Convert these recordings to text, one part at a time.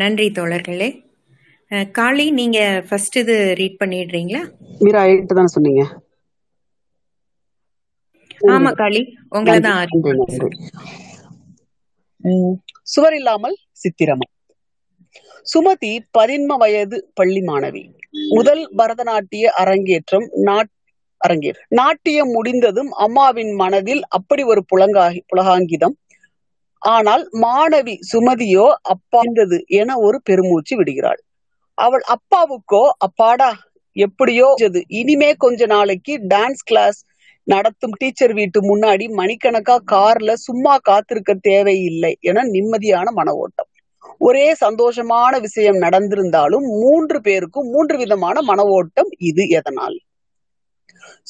நன்றி தோழர்களே. காளி நீங்க ஃபர்ஸ்ட் இது ரீட் பண்ணிடுறீங்களா? மீரா எயிட்டு தானே சொன்னீங்க? ஆமா காளி. உங்களை தான் சுவர் இல்லாமல் சித்திரமா. சுமதி பதின்ம வயது பள்ளி மாணவி. முதல் பரதநாட்டிய அரங்கேற்றம் நாட் அரங்கேற் நாட்டியம் முடிந்ததும் அம்மாவின் மனதில் அப்படி ஒரு புலங்காகி புலகாங்கிதம் ஆனால் மாணவி சுமதியோ அப்பாந்தது என ஒரு பெருமூச்சு விடுகிறாள். அவள் அப்பாவுக்கோ அப்பாடா எப்படியோ இனிமே கொஞ்ச நாளைக்கு டான்ஸ் கிளாஸ் நடத்தும் டீச்சர் வீட்டு முன்னாடி மணிக்கணக்கா கார்ல சும்மா காத்திருக்க தேவையில்லை என நிம்மதியான மன ஓட்டம். ஒரே சந்தோஷமான விஷயம் நடந்திருந்தாலும் மூன்று பேருக்கும் மூன்று விதமான மன ஓட்டம் இது எதனால்?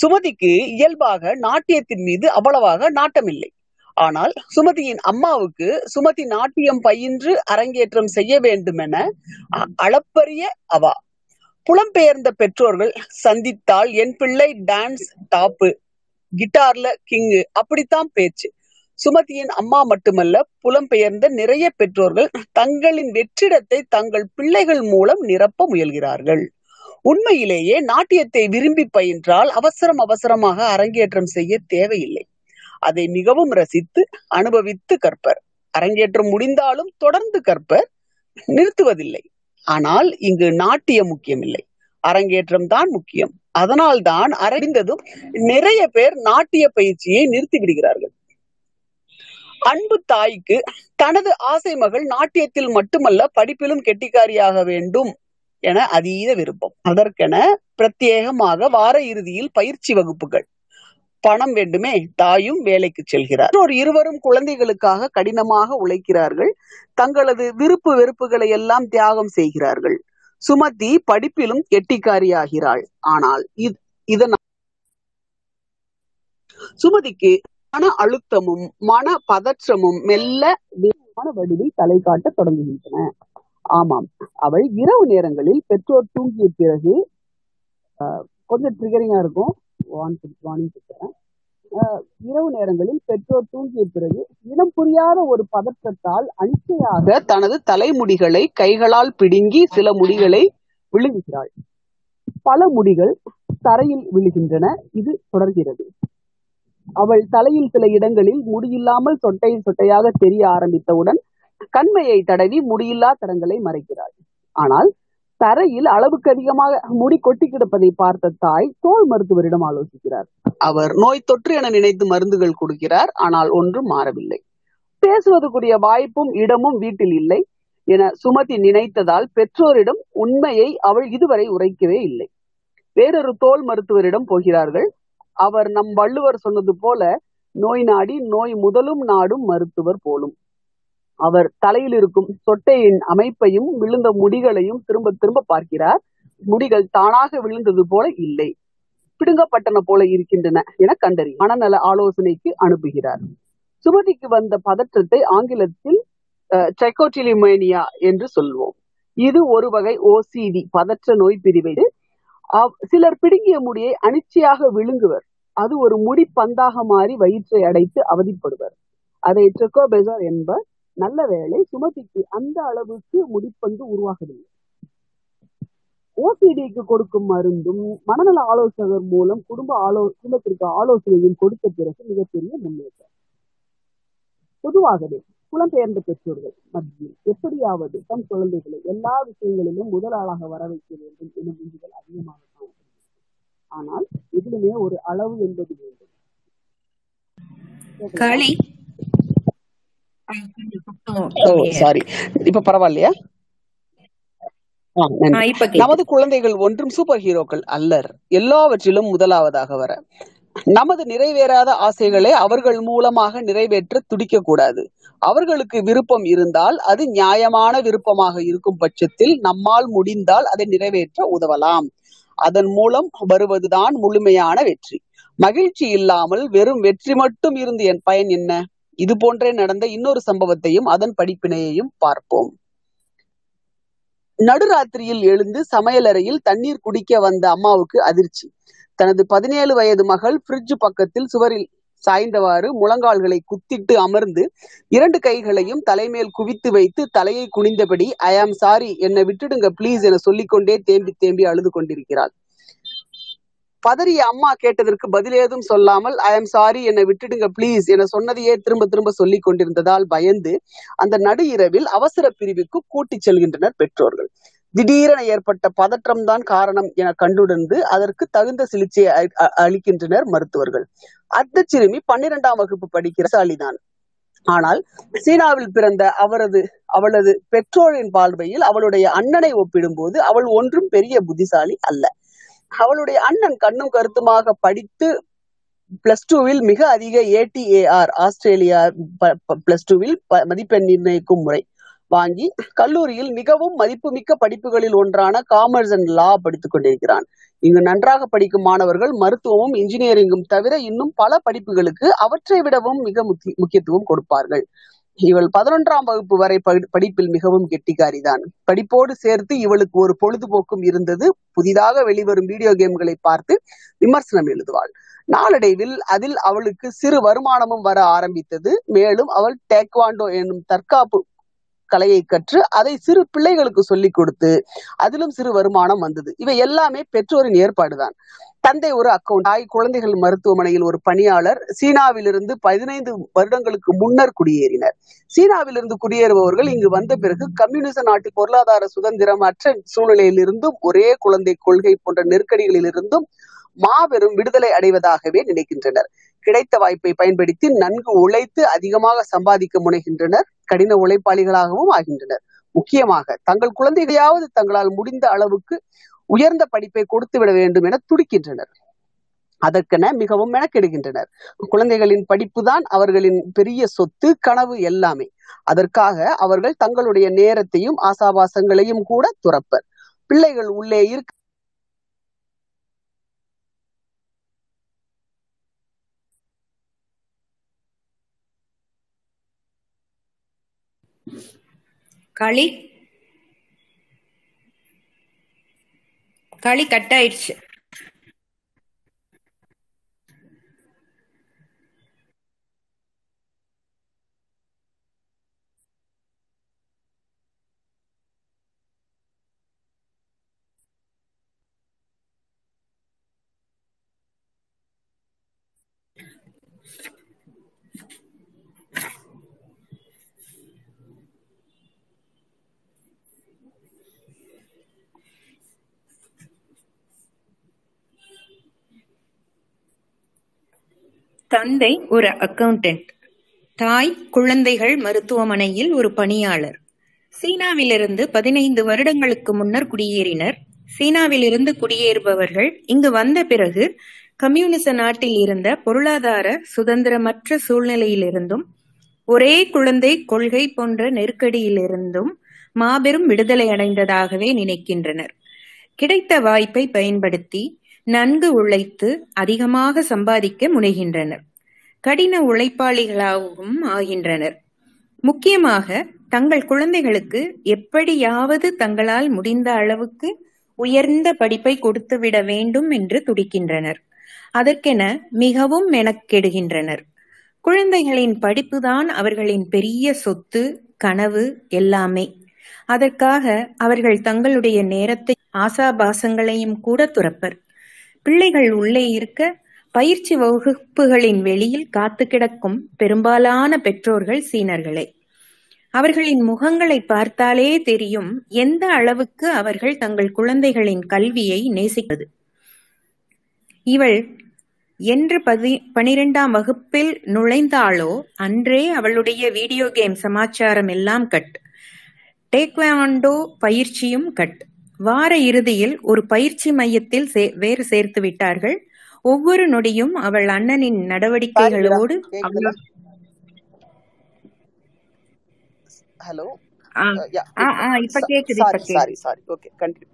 சுமதிக்கு இயல்பாக நாட்டியத்தின் மீது அவ்வளவாக நாட்டமில்லை. ஆனால் சுமதியின் அம்மாவுக்கு சுமதி நாட்டியம் பயின்று அரங்கேற்றம் செய்ய வேண்டுமென என அளப்பரிய அவா. புலம்பெயர்ந்த பெற்றோர்கள் சந்தித்தால் என் பிள்ளை டான்ஸ் டாப்பு கிட்டார்ல கிங்கு அப்படித்தான் பேச்சு. சுமதியின் அம்மா மட்டுமல்ல புலம்பெயர்ந்த நிறைய பெற்றோர்கள் தங்களின் வெற்றிடத்தை தங்கள் பிள்ளைகள் மூலம் நிரப்ப முயல்கிறார்கள். உண்மையிலேயே நாட்டியத்தை விரும்பி பயின்றால் அவசரம் அவசரமாக அரங்கேற்றம் செய்ய தேவையில்லை. அதை மிகவும் ரசித்து அனுபவித்து கற்பர். அரங்கேற்றம் முடிந்தாலும் தொடர்ந்து கற்பர் நிறுத்துவதில்லை. ஆனால் இங்கு நாட்டியம் முக்கியமில்லை. அரங்கேற்றம் தான் முக்கியம். அதனால் தான் அறிந்ததும் நிறைய பேர் நாட்டிய பயிற்சியை நிறுத்தி விடுகிறார்கள். அன்பு தாய்க்கு தனது ஆசை மகள் நாட்டியத்தில் மட்டுமல்ல படிப்பிலும் கெட்டிக்காரியாக வேண்டும் என அதீத விருப்பம். அதற்கென பிரத்யேகமாக வார இறுதியில் பயிற்சி வகுப்புகள். பணம் வேண்டுமே தாயும் வேலைக்கு செல்கிறார். ஒரு இருவரும் குழந்தைகளுக்காக கடினமாக உழைக்கிறார்கள். தங்களது விருப்பு வெறுப்புகளை எல்லாம் தியாகம் செய்கிறார்கள். சுமதி படிப்பிலும் கெட்டிக்காரியாகிறாள். ஆனால் இதனால் சுமதிக்கு மன அழுத்தமும் மன பதற்றமும் மெல்ல வடிவில் தலை காட்ட தொடங்குகின்றன. ஆமாம் அவள் இரவு நேரங்களில் பெற்றோர் தூங்கிய பிறகு ஆஹ், கொஞ்சம் ட்ரிகரிங்கா இருக்கும். வார்னிங் கொடுக்குறேன் இரவு நேரங்களில் பெற்றோர் தூங்கிய பிறகு இனம் புரியாத ஒரு பதற்றத்தால் அனிச்சையாக தனது தலைமுடிகளை கைகளால் பிடுங்கி சில முடிகளை விழுங்குகிறாள். பல முடிகள் தரையில் விழுகின்றன. இது தொடர்கிறது. அவள் தலையில் சில இடங்களில் முடியில்லாமல் சொட்டை சொட்டையாக தெரிய ஆரம்பித்தவுடன் கண்மையை தடவி முடியில்லா தடங்களை மறைக்கிறாள். ஆனால் தரையில் அளவுக்கு அதிகமாக முடி கொட்டி கிடப்பதை பார்த்த தாய் தோல் மருத்துவரிடம் ஆலோசிக்கிறார். அவர் நோய் தொற்று என நினைத்து மருந்துகள் கொடுக்கிறார் ஆனால் ஒன்றும் மாறவில்லை. பேசுவதற்குரிய வாய்ப்பும் இடமும் வீட்டில் இல்லை என சுமதி நினைத்ததால் பெற்றோரிடம் உண்மையை அவள் இதுவரை உரைக்கவே இல்லை. வேறொரு தோல் மருத்துவரிடம் போகிறார்கள். அவர் நம் வள்ளுவர் சொன்னது போல நோய் நாடி நோய் முதலும் நாடும் மருத்துவர் போலும். அவர் தலையில் இருக்கும் சொட்டையின் அமைப்பையும் விழுந்த முடிகளையும் திரும்ப திரும்ப பார்க்கிறார். முடிகள் தானாக விழுந்தது போல இல்லை. பிடுங்கப்பட்டன போல இருக்கின்றன என கண்டறி மனநல ஆலோசனைக்கு அனுப்புகிறார். சுமதிக்கு வந்த பதற்றத்தை ஆங்கிலத்தில் ட்ரைகோட்டிலிமேனியா என்று சொல்வோம். இது ஒரு வகை ஓசிடி பதற்ற நோய் பிரிவை. சிலர் பிடுங்கிய முடியை அனிச்சையாக விழுங்குவர். அது ஒரு முடி பந்தாக மாறி வயிற்றை அடைத்து அவதிப்படுவர். அதை என்பர் நல்ல வேளை சுமதிக்கு அந்த அளவுக்கு முடிப்பங்கு உருவாகவில்லை ஓசிடிக்கு கொடுக்கும் மருந்தும் மனநல ஆலோசகர் மூலம் குடும்ப ஆலோ குடும்பத்திற்கு ஆலோசனையும் கொடுத்த பிறகு மிகப்பெரிய முன்னேற்றம் பொதுவாகவே புலம்பெயர்ந்த பெற்றோர்கள் மத்தியில் எப்படியாவது தம் குழந்தைகளை எல்லா விஷயங்களிலும் முதலாளாக வர வைக்க வேண்டும் எனும் உந்துதல் அதிகமாக காணப்படுகிறது ஆனால் இதிலுமே ஒரு அளவு என்பது வேண்டும் கேக்குதா? காளி அஹ், கொஞ்சம் சத்தம் ஓ கம்மியா இருக்கு. சாரி. இப்ப பரவாயில்லையா? நமது குழந்தைகள் ஒன்றும் சூப்பர் ஹீரோக்கள் அல்லர். எல்லாவற்றிலும் முதலாவதாக வர. நமது நிறைவேறாத ஆசைகளை அவர்கள் மூலமாக நிறைவேற்ற துடிக்க கூடாது அவர்களுக்கு விருப்பம் இருந்தால் அது நியாயமான விருப்பமாக இருக்கும் பட்சத்தில் நம்மால் முடிந்தால் அதை நிறைவேற்ற உதவலாம். அதன் மூலம் வருவதுதான் முழுமையான வெற்றி. மகிழ்ச்சி இல்லாமல் வெறும் வெற்றி மட்டும் இருந்து என் பயன் என்ன? இது போன்றே நடந்த இன்னொரு சம்பவத்தையும் அதன் படிப்பினையையும் பார்ப்போம். நடுராத்திரியில் எழுந்து சமையலறையில் தண்ணீர் குடிக்க வந்த அம்மாவுக்கு அதிர்ச்சி. தனது பதினேழு வயது மகள் பிரிட்ஜ் பக்கத்தில் சுவரில் சாய்ந்தவாறு முழங்கால்களை குத்திட்டு அமர்ந்து இரண்டு கைகளையும் தலைமேல் குவித்து வைத்து தலையை குனிந்தபடி ஐ ஆம் சாரி என்னை விட்டுடுங்க ப்ளீஸ் என சொல்லிக்கொண்டே தேம்பி தேம்பி அழுது கொண்டிருக்கிறாள். பதறிய அம்மா கேட்டதற்கு பதில் ஏதும் சொல்லாமல் ஐ எம் சாரி என்னை விட்டுடுங்க பிளீஸ் என சொன்னதையே திரும்ப திரும்ப சொல்லிக் கொண்டிருந்ததால் பயந்து அந்த நடு இரவில் அவசர பிரிவுக்கு கூட்டிச் செல்கின்றனர் பெற்றோர்கள். திடீரென ஏற்பட்ட பதற்றம்தான் காரணம் என கண்டுணர்ந்து அதற்கு தகுந்த சிகிச்சையை அ- அளிக்கின்றனர் மருத்துவர்கள். அந்த சிறுமி பன்னிரெண்டாம் வகுப்பு படிக்கிற சாலிதான். ஆனால் சீனாவில் பிறந்த அவரது அவளது பெற்றோரின் பார்வையில் அவளுடைய அண்ணனை ஒப்பிடும்போது அவள் ஒன்றும் பெரிய புத்திசாலி அல்ல. அவளுடைய அண்ணன் கண்ணும் கருத்துமாக படித்து பிளஸ் டூவில் மிக அதிக ஏடிஏஆர் ஆஸ்திரேலியா பிளஸ் டூவில் மதிப்பெண் நிர்ணயிக்கும் முறை வாங்கி கல்லூரியில் மிகவும் மதிப்புமிக்க படிப்புகளில் ஒன்றான காமர்ஸ் அண்ட் லா படித்துக் கொண்டிருக்கிறான். இங்கு நன்றாக படிக்கும் மாணவர்கள் மருத்துவமும் இன்ஜினியரிங்கும் தவிர இன்னும் பல படிப்புகளுக்கு அவற்றை விடவும் மிக முக்கிய- முக்கியத்துவம் கொடுப்பார்கள். இவள் பதினொன்றாம் வகுப்பு வரை படி- படிப்பில் மிகவும் கெட்டிக்காரிதான். படிப்போடு சேர்த்து இவளுக்கு ஒரு பொழுதுபோக்கும் இருந்தது. புதிதாக வெளிவரும் வீடியோ கேம்களை பார்த்து விமர்சனம் எழுதுவாள். நாளடைவில் அதில் அவளுக்கு சிறு வருமானமும் வர ஆரம்பித்தது. மேலும் அவள் டேக்வாண்டோ என்னும் தற்காப்பு கலையை கற்று அதை சிறு பிள்ளைகளுக்கு சொல்லிக் கொடுத்து அதிலும் சிறு வருமானம் வந்தது. இவை எல்லாமே பெற்றோரின் ஏற்பாடுதான். தந்தை ஒரு அக்கௌண்ட் ஆய் குழந்தைகள் மருத்துவமனையில் ஒரு பணியாளர் சீனாவிலிருந்து பதினைந்து வருடங்களுக்கு முன்னர் குடியேறினர். சீனாவிலிருந்து குடியேறுபவர்கள் இங்கு வந்த பிறகு கம்யூனிச நாட்டு பொருளாதார சுதந்திரம் அற்ற சூழ்நிலையிலிருந்தும் ஒரே குழந்தை கொள்கை போன்ற நெருக்கடிகளிலிருந்தும் மாபெரும் விடுதலை அடைவதாகவே நினைக்கின்றனர். கிடைத்த வாய்ப்பை பயன்படுத்தி நன்கு உழைத்து அதிகமாக சம்பாதிக்க முனைகின்றனர். கடின உழைப்பாளிகளாகவும் ஆகின்றனர். முக்கியமாக தங்கள் குழந்தைகளையாவது தங்களால் முடிந்த அளவுக்கு உயர்ந்த படிப்பை கொடுத்து விட வேண்டும் என துடிக்கின்றனர். அதற்கென மிகவும் மெனக்கெடுகின்றனர். குழந்தைகளின் படிப்புதான் அவர்களின் பெரிய சொத்து கனவு எல்லாமே. அதற்காக அவர்கள் தங்களுடைய நேரத்தையும் ஆசாபாசங்களையும் கூட துறப்பர். பிள்ளைகள் உள்ளே இருக்க களி. களி கட் ஆயிடுச்சு தந்தை ஒரு அக்கவுண்டன்ட் தாய் குழந்தைகள் மருத்துவமனையில் ஒரு பணியாளர். சீனாவிலிருந்து பதினைந்து வருடங்களுக்கு முன்னர் குடியேறினர். சீனாவிலிருந்து குடியேறுபவர்கள் இங்கு வந்த பிறகு கம்யூனிச நாட்டில் இருந்த பொருளாதார சுதந்திரமற்ற சூழ்நிலையிலிருந்தும் ஒரே குழந்தை கொள்கை போன்ற நெருக்கடியிலிருந்தும் மாபெரும் விடுதலை அடைந்ததாகவே நினைக்கின்றனர். கிடைத்த வாய்ப்பை பயன்படுத்தி நன்கு உழைத்து அதிகமாக சம்பாதிக்க முனைகின்றனர். கடின உழைப்பாளிகளாகவும் ஆகின்றனர். முக்கியமாக தங்கள் குழந்தைகளுக்கு எப்படியாவது தங்களால் முடிந்த அளவுக்கு உயர்ந்த படிப்பை கொடுத்துவிட வேண்டும் என்று துடிக்கின்றனர். அதற்கென மிகவும் மெனக்கெடுகின்றனர். குழந்தைகளின் படிப்புதான் அவர்களின் பெரிய சொத்து கனவு எல்லாமே. அதற்காக அவர்கள் தங்களுடைய நேரத்தை ஆசாபாசங்களையும் கூட துறப்பர். பிள்ளைகள் உள்ளே இருக்க பயிற்சி வகுப்புகளின் வெளியில் காத்து கிடக்கும் பெரும்பாலான பெற்றோர்கள் சீனர்களே. அவர்களின் முகங்களை பார்த்தாலே தெரியும் எந்த அளவுக்கு அவர்கள் தங்கள் குழந்தைகளின் கல்வியை நேசிப்பது இவள் என்று பதி பனிரெண்டாம் வகுப்பில் நுழைந்தாளோ அன்றே அவளுடைய வீடியோ கேம் சமாச்சாரம் எல்லாம் கட். டேக்வாண்டோ பயிற்சியும் கட். வார இறுதியில் ஒரு பயிற்சி மையத்தில் வேறு சேர்த்து விட்டார்கள். ஒவ்வொரு நொடியும் அவள் அண்ணனின் நடவடிக்கைகளோடு ஹலோ? இப்ப கேக்குது இப்ப சாரி கேக்குது. சாரி. சாரி ஓகே கண்டினியூ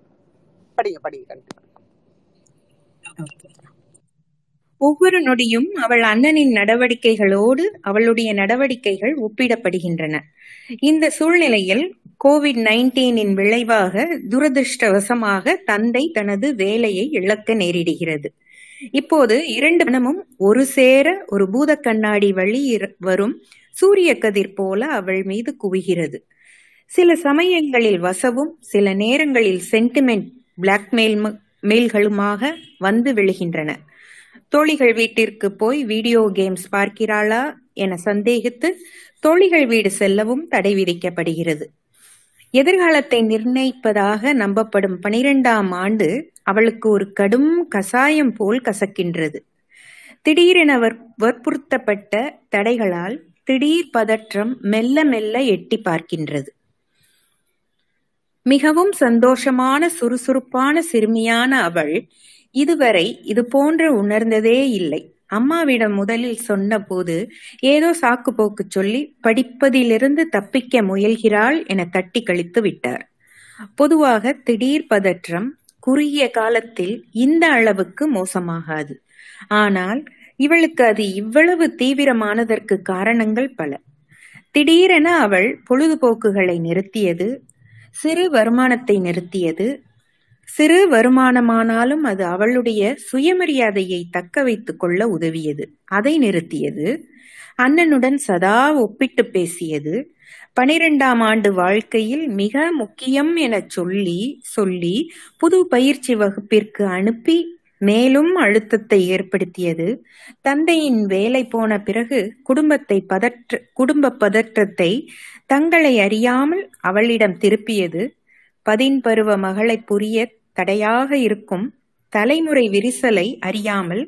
படிங்க படிங்க கண்டினியூ ஒவ்வொரு நொடியும் அவள் அண்ணனின் நடவடிக்கைகளோடு அவளுடைய நடவடிக்கைகள் ஒப்பிடப்படுகின்றன. இந்த சூழ்நிலையில் கோவிட் நைன்டீனின் விளைவாக துரதிருஷ்டவசமாக தந்தை தனது வேலையை இழக்க நேரிடுகிறது. இப்போது இரண்டு மனமும் ஒரு சேர ஒரு பூத கண்ணாடி வழி வரும் சூரிய கதிர் போல அவள் மீது குவிகிறது. சில சமயங்களில் வசவும் சில நேரங்களில் சென்டிமெண்ட் பிளாக்மெயில் மெயில்களுமாக வந்து விழுகின்றன. தோழிகள் வீட்டிற்கு போய் வீடியோ கேம்ஸ் பார்க்கிறாளா என சந்தேகித்து தோழிகள் வீடு செல்லவும் தடை விதிக்கப்படுகிறது. எதிர்காலத்தை நிர்ணயிப்பதாக நம்பப்படும் பனிரெண்டாம் ஆண்டு அவளுக்கு ஒரு கடும் கசாயம் போல் கசக்கின்றது. திடீரென வர்- வற்புறுத்தப்பட்ட தடைகளால் திடீர் பதற்றம் மெல்ல மெல்ல எட்டி பார்க்கின்றது. மிகவும் சந்தோஷமான சுறுசுறுப்பான சிறுமியான அவள் இதுவரை இது போன்று உணர்ந்ததே இல்லை. அம்மாவிடம் முதலில் சொன்னபோது ஏதோ சாக்கு போக்கு சொல்லி படிப்பதிலிருந்து தப்பிக்க முயல்கிறாள் என தட்டி கழித்து விட்டார் பொதுவாக திடீர் பதற்றம் குறுகிய காலத்தில் இந்த அளவுக்கு மோசமாகாது. ஆனால் இவளுக்கு அது இவ்வளவு தீவிரமானதற்கு காரணங்கள் பல. திடீரென அவள் பொழுதுபோக்குகளை நிறுத்தியது சிறு வருமானத்தை நிறுத்தியது சிறு வருமானமானாலும் அது அவளுடைய சுயமரியாதையை தக்க வைத்துக் கொள்ள உதவியது. அதை நிறுத்தியது. அண்ணனுடன் சதா ஒப்பிட்டு பேசியது. பனிரெண்டாம் ஆண்டு வாழ்க்கையில் மிக முக்கியம் எனச் சொல்லி சொல்லி புது பயிற்சி வகுப்பிற்கு அனுப்பி மேலும் அழுத்தத்தை ஏற்படுத்தியது. தந்தையின் வேலை போன பிறகு குடும்பத்தை பதற்ற குடும்ப பதற்றத்தை தங்களை அறியாமல் அவளிடம் திருப்பியது. பதின்பருவ மகளை புரிய தடையாக இருக்கும் தலைமுறை விரிசலை அறியாமல்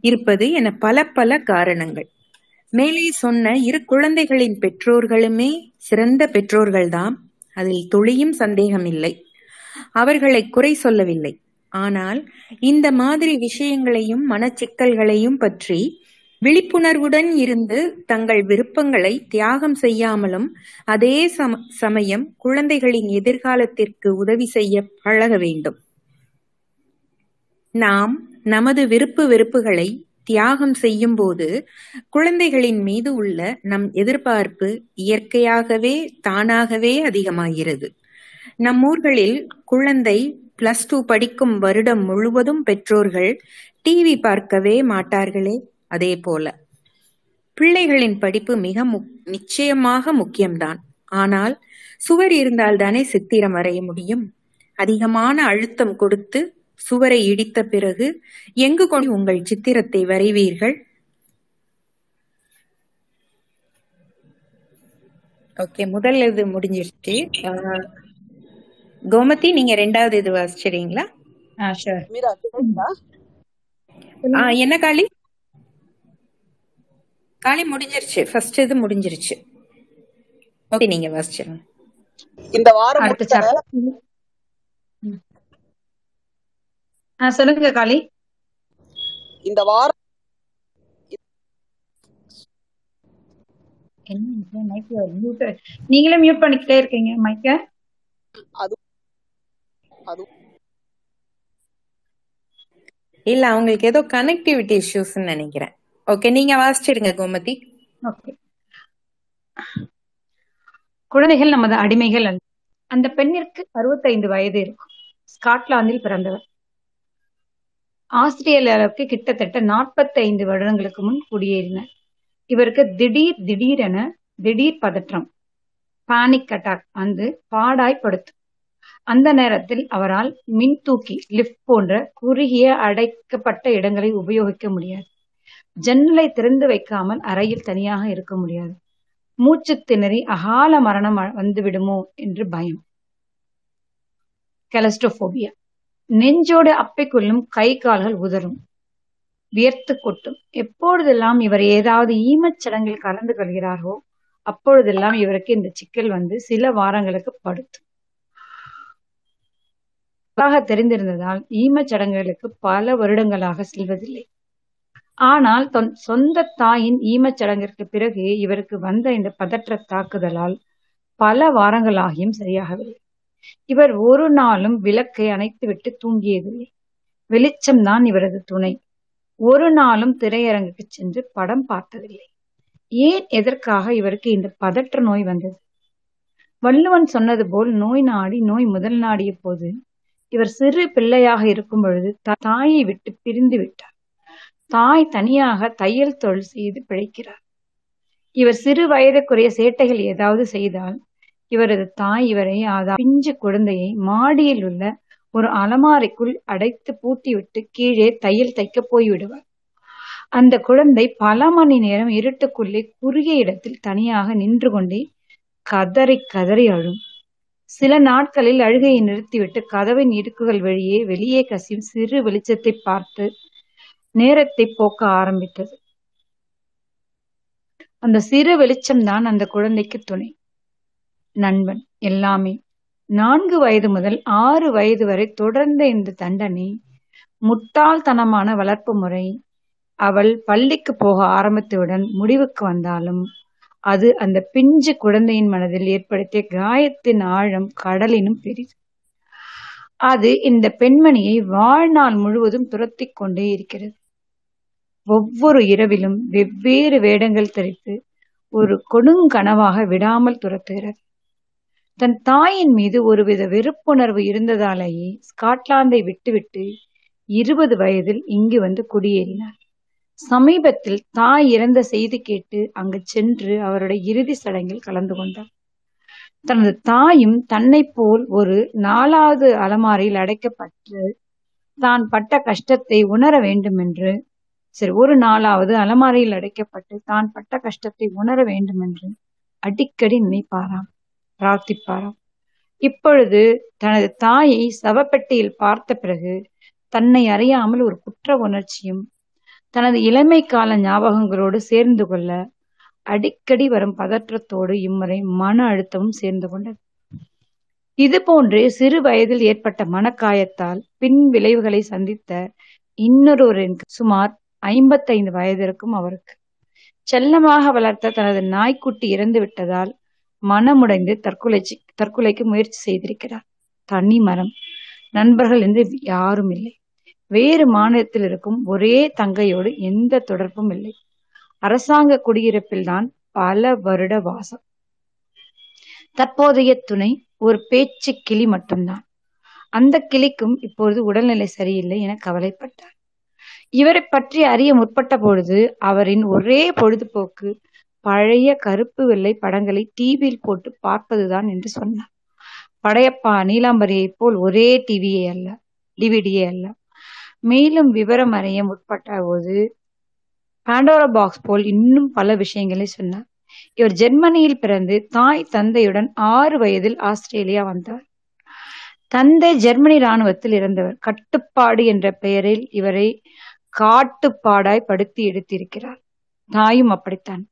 இருப்பது என பல பல காரணங்கள். மேலே சொன்ன இரு குழந்தைகளின் பெற்றோர்களுமே சிறந்த பெற்றோர்கள்தான் அதில் துளியும் சந்தேகமில்லை. அவர்களை குறை சொல்லவில்லை. ஆனால் இந்த மாதிரி விஷயங்களையும் மனச்சிக்கல்களையும் பற்றி விழிப்புணர்வுடன் இருந்து தங்கள் விருப்பங்களை தியாகம் செய்யாமலும் அதே சமயம் குழந்தைகளின் எதிர்காலத்திற்கு உதவி செய்ய பழக வேண்டும். நாம் நமது விருப்பு வெறுப்புகளை தியாகம் செய்யும்போது குழந்தைகளின் மீது உள்ள நம் எதிர்பார்ப்பு இயற்கையாகவே தானாகவே அதிகமாகிறது. நம் ஊர்களில் குழந்தை பிளஸ் டூ படிக்கும் வருடம் முழுவதும் பெற்றோர்கள் டிவி பார்க்கவே மாட்டார்களே அதே போல. பிள்ளைகளின் படிப்பு மிக முக்- நிச்சயமாக முக்கியம்தான். ஆனால் சுவர் இருந்தால்தானே சித்திரம் வரைய முடியும்? அதிகமான அழுத்தம் கொடுத்து சுவரை இடித்த பிறகு எங்கு கொண்டு உங்கள் சித்திரத்தை வரைவீர்கள்? ஓகே முதல் இது முடிஞ்சிருச்சு. கோமதி நீங்க ரெண்டாவது இது வாசிச்சிடுறீங்களா? ஆ ஷூர் மீரா கேக்குதா? ஆ, என்ன காளி? காளி முடிஞ்சிருச்சு. ஃபர்ஸ்ட் இது முடிஞ்சிருச்சு. ஓகே. நீங்க வாசிச்சிருங்க. இந்த வாரம் அடுத்த முழுக்க சாப்டர் ஆ சொல்லுங்க காளி. இந்த வாரம் என்ன மைக் மியூட் நீங்களே மியூட் பண்ணிக்கிட்டே இருக்கீங்க மைக்க அது அது இல்ல அவங்களுக்கு ஏதோ கனெக்டிவிட்டி இஷ்யூஸ்னு நினைக்கிறேன். ஓகே நீங்க வாசிச்சிடுங்க கோமதி. ஓகே குழந்தைகள் நமது அடிமைகள் அல்ல. அந்த பெண்ணிற்கு அறுபத்தைந்து வயது இருக்கும். ஸ்காட்லாந்தில் பிறந்தவர். ஆஸ்திரேலியாவுக்கு கிட்டத்தட்ட 45 வருடங்களுக்கு முன் குடியேறினர் இவருக்கு திடீர் திடீரென திடீர் பதற்றம் பானிக் அட்டாக் வந்து பாடாய் படுத்து. அந்த நேரத்தில் அவரால் மின் தூக்கி லிஃப்ட் போன்ற குறுகிய அடைக்கப்பட்ட இடங்களை உபயோகிக்க முடியாது. ஜன்னலை திறந்து வைக்காமல் அறையில் தனியாக இருக்க முடியாது. மூச்சு திணறி அகால மரணம் வந்துவிடுமோ என்று பயம். கெலஸ்ட்ரோபோபியா. நெஞ்சோடு அப்பிக்குள்ளும் கை கால்கள் உதறும். வியர்த்து கொட்டும். எப்பொழுதெல்லாம் இவர் ஏதாவது ஈமச் சடங்கில் கலந்து கொள்கிறாரோ அப்பொழுதெல்லாம் இவருக்கு இந்த சிக்கல் வந்து சில வாரங்களுக்கு படுத்தும். தெரிந்திருந்ததால் ஈமச் சடங்குகளுக்கு பல வருடங்களாக செல்வதில்லை. ஆனால் தொன் சொந்த தாயின் ஈமச் சடங்கிற்கு பிறகு இவருக்கு வந்த இந்த பதற்ற தாக்குதலால் பல வாரங்களாகியும் சரியாகவில்லை. இவர் ஒரு நாளும் விளக்கை அணைத்துவிட்டு தூங்கியதில்லை. வெளிச்சம்தான் இவரது துணை. ஒரு நாளும் திரையரங்குக்கு சென்று படம் பார்த்ததில்லை. ஏன் எதற்காக இவருக்கு இந்த பதற்ற நோய் வந்தது? வள்ளுவன் சொன்னது போல் நோய் நாடி நோய் முதல் நாடிய போது இவர் சிறு பிள்ளையாக இருக்கும் பொழுது தாயை விட்டு பிரிந்து விட்டார். தாய் தனியாக தையல் தொழில் செய்து பிழைக்கிறார். இவர் சிறு வயதுக்குரிய சேட்டைகள் ஏதாவது செய்தால் இவரது தாய் இவரை அதா பிஞ்சு குழந்தையை மாடியில் உள்ள ஒரு அலமாரிக்குள் அடைத்து பூட்டிவிட்டு கீழே தையல் தைக்க போய்விடுவார். அந்த குழந்தை பல மணி நேரம் இருட்டுக்குள்ளே குறுகிய இடத்தில் தனியாக நின்று கொண்டே கதறி கதறி அழும். சில நாட்களில் அழுகையை நிறுத்திவிட்டு கதவின் இடுக்குகள் வழியே வெளியே கசியும் சிறு வெளிச்சத்தை பார்த்து நேரத்தை போக்க ஆரம்பித்தது. அந்த சிறு வெளிச்சம்தான் அந்த குழந்தைக்கு துணை. நண்பன் எல்லாமே. நான்கு வயது முதல் ஆறு வயது வரை தொடர்ந்த இந்த தண்டனை முட்டாள்தனமான வளர்ப்பு முறை அவள் பள்ளிக்கு போக ஆரம்பித்தவுடன் முடிவுக்கு வந்தாலும் அது அந்த பிஞ்சு குழந்தையின் மனதில் ஏற்படுத்திய காயத்தின் ஆழம் கடலினும் பெரிது. அது இந்த பெண்மணியை வாழ்நாள் முழுவதும் துரத்தி கொண்டே இருக்கிறது. ஒவ்வொரு இரவிலும் வெவ்வேறு வேடங்கள் தரித்து ஒரு கொடுங்கனவாக விடாமல் துரத்துகிறது. தன் தாயின் மீது ஒருவித வெறுப்புணர்வு இருந்ததாலேயே ஸ்காட்லாந்தை விட்டுவிட்டு இருபது வயதில் இங்கு வந்து குடியேறினார். சமீபத்தில் தாய் இறந்த செய்தி கேட்டு அங்கு சென்று அவருடைய இறுதி சடங்கில் கலந்து கொண்டார். தனது தாயும் தன்னை போல் ஒரு நாலாவது அலமாரியில் அடைக்கப்பட்டு தான் பட்ட கஷ்டத்தை உணர வேண்டும் என்று சரி ஒரு நாளாவது அலமாரியில் அடைக்கப்பட்டு தான் பட்ட கஷ்டத்தை உணர வேண்டும் என்று அடிக்கடி நினைப்பாராம். பிரார்த்திப்பாராம். இப்பொழுது தனது தாயை சவப்பெட்டியில் பார்த்த பிறகு தன்னை அறியாமல் ஒரு குற்ற உணர்ச்சியும் தனது இளமை கால ஞாபகங்களோடு சேர்ந்து கொள்ள அடிக்கடி வரும் பதற்றத்தோடு இம்முறை மன அழுத்தமும் சேர்ந்து கொண்டது. இது போன்று சிறு வயதில் ஏற்பட்ட மனக்காயத்தால் பின் விளைவுகளை சந்தித்த இன்னொருவரின் சுமார் ஐம்பத்தைந்து வயதிற்கும் அவருக்கு. செல்லமாக வளர்த்த தனது நாய்க்குட்டி இறந்து விட்டதால் மனமுடைந்து தற்கொலை தற்கொலைக்கு முயற்சி செய்திருக்கிறார். தனி மரம். நண்பர்கள் என்று யாரும் இல்லை. வேறு மாநிலத்தில் இருக்கும் ஒரே தங்கையோடு எந்த தொடர்பும் இல்லை. அரசாங்க குடியிருப்பில்தான் பல வருட வாசம். தற்போதைய துணை ஒரு பேச்சு கிளி மட்டும்தான். அந்த கிளிக்கும் இப்பொழுது உடல்நிலை சரியில்லை என கவலைப்பட்டார். இவரை பற்றி அறிய முற்பட்ட பொழுது அவரின் ஒரே பொழுதுபோக்கு பழைய கருப்பு வெள்ளை படங்களை டிவியில் போட்டு பார்ப்பதுதான் என்று சொன்னார். படையப்பா நீலாம்பரியைப் போல் ஒரே டிவியே அல்ல டிவிடியே அல்ல. மேலும் விவரம் அறிய முற்பட்ட போது பாண்டோரா பாக்ஸ் போல் இன்னும் பல விஷயங்களை சொன்னார். இவர் ஜெர்மனியில் பிறந்து தாய் தந்தையுடன் ஆறு வயதில் ஆஸ்திரேலியா வந்தார். தந்தை ஜெர்மனி ராணுவத்தில் இருந்தவர். கட்டுப்பாடு என்ற பெயரில் இவரை காட்டுப்பாடாய் படுத்தி எடுத்திருக்கிறார். தாயும் அப்படித்தான்.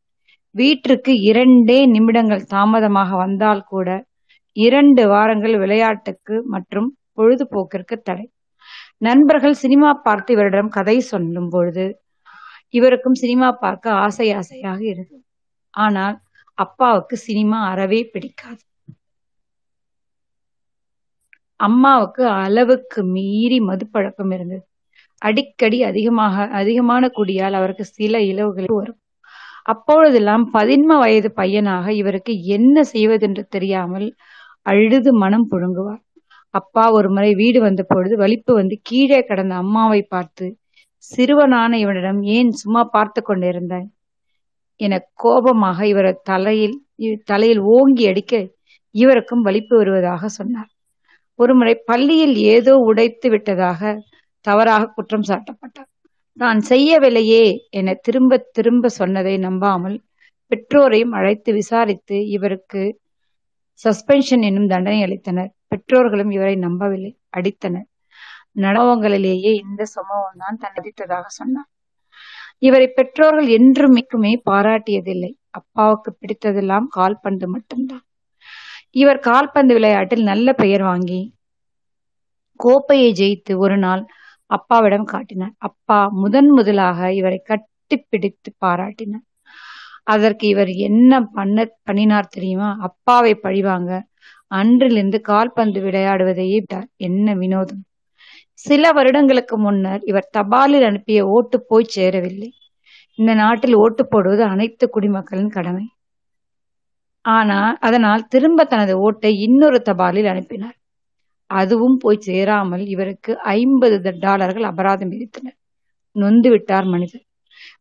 வீட்டிற்கு இரண்டே நிமிடங்கள் தாமதமாக வந்தால் கூட இரண்டு வாரங்கள் விளையாட்டுக்கு மற்றும் பொழுதுபோக்கிற்கு தடை. நண்பர்கள் சினிமா பார்த்து இவரிடம் கதை சொல்லும் பொழுது இவருக்கும் சினிமா பார்க்க ஆசை ஆசையாக இருந்தது. ஆனால் அப்பாவுக்கு சினிமா அறவே பிடிக்காது. அம்மாவுக்கு அளவுக்கு மீறி மதுப்பழக்கம் இருந்தது. அடிக்கடி அதிகமாக அதிகமான குடியால் அவருக்கு சில இலவுகள் வரும். அப்பொழுதெல்லாம் பதின்ம வயது பையனாக இவருக்கு என்ன செய்வதென்று தெரியாமல் அழுது மனம் புழுங்குவார். அப்பா ஒரு முறை வீடு வந்த பொழுது வலிப்பு வந்து கீழே கடந்த அம்மாவை பார்த்து சிறுவனான இவனிடம் ஏன் சும்மா பார்த்து கொண்டிருந்தாய்? என கோபமாக இவர் தலையில் தலையில் ஓங்கி அடிக்க இவருக்கும் வலிப்பு வருவதாக சொன்னார். ஒருமுறை பள்ளியில் ஏதோ உடைத்து விட்டதாக தவறாக குற்றம் சாட்டப்பட்டார். நான் செய்யவில்லையே என திரும்ப திரும்ப சொன்னதை நம்பாமல் பெற்றோரையும் அழைத்து விசாரித்து இவருக்கு சஸ்பென்ஷன் என்னும் தண்டனை அளித்தனர். பெற்றோர்களும் இவரை நம்பவில்லை. அடித்தனர். நடவங்களிலேயே இந்த சம்பவம் தான் தண்டித்ததாக சொன்னார். இவரை பெற்றோர்கள் என்றுமே பாராட்டியதில்லை. அப்பாவுக்கு பிடித்ததெல்லாம் கால்பந்து மட்டும்தான். இவர் கால்பந்து விளையாட்டில் நல்ல பெயர் வாங்கி கோப்பையை ஜெயித்து ஒரு நாள் அப்பாவிடம் காட்டினார். அப்பா முதன் முதலாக இவரை கட்டி பிடித்து பாராட்டினார். அதற்கு இவர் என்ன பண்ண பண்ணினார் தெரியுமா? அப்பாவை பழிவாங்க. அன்றிலிருந்து கால்பந்து விளையாடுவதையே விட்டார். என்ன வினோதம். சில வருடங்களுக்கு முன்னர் இவர் தபாலில் அனுப்பிய ஓட்டு போய் சேரவில்லை. இந்த நாட்டில் ஓட்டு போடுவது அனைத்து குடிமக்களின் கடமை. ஆனால் அதனால் திரும்ப தனது ஓட்டை இன்னொரு தபாலில் அனுப்பினார். அதுவும் போய் சேராமல் இவருக்கு ஐம்பது டாலர்கள் அபராதம் விதித்தனர். நொந்து விட்டார் மனிதர்.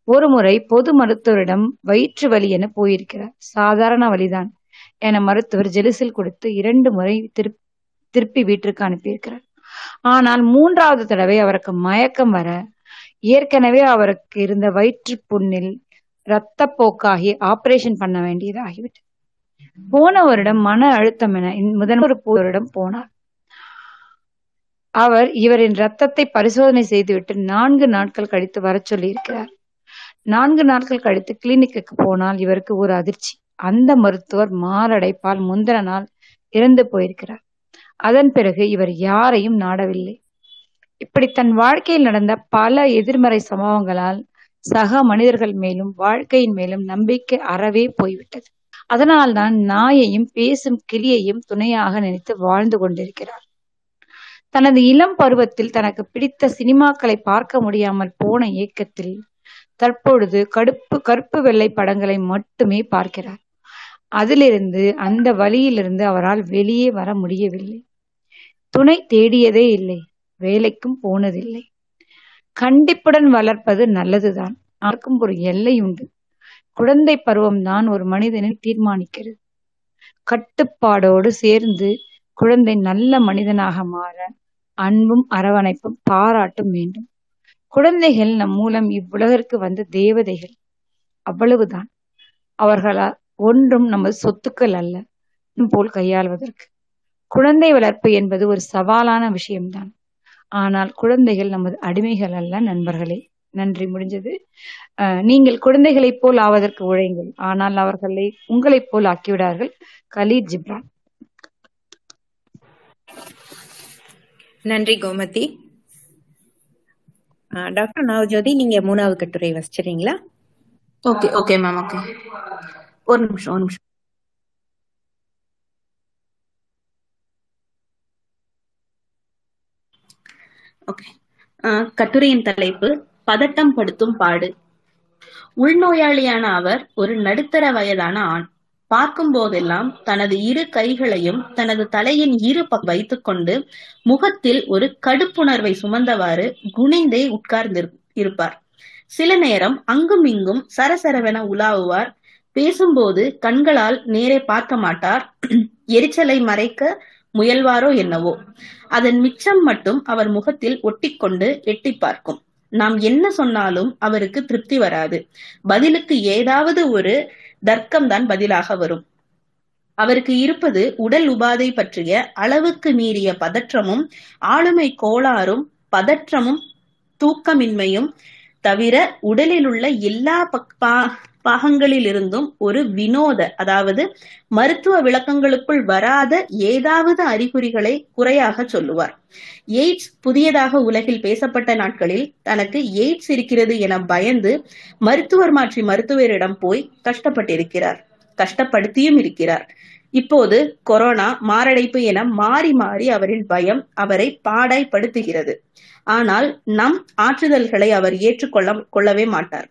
ஒருமுறை பொது மருத்துவரிடம் வயிற்று வலி என போயிருக்கிறார். சாதாரண வலிதான் என மருத்துவர் ஜெலுசில் கொடுத்து இரண்டு முறை திருப்- திருப்பி வீட்டிற்கு அனுப்பியிருக்கிறார். ஆனால் மூன்றாவது தடவை அவருக்கு மயக்கம் வர ஏற்கனவே அவருக்கு இருந்த வயிற்று புண்ணில் இரத்தப்போக்காகி ஆபரேஷன் பண்ண வேண்டியதாகிவிட்டது. போன வருடம் மன அழுத்தம் என இந்த போரிடம் போனார். அவர் இவரின் ரத்தத்தை பரிசோதனை செய்துவிட்டு நான்கு நாட்கள் கழித்து வரச் சொல்லியிருக்கிறார். நான்கு நாட்கள் கழித்து கிளினிக்குக்கு போனால் இவருக்கு ஒரு அதிர்ச்சி. அந்த மருத்துவர் மாரடைப்பால் முந்தின நாள் இறந்து போயிருக்கிறார். அதன் பிறகு இவர் யாரையும் நாடவில்லை. இப்படி தன் வாழ்க்கையில் நடந்த பல எதிர்மறை சம்பவங்களால் சக மனிதர்கள் மேலும் வாழ்க்கையின் மேலும் நம்பிக்கை அறவே போய்விட்டது. அதனால்தான் நாயையும் பேசும் கிளியையும் துணையாக நினைத்து வாழ்ந்து கொண்டிருக்கிறார். தனது இளம் பருவத்தில் தனக்கு பிடித்த சினிமாக்களை பார்க்க முடியாமல் போன ஏக்கத்தில் தற்பொழுது கடுப்பு கருப்பு வெள்ளை படங்களை மட்டுமே பார்க்கிறார். அதிலிருந்து அந்த வழியிலிருந்து அவரால் வெளியே வர முடியவில்லை. துணை தேடியதே இல்லை. வேலைக்கும் போனதில்லை. கண்டிப்புடன் வளர்ப்பது நல்லதுதான். யாருக்கும் ஒரு எல்லை உண்டு. குழந்தை பருவம் தான் ஒரு மனிதனை தீர்மானிக்கிறது. கட்டுப்பாடோடு சேர்ந்து குழந்தை நல்ல மனிதனாக மாற அன்பும் அரவணைப்பும் பாராட்டும் வேண்டும். குழந்தைகள் நம் மூலம் இவ்வுலகிற்கு வந்த தேவதைகள் அவ்வளவுதான். அவர்களால் ஒன்றும் நமது சொத்துக்கள் அல்ல போல் கையாள்வதற்கு. குழந்தை வளர்ப்பு என்பது ஒரு சவாலான விஷயம்தான். ஆனால் குழந்தைகள் நமது அடிமைகள் அல்ல நண்பர்களே. நன்றி முடிஞ்சது. நீங்கள் குழந்தைகளைப் போல் ஆவதற்கு உழையுங்கள். ஆனால் அவர்களை உங்களைப் போல் ஆக்கிவிடார்கள். கலீர் ஜிப்ரான். நன்றி கோமதி. டாக்டர் நவஜோதி நீங்க மூணாவது கட்டுரை வச்சிருக்கீங்களா? Okay okay ma'am okay. ஒரு நிமிஷம் ஒரு நிமிஷம். ஓகே. கட்டுரையின் தலைப்பு பதட்டம் படுத்தும் பாடு. உள்நோயாளியான அவர் ஒரு நடுத்தர வயதான ஆண். பார்க்கும் போதெல்லாம் தனது இரு கைகளையும் தனது தலையின் இரு வைத்துக் வைத்துக்கொண்டு முகத்தில் ஒரு கடுப்புணர்வை சுமந்தவாறு குனிந்தே உட்கார்ந்து இருப்பார். சில நேரம் அங்கும் இங்கும் சரசரவென உலாவுவார். பேசும்போது கண்களால் நேரே பார்க்க மாட்டார். எரிச்சலை மறைக்க முயல்வாரோ என்னவோ. அதன் மிச்சம் மட்டும் அவர் முகத்தில் ஒட்டிக்கொண்டு எட்டி பார்க்கும். நாம் என்ன சொன்னாலும் அவருக்கு திருப்தி வராது. பதிலுக்கு ஏதாவது ஒரு தர்க்கம்தான் பதிலாக வரும். அவருக்கு இருப்பது உடல் உபாதை பற்றிய அளவுக்கு மீறிய பதற்றமும் ஆளுமை கோளாறும் பதற்றமும் தூக்கமின்மையும் தவிர உடலில் உள்ள எல்லா பக்- பா- பாகங்களிலிருந்தும் ஒரு வினோத அதாவது மருத்துவ விளக்கங்களுக்குள் வராத ஏதாவது அறிகுறிகளை குறையாக சொல்லுவார். எய்ட்ஸ் புதியதாக உலகில் பேசப்பட்ட நாட்களில் தனக்கு எய்ட்ஸ் இருக்கிறது என பயந்து மருத்துவர் மாற்றி மருத்துவரிடம் போய் கஷ்டப்பட்டிருக்கிறார். கஷ்டப்படுத்தியும் இருக்கிறார். இப்போது கொரோனா மாரடைப்பு என மாறி மாறி அவரின் பயம் அவரை பாடாய்படுத்துகிறது ஆனால் நம் ஆற்றுதல்களை அவர் ஏற்றுக்கொள்ள கொள்ளவே மாட்டார்.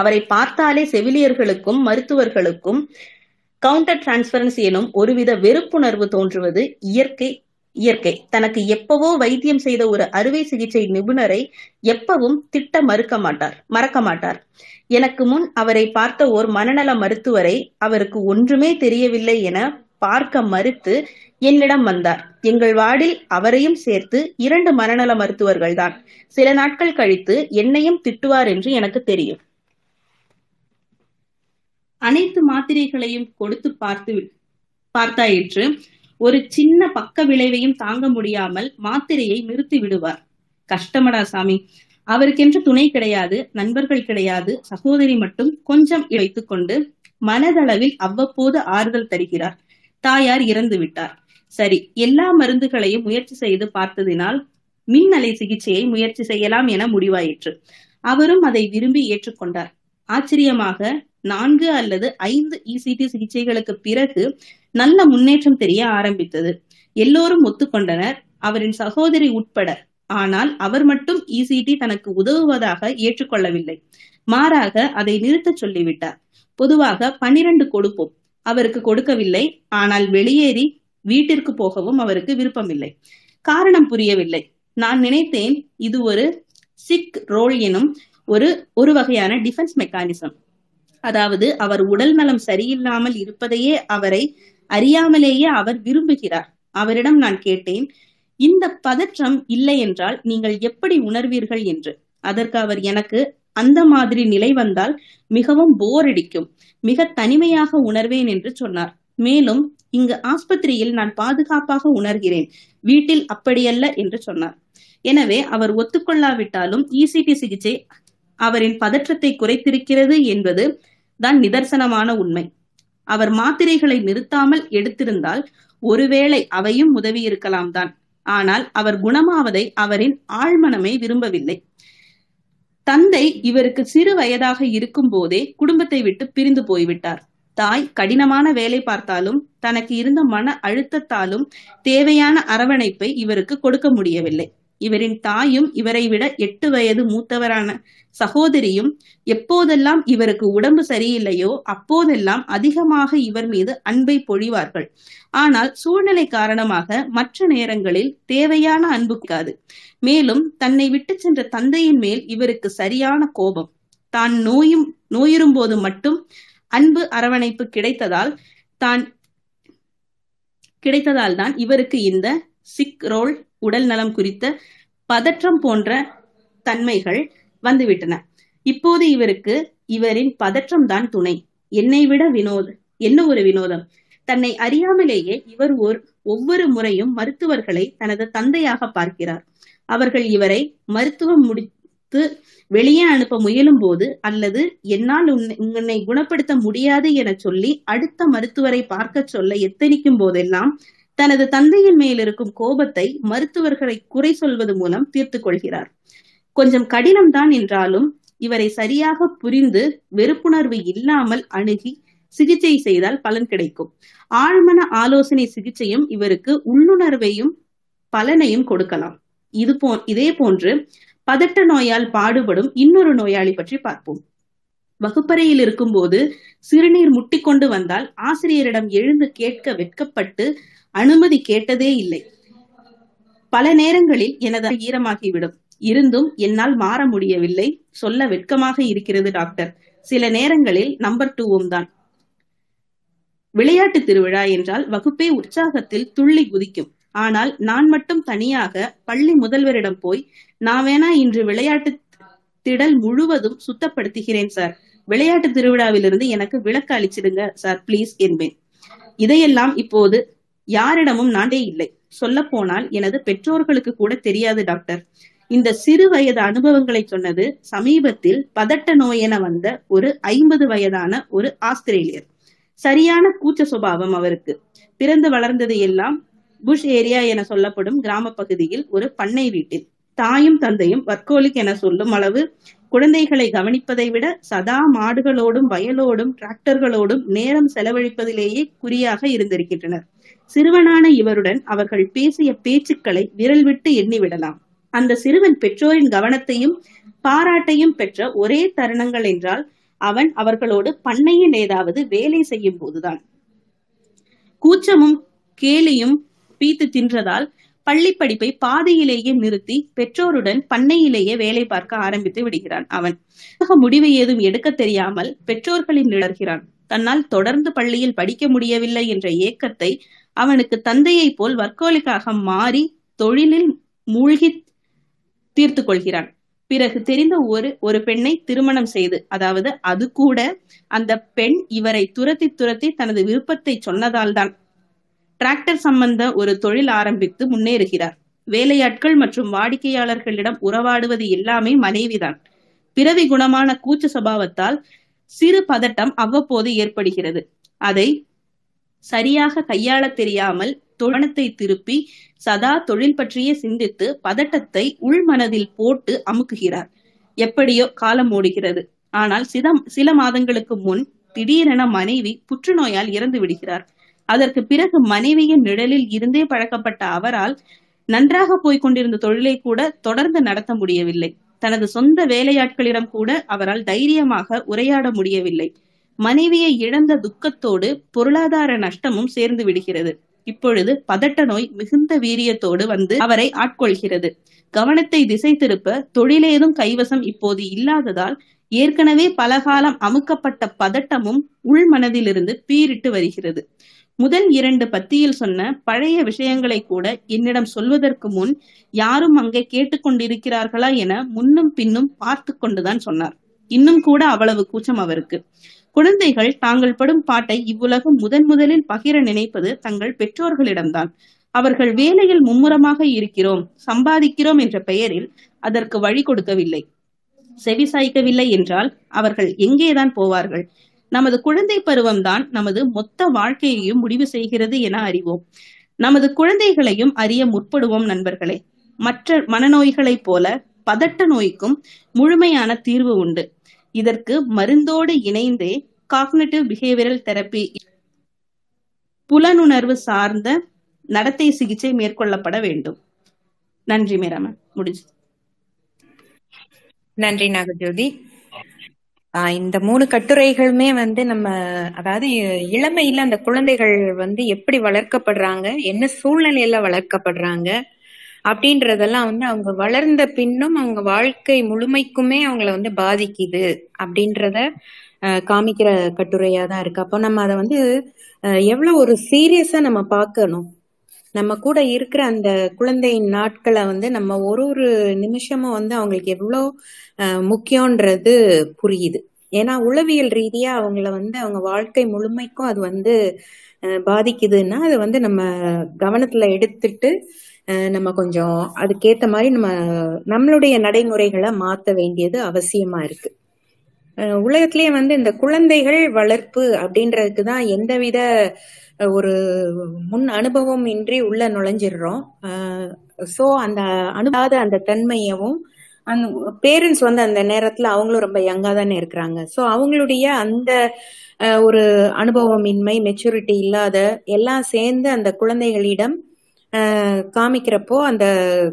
அவரை பார்த்தாலே செவிலியர்களுக்கும் மருத்துவர்களுக்கும் கவுண்டர் டிரான்ஸ்பரன்ஸ் எனும் ஒருவித வெறுப்புணர்வு தோன்றுவது இயற்கை இயற்கை. தனக்கு எப்பவோ வைத்தியம் செய்த ஒரு அறுவை சிகிச்சை நிபுணரை எப்பவும் திட்ட மறுக்க மாட்டார் மறக்க மாட்டார். எனக்கு முன் அவரை பார்த்த ஓர் மனநல மருத்துவரை அவருக்கு ஒன்றுமே தெரியவில்லை என பார்க்க மறுத்து என்னிடம் வந்தார். எங்கள் வார்டில் அவரையும் சேர்த்து இரண்டு மனநல மருத்துவர்கள் தான் சில நாட்கள் கழித்து என்னையும் திட்டுவார் என்று எனக்கு தெரியும். அனைத்து மாத்திரைகளையும் கொடுத்து பார்த்து பார்த்தாயிற்று. ஒரு சின்ன பக்க விளைவையும் தாங்க முடியாமல் மாத்திரையை நிறுத்தி விடுவார். கஷ்டமடா சாமி. அவருக்கென்று துணை கிடையாது நண்பர்கள் கிடையாது சகோதரி மட்டும் கொஞ்சம் வைத்துக் கொண்டு மனதளவில் அவ்வப்போது ஆறுதல் தருகிறார். தாயார் இறந்து விட்டார். சரி எல்லா மருந்துகளையும் முயற்சி செய்து பார்த்ததினால் மின்னலை சிகிச்சையை முயற்சி செய்யலாம் என முடிவாயிற்று. அவரும் அதை விரும்பி ஏற்றுக்கொண்டார். ஆச்சரியமாக நான்கு அல்லது ஐந்து இசிடி சிகிச்சைகளுக்கு பிறகு நல்ல முன்னேற்றம் தெரிய ஆரம்பித்தது. எல்லோரும் ஒத்துக்கொண்டனர். அவரின் சகோதரி உட்பட. ஆனால் அவர் மட்டும் இசிடி தனக்கு உதவுவதாக ஏற்றுக்கொள்ளவில்லை. மாறாக அதை நிறுத்தச் சொல்லிவிட்டார். பொதுவாக பனிரெண்டு கொடுப்போம். அவருக்கு கொடுக்கவில்லை. ஆனால் வெளியேறி வீட்டிற்கு போகவும் அவருக்கு விருப்பமில்லை. காரணம் புரியவில்லை. நான் நினைத்தேன் இது ஒரு சிக் ரோல் எனும் ஒரு ஒரு வகையான டிஃபென்ஸ் மெக்கானிசம். அதாவது அவர் உடல் நலம் சரியில்லாமல் இருப்பதையே அவரை அறியாமலேயே அவர் விரும்புகிறார். அவரிடம் நான் கேட்டேன் இந்த பதற்றம் இல்லை என்றால் நீங்கள் எப்படி உணர்வீர்கள் என்று? அதற்கு அவர் எனக்கு அந்த மாதிரி நிலை வந்தால் மிகவும் போர் அடிக்கும் மிக தனிமையாக உணர்வேன் என்று சொன்னார். மேலும் இங்கு ஆஸ்பத்திரியில் நான் பாதுகாப்பாக உணர்கிறேன் வீட்டில் அப்படியல்ல என்று சொன்னார். எனவே அவர் ஒத்துக்கொள்ளாவிட்டாலும் இசிடி சிகிச்சை அவரின் பதற்றத்தை குறைத்திருக்கிறது என்பது தான் நிதர்சனமான உண்மை. அவர் மாத்திரைகளை நிறுத்தாமல் எடுத்திருந்தால் ஒருவேளை அவையும் உதவி இருக்கலாம் தான். ஆனால் அவர் குணமாவதை அவரின் ஆழ்மனமே விரும்பவில்லை. தந்தை இவருக்கு சிறு வயதாக இருக்கும் போதே குடும்பத்தை விட்டு பிரிந்து போய்விட்டார். தாய் கடினமான வேலை பார்த்தாலும் தனக்கு இருந்த மன அழுத்தத்தாலும் தேவையான அரவணைப்பை இவருக்கு கொடுக்க முடியவில்லை. இவரின் தாயும் இவரை விட எட்டு வயது மூத்தவரான சகோதரியும் எப்போதெல்லாம் இவருக்கு உடம்பு சரியில்லையோ அப்போதெல்லாம் அதிகமாக இவர் மீது அன்பை பொழிவார்கள். ஆனால் சூழ்நிலை காரணமாக மற்ற நேரங்களில் தேவையான அன்பு மேலும் தன்னை விட்டு சென்ற தந்தையின் மேல் இவருக்கு சரியான கோபம். தான் நோயும் நோயுறும் போது மட்டும் அன்பு அரவணைப்பு கிடைத்ததால் தான் கிடைத்ததால் தான் இவருக்கு இந்த சிக் ரோல் உடல் நலம் குறித்த பதற்றம் போன்ற தன்மைகள் வந்துவிட்டன. இப்போது இவருக்கு இவரின் பதற்றம் தான் துணை. என்னை விட வினோத் என்ன ஒரு வினோதம்? தன்னை அறியாமலேயே இவர் ஒரு ஒவ்வொரு முறையும் மருத்துவர்களை தனது தந்தையாக பார்க்கிறார். அவர்கள் இவரை மருத்துவம் முடித்து வெளியே அனுப்ப முயலும் போது அல்லது என்னால் உன்னை குணப்படுத்த முடியாது என சொல்லி அடுத்த மருத்துவரை பார்க்க சொல்ல எத்தனிக்கும் போதெல்லாம் தனது தந்தையின் மேல் இருக்கும் கோபத்தை மருத்துவர்களை குறை சொல்வது மூலம் தீர்த்து கொள்கிறார். கொஞ்சம் கடினம்தான் என்றாலும் இவரை சரியாக புரிந்து வெறுப்புணர்வு இல்லாமல் அணுகி சிகிச்சை செய்தால் பலன் கிடைக்கும். ஆழ்மன ஆலோசனை சிகிச்சையும் இவருக்கு உள்ளுணர்வையும் பலனையும் கொடுக்கலாம். இது போ இதே போன்று பதட்ட நோயால் பாடுபடும் இன்னொரு நோயாளி பற்றி பார்ப்போம். வகுப்பறையில் இருக்கும்போது சிறுநீர் முட்டிக்கொண்டு வந்தால் ஆசிரியரிடம் எழுந்து கேட்க வெட்கப்பட்டு அனுமதி கேட்டதே இல்லை. பல நேரங்களில் எனது ஈரமாகிவிடும். இருந்தும் என்னால் மாற முடியவில்லை. சொல்ல வெட்கமாக இருக்கிறது டாக்டர். சில நேரங்களில் நம்பர் டூவும் தான். விளையாட்டு திருவிழா என்றால் வகுப்பே உற்சாகத்தில் துள்ளி குதிக்கும். ஆனால் நான் மட்டும் தனியாக பள்ளி முதல்வரிடம் போய் நான் வேணா இன்று விளையாட்டு திடல் முழுவதும் சுத்தப்படுத்துகிறேன் சார். விளையாட்டு திருவிழாவிலிருந்து எனக்கு விளக்கு அளிச்சிடுங்க சார் பிளீஸ் என்பேன். இதையெல்லாம் இப்போது யாரிடமும் நாடே இல்லை. சொல்ல போனால் எனது பெற்றோர்களுக்கு கூட தெரியாது டாக்டர். இந்த சிறு வயது அனுபவங்களை சொன்னது சமீபத்தில் பதட்ட நோய் என வந்த ஒரு ஐம்பது வயதான ஒரு ஆஸ்திரேலியர். சரியான கூச்ச சுபாவம் அவருக்கு. பிறந்து வளர்ந்தது எல்லாம் புஷ் ஏரியா என சொல்லப்படும் கிராம பகுதியில் ஒரு பண்ணை வீட்டில். தாயும் தந்தையும் வர்க்கோலிக் என சொல்லும் அளவு குழந்தைகளை கவனிப்பதை விட சதா மாடுகளோடும் வயலோடும் டிராக்டர்களோடும் நேரம் செலவழிப்பதிலேயே குறியாக இருந்திருக்கின்றனர். சிறுவனான இவருடன் அவர்கள் பேசிய பேச்சுக்களை விரல் விட்டு எண்ணிவிடலாம். அந்த சிறுவன் பெற்றோரின் கவனத்தையும் பாராட்டையும் பெற்ற ஒரே தருணங்கள் என்றால் அவன் அவர்களோடு பண்ணையில் ஏதாவது வேலை செய்யும் போதுதான். கூச்சமும் கேலியும் பீத்து தின்றதால் பள்ளி படிப்பை பாதியிலேயே நிறுத்தி பெற்றோருடன் பண்ணையிலேயே வேலை பார்க்க ஆரம்பித்து விடுகிறான் அவன். முடிவு ஏதும் எடுக்க தெரியாமல் பெற்றோர்களின் நிழற்கிறான். தன்னால் தொடர்ந்து பள்ளியில் படிக்க முடியவில்லை என்ற ஏக்கத்தை அவனுக்கு தந்தையை போல் வர்க்கோலிக்காக மாறி தொழிலில் மூழ்கி தீர்த்து கொள்கிறான். பிறகு தெரிந்த ஒரு ஒரு பெண்ணை திருமணம் செய்து அதாவது அது கூட அந்த பெண் இவரை துரத்தி துரத்தி தனது விருப்பத்தை சொன்னதால் தான் டிராக்டர் சம்பந்த ஒரு தொழில் ஆரம்பித்து முன்னேறுகிறார். வேலையாட்கள் மற்றும் வாடிக்கையாளர்களிடம் உறவாடுவது எல்லாமே மனைவிதான். பிறவி குணமான கூச்ச சபாவத்தால் சிறு பதட்டம் அவ்வப்போது ஏற்படுகிறது. அதை சரியாக கையாள தெரியாமல் தொழனத்தை திருப்பி சதா தொழில் பற்றியே சிந்தித்து பதட்டத்தை உள்மனதில் போட்டு அமுக்குகிறார். எப்படியோ காலம் ஓடுகிறது. ஆனால் சில சில மாதங்களுக்கு முன் திடீரென மனைவி புற்றுநோயால் இறந்து விடுகிறார். அதற்கு பிறகு மனைவியின் நிழலில் இருந்தே பழக்கப்பட்ட அவரால் நன்றாக போய்க் கொண்டிருந்த தொழிலை கூட தொடர்ந்து நடத்த முடியவில்லை. தனது சொந்த வேலையாட்களிடம் கூட அவரால் தைரியமாக உரையாட முடியவில்லை. மனைவியை இழந்த துக்கத்தோடு பொருளாதார நஷ்டமும் சேர்ந்து விடுகிறது. இப்பொழுது பதட்ட நோய் மிகுந்த வீரியத்தோடு வந்து அவரை ஆட்கொள்கிறது. கவனத்தை திசை திருப்ப தொழிலேதும் கைவசம் இப்போது இல்லாததால் ஏற்கனவே பலகாலம் அமுக்கப்பட்ட பதட்டமும் உள் மனதிலிருந்து பீரிட்டு வருகிறது. முதல் இரண்டு பத்தியில் சொன்ன பழைய விஷயங்களை கூட என்னிடம் சொல்வதற்கு முன் யாரும் அங்கே கேட்டுக்கொண்டிருக்கிறார்களா என முன்னும் பின்னும் பார்த்து கொண்டுதான் சொன்னார். இன்னும் கூட அவ்வளவு கூச்சம் அவருக்கு. குழந்தைகள் தாங்கள் படும் பாட்டை இவ்வுலகம் முதன் முதலில் பகிர நினைப்பது தங்கள் பெற்றோர்களிடம்தான். அவர்கள் வேலையில் மும்முரமாக இருக்கிறோம் சம்பாதிக்கிறோம் என்ற பெயரில் அதற்கு வழி கொடுக்கவில்லை. செவி சாய்க்கவில்லை என்றால் அவர்கள் எங்கேதான் போவார்கள்? நமது குழந்தை பருவம்தான் நமது மொத்த வாழ்க்கையையும் முடிவு செய்கிறது என அறிவோம். நமது குழந்தைகளையும் அறிய முற்படுவோம் நண்பர்களே. மற்ற மனநோய்களைப் போல பதட்ட நோய்க்கும் முழுமையான தீர்வு உண்டு. இதற்கு மருந்தோடு இணைந்தே காக்னேட்டிவ் பிஹேவியரல் தெரப்பி புலனுணர்வு சார்ந்த நடத்தை சிகிச்சை மேற்கொள்ளப்பட வேண்டும். நன்றி மேராமன் முடிஞ்சு நன்றி நாகஜோதி. ஆஹ் இந்த மூணு கட்டுரைகளுமே வந்து நம்ம அதாவது இளமையில அந்த குழந்தைகள் வந்து எப்படி வளர்க்கப்படுறாங்க என்ன சூழ்நிலையில வளர்க்கப்படுறாங்க அப்படின்றதெல்லாம் வந்து அவங்க வளர்ந்த பின்னும் அவங்க வாழ்க்கை முழுமைக்குமே அவங்கள வந்து பாதிக்குது அப்படின்றத ஆஹ் காமிக்கிற கட்டுரையா தான் இருக்கு. அப்போ நம்ம அதை வந்து எவ்வளவு ஒரு சீரியஸா நம்ம பார்க்கணும். நம்ம கூட இருக்கிற அந்த குழந்தையின் நாட்களை வந்து நம்ம ஒரு ஒரு நிமிஷமும் வந்து அவங்களுக்கு எவ்வளோ அஹ், முக்கியன்றது புரியுது. ஏன்னா உளவியல் ரீதியா அவங்கள வந்து அவங்க வாழ்க்கை முழுமைக்கும் அது வந்து பாதிக்குதுன்னா அது வந்து நம்ம கவனத்துல எடுத்துட்டு நம்ம கொஞ்சம் அதுக்கேத்த மாதிரி நம்ம நம்மளுடைய நடைமுறைகளை மாத்த வேண்டியது அவசியமா இருக்கு. உலகத்திலேயே வந்து இந்த குழந்தைகள் வளர்ப்பு அப்படின்றதுக்கு தான் எந்தவித ஒரு முன் அனுபவம் இன்றி உள்ள நுழைஞ்சிடுறோம். ஸோ அந்த அனுபவாத அந்த தன்மையவும் அந்த பேரண்ட்ஸ் வந்து அந்த நேரத்துல அவங்களும் ரொம்ப யங்கா தானே இருக்கிறாங்க. ஸோ அவங்களுடைய அந்த ஒரு அனுபவமின்மை மெச்சூரிட்டி இல்லாத எல்லாம் சேர்ந்து அந்த குழந்தைகளிடம் காமிக்கிறப்போ அந்த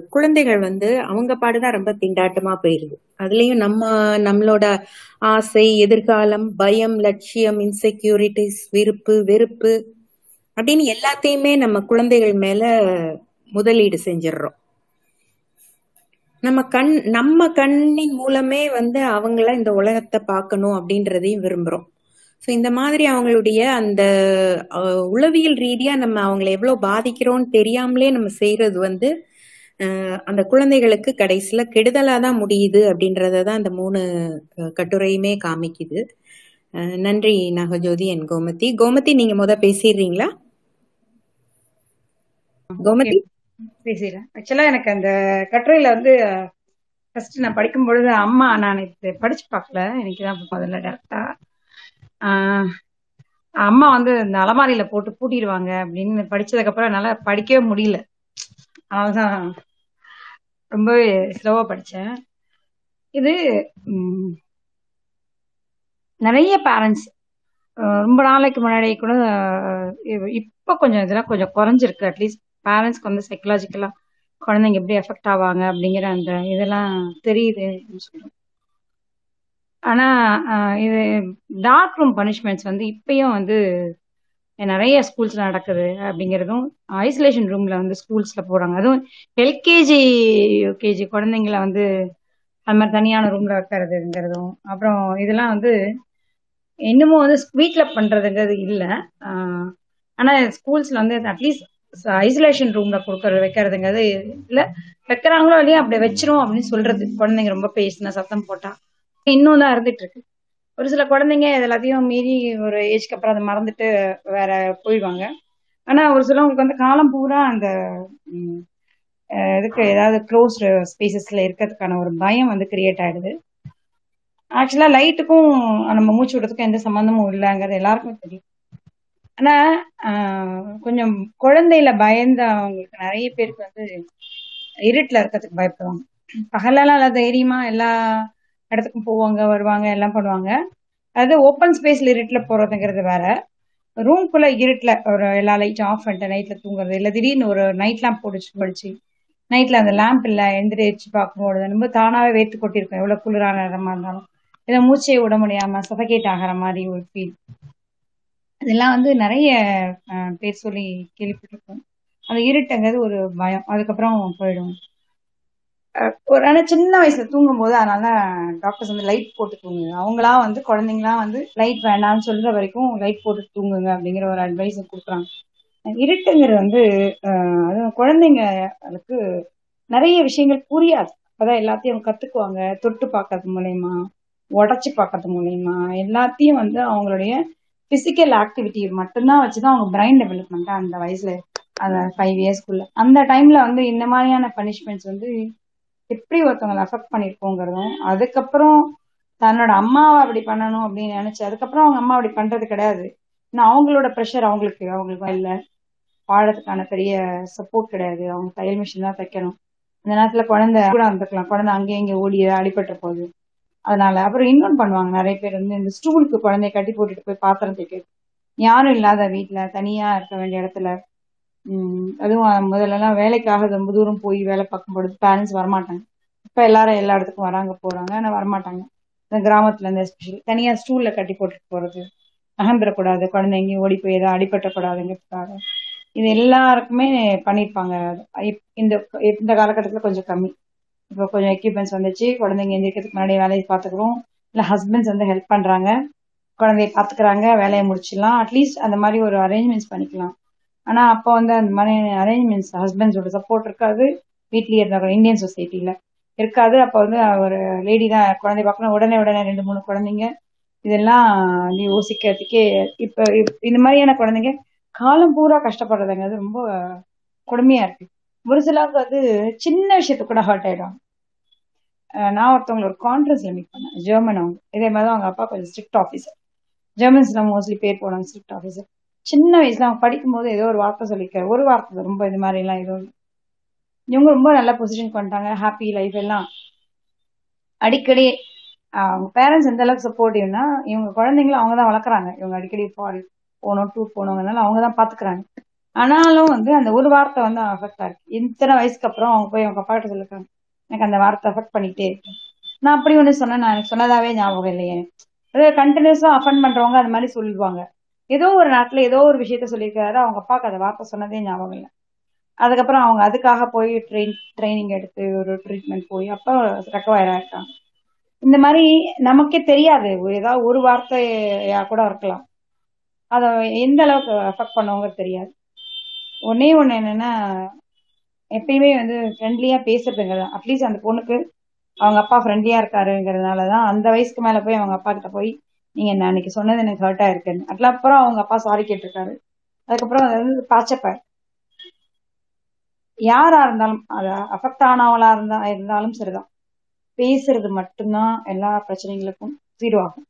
குழந்தைகள் வந்து அவங்க பாடுதான் ரொம்ப திண்டாட்டமா போயிருது. அதுலயும் நம்ம நம்மளோட ஆசை எதிர்காலம் பயம் லட்சியம் இன்செக்யூரிட்டிஸ் விருப்பு வெறுப்பு அப்படின்னு எல்லாத்தையுமே நம்ம குழந்தைகள் மேல முதலீடு செஞ்சிடுறோம். நம்ம கண் நம்ம கண்ணின் மூலமே வந்து அவங்கள இந்த உலகத்தை பார்க்கணும் அப்படின்றதையும் விரும்புறோம். ஸோ இந்த மாதிரி அவங்களுடைய அந்த உளவியல் ரீதியா நம்ம அவங்கள எவ்வளவு பாதிக்கிறோம்னு தெரியாமலே நம்ம செய்யறது வந்து அந்த குழந்தைகளுக்கு கடைசியில கெடுதலா தான் முடியுது அப்படின்றத தான் அந்த மூணு கட்டுரையுமே காமிக்குது. நன்றி நாகஜோதி என் கோமதி. கோமதி நீங்க முத பேசிடுறீங்களா? கோமதி? பேசிடுறேன். ஆக்சுவலா எனக்கு அந்த கட்டுரையில வந்து ஃபர்ஸ்ட் நான் படிக்கும் பொழுது அம்மா நான் இது படிச்சு பார்க்கல. எனக்கு தான் முதல்ல டேரக்டா அம்மா வந்து இந்த அலமாரியில போட்டு பூட்டிடுவாங்க அப்படின்னு படிச்சதுக்கு அப்புறம் என்னால படிக்கவே முடியல. அதனாலதான் ரொம்பவே ஸ்லோவா படிச்சேன். இது நிறைய பேரண்ட்ஸ் ரொம்ப நாளைக்கு முன்னாடி கூட இப்போ இப்ப கொஞ்சம் இதெல்லாம் கொஞ்சம் குறைஞ்சிருக்கு. அட்லீஸ்ட் பேரண்ட்ஸ்க்கு வந்து சைக்கலாஜிக்கலா குழந்தைங்க எப்படி எஃபெக்ட் ஆவாங்க அப்படிங்கிற அந்த இதெல்லாம் தெரியுது. சொல்றேன் ஆனா இது டார்க் ரூம் பனிஷ்மெண்ட்ஸ் வந்து இப்பயும் வந்து நிறைய ஸ்கூல்ஸ்ல நடக்குது அப்படிங்கிறதும் ஐசோலேஷன் ரூம்ல வந்து ஸ்கூல்ஸ்ல போறாங்க அதுவும் எல்கேஜி யூகேஜி குழந்தைங்கள வந்து அது மாதிரி தனியான ரூம்ல வைக்கிறதுங்கிறதும் அப்புறம் இதெல்லாம் வந்து இன்னமும் வந்து வீட்ல பண்றதுங்கிறது இல்லை. ஆனால் ஆனா ஸ்கூல்ஸ்ல வந்து அட்லீஸ்ட் ஐசோலேஷன் ரூம்ல கொடுக்கறது வைக்கிறதுங்கிறது இல்லை. வைக்கிறாங்களோ இல்லையா அப்படி வச்சிரும் அப்படின்னு சொல்றது. குழந்தைங்க ரொம்ப பேசினா சத்தம் போட்டா. இன்னும் தான் இருந்துட்டு இருக்கு ஒரு சில குழந்தைங்க இது எல்லாத்தையும் மீறி ஒரு ஏஜ்க்கு அப்புறம் அதை மறந்துட்டு வேற போயிடுவாங்க. ஆனா ஒரு சிலவங்களுக்கு வந்து காலம் பூரா அந்த இதுக்கு ஏதாவது க்ளோஸ் ஸ்பேசஸ்ல இருக்கிறதுக்கான ஒரு பயம் வந்து கிரியேட் ஆயிடுது. ஆக்சுவலா லைட்டுக்கும் நம்ம மூச்சு விடுறதுக்கும் எந்த சம்மந்தமும் இல்லைங்கிறது எல்லாருக்குமே தெரியும். ஆனா கொஞ்சம் குழந்தையில பயந்த அவங்களுக்கு நிறைய பேருக்கு வந்து இருட்டுல இருக்கிறதுக்கு பயப்படுவாங்க. பகலெல்லாம் நல்லா தைரியமா எல்லா இடத்துக்கும் போவாங்க வருவாங்க எல்லாம் பண்ணுவாங்க. அதாவது ஓப்பன் ஸ்பேஸ்ல இருட்டில் போறதுங்கிறது வேற. ரூம்குள்ள இருட்டில் ஒரு எல்லா லைட்டும் ஆஃப் பண்ணிட்டு நைட்ல தூங்குறது. இல்லை திடீர்னு ஒரு நைட் லேம்ப் போடுச்சு படிச்சு நைட்ல அந்த லேம்ப் இல்லை எந்திரிச்சு பார்க்கும்போது ரொம்ப தானாவே வேர்த்து கொட்டிருக்கும் எவ்வளவு குளிரான இடமா இருந்தாலும். இதை மூச்சையை விட முடியாம சஃபகேட் ஆகிற மாதிரி ஒரு ஃபீல் இதெல்லாம் வந்து நிறைய பேர் சொல்லி கேள்விப்பட்டிருக்கோம். அந்த இருட்டுங்கிறது ஒரு பயம். அதுக்கப்புறம் போயிடும். ஒரு ஆனா சின்ன வயசுல தூங்கும் போது அதனால டாக்டர்ஸ் வந்து லைட் போட்டு தூங்குங்க. அவங்களா வந்து குழந்தைங்களாம் வந்து லைட் வேண்டாம்னு சொல்ற வரைக்கும் லைட் போட்டு தூங்குங்க அப்படிங்கிற ஒரு அட்வைஸ் கொடுக்குறாங்க. இருட்டுங்கிறது வந்து அதுவும் குழந்தைங்களுக்கு நிறைய விஷயங்கள் புரியாது. அப்பதான் எல்லாத்தையும் அவங்க கத்துக்குவாங்க. தொட்டு பார்க்கறது மூலயமா உடைச்சு பார்க்கறது மூலயமா எல்லாத்தையும் வந்து அவங்களுடைய பிசிக்கல் ஆக்டிவிட்டி மட்டும்தான் வச்சுதான் அவங்க பிரைன் டெவலப்மெண்ட் அந்த வயசுல அந்த ஃபைவ் இயர்ஸ்க்குள்ள அந்த டைம்ல வந்து இந்த மாதிரியான பனிஷ்மெண்ட்ஸ் வந்து எப்படி ஒருத்தவங்களை அஃபெக்ட் பண்ணிருக்கோங்கிறதும் அதுக்கப்புறம் தன்னோட அம்மாவை அப்படி பண்ணணும் அப்படின்னு நினைச்சு அதுக்கப்புறம் அவங்க அம்மா அப்படி பண்றது கிடையாது. ஏன்னா அவங்களோட ப்ரெஷர் அவங்களுக்கு அவங்களுக்கு இல்ல. வாழறதுக்கான பெரிய சப்போர்ட் கிடையாது. அவங்க தையல் மிஷின் தான் தைக்கணும். அந்த நேரத்துல குழந்தை கூட வந்துக்கலாம் குழந்தை அங்கேயும் இங்கே ஓடி அடிபட்ட போகுது அதனால அப்புறம் இன்னொன்னு பண்ணுவாங்க. நிறைய பேர் வந்து இந்த ஸ்டூலுக்கு குழந்தைய கட்டி போட்டுட்டு போய் பாத்திரம் தைக்கிறது. யாரும் இல்லாத வீட்டுல தனியா இருக்க வேண்டிய இடத்துல அதுவும் முதல்லலாம் வேலைக்காக ரொம்ப தூரம் போய் வேலை பார்க்கும்பொழுது பேரண்ட்ஸ் வரமாட்டாங்க. இப்ப எல்லாரும் எல்லா இடத்துக்கும் வராங்க போறாங்க ஆனா வரமாட்டாங்க. இந்த கிராமத்துல இருந்து எஸ்பெஷலி தனியா ஸ்டூல்ல கட்டி போட்டுட்டு போறது. அகம்பிடக்கூடாது குழந்தை எங்கேயும் ஓடி போய் ஏதாவது அடிபட்டக்கூடாதுங்கிறதுக்காக இது எல்லாருக்குமே பண்ணியிருப்பாங்க இந்த இந்த காலகட்டத்துல கொஞ்சம் கம்மி. இப்போ கொஞ்சம் எக்யூப்மெண்ட்ஸ் வந்துச்சு குழந்தைங்க எந்திரிக்கிறதுக்கு முன்னாடி வேலையை பார்த்துக்கிறோம். இல்ல ஹஸ்பண்ட்ஸ் வந்து ஹெல்ப் பண்றாங்க. குழந்தைய பாத்துக்கிறாங்க வேலையை முடிச்சிடலாம். அட்லீஸ்ட் அந்த மாதிரி ஒரு அரேஞ்ச்மெண்ட்ஸ் பண்ணிக்கலாம். ஆனா அப்போ வந்து அந்த மாதிரி அரேஞ்ச்மெண்ட்ஸ் ஹஸ்பண்ட்ஸோட சப்போர்ட் இருக்காது. வீட்லயே இருந்தாங்க இந்தியன் சொசைட்டில இருக்காது. அப்போ வந்து ஒரு லேடி தான் குழந்தை பார்க்கணும். உடனே உடனே ரெண்டு மூணு குழந்தைங்க. இதெல்லாம் நீ யோசிக்கிறதுக்கே இப்ப இந்த மாதிரியான குழந்தைங்க காலம் பூரா கஷ்டப்படுறதுங்கிறது ரொம்ப கொடுமையா இருக்கு. ஒரு சிலருக்கு வந்து சின்ன விஷயத்துக்கு கூட ஹர்ட் ஆயிடும் நான் ஒருத்தவங்களை ஒரு கான்ஃபரன்ஸ்ல மீட் பண்ணேன். ஜெர்மன் அவங்க. இதே மாதிரி தான் அவங்க அப்பா கொஞ்சம் ஸ்ட்ரிக்ட் ஆஃபீஸர் ஜெர்மன்ஸ்ல மோஸ்ட்லி பேர் போனாங்க ஸ்ட்ரிக்ட் ஆஃபீஸர் சின்ன வயசுல அவங்க படிக்கும்போது ஏதோ ஒரு வார்த்தை சொல்லிக்க ஒரு வார்த்தை ரொம்ப இது மாதிரி எல்லாம் ஏதோ இவங்க ரொம்ப நல்ல பொசிஷன் பண்ணிட்டாங்க ஹாப்பி லைஃப் எல்லாம். அடிக்கடி அவங்க பேரண்ட்ஸ் எந்த அளவுக்கு சப்போர்ட்டிவ்னா இவங்க குழந்தைங்களும் அவங்க தான் வளர்க்குறாங்க. இவங்க அடிக்கடி ஃபாரி போகணும் டூர் போனவங்கனால அவங்க தான் பாத்துக்கிறாங்க. ஆனாலும் வந்து அந்த ஒரு வார்த்தை வந்து அஃபெக்ட் ஆயிருக்கு இத்தனை வயசுக்கு அப்புறம் அவங்க போய் அவங்க அப்பா கிட்ட சொல்லிருக்காங்க. எனக்கு அந்த வார்த்தை அஃபெக்ட் பண்ணிட்டே இருக்கு. நான் அப்படி ஒன்று சொன்னேன். நான் எனக்கு சொன்னதாவே ஞாபகம் இல்லையே. கண்டினியூஸா அஃபெண்ட் பண்றவங்க அது மாதிரி சொல்லுவாங்க. ஏதோ ஒரு நாட்டுல ஏதோ ஒரு விஷயத்த சொல்லியிருக்காரு. அவங்க அப்பாவுக்கு அதை வார்த்தை சொன்னதே ஞாபகம் இல்லை. அதுக்கப்புறம் அவங்க அதுக்காக போய் ட்ரெயின் ட்ரைனிங் எடுத்து ஒரு ட்ரீட்மெண்ட் போய் அப்போ ரெக்கவயர் ஆயிருக்காங்க இந்த மாதிரி நமக்கே தெரியாது. ஏதாவது ஒரு வார்த்தையா கூட இருக்கலாம். அதை எந்த அளவுக்கு அஃபெக்ட் பண்ணுவோங்கிறது தெரியாது. ஒன்னே ஒன்று என்னன்னா எப்பயுமே வந்து ஃப்ரெண்ட்லியா பேசுறதுங்கிறது அட்லீஸ்ட் அந்த பொண்ணுக்கு அவங்க அப்பா ஃப்ரெண்ட்லியா இருக்காருங்கிறதுனாலதான் அந்த வயசுக்கு மேல போய் அவங்க அப்பா கிட்ட போய் நீங்க நான் அன்னைக்கு சொன்னது எனக்கு ஹர்ட் ஆயிருக்குன்னு அதுல அப்புறம் அவங்க அப்பா சாரி கேட்டிருக்காரு. அதுக்கப்புறம் அது வந்து பாச்சப்பார் யாரா இருந்தாலும் அது அஃபெக்ட் ஆனவளா இருந்தா இருந்தாலும் சரிதான். பேசுறது மட்டும்தான் எல்லா பிரச்சனைகளுக்கும் தீர்வாகும்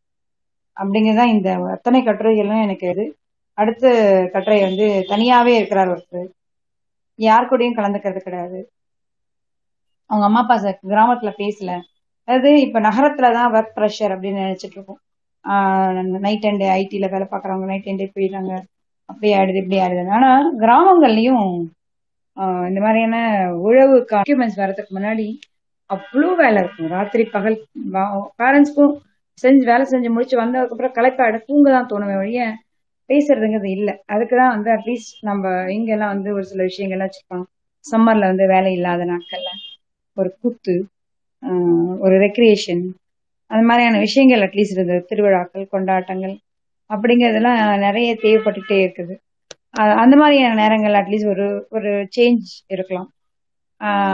அப்படிங்கிறதான் இந்த அத்தனை கட்டுரைகளும் எனக்கு இது. அடுத்த கட்டுரை வந்து தனியாவே இருக்கிறார் ஒருத்தர். யார் கூடயும் கலந்துக்கிறது கிடையாது. அவங்க அம்மா அப்பா ச- கிராமத்துல பேசல. அதாவது இப்ப நகரத்துலதான் ஒர்க் ப்ரெஷர் அப்படின்னு நினைச்சிட்டு இருக்கோம். நைட் அண்ட் ஐடில வேலை பாக்குறவங்க நைட் அண்டே போயிடுறாங்க. அப்படி ஆயிடுது இப்படி ஆயிடுது. ஆனா கிராமங்கள்லயும் இந்த மாதிரியான உழவு டாக்குமெண்ட்ஸ் வர்றதுக்கு முன்னாடி அவ்வளோ வேலை இருக்கும். ராத்திரி பகல் பேரண்ட்ஸ்க்கும் செஞ்சு வேலை செஞ்சு முடிச்சு வந்ததுக்கு அப்புறம் களைப்பாடு தூங்க தான் தோணுமே வழிய பேசுறதுங்கிறது அதுக்கு அதுக்குதான் வந்து அட்லீஸ்ட் நம்ம இங்கெல்லாம் வந்து ஒரு சில விஷயங்கள்லாம் வச்சிருப்பாங்க சம்மர்ல வந்து வேலை இல்லாத நாட்கள்ல ஒரு கூத்து ஒரு ரெக்ரியேஷன் அந்த மாதிரியான விஷயங்கள் அட்லீஸ்ட் இருந்தது திருவிழாக்கள் கொண்டாட்டங்கள் அப்படிங்கிறதெல்லாம் நிறைய தேவைப்பட்டுட்டே இருக்குது. அந்த மாதிரியான நேரங்கள் அட்லீஸ்ட் ஒரு ஒரு சேஞ்ச் இருக்கலாம்.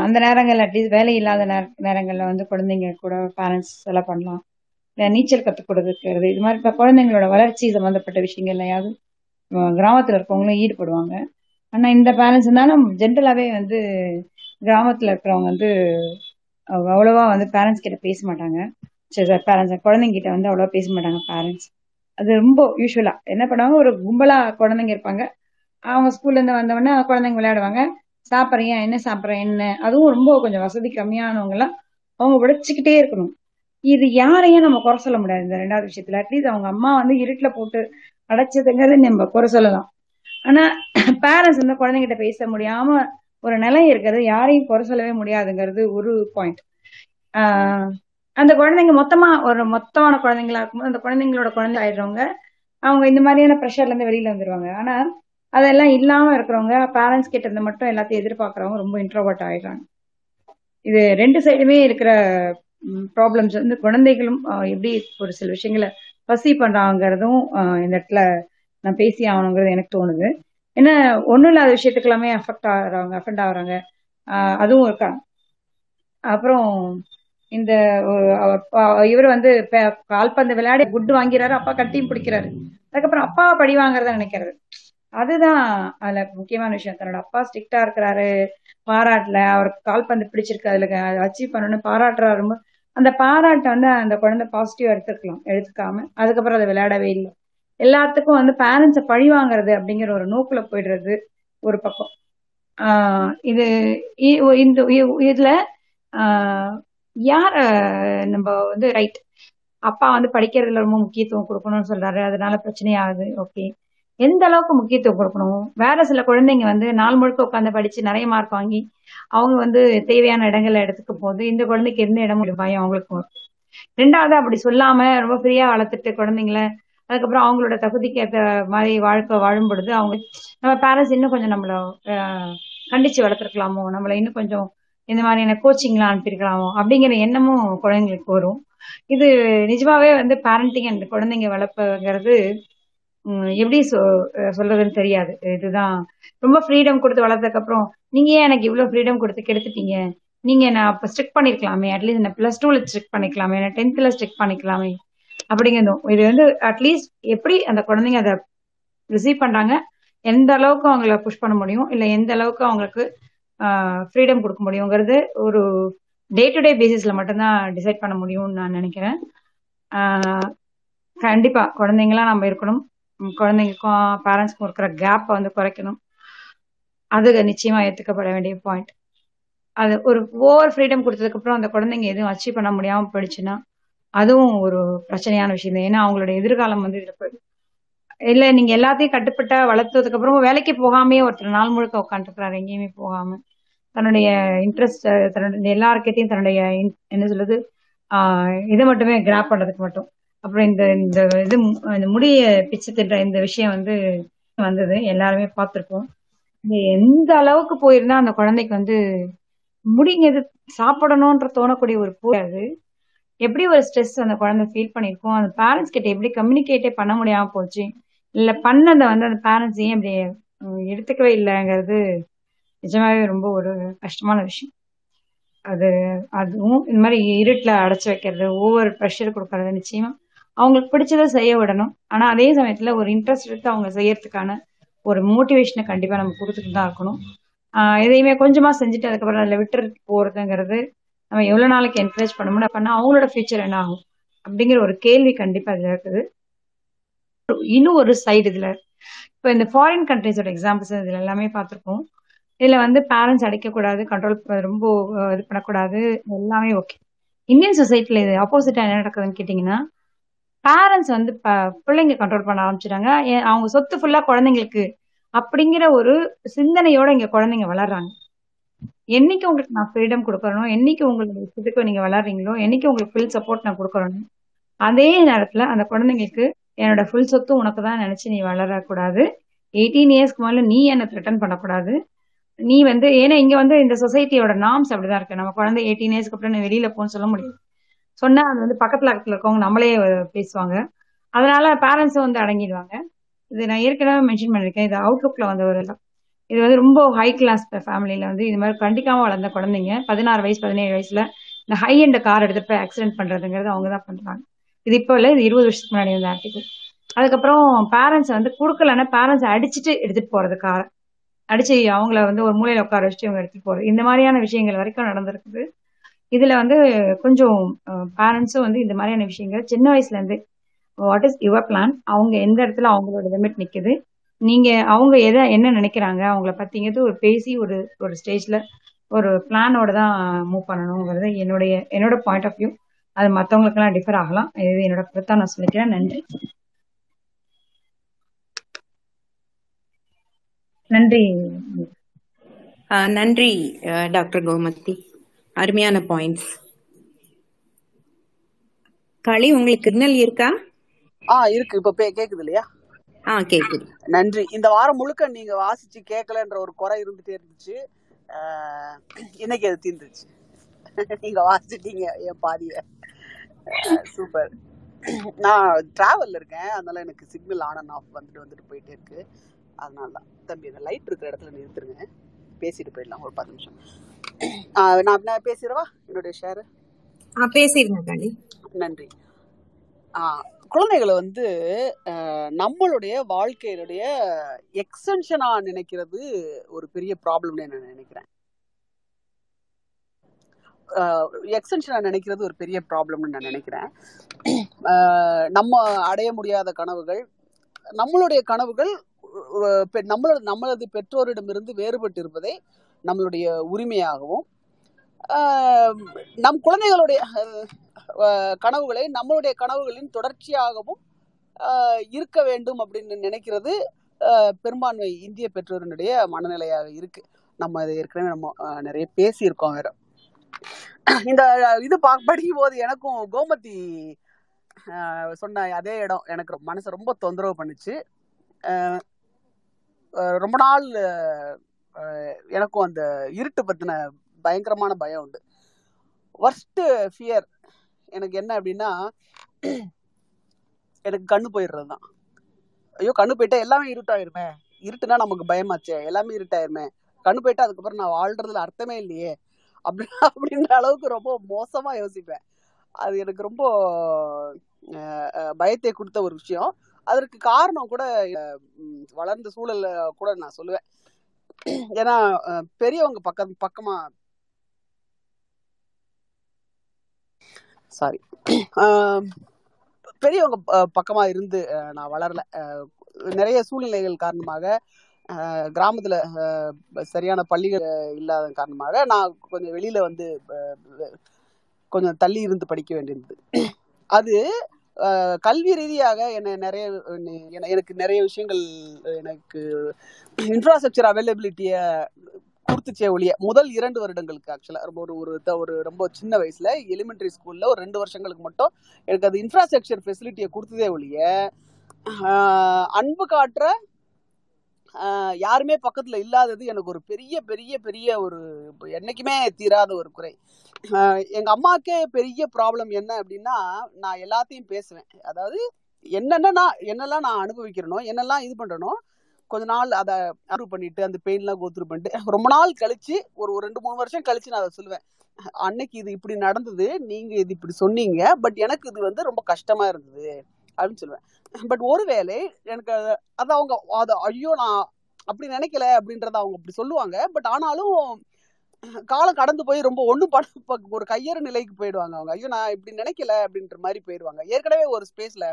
அந்த நேரங்கள் அட்லீஸ்ட் வேலை இல்லாத நேர- நேரங்களில் வந்து குழந்தைங்க கூட பேரண்ட்ஸ் எல்லாம் பண்ணலாம். நீச்சல் கற்றுக் கொடுக்கிறது. இது மாதிரி இப்போ குழந்தைங்களோட வளர்ச்சி சம்மந்தப்பட்ட விஷயங்கள்லயாவது கிராமத்தில் இருக்கவங்களும் ஈடுபடுவாங்க. ஆனால் இந்த பேரண்ட்ஸ் இருந்தாலும் ஜென்ரலாகவே வந்து கிராமத்தில் இருக்கிறவங்க வந்து அவ்வளோவா வந்து பேரண்ட்ஸ் கிட்ட பேச மாட்டாங்க. சரி சார் பேரண்ட்ஸ் குழந்தைங்க கிட்ட வந்து அவ்வளவா பேச மாட்டாங்க பேரண்ட்ஸ் அது ரொம்ப யூஸ்வலா என்ன பண்ணுவாங்க ஒரு கும்பலா குழந்தைங்க இருப்பாங்க. அவங்க ஸ்கூல்ல இருந்து வந்தவொடனே குழந்தைங்க விளையாடுவாங்க. சாப்பிட்றியா என்ன சாப்பிட்றேன் என்ன? அதுவும் ரொம்ப கொஞ்சம் வசதி கம்மியானவங்க எல்லாம் அவங்க உடைச்சிக்கிட்டே இருக்கணும். இது யாரையும் நம்ம குறை சொல்ல முடியாது. இந்த ரெண்டாவது விஷயத்துல அட்லீஸ்ட் அவங்க அம்மா வந்து இருட்டில் போட்டு அடைச்சதுங்கிறது நம்ம குறை சொல்லலாம். ஆனா பேரண்ட்ஸ் வந்து குழந்தைகிட்ட பேச முடியாம ஒரு நிலை இருக்கிறது யாரையும் குறை சொல்லவே முடியாதுங்கிறது ஒரு பாயிண்ட் அந்த குழந்தைங்க மொத்தமா ஒரு மொத்தமான குழந்தைங்களா இருக்கும்போது அந்த குழந்தைங்களோட குழந்தை ஆயிடுறவங்க அவங்க இந்த மாதிரியான ப்ரெஷர்ல இருந்து வெளியில வந்துருவாங்க. ஆனா அதெல்லாம் இல்லாம இருக்கிறவங்க பேரண்ட்ஸ் கிட்ட இருந்து மட்டும் எல்லாத்தையும் எதிர்பார்க்கறவங்க ரொம்ப இன்ட்ரோவர்ட் ஆயிடுறாங்க. இது ரெண்டு சைடுமே இருக்கிற ப்ராப்ளம்ஸ் வந்து குழந்தைகளும் எப்படி ஒரு சில விஷயங்களை பசி பண்றாங்கிறதும் இந்த இடத்துல நான் பேசி ஆகணுங்கிறது எனக்கு தோணுது. ஏன்னா ஒண்ணும் இல்லாத விஷயத்துக்கு எல்லாமே அஃபெக்ட் ஆகுறாங்க அஃபெண்ட் ஆகுறாங்க அதுவும் இருக்காங்க அப்புறம் இந்த இவர் வந்து கால்பந்து விளையாடி குட் வாங்கிறாரு அப்பா கட்டியும் பிடிக்கிறாரு. அதுக்கப்புறம் அப்பா படி வாங்குறத நினைக்கிறாரு அதுதான் அதுல முக்கியமான விஷயம். தன்னோட அப்பா ஸ்ட்ரிக்டா இருக்கிறாரு. பாராட்டல. அவருக்கு கால்பந்து பிடிச்சிருக்கு. அதுல அச்சீவ் பண்ணணும்னு பாராட்டுறாரு. அந்த பாராட்டை வந்து அந்த குழந்தை பாசிட்டிவா எடுத்துக்கலாம் எடுத்துக்காம அதுக்கப்புறம் அதை விளையாடவே இல்லை. எல்லாத்துக்கும் வந்து பேரண்ட்ஸை பழி வாங்குறது அப்படிங்கிற ஒரு நோக்குல போயிடுறது ஒரு பக்கம். ஆஹ் இது இ- இந்த இதுல யார் நம்ம வந்து ரைட் அப்பா வந்து படிக்கிறதுல ரொம்ப முக்கியத்துவம் கொடுக்கணும்னு சொல்றாரு. அதனால பிரச்சனையாகுது. ஓகே எந்த அளவுக்கு முக்கியத்துவம் கொடுக்கணும்? வேற சில குழந்தைங்க வந்து நாள் முழுக்க உட்காந்து படிச்சு நிறைய மார்க் வாங்கி அவங்க வந்து தேவையான இடங்கள்ல எடுத்துக்க போது இந்த குழந்தைக்கு எந்த இடம் பயம் அவங்களுக்கு ரெண்டாவது அப்படி சொல்லாம ரொம்ப ஃப்ரீயா வளர்த்துட்டு குழந்தைங்கள அதுக்கப்புறம் அவங்களோட தகுதிக்கு ஏற்ற மாதிரி வாழ்க்கை வாழும் பொழுது அவங்க நம்ம பேரண்ட்ஸ் இன்னும் கொஞ்சம் நம்மள கண்டிச்சு வளர்த்துருக்கலாமோ? நம்மள இன்னும் கொஞ்சம் இந்த மாதிரியான கோச்சிங்லாம் அனுப்பியிருக்கலாமோ அப்படிங்கிற எண்ணமும் குழந்தைங்களுக்கு வரும். இது நிஜமாவே வந்து பேரண்டிங் அண்ட் குழந்தைங்க வளர்ப்புங்கிறது எப்படி சொ- சொல்றதுன்னு தெரியாது. இதுதான். ரொம்ப ஃப்ரீடம் கொடுத்து வளர்த்ததுக்கு அப்புறம் நீங்க ஏன் எனக்கு இவ்வளவு ஃப்ரீடம் கொடுத்து கெடுத்துட்டீங்க? நீங்க நான் அப்ப ஸ்ட்ரிக் பண்ணிருக்கலாமே? அட்லீஸ்ட் நான் பிளஸ் டூல ஸ்ட்ரிக் பண்ணிக்கலாமே? நான் டென்த்ல ஸ்ட்ரிக் பண்ணிக்கலாமே? அப்படிங்கிறதும். இது வந்து அட்லீஸ்ட் எப்படி அந்த குழந்தைங்க அதை ரிசீவ் பண்றாங்க? எந்த அளவுக்கு அவங்கள புஷ் பண்ண முடியும்? இல்ல எந்த அளவுக்கு அவங்களுக்கு ஃப்ரீடம் கொடுக்க முடியுங்கிறது ஒரு டே டு டே பேசிஸ்ல மட்டும்தான் டிசைட் பண்ண முடியும்னு நான் நினைக்கிறேன். கண்டிப்பா குழந்தைங்களா நம்ம இருக்கணும். குழந்தைங்களுக்கும் பேரண்ட்ஸ்க்கும் இருக்கிற கேப்பை வந்து குறைக்கணும். அது நிச்சயமா ஏத்துக்கப்பட வேண்டிய பாயிண்ட் அது ஒரு ஓவர் ஃப்ரீடம் கொடுத்ததுக்கு அப்புறம் அந்த குழந்தைங்க எதுவும் அச்சீவ் பண்ண முடியாம போயிடுச்சுன்னா அதுவும் ஒரு பிரச்சனையான விஷயம் தான். ஏன்னா அவங்களோட எதிர்காலம் வந்து இதுல போயிடும். இல்ல நீங்க எல்லாத்தையும் கட்டுப்பட்ட வளர்த்ததுக்கு அப்புறம் வேலைக்கு போகாமயே ஒருத்தர் நாள் முழுக்க உட்காந்துருக்கிறாரு எங்கேயுமே போகாம. தன்னுடைய இன்ட்ரெஸ்ட் தன்னுடைய எல்லாருக்கிட்டையும் தன்னுடைய என்ன சொல்றது ஆஹ் இதை மட்டுமே கிராப் பண்றதுக்கு மட்டும். அப்புறம் இந்த இந்த இது இந்த முடிய பிச்சு தின்ற இந்த விஷயம் வந்து வந்தது. எல்லாருமே பார்த்துருப்போம். எந்த அளவுக்கு போயிருந்தா அந்த குழந்தைக்கு வந்து முடிங்கிறது சாப்பிடணும்ன்ற தோணக்கூடிய ஒரு போயாது அது. எப்படி ஒரு ஸ்ட்ரெஸ் அந்த குழந்தை ஃபீல் பண்ணியிருக்கோம்? அந்த பேரண்ட்ஸ் கிட்ட எப்படி கம்யூனிகேட்டே பண்ண முடியாம போச்சு? இல்லை பண்ணதை வந்து அந்த பேரண்ட்ஸ் ஏன் அப்படி எடுத்துக்கவே இல்லைங்கிறது நிஜமாவே ரொம்ப ஒரு கஷ்டமான விஷயம். அது அதுவும் இந்த மாதிரி இருட்டில் அடைச்சி வைக்கிறது ஓவர் ப்ரெஷர் கொடுக்கறது நிச்சயமா. அவங்களுக்கு பிடிச்சதை செய்ய விடணும். ஆனால் அதே சமயத்தில் ஒரு இன்ட்ரெஸ்ட் எடுத்து அவங்க செய்யறதுக்கான ஒரு மோட்டிவேஷனை கண்டிப்பாக நம்ம கொடுத்துட்டு தான் இருக்கணும் எதையுமே கொஞ்சமாக செஞ்சுட்டு அதுக்கப்புறம் அதில் விட்டுட்டு போகிறதுங்கிறது நம்ம எவ்வளோ நாளைக்கு என்கரேஜ் பண்ண முடியும் பண்ணால் அவங்களோட ஃபியூச்சர் என்ன ஆகும்? அப்படிங்கிற ஒரு கேள்வி கண்டிப்பாக இதுல இருக்குது. இன்னும் ஒரு சைடு இதில். இப்போ இந்த ஃபாரின் கண்ட்ரிஸோட எக்ஸாம்பிள்ஸ் இதில் எல்லாமே பார்த்துருக்கோம் இதுல வந்து பேரண்ட்ஸ் அடைக்கக்கூடாது கண்ட்ரோல் ரொம்ப இது பண்ணக்கூடாது. எல்லாமே ஓகே இந்தியன் சொசைட்டில இது ஆப்போசிட்டா என்ன நடக்குதுன்னு கேட்டீங்கன்னா பேரண்ட்ஸ் வந்து ப- பிள்ளைங்க கண்ட்ரோல் பண்ண ஆரம்பிச்சிட்டாங்க. ஏன் அவங்க சொத்து ஃபுல்லா குழந்தைங்களுக்கு அப்படிங்கிற ஒரு சிந்தனையோட இங்க குழந்தைங்க வளர்றாங்க. என்னைக்கு உங்களுக்கு நான் ஃப்ரீடம் கொடுக்கறனோ என்னைக்கு உங்களுக்கு இஷ்டத்துக்கு நீங்க வளர்றீங்களோ என்னைக்கு உங்களுக்கு ஃபுல் சப்போர்ட் நான் கொடுக்கறனோ அதே நேரத்துல அந்த குழந்தைங்களுக்கு என்னோட ஃபுல் சொத்து உனக்கு தான் நினைச்சு நீ வளரக்கூடாது. எயிட்டீன் இயர்ஸ்க்கு மேல நீ என்ன த்ரெட்டன் பண்ணக்கூடாது. நீ வந்து ஏன்னா இங்க வந்து இந்த சொசைட்டியோட நாம்ஸ் அப்படிதான் இருக்கு. நம்ம குழந்தை எயிட்டீன் இயர்ஸ்க்கு அப்புறம் நீ வெளியில போன்னு சொல்ல முடியாது. சொன்னா அது வந்து பக்கத்துல பக்கத்துல இருக்கவங்க நம்மளே பேசுவாங்க. அதனால பேரண்ட்ஸும் வந்து அடங்கிடுவாங்க. இது நான் ஏற்கனவே மென்ஷன் பண்ணிருக்கேன் இது அவுட்லுக்ல வந்து ஒரு இது. வந்து ரொம்ப ஹை கிளாஸ் ஃபேமிலியில வந்து இது மாதிரி கண்டிக்காம வளர்ந்த குழந்தைங்க பதினாறு வயசு பதினேழு வயசுல இந்த ஹை எண்ட் கார் எடுத்துட்டு போய் ஆக்சிடென்ட் பண்றதுங்கிறது அவங்க தான் பண்றாங்க. இது இப்போ இல்லை இது இருபது வருஷத்துக்கு முன்னாடி வந்த ஆர்டிகல் அதுக்கப்புறம் பேரண்ட்ஸ் வந்து கொடுக்கலன்னா பேரண்ட்ஸ் அடிச்சுட்டு எடுத்துட்டு போறது காரை அடிச்சு அவங்கள வந்து ஒரு மூலையில உட்கார வச்சுட்டு இவங்க எடுத்துட்டு போறது. இந்த மாதிரியான விஷயங்கள் வரைக்கும் நடந்திருக்குது. இதுல வந்து கொஞ்சம் பேரண்ட்ஸும் வந்து இந்த மாதிரியான விஷயங்கள். சின்ன வயசுல இருந்து வாட் இஸ் யுவர் பிளான் அவங்க எந்த இடத்துல அவங்களோட லிமிட் நிக்குது? நீங்க அவங்க எதை என்ன நினைக்கிறாங்க? அவங்கள பத்திங்கிறது ஒரு பேசி ஒரு ஒரு ஸ்டேஜ்ல ஒரு பிளானோட தான் மூவ் பண்ணணுங்கிறது என்னுடைய என்னோட பாயிண்ட் ஆஃப் வியூ அது மற்றவங்களுக்கெல்லாம் டிஃபர் ஆகலாம். இது என்னோட கருத்தா நான் சொல்லிக்கிறேன். நன்றி. நன்றி. நன்றி டாக்டர் கோமதி. அருமையான பாயிண்ட்ஸ் களி உங்களுக்கு சிக்னல் இருக்கா? ஆ இருக்கு. இப்ப பே- கேக்குது இல்லையா? ஆ கேக்குது. நன்றி. இந்த வாரம் முழுக்க நீங்க வாசிச்சு கேட்கலன்ற ஒரு குறை இருந்துட்டே இருந்துச்சு. இன்னைக்கு அது தீர்ந்துச்சு. நீங்க வாசிச்சிட்டீங்க என் பாதிய சூப்பர் நான் டிராவல்ல இருக்கேன். அதனால எனக்கு சிக்னல் ஆன் அண்ட் ஆஃப் வந்துட்டு வந்துட்டு போயிட்டே இருக்கு. அதனால தான். தம்பி அந்த லைட் இருக்கிற இடத்துல நிறுத்துருங்க. பேசிட்டு போயிடலாம் ஒரு பத்து நிமிஷம். நான் நான் பேசிடவா? என்னுடைய ஷேர் காளி நன்றி. குழந்தைகளை வந்து நம்மளுடைய வாழ்க்கையினுடைய எக்ஸ்டென்ஷனா நினைக்கிறது ஒரு பெரிய ப்ராப்ளம்னு நான் நினைக்கிறேன். எக்ஸ்டென்ஷனா நினைக்கிறது ஒரு பெரிய ப்ராப்ளம்னு நான் நினைக்கிறேன். நம்ம அடைய முடியாத கனவுகள் நம்மளுடைய கனவுகள் நம்மள பெ- நம்மளது நம்மளது பெற்றோரிடமிருந்து வேறுபட்டு இருப்பதை நம்மளுடைய உரிமையாகவும் நம் குழந்தைகளுடைய கனவுகளை நம்மளுடைய கனவுகளின் தொடர்ச்சியாகவும் இருக்க வேண்டும் அப்படின்னு நினைக்கிறது பெரும்பான்மை இந்திய பெற்றோரினுடைய மனநிலையாக இருக்கு. நம்ம அது ஏற்கனவே நம்ம நிறைய பேசியிருக்கோம் வேற. இந்த இது படிக்கும் போது எனக்கும் கோமதி சொன்ன அதே இடம் எனக்கு மனசை ரொம்ப தொந்தரவு பண்ணுச்சு. ரொம்ப நாள் எனக்கும் அந்த இருட்டு பத்தின பயங்கரமான பயம் உண்டு. ஒர்ஸ்ட்டு ஃபியர் எனக்கு என்ன அப்படின்னா எனக்கு கண்ணு போயிடுறது தான். ஐயோ கண்ணு போயிட்டா எல்லாமே இருட்டாயிருமே. இருட்டுனா நமக்கு பயமாச்சே. எல்லாமே இருட்டாயிருமே. கண்ணு போயிட்டா அதுக்கப்புறம் நான் வாழ்றதுல அர்த்தமே இல்லையே. அப்படி அப்படின்ற அளவுக்கு ரொம்ப மோசமாக யோசிப்பேன். அது எனக்கு ரொம்ப பயத்தை கொடுத்த ஒரு விஷயம். அதற்கு காரணம் கூட வளர்ந்த சூழல்ல கூட நான் சொல்லுவேன். ஏன்னா பெரியவங்க பக்கம் பக்கமா சாரி பெரியவங்க ப- பக்கமா இருந்து நான் வளரல. நிறைய சூழ்நிலைகள் காரணமாக கிராமத்துல சரியான பள்ளிகள் இல்லாத காரணமாக நான் கொஞ்சம் வெளியில வந்து கொஞ்சம் தள்ளி இருந்து படிக்க வேண்டியிருந்தது. அது கல்வி ரீதியாக என்ன நிறைய எனக்கு நிறைய விஷயங்கள் எனக்கு இன்ஃப்ராஸ்ட்ரக்சர் அவைலபிலிட்டிய கொடுத்துச்சே ஒழிய முதல் இரண்டு வருடங்களுக்கு ஆக்சுவலாக ரொம்ப ஒரு ஒரு த- ஒரு ரொம்ப சின்ன வயசுல எலிமெண்டரி ஸ்கூல்ல ஒரு ரெண்டு வருஷங்களுக்கு மட்டும் எனக்கு அது இன்ஃப்ராஸ்ட்ரக்சர் ஃபெசிலிட்டியை கொடுத்ததே ஒழிய அன்பு காட்டுற யாருமே பக்கத்துல இல்லாதது எனக்கு ஒரு பெரிய பெரிய பெரிய ஒரு என்னைக்குமே தீராத ஒரு குறை. எங்கள் எங்க அம்மாக்கே பெரிய ப்ராப்ளம் என்ன அப்படின்னா நான் எல்லாத்தையும் பேசுவேன். அதாவது என்னென்ன நான் என்னெல்லாம் நான் அனுபவிக்கிறனோ என்னெல்லாம் இது பண்றனோ கொஞ்ச நாள் அதை அனுபவ பண்ணிட்டு அந்த பெயின்லாம் கோத்ரூ பண்ணிட்டு ரொம்ப நாள் கழிச்சு ஒரு ஒரு ரெண்டு மூணு வருஷம் கழிச்சு நான் அதை சொல்லுவேன். அன்னைக்கு இது இப்படி நடந்தது நீங்க இது இப்படி சொன்னீங்க பட் எனக்கு இது வந்து ரொம்ப கஷ்டமா இருந்தது அப்படின்னு சொல்லுவேன். பட் ஒருவேளை எனக்கு அது அவங்க அது ஐயோ நான் அப்படி நினைக்கல அப்படின்றத அவங்க அப்படி சொல்லுவாங்க. பட் ஆனாலும் காலம் கடந்து போய் ரொம்ப ஒன்றும் பட ஒரு கையறு நிலைக்கு போயிடுவாங்க அவங்க. ஐயோ நான் இப்படி நினைக்கல அப்படின்ற மாதிரி போயிடுவாங்க. ஏற்கனவே ஒரு ஸ்பேஸ்ல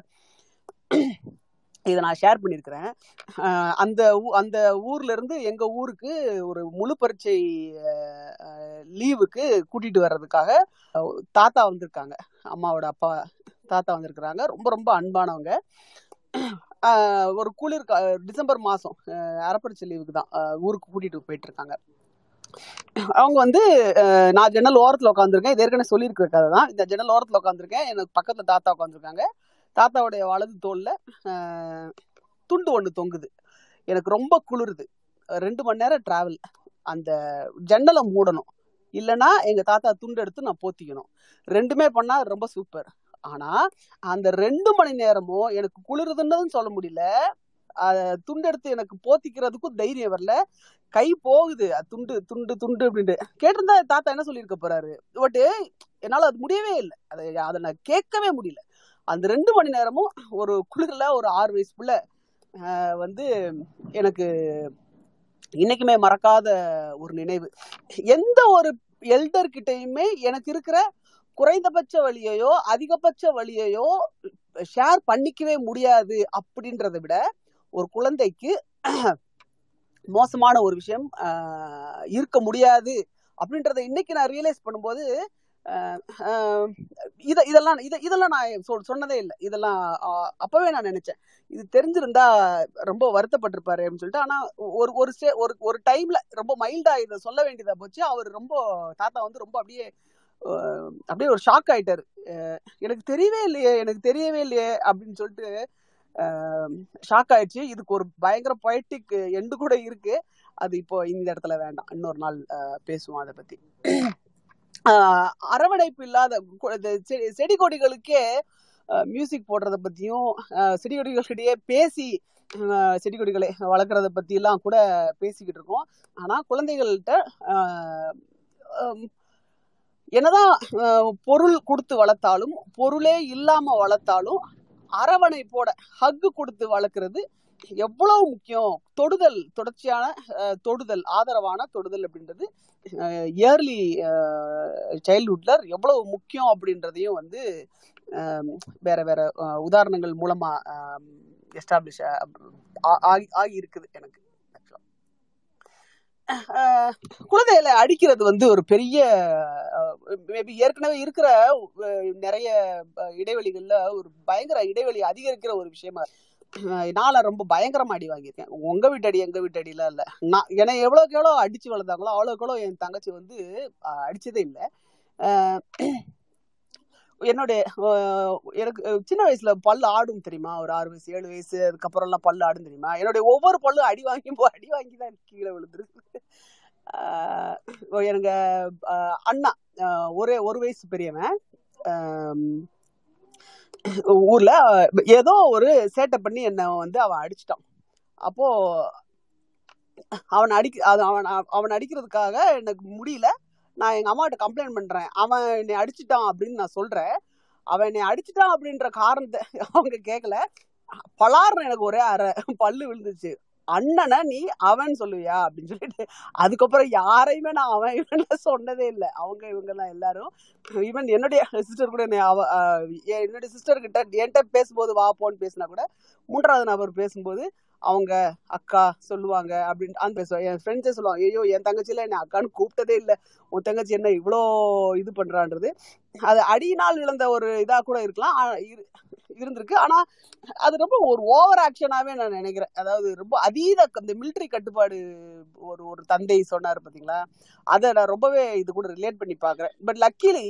இதை நான் ஷேர் பண்ணியிருக்கிறேன். அந்த ஊ- அந்த ஊர்ல இருந்து எங்க ஊருக்கு ஒரு முழு பரீட்சை லீவுக்கு கூட்டிட்டு வர்றதுக்காக தாத்தா வந்திருக்காங்க. அம்மாவோட அப்பா தாத்தா வந்திருக்கிறாங்க. ரொம்ப ரொம்ப அன்பானவங்க. ஒரு குளிர் கா- டிசம்பர் மாதம் அஹ், லீவுக்கு தான் ஊருக்கு கூட்டிட்டு போயிட்டு இருக்காங்க அவங்க வந்து நான் ஜன்னல் ஓரத்தில் உட்காந்துருக்கேன் இது ஏற்கனவே சொல்லியிருக்கிற கதை தான். இந்த ஜன்னல் ஓரத்தில் உட்காந்துருக்கேன் எனக்கு பக்கத்தில் தாத்தா உட்காந்துருக்காங்க தாத்தாவுடைய வலது தோலில் துண்டு ஒன்று தொங்குது. எனக்கு ரொம்ப குளிருது. ரெண்டு மணி நேரம் ட்ராவல் அந்த ஜன்னலை மூடணும். இல்லைன்னா எங்கள் தாத்தா துண்டு எடுத்து நான் போத்திக்கணும். ரெண்டுமே பண்ணால் ரொம்ப சூப்பர் ஆனா அந்த ரெண்டு மணி நேரமும் எனக்கு குளிருதுன்னு சொல்ல முடியல. துண்டெடுத்து எனக்கு போத்திக்கிறதுக்கும் தைரியம் வரல. கை போகுது. அது துண்டு துண்டு துண்டு அப்படின்ட்டு. கேட்டிருந்தா தாத்தா என்ன சொல்லியிருக்க போறாரு? பட்டு என்னால் அது முடியவே இல்லை. அதை அதை நான் கேட்கவே முடியல. அந்த ரெண்டு மணி நேரமும் ஒரு குளிரில் ஒரு ஆறு வயசு வந்து எனக்கு இன்னைக்குமே மறக்காத ஒரு நினைவு. எந்த ஒரு எல்டர் கிட்டயுமே எனக்கு இருக்கிற குறைந்தபட்ச வழியையோ அதிகபட்ச வழியையோ ஷேர் பண்ணிக்கவே முடியாது அப்படின்றத விட ஒரு குழந்தைக்கு மோசமான ஒரு விஷயம் இருக்க முடியாது அப்படின்றத இன்னைக்கு நான் ரியலைஸ் பண்ணும்போது இதை இத இதெல்லாம் இத இதெல்லாம் நான் சொ- சொன்னதே இல்லை. இதெல்லாம் அப்பவே நான் நினைச்சேன். இது தெரிஞ்சிருந்தா ரொம்ப வருத்தப்பட்டிருப்பாரு அப்படின்னு சொல்லிட்டு ஆனா ஒரு ஒரு ஸ்டே ஒரு ஒரு டைம்ல ரொம்ப மைல்டா இதை சொல்ல வேண்டியதா போச்சு. அவர் ரொம்ப தாத்தா வந்து ரொம்ப அப்படியே அப்படியே ஒரு ஷாக் ஆயிட்டாரு. எனக்கு தெரியவே இல்லையே எனக்கு தெரியவே இல்லையே அப்படின்னு சொல்லிட்டு ஷாக் ஆயிடுச்சு. இதுக்கு ஒரு பயங்கர பொயட்டிக் எண்டு கூட இருக்கு. அது இப்போ இந்த இடத்துல வேண்டாம். இன்னொரு நாள் பேசுவோம் அதை பத்தி. அரவணைப்பு இல்லாத செடி கொடிகளுக்கே மியூசிக் போடுறத பத்தியும் செடி கொடிகளிடையே பேசி செடி கொடிகளை வளர்க்குறத பத்தி எல்லாம் கூட பேசிக்கிட்டு இருக்கோம். ஆனா குழந்தைகள்கிட்ட என்னதான் பொருள் கொடுத்து வளர்த்தாலும் பொருளே இல்லாம வளர்த்தாலும் அரவணைப்போட ஹக்கு கொடுத்து வளர்க்குறது எவ்வளவு முக்கியம். தொடுதல் தொடர்ச்சியான தொடுதல் ஆதரவான தொடுதல் அப்படின்றது இயர்லி சைல்ட்ஹுட்ல எவ்வளவு முக்கியம் அப்படின்றதையும் வந்து வேற வேற உதாரணங்கள் மூலமா எஸ்டாப்ளிஷ் ஆகி இருக்குது எனக்கு. குழந்தைகளை அடிக்கிறது வந்து ஒரு பெரிய மேபி ஏற்கனவே இருக்கிற நிறைய இடைவெளிகள்ல ஒரு பயங்கர இடைவெளி அதிகரிக்கிற ஒரு விஷயமா அஹ், ரொம்ப பயங்கரமா அடி வாங்கியிருக்கேன். உங்க வீட்டடி எங்க வீட்டு அடிலாம் இல்ல. நான் என்னை எவ்வளவுக்கு எவ்வளவு அடிச்சு வளர்த்தாங்களோ அவ்வளவுக்கு எவ்வளவு என் தங்கச்சி வந்து அடிச்சதே இல்லை. என்னுடைய எனக்கு சின்ன வயசுல பல்லு ஆடும் தெரியுமா? ஒரு ஆறு வயசு ஏழு வயசு அதுக்கப்புறம் எல்லாம் பல்லு ஆடும் தெரியுமா? என்னுடைய ஒவ்வொரு பல்லும் அடி வாங்கி போ- அடி வாங்கி தான் எனக்கு கீழே விழுந்துருக்கு எனக்கு அண்ணா ஒரே ஒரு வயசு பெரியவன். ஊர்ல ஏதோ ஒரு சேட்டை பண்ணி என்ன வந்து அவன் அடிச்சிட்டான். அப்போ அவன் அடிக்க அது அவன் அவன் அடிக்கிறதுக்காக எனக்கு முடியல. நான் எங்க அம்மாட்ட கம்ப்ளைண்ட் பண்றேன். அவன் என்னை அடிச்சிட்டான் அப்படின்னு நான் சொல்றேன். அவன் என்னை அடிச்சிட்டான் அப்படின்ற காரணத்தை அவங்க கேட்கல பலார்னு எனக்கு ஒரே அரை பல்லு விழுந்துச்சு. அண்ணனை நீ அவன் சொல்லுவியா அப்படின்னு சொல்லிட்டு அதுக்கப்புறம் யாரையுமே நான் அவன் இவன் சொன்னதே இல்லை. அவங்க இவங்க எல்லாம் எல்லாரும் ஈவன் என்னுடைய சிஸ்டர் கூட என்னை அவ என்னுடைய சிஸ்டர் கிட்ட என்கிட்ட பேசும்போது வா போன்னு பேசினா கூட மூன்றாவது நபர் பேசும்போது அவங்க அக்கா சொல்லுவாங்க அப்படின்னு அந்த என் ஃப்ரெண்ட்ஸே சொல்லுவாங்க ஐயோ என் தங்கச்சியில என்னை அக்கான்னு கூப்பிட்டதே இல்லை. உன் தங்கச்சி என்ன இவ்வளோ இது பண்றான்றது. அது அடியினால் இழந்த ஒரு இதாக கூட இருக்கலாம். இரு- இருந்திருக்கு. ஆனால் அது ரொம்ப ஒரு ஓவர் ஆக்ஷனாகவே நான் நினைக்கிறேன். அதாவது ரொம்ப அதீத இந்த மிலிட்டரி கட்டுப்பாடு ஒரு ஒரு தந்தை சொன்னார் பார்த்தீங்களா அதை நான் ரொம்பவே இது கூட ரிலேட் பண்ணி பார்க்குறேன் பட் லக்கிலி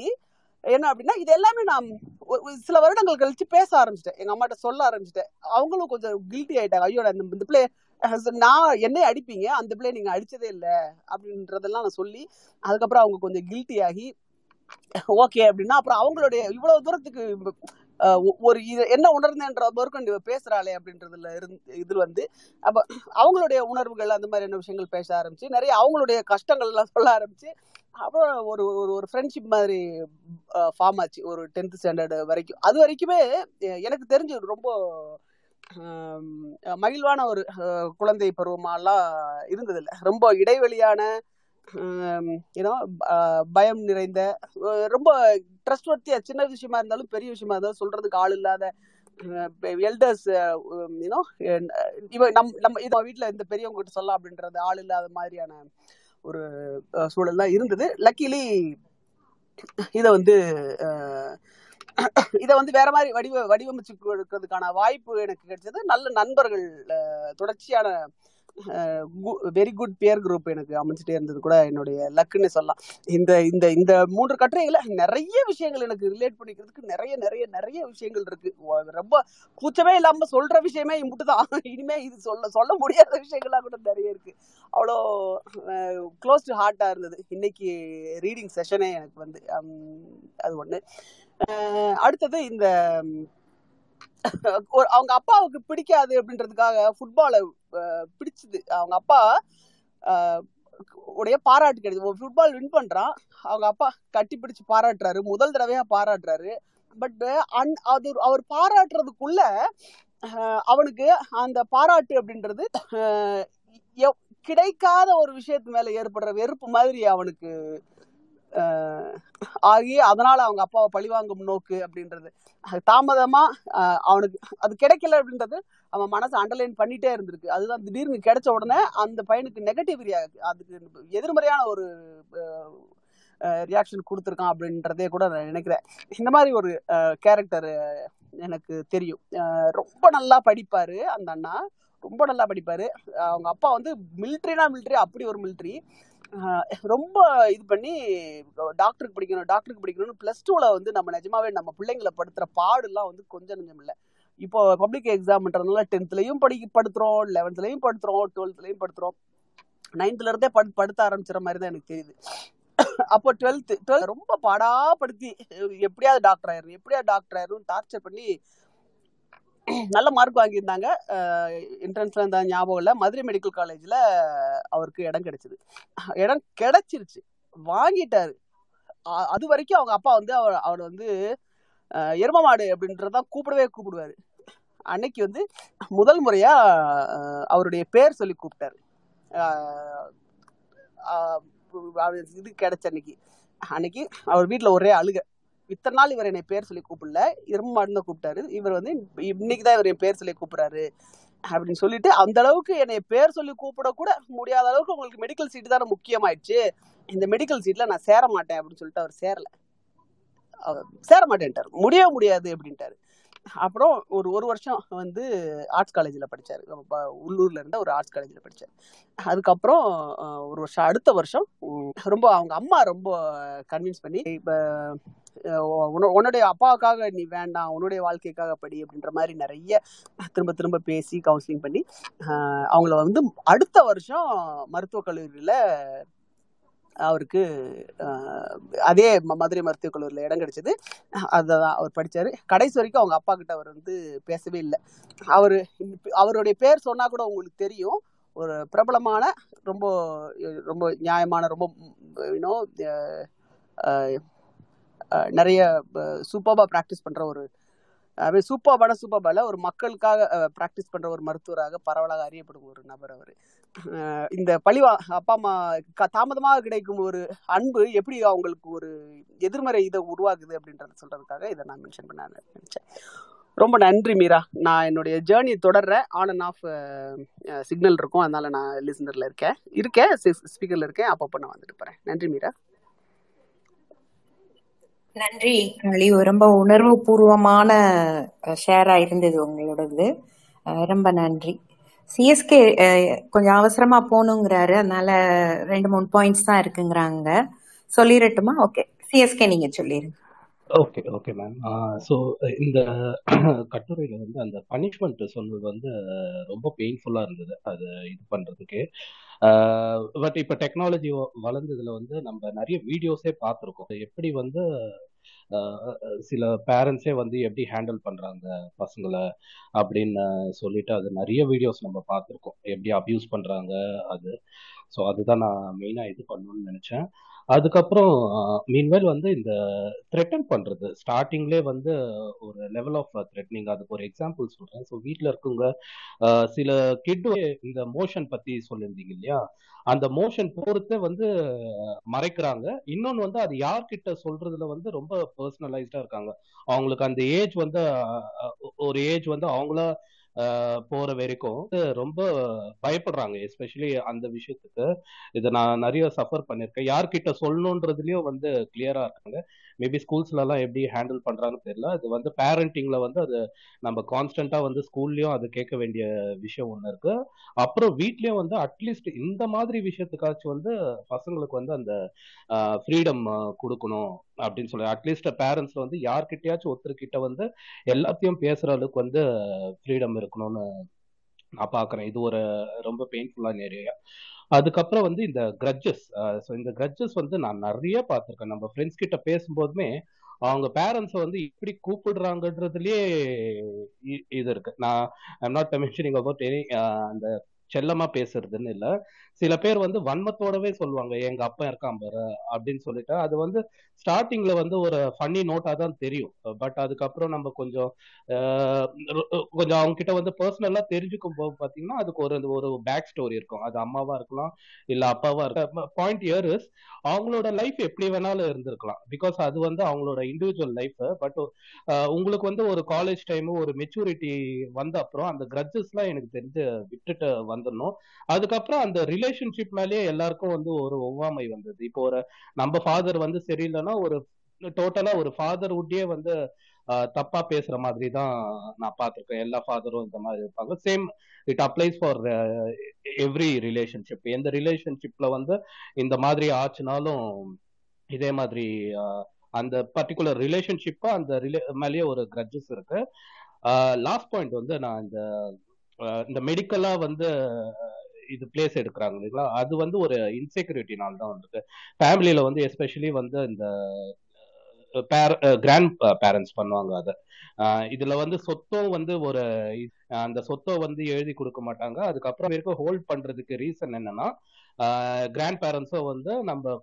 என்ன அப்படின்னா இது எல்லாமே நான் ஒரு- சில வருடங்கள் கழிச்சு பேச ஆரம்பிச்சிட்டேன். எங்க அம்மாட்ட சொல்ல ஆரம்பிச்சிட்டேன். அவங்களும் கொஞ்சம் கில்ட்டி ஆயிட்டாங்க. ஐயோ இந்த பிள்ளை நான் என்னை அடிப்பீங்க? அந்த பிள்ளை நீங்க அடிச்சதே இல்லை. அப்படின்றதெல்லாம் நான் சொல்லி அதுக்கப்புறம் அவங்க கொஞ்சம் கில்ட்டி ஆகி ஓகே அப்படின்னா அப்புறம் அவங்களுடைய இவ்வளவு தூரத்துக்கு ஒரு இது என்ன உணர்ந்தேன்ற மறுக்கண்டு பேசுறாளே அப்படின்றதுல இருந்து இது வந்து அப்ப அவங்களுடைய உணர்வுகள் அந்த மாதிரியான விஷயங்கள் பேச ஆரம்பிச்சு நிறைய அவங்களுடைய கஷ்டங்கள் எல்லாம் சொல்ல ஆரம்பிச்சு அப்புறம் ஒரு ஒரு ஒரு ஃப்ரெண்ட்ஷிப் மாதிரி ஃபார்ம் ஆச்சு. ஒரு டென்த் ஸ்டாண்டர்டு வரைக்கும். அது வரைக்குமே எனக்கு தெரிஞ்சு ரொம்ப மகிழ்வான ஒரு குழந்தை பருவமாலாம் இருந்ததில்லை. ரொம்ப இடைவெளியான ஏன்னா பயம் நிறைந்த ரொம்ப ட்ரஸ்ட் வர்த்தியா சின்ன விஷயமா இருந்தாலும் பெரிய விஷயமா இருந்தாலும் சொல்றதுக்கு ஆள் இல்லாத எல்டர்ஸ் யூனோ இவ நம் நம்ம இது வீட்டில் இந்த பெரியவங்க கிட்ட சொல்லலாம் அப்படின்றது ஆள் இல்லாத மாதிரியான ஒரு அஹ், சூழல் தான் இருந்தது. லக்கிலி இதை வந்து இதை வந்து வேற மாதிரி வடிவ வடிவமைச்சு கொடுக்கறதுக்கான வாய்ப்பு எனக்கு கிடைச்சது. நல்ல நண்பர்கள் அஹ், தொடர்ச்சியான வெரி குட் பியர் குரூப் எனக்கு அமைஞ்சிட்டே இருந்தது கூட என்னுடைய லக்குன்னு சொல்லலாம். இந்த இந்த இந்த மூன்று கட்டுரைகளை நிறைய விஷயங்கள் எனக்கு ரிலேட் பண்ணிக்கிறதுக்கு நிறைய நிறைய நிறைய விஷயங்கள் இருக்கு. ரொம்ப கூச்சமே இல்லாம சொல்ற விஷயமே இம்புட்டுதான். இனிமே இது சொல்ல சொல்ல முடியாத விஷயங்கள்லாம் கூட நிறைய இருக்கு. அவ்வளோ க்ளோஸ் டு ஹார்ட்டா இருந்தது. இன்னைக்கு ரீடிங் செஷனே எனக்கு வந்து அது ஒண்ணு. அடுத்தது இந்த அவங்க அப்பாவுக்கு பிடிக்காது அப்படின்றதுக்காக ஃபுட்பாலை பிடிச்சது. அவங்க அப்பா உடைய பாராட்டு கிடையாது ஒரு ஃபுட்பால் வின் பண்ணுறான் அவங்க அப்பா கட்டி பிடிச்சி பாராட்டுறாரு. முதல் தடவையாக பாராட்டுறாரு. பட் அன் அது அவர் பாராட்டுறதுக்குள்ள அவனுக்கு அந்த பாராட்டு அப்படின்றது கிடைக்காத ஒரு விஷயத்து மேலே ஏற்படுற வெறுப்பு மாதிரி அவனுக்கு ஆகி அதனால அவங்க அப்பாவை பழிவாங்கும் நோக்கு அப்படின்றது. தாமதமா அவனுக்கு அது கிடைக்கல அப்படின்றது அவன் மனசு அண்டர்லைன் பண்ணிட்டே இருந்திருக்கு. அதுதான் திடீர்னு கிடைச்ச உடனே அந்த பையனுக்கு நெகட்டிவ் அதுக்கு எதிர்மறையான ஒரு ரியாக்ஷன் கொடுத்துருக்கான் அப்படின்றதே கூட நான் நினைக்கிறேன். இந்த மாதிரி ஒரு கேரக்டர் எனக்கு தெரியும். ரொம்ப நல்லா படிப்பாரு அந்த அண்ணா. ரொம்ப நல்லா படிப்பாரு. அவங்க அப்பா வந்து மிலிட்ரினா மிலிட்ரி அப்படி ஒரு மிலிட்ரி ரொம்ப இது பண்ணி டாக்டருக்கு படிக்கணும் டாக்டருக்கு படிக்கணும்னு ப்ளஸ் டூவில் வந்து நம்ம நிஜமாவே நம்ம பிள்ளைங்களை படுத்துகிற பாடுலாம் வந்து கொஞ்சம் கொஞ்சம் இல்லை. இப்போ பப்ளிக் எக்ஸாம்ன்றதுனால டென்த்லயும் படி படுத்துறோம் லெவன்த்லயும் படுத்துறோம் டுவெல்த்லயும் படுத்துறோம். நைன்த்லேருந்தே படு படுத்த ஆரம்பிச்சிட மாதிரி தான் எனக்கு தெரியுது. அப்போ டுவெல்த்து டுவெல்த் ரொம்ப பாடா படுத்தி எப்படியாவது டாக்டர் ஆயிரும் எப்படியா டாக்டர் ஆயிரும் டார்ச்சர் பண்ணி நல்ல மார்க் வாங்கியிருந்தாங்க. என்ட்ரன்ஸ்ல இருந்த ஞாபகம் இல்லை. மதுரை மெடிக்கல் காலேஜில் அவருக்கு இடம் கிடைச்சிது. இடம் கிடைச்சிருச்சு. வாங்கிட்டாரு. அது வரைக்கும் அவங்க அப்பா வந்து அவர் அவர் வந்து எரும மாடு அப்படின்றதான் கூப்பிடவே கூப்பிடுவாரு. அன்னைக்கு வந்து முதல் முறையா அவருடைய பேர் சொல்லி கூப்பிட்டாரு. இது கிடைச்ச அன்னைக்கு. அன்னைக்கு அவர் வீட்டில் ஒரே அழுக. இத்தனை நாள் இவர் என்னை பேர் சொல்லி கூப்பிடல. எரும மாடுன்னு கூப்பிட்டாரு. இவர் வந்து இன்னைக்கு தான் இவர் என் பேர் சொல்லி கூப்பிடுறாரு. அப்படின்னு சொல்லிட்டு அந்த அளவுக்கு என்னை பேர் சொல்லி கூப்பிட கூட முடியாத அளவுக்கு உங்களுக்கு மெடிக்கல் சீட்டு தானே முக்கியமாயிடுச்சு. இந்த மெடிக்கல் சீட்ல நான் சேர மாட்டேன் அப்படின்னு சொல்லிட்டு அவர் சேரல. சேர மாட்டேன்ட்டார். முடியவே முடியாது அப்படின்ட்டாரு. அப்புறம் ஒரு ஒரு வருஷம் வந்து ஆர்ட்ஸ் காலேஜில் படித்தார் உள்ளூரில் இருந்த ஒரு ஆர்ட்ஸ் காலேஜில் படித்தார் அதுக்கப்புறம் ஒரு வருஷம் அடுத்த வருஷம் ரொம்ப அவங்க அம்மா ரொம்ப கன்வின்ஸ் பண்ணி இப்போ உன்னுடைய அப்பாவுக்காக நீ வேண்டாம் உன்னுடைய வாழ்க்கைக்காக படி அப்படின்ற மாதிரி நிறைய திரும்ப திரும்ப பேசி கவுன்சிலிங் பண்ணி அவங்கள வந்து அடுத்த வருஷம் மருத்துவக் கல்லூரியில் அவருக்கு அதே மதுரை மருத்துவக் கல்லூரியில் இடம் கிடைச்சது. அதை அவர் படித்தார் கடைசி வரைக்கும் அவங்க அப்பா கிட்ட அவர் வந்து பேசவே இல்லை. அவர் அவருடைய பேர் சொன்னால் கூட உங்களுக்கு தெரியும். ஒரு பிரபலமான ரொம்ப ரொம்ப நியாயமான ரொம்ப யூனோ நிறைய சூப்பராக ப்ராக்டிஸ் பண்ணுற ஒரு சூப்பர்பான சூப்பர்பால ஒரு மக்களுக்காக ப்ராக்டிஸ் பண்ற ஒரு மருத்துவராக பரவலாக அறியப்படும் ஒரு நபர் அவர். இந்த பழிவா அப்பா அம்மா க- தாமதமாக கிடைக்கும் ஒரு அன்பு எப்படி அவங்களுக்கு ஒரு எதிர்மறை இதை உருவாகுது அப்படின்றத சொல்றதுக்காக இதை நான் மென்ஷன் பண்ண நினைச்சேன். ரொம்ப நன்றி மீரா. நான் என்னுடைய ஜேர்னி தொடர்றேன். ஆன் அண்ட் ஆஃப் சிக்னல் இருக்கும். அதனால நான் லிசனர்ல இருக்கேன். இருக்கேன் ஸ்பீக்கர்ல இருக்கேன். அப்பப்போ நான் வந்துட்டு போறேன். நன்றி மீரா. நன்றி. அழி ரொம்ப உணர்வு பூர்வமான ஷேரா இருந்தது உங்களோடது. ரொம்ப நன்றி. சிஎஸ்கே கொஞ்சம் அவசரமா போகணுங்கிறாரு. அதனால ரெண்டு மூணு பாயிண்ட்ஸ் தான் இருக்குங்கிறாங்க. சொல்லிடட்டுமா ஓகே சிஎஸ்கே நீங்க சொல்லிருங்க. ஓகே ஓகே மேம் ஸோ இந்த கட்டுரையில வந்து அந்த பனிஷ்மெண்ட் சொன்னது வந்து ரொம்ப பெயின்ஃபுல்லா இருந்தது. அது இது பண்றதுக்கு. பட் இப்போ டெக்னாலஜி வளர்ந்ததுல வந்து நம்ம நிறைய வீடியோஸே பார்த்துருக்கோம். எப்படி வந்து சில பேரண்ட்ஸே வந்து எப்படி ஹேண்டில் பண்றாங்க பசங்களை அப்படின்னு சொல்லிட்டு அது நிறைய வீடியோஸ் நம்ம பார்த்துருக்கோம். எப்படி அப்யூஸ் பண்றாங்க அது. ஸோ அதுதான் நான் மெயினாக இது பண்ணணும்னு நினைச்சேன். அதுக்கப்புறம் மீன்வேல் வந்து இந்த த்ரெட்டன் பண்றது. ஸ்டார்டிங்லேயே வந்து ஒரு லெவல் ஆஃப் த்ரெட்னிங் அதுக்கு ஒரு எக்ஸாம்பிள் சொல்றேன். ஸோ வீட்டில் இருக்கவங்க சில கிட் இந்த மோஷன் பத்தி சொல்லியிருந்தீங்க இல்லையா? அந்த மோஷன் பொறுத்தே வந்து மறைக்கிறாங்க. இன்னொன்று வந்து அது யார்கிட்ட சொல்றதுல வந்து ரொம்ப பர்சனலைஸ்டா இருக்காங்க. அவங்களுக்கு அந்த ஏஜ் வந்து ஒரு ஏஜ் வந்து அவங்களா போற வரைக்கும் ரொம்ப பயப்படுறாங்க எஸ்பெஷலி அந்த விஷயத்துக்கு. இதை நான் நிறைய சஃபர் பண்ணியிருக்கேன் யார்கிட்ட சொல்லணுன்றதுலயும் வந்து கிளியரா இருக்காங்க. மேபி ஸ்கூல்ஸ்லலாம் எப்படி ஹேண்டில் பண்ணுறாங்கன்னு தெரியல. அது வந்து பேரண்டிங்கில் வந்து அது நம்ம கான்ஸ்டண்ட்டாக வந்து ஸ்கூல்லையும் அது கேட்க வேண்டிய விஷயம் ஒன்று இருக்கு. அப்புறம் வீட்லேயும் வந்து அட்லீஸ்ட் இந்த மாதிரி விஷயத்துக்காச்சும் வந்து பசங்களுக்கு வந்து அந்த ஃப்ரீடம் கொடுக்கணும் அப்படின்னு சொல்லி அட்லீஸ்ட் பேரண்ட்ஸ் வந்து யார்கிட்டயாச்சும் ஒருத்தர்கிட்ட வந்து எல்லாத்தையும் பேசுற அளவுக்கு வந்து ஃப்ரீடம் இருக்கணும்னு நான் பாக்குறேன். இது ஒரு ரொம்ப பெயின்ஃபுல்லான ஏரியா அதுக்கப்புறம் வந்து இந்த கிரட்ஜஸ் ஸோ இந்த கிரட்ஜஸ் வந்து நான் நிறைய பார்த்துருக்கேன். நம்ம ஃப்ரெண்ட்ஸ் கிட்ட பேசும்போதுமே அவங்க பேரண்ட்ஸை வந்து இப்படி கூப்பிடுறாங்கன்றதுலயே இது இருக்கு. நான் I'm not mentioning about any அந்த செல்லமா பேசுறதுன்னு இல்ல. சில பேர் வந்து வன்மத்தோடவே சொல்லுவாங்க எங்க அப்பா இருக்கான் பாரு அப்படின்னு சொல்லிட்டு. அது வந்து ஸ்டார்டிங்ல வந்து ஒரு ஃபன்னி நோட்டா தான் தெரியும். பட் அதுக்கப்புறம் நம்ம கொஞ்சம் கொஞ்சம் அவங்க கிட்ட வந்து பர்சனலா தெரிஞ்சுக்கும் போது பாத்தீங்கன்னா அதுக்கு ஒரு ஒரு பேக் ஸ்டோரி இருக்கும். அது அம்மாவா இருக்கலாம் இல்ல அப்பாவா இருக்கலாம். பாயிண்ட் இயர் இஸ் அவங்களோட லைஃப் எப்படி வேணாலும் இருந்திருக்கலாம். பிகாஸ் அது வந்து அவங்களோட இண்டிவிஜுவல் லைஃப் பட் உங்களுக்கு வந்து ஒரு காலேஜ் டைம் ஒரு மெச்சூரிட்டி வந்த அப்புறம் அந்த கிரட்ஜஸ் எல்லாம் எனக்கு தெரிஞ்சு விட்டுட்டு வந்துடணும். அதுக்கப்புறம் அந்த ரிலேஷன்ஷிப் மேலேயே எல்லாருக்கும் வந்து ஒரு ஒவ்வாமை வந்தது. இப்போ ஒரு நம்ம ஃபாதர் வந்து சரியில்லைன்னா ஒரு டோட்டலா ஒரு ஃபாதர் உட்டே வந்து தப்பா பேசுற மாதிரி தான் நான் பார்த்திருக்கேன். எல்லா ஃபாதரும் இந்த மாதிரி இருப்பாங்க. Same it applies for every relationship எந்த ரிலேஷன்ஷிப்ல வந்து இந்த மாதிரி ஆச்சுனாலும் இதே மாதிரி அந்த பர்டிகுலர் ரிலேஷன்ஷிப்பா அந்த ரிலே மேலேயே ஒரு கிரட்ஜஸ் இருக்கு. லாஸ்ட் பாயிண்ட் வந்து நான் இந்த இந்த மெடிக்கலா வந்து இது பிளேஸ் எடுக்கிறாங்க இல்லைங்களா? அது வந்து ஒரு இன்செக்யூரிட்டினால தான் வந்துருக்கு. ஃபேமிலியில வந்து எஸ்பெஷலி வந்து இந்த பேர கிராண்ட் பேரண்ட்ஸ் பண்ணுவாங்க அதை. இதுல வந்து சொத்தம் வந்து ஒரு அந்த சொத்தை வந்து எழுதி கொடுக்க மாட்டாங்க. அதுக்கப்புறம் வரைக்கும் ஹோல்ட் பண்றதுக்கு ரீசன் என்னன்னா கிராண்ட் பேரண்ட்ஸும் வந்து நம்ம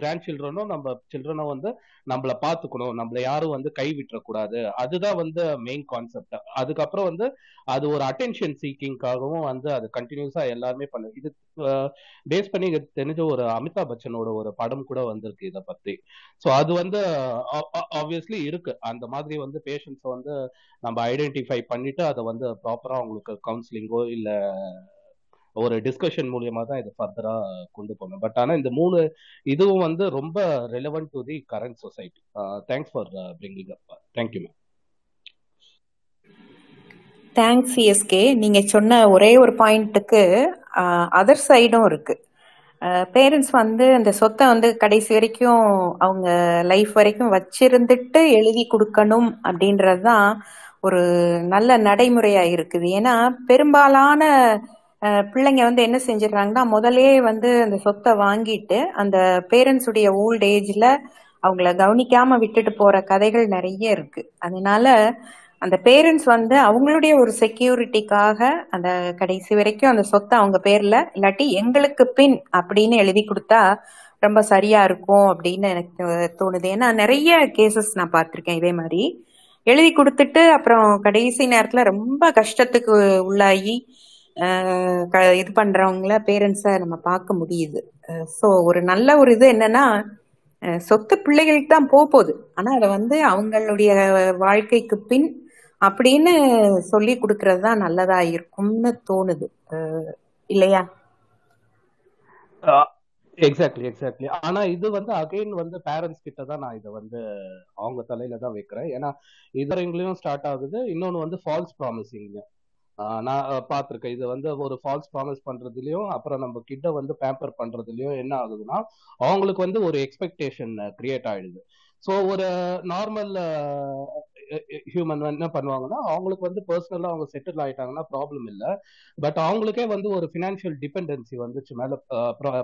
கிராண்ட் சில்ட்ரனும் நம்ம சில்ட்ரனும் வந்து நம்மள பாத்துக்கணும். நம்மள யாரும் வந்து கை விட்டுறக்கூடாது அதுதான் வந்து மெயின் கான்செப்ட் அதுக்கப்புறம் வந்து அது ஒரு அட்டென்ஷன் சீக்கிங்காகவும் வந்து அது கண்டினியூஸா எல்லாருமே பண்ணு இது பேஸ் பண்ணி தெரிஞ்ச ஒரு அமிதாப் பச்சனோட ஒரு படம் கூட வந்திருக்கு இதை பத்தி. ஸோ அது வந்து ஆப்வியஸ்லி இருக்கு. அந்த மாதிரி வந்து பேஷண்ட்ஸை வந்து நம்ம ஐடென்டிஃபை பண்ணிட்டு அதை வந்து ப்ராப்பரா அவங்களுக்கு கவுன்சிலிங்கோ இல்லை ஒரு டிஸ்கஷன் மூலியமா தான் இதை ஃபர்தரா கொண்டு போகணும் பட் ஆனா இந்த மூணு இதுவும் வந்து ரொம்ப relevant to the current society thanks for bringing up thank you ma'am thanks CSK நீங்க சொன்ன ஒரே ஒரு பாயிண்ட்டுக்கு அதர் சைடும் இருக்கு. பேரண்ட்ஸ் வந்து அந்த சொத்தை வந்து கடைசி வரைக்கும் அவங்க லைஃப் வரைக்கும் வச்சிருந்துட்டு எழுதி கொடுக்கணும் அப்படின்றது தான் ஒரு நல்ல நடைமுறையா இருக்குது. ஏன்னா பெரும்பாலான பிள்ளைங்க வந்து என்ன செஞ்சிடறாங்கன்னா முதலே வந்து அந்த சொத்தை வாங்கிட்டு அந்த பேரண்ட்ஸுடைய ஓல்ட் ஏஜ்ல அவங்கள கவனிக்காம விட்டுட்டு போற கதைகள் நிறைய இருக்கு. அதனால அந்த பேரண்ட்ஸ் வந்து அவங்களுடைய ஒரு செக்யூரிட்டிக்காக அந்த கடைசி வரைக்கும் அந்த சொத்தை அவங்க பேர்ல இல்லாட்டி எங்களுக்கு பின் அப்படின்னு எழுதி கொடுத்தா ரொம்ப சரியா இருக்கும் அப்படின்னு எனக்கு தோணுது. ஏன்னா நிறைய கேசஸ் நான் பார்த்துருக்கேன் இதே மாதிரி. எழுதி கொடுத்துட்டு அப்புறம் கடைசி நேரத்துல ரொம்ப கஷ்டத்துக்கு உள்ளாகி இது பண்றவங்கள பேரண்ட்ஸை நம்ம பார்க்க முடியுது. ஸோ ஒரு நல்ல ஒரு இது என்னன்னா சொத்து பிள்ளைகளுக்கு தான் போக போகுது. ஆனா அதை வந்து அவங்களுடைய வாழ்க்கைக்கு பின் அப்படின்னு சொல்லி கொடுக்கறது தான் நல்லதா இருக்கும்னு தோணுது. இல்லையா? எக்ஸாக்ட்லி எக்ஸாக்ட்லி ஆனா இது வந்து அகைன் வந்து பேரண்ட்ஸ் கிட்ட தான் நான் இதை வந்து அவங்க தலையில தான் வைக்கிறேன். ஏன்னா இதரைங்களையும் ஸ்டார்ட் ஆகுது. இன்னொன்னு வந்து ஃபால்ஸ் ப்ராமிசிங் நான் பார்த்துருக்கேன். இது வந்து ஒரு ஃபால்ஸ் ப்ராமிஸ் பண்றதுலயும் அப்புறம் நம்ம கிட்ட வந்து பேம்பர் பண்றதுலயும் என்ன ஆகுதுன்னா அவங்களுக்கு வந்து ஒரு எக்ஸ்பெக்டேஷன் கிரியேட் ஆயிடுது. ஸோ ஒரு நார்மல் ஹியூமன் என்ன பண்ணுவாங்கன்னா அவங்களுக்கு வந்து பர்சனலா அவங்க செட்டில் ஆயிட்டாங்கன்னா ப்ராப்ளம் இல்லை. பட் அவங்களுக்கே வந்து ஒரு ஃபினான்ஷியல் டிபெண்டன்சி வந்துச்சு மேல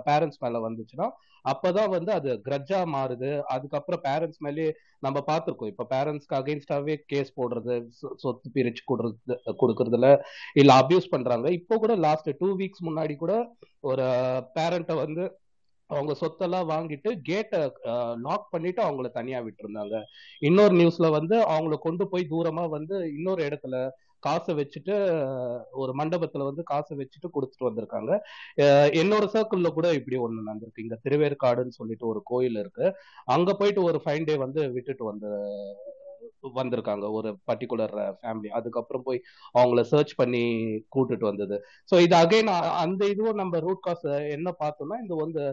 பேரண்ட்ஸ் மேல வந்துச்சுன்னா அப்பதான் வந்து அது கிரட்ஜா மாறுது. அதுக்கப்புறம் பேரண்ட்ஸ் மேலே நம்ம பார்த்துருக்கோம். இப்ப பேரண்ட்ஸ்க்கு அகேன்ஸ்டாவே கேஸ் போடுறது சொத்து பிரிச்சு கொடுறது கொடுக்கறதுல இல்ல அபியூஸ் பண்றாங்க. இப்போ கூட லாஸ்ட் டூ வீக்ஸ் முன்னாடி கூட ஒரு பேரண்ட்டை வந்து அவங்க சொத்தெல்லாம் வாங்கிட்டு கேட்டை லாக் பண்ணிட்டு அவங்கள தனியா விட்டுருந்தாங்க. இன்னொரு நியூஸ்ல வந்து அவங்கள கொண்டு போய் தூரமா வந்து இன்னொரு இடத்துல காசை வச்சுட்டு ஒரு மண்டபத்துல வந்து காசை வச்சுட்டு கொடுத்துட்டு வந்திருக்காங்க. என்னோட சர்க்கிள்ல கூட இப்படி ஒண்ணு நடந்திருக்கு. இங்க திருவேற்காடுன்னு சொல்லிட்டு ஒரு கோயில் இருக்கு. அங்க போயிட்டு ஒரு ஃபைன் டே வந்து விட்டுட்டு வந்து வந்திருக்காங்க. ஒரு பர்டிகுலர் ஃபேமிலி அதுக்கப்புறம் போய் அவங்கள சர்ச் பண்ணி கூட்டுட்டு வந்தது. ஸோ இது அகைன் அந்த இதுவும் நம்ம ரூட் காஸ் என்ன பார்த்தோம்னா இந்த வந்து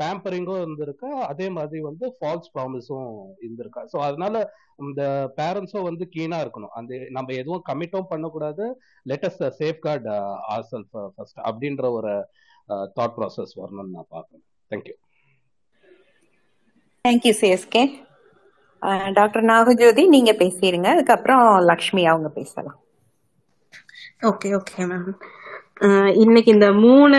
பேம்பரிங்கும் இருந்திருக்கு. அதே மாதிரி வந்து ஃபால்ஸ் ப்ராமிஸும் இருந்திருக்கா. ஸோ அதனால இந்த பேரண்ட்ஸும் வந்து கீனா இருக்கணும். அந்த நம்ம எதுவும் கமிட்டும் பண்ணக்கூடாது. Let's safeguard our self first அப்படின்ற ஒரு தாட் ப்ராசஸ் வரணும்னு நான் பார்க்கணும் thank you thank you CSK doctor Nagajothi நீங்க பேசிடுங்க அதுக்கப்புறம் லக்ஷ்மி அவங்க பேசலாம். ஓகே ஓகே மேம் இன்னைக்கு இந்த மூணு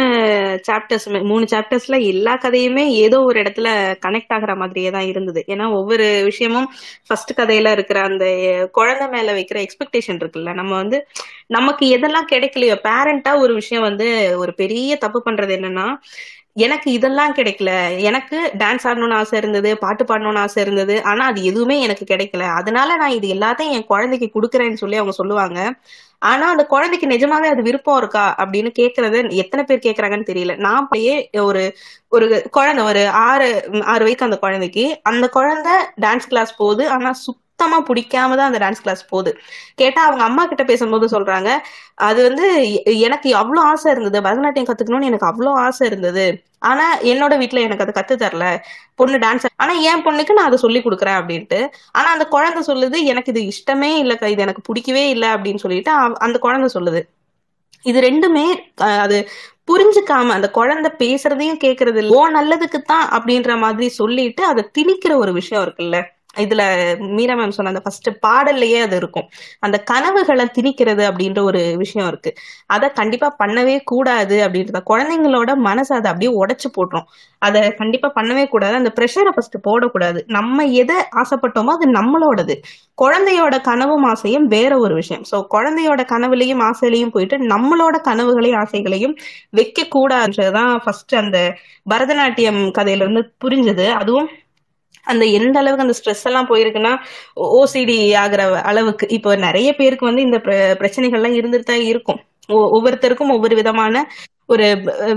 சாப்டர்ஸ் மூணு சாப்டர்ஸ்ல எல்லா கதையுமே ஏதோ ஒரு இடத்துல கனெக்ட் ஆகுற மாதிரியே தான் இருந்தது. ஏன்னா ஒவ்வொரு விஷயமும் ஃபர்ஸ்ட் கதையில இருக்கிற அந்த குழந்தை மேல வைக்கிற எக்ஸ்பெக்டேஷன் இருக்குல்ல. நம்ம வந்து நமக்கு எதெல்லாம் கிடைக்கலையோ பேரண்டா ஒரு விஷயம் வந்து ஒரு பெரிய தப்பு பண்றது என்னன்னா எனக்கு இதெல்லாம் கிடைக்கல. எனக்கு டான்ஸ் ஆடணும்னு ஆசை இருந்தது பாட்டு பாடணும்னு ஆசை இருந்தது ஆனா அது எதுவுமே எனக்கு கிடைக்கல. அதனால நான் இது எல்லாத்தையும் என் குழந்தைக்கு கொடுக்குறேன்னு சொல்லி அவங்க சொல்லுவாங்க. ஆனா அந்த குழந்தைக்கு நிஜமாவே அது விருப்பம் இருக்கா? அப்படின்னு கேக்குறது எத்தனை பேர் கேக்குறாங்கன்னு தெரியல. நான் பையே ஒரு ஒரு குழந்தை ஒரு ஆறு ஆறு வயசு அந்த குழந்தைக்கு. அந்த குழந்தை டான்ஸ் கிளாஸ் போகுது. ஆனா சுத்தமா பிடிக்காம தான் அந்த டான்ஸ் கிளாஸ் போகுது. கேட்டா அவங்க அம்மா கிட்ட பேசும்போது சொல்றாங்க அது வந்து எனக்கு அவ்வளவு ஆசை இருந்தது பரதநாட்டியம் கத்துக்கணும்னு எனக்கு அவ்வளவு ஆசை இருந்தது. ஆனா என்னோட வீட்டுல எனக்கு அதை கத்து தரல. பொண்ணு டான்ஸ் ஆனா என் பொண்ணுக்கு நான் அதை சொல்லி கொடுக்குறேன் அப்படின்ட்டு. ஆனா அந்த குழந்தை சொல்லுது எனக்கு இது இஷ்டமே இல்லக்கா இது எனக்கு பிடிக்கவே இல்லை அப்படின்னு சொல்லிட்டு அந்த குழந்தை சொல்லுது. இது ரெண்டுமே அது புரிஞ்சுக்காம அந்த குழந்தை பேசுறதையும் கேக்குறது ஓ நல்லதுக்கு தான் அப்படின்ற மாதிரி சொல்லிட்டு அதை திணிக்கிற ஒரு விஷயம் இருக்குல்ல. இதுல மீரா மேம் சொன்ன அந்த ஃபர்ஸ்ட் பாடல்லையே அது இருக்கும். அந்த கனவுகளை திணிக்கிறது அப்படின்ற ஒரு விஷயம் இருக்கு. அதை கண்டிப்பா பண்ணவே கூடாது அப்படின்றத குழந்தைங்களோட மனசை அதை அப்படியே உடைச்சு போட்டுரும். அதை கண்டிப்பா பண்ணவே கூடாது. அந்த ப்ரெஷரை ஃபர்ஸ்ட் போடக்கூடாது. நம்ம எதை ஆசைப்பட்டோமோ அது நம்மளோடது. குழந்தையோட கனவும் ஆசையும் வேற ஒரு விஷயம். சோ குழந்தையோட கனவுலையும் ஆசையிலையும் போயிட்டு நம்மளோட கனவுகளையும் ஆசைகளையும் வைக்க கூடாதுன்றதுதான் ஃபர்ஸ்ட் அந்த பரதநாட்டியம் கதையில இருந்து புரிஞ்சது. அதுவும் அந்த எந்த அளவுக்கு அந்த ஸ்ட்ரெஸ் எல்லாம் போயிருக்குன்னா ஓசிடி ஆகுற அளவுக்கு. இப்போ நிறைய பேருக்கு வந்து இந்த பிர- பிரச்சனைகள்லாம் இருந்துட்டு தான் இருக்கும். ஒ- ஒவ்வொருத்தருக்கும் ஒவ்வொரு விதமான ஒரு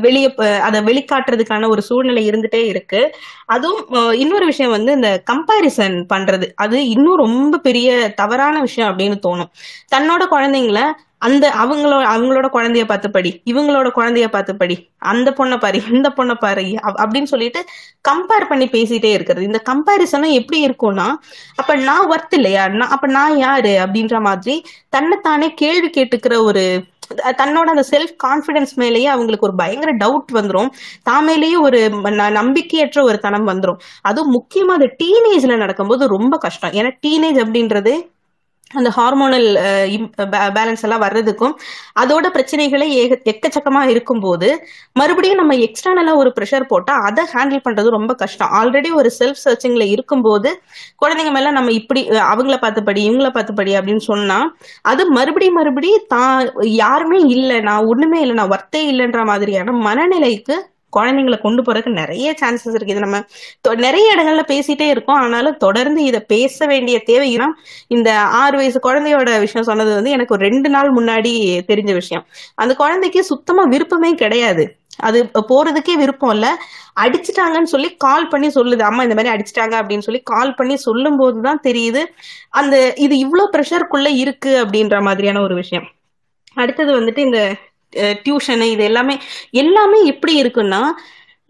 வெளியே அதை வெளிக்காட்டுறதுக்கான ஒரு சூழ்நிலை இருந்துட்டே இருக்கு. அதுவும் இன்னொரு விஷயம் வந்து இந்த கம்பாரிசன் பண்றது. அது இன்னும் ரொம்ப பெரிய தவறான விஷயம் அப்படின்னு தோணும். தன்னோட குழந்தைங்கள அந்த அவங்களோட அவங்களோட குழந்தைய பார்த்து படி இவங்களோட குழந்தைய பார்த்து படி அந்த பொண்ணை பாரு இந்த பொண்ணை பாரு அப்படின்னு சொல்லிட்டு கம்பேர் பண்ணி பேசிட்டே இருக்கிறது. இந்த கம்பாரிசனும் எப்படி இருக்கும்னா அப்ப நான் ஒர்த் இல்லையா? நான் அப்ப நான் யாரு? அப்படின்ற மாதிரி தன்னைத்தானே கேள்வி கேட்டுக்கிற ஒரு தன்னோட அந்த செல்ஃப் கான்பிடன்ஸ் மேலேயே அவங்களுக்கு ஒரு பயங்கர டவுட் வந்துரும். தாமேலேயே ஒரு ந- நம்பிக்கையற்ற ஒரு தனம் வந்துரும். அதுவும் முக்கியமா அது டீனேஜ்ல நடக்கும்போது ரொம்ப கஷ்டம். ஏன்னா டீனேஜ் அப்படின்றது அந்த ஹார்மோனல் பேலன்ஸ் எல்லாம் வர்றதுக்கும் அதோட பிரச்சனைகளே ஏக எக்கச்சக்கமா இருக்கும்போது மறுபடியும் நம்ம எக்ஸ்டர்னலா ஒரு ப்ரெஷர் போட்டா அதை ஹேண்டில் பண்றது ரொம்ப கஷ்டம். ஆல்ரெடி ஒரு செல்ஃப் சர்ச்சிங்ல இருக்கும்போது குழந்தைங்க மேல நம்ம இப்படி அவங்கள பார்த்து படி இவங்கள பார்த்து படி அப்படின்னு சொன்னா அது மறுபடியும் மறுபடியும் தான் யாருமே இல்லை நான் ஒண்ணுமே இல்லை நான் ஒர்த்தே இல்லைன்ற மாதிரியான மனநிலைக்கு குழந்தைங்களை கொண்டு போறதுக்கு நிறைய சான்சஸ் இருக்கு. இது நம்ம தொ- நிறைய இடங்கள்ல பேசிட்டே இருக்கோம். ஆனாலும் தொடர்ந்து இதை பேச வேண்டிய தேவைனா இந்த ஆறு வயசு குழந்தையோட விஷயம் சொன்னது வந்து எனக்கு ஒரு ரெண்டு நாள் முன்னாடி தெரிஞ்ச விஷயம். அந்த குழந்தைக்கு சுத்தமா விருப்பமே கிடையாது. அது போறதுக்கே விருப்பம் இல்ல. அடிச்சிட்டாங்கன்னு சொல்லி கால் பண்ணி சொல்லுது. அம்மா இந்த மாதிரி அடிச்சிட்டாங்க அப்படின்னு சொல்லி கால் பண்ணி சொல்லும் போதுதான் தெரியுது. அந்த இது இவ்வளவு ப்ரெஷருக்குள்ள இருக்கு அப்படின்ற மாதிரியான ஒரு விஷயம். அடுத்தது வந்துட்டு இந்த டியூஷனு இது எல்லாமே எல்லாமே எப்படி இருக்குன்னா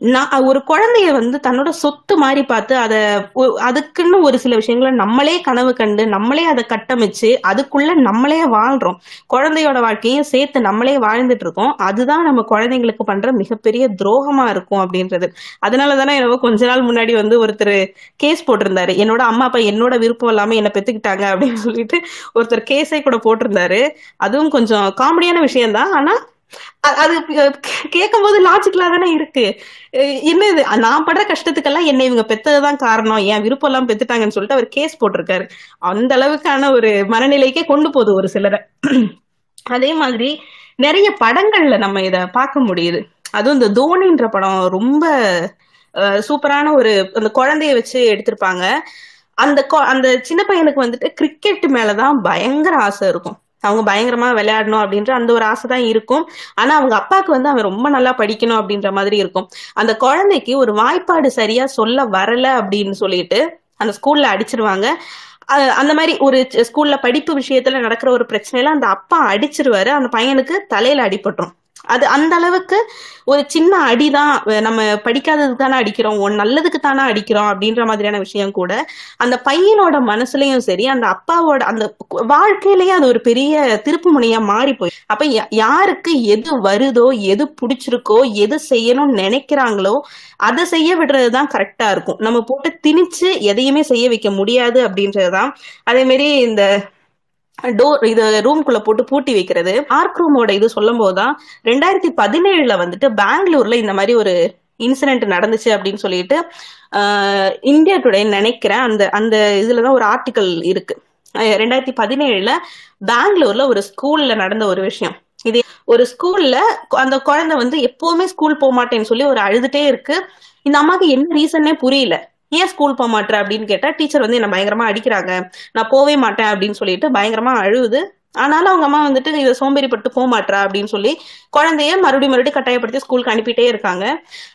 நான் ஒரு குழந்தைய வந்து தன்னோட சொத்து மாதிரி பார்த்து அதை அதுக்குன்னு ஒரு சில விஷயங்களை நம்மளே கனவு கண்டு நம்மளே அதை கட்டமைச்சு அதுக்குள்ள நம்மளே வாழ்றோம். குழந்தையோட வாழ்க்கையும் சேர்த்து நம்மளே வாழ்ந்துட்டு இருக்கோம். அதுதான் நம்ம குழந்தைங்களுக்கு பண்ற மிகப்பெரிய துரோகமா இருக்கும் அப்படின்றது. அதனால தானே என்னவோ கொஞ்ச நாள் முன்னாடி வந்து ஒருத்தர் கேஸ் போட்டிருந்தாரு. என்னோட அம்மா அப்பா என்னோட விருப்பம் இல்லாம என்ன பெத்துக்கிட்டாங்க அப்படின்னு சொல்லிட்டு ஒருத்தர் கேஸே கூட போட்டிருந்தாரு. அதுவும் கொஞ்சம் காமெடியான விஷயம்தான். ஆனா அது கேட்கும் போது லாஜிக்கலா தானே இருக்கு. என்ன இது நான் படுற கஷ்டத்துக்கெல்லாம் என்னை இவங்க பெத்ததுதான் காரணம் என் விருப்பம் எல்லாம் பெத்துட்டாங்கன்னு சொல்லிட்டு அவர் கேஸ் போட்டிருக்காரு. அந்த அளவுக்கான ஒரு மனநிலைக்கே கொண்டு போகுது ஒரு சிலரை. அதே மாதிரி நிறைய படங்கள்ல நம்ம இத பார்க்க முடியுது. அதுவும் இந்த தோனின்ற படம் ரொம்ப அஹ், சூப்பரான ஒரு அந்த குழந்தைய வச்சு எடுத்திருப்பாங்க. அந்த அந்த சின்ன பையனுக்கு வந்துட்டு கிரிக்கெட் மேலதான் பயங்கர ஆசை இருக்கும். அவங்க பயங்கரமா விளையாடணும் அப்படின்ற அந்த ஒரு ஆசை தான் இருக்கும். ஆனா அவங்க அப்பாவுக்கு வந்து அவன் ரொம்ப நல்லா படிக்கணும் அப்படின்ற மாதிரி இருக்கும். அந்த குழந்தைக்கு ஒரு வாய்ப்பாடு சரியா சொல்ல வரல அப்படின்னு சொல்லிட்டு அந்த ஸ்கூல்ல அடிச்சிருவாங்க. அந்த மாதிரி ஒரு ஸ்கூல்ல படிப்பு விஷயத்துல நடக்கிற ஒரு பிரச்சனையில அந்த அப்பா அடிச்சிருவாரு. அந்த பையனுக்கு தலையில அடிபட்டுரும். அது அந்த அளவுக்கு ஒரு சின்ன அடிதான். நம்ம படிக்காததுக்கு தானே அடிக்கிறோம். ஒன் நல்லதுக்கு தானே அடிக்கிறோம் அப்படின்ற மாதிரியான விஷயம் கூட அந்த பையனோட மனசுலயும் சரி அந்த அப்பாவோட அந்த வாழ்க்கையிலேயே வாழ்க்கையிலயே அது ஒரு பெரிய திருப்பு முனையா மாறி போய். அப்ப யாருக்கு எது வருதோ எது பிடிச்சிருக்கோ எது செய்யணும்னு நினைக்கிறாங்களோ அதை செய்ய விடுறதுதான் கரெக்டா இருக்கும். நம்ம போட்டு திணிச்சு எதையுமே செய்ய வைக்க முடியாது அப்படின்றதுதான். அதே மாதிரி இந்த டோர் இது ரூம்குள்ள போட்டு பூட்டி வைக்கிறது. ஆர்க் ரூமோட இது சொல்லும் போதுதான் ரெண்டாயிரத்தி பதினேழுல வந்துட்டு பெங்களூர்ல இந்த மாதிரி ஒரு இன்சிடென்ட் நடந்துச்சு அப்படின்னு சொல்லிட்டு இந்தியா டுடே நினைக்கிறேன். அந்த அந்த இதுலதான் ஒரு ஆர்டிக்கல் இருக்கு. ரெண்டாயிரத்தி பதினேழுல பெங்களூர்ல ஒரு ஸ்கூல்ல நடந்த ஒரு விஷயம். இது ஒரு ஸ்கூல்ல அந்த குழந்தை வந்து எப்பவுமே ஸ்கூல் போக மாட்டேன்னு சொல்லி ஒரு அழுதுட்டே இருக்கு. இந்த அம்மாவுக்கு என்ன ரீசன்னே புரியல. ஏன் ஸ்கூல் போக மாட்டேன் அப்படின்னு கேட்டா டீச்சர் வந்து என்ன பயங்கரமா அடிக்கிறாங்க. நான் போவே மாட்டேன் அப்படின்னு சொல்லிட்டு பயங்கரமா அழுவுது. ஆனாலும் அவங்க அம்மா வந்துட்டு இதை சோம்பேறிப்பட்டு போக மாட்டா அப்படின்னு சொல்லி குழந்தைய மறுபடியும் மறுபடியும் கட்டாயப்படுத்தி ஸ்கூலுக்கு அனுப்பிட்டே இருக்காங்க.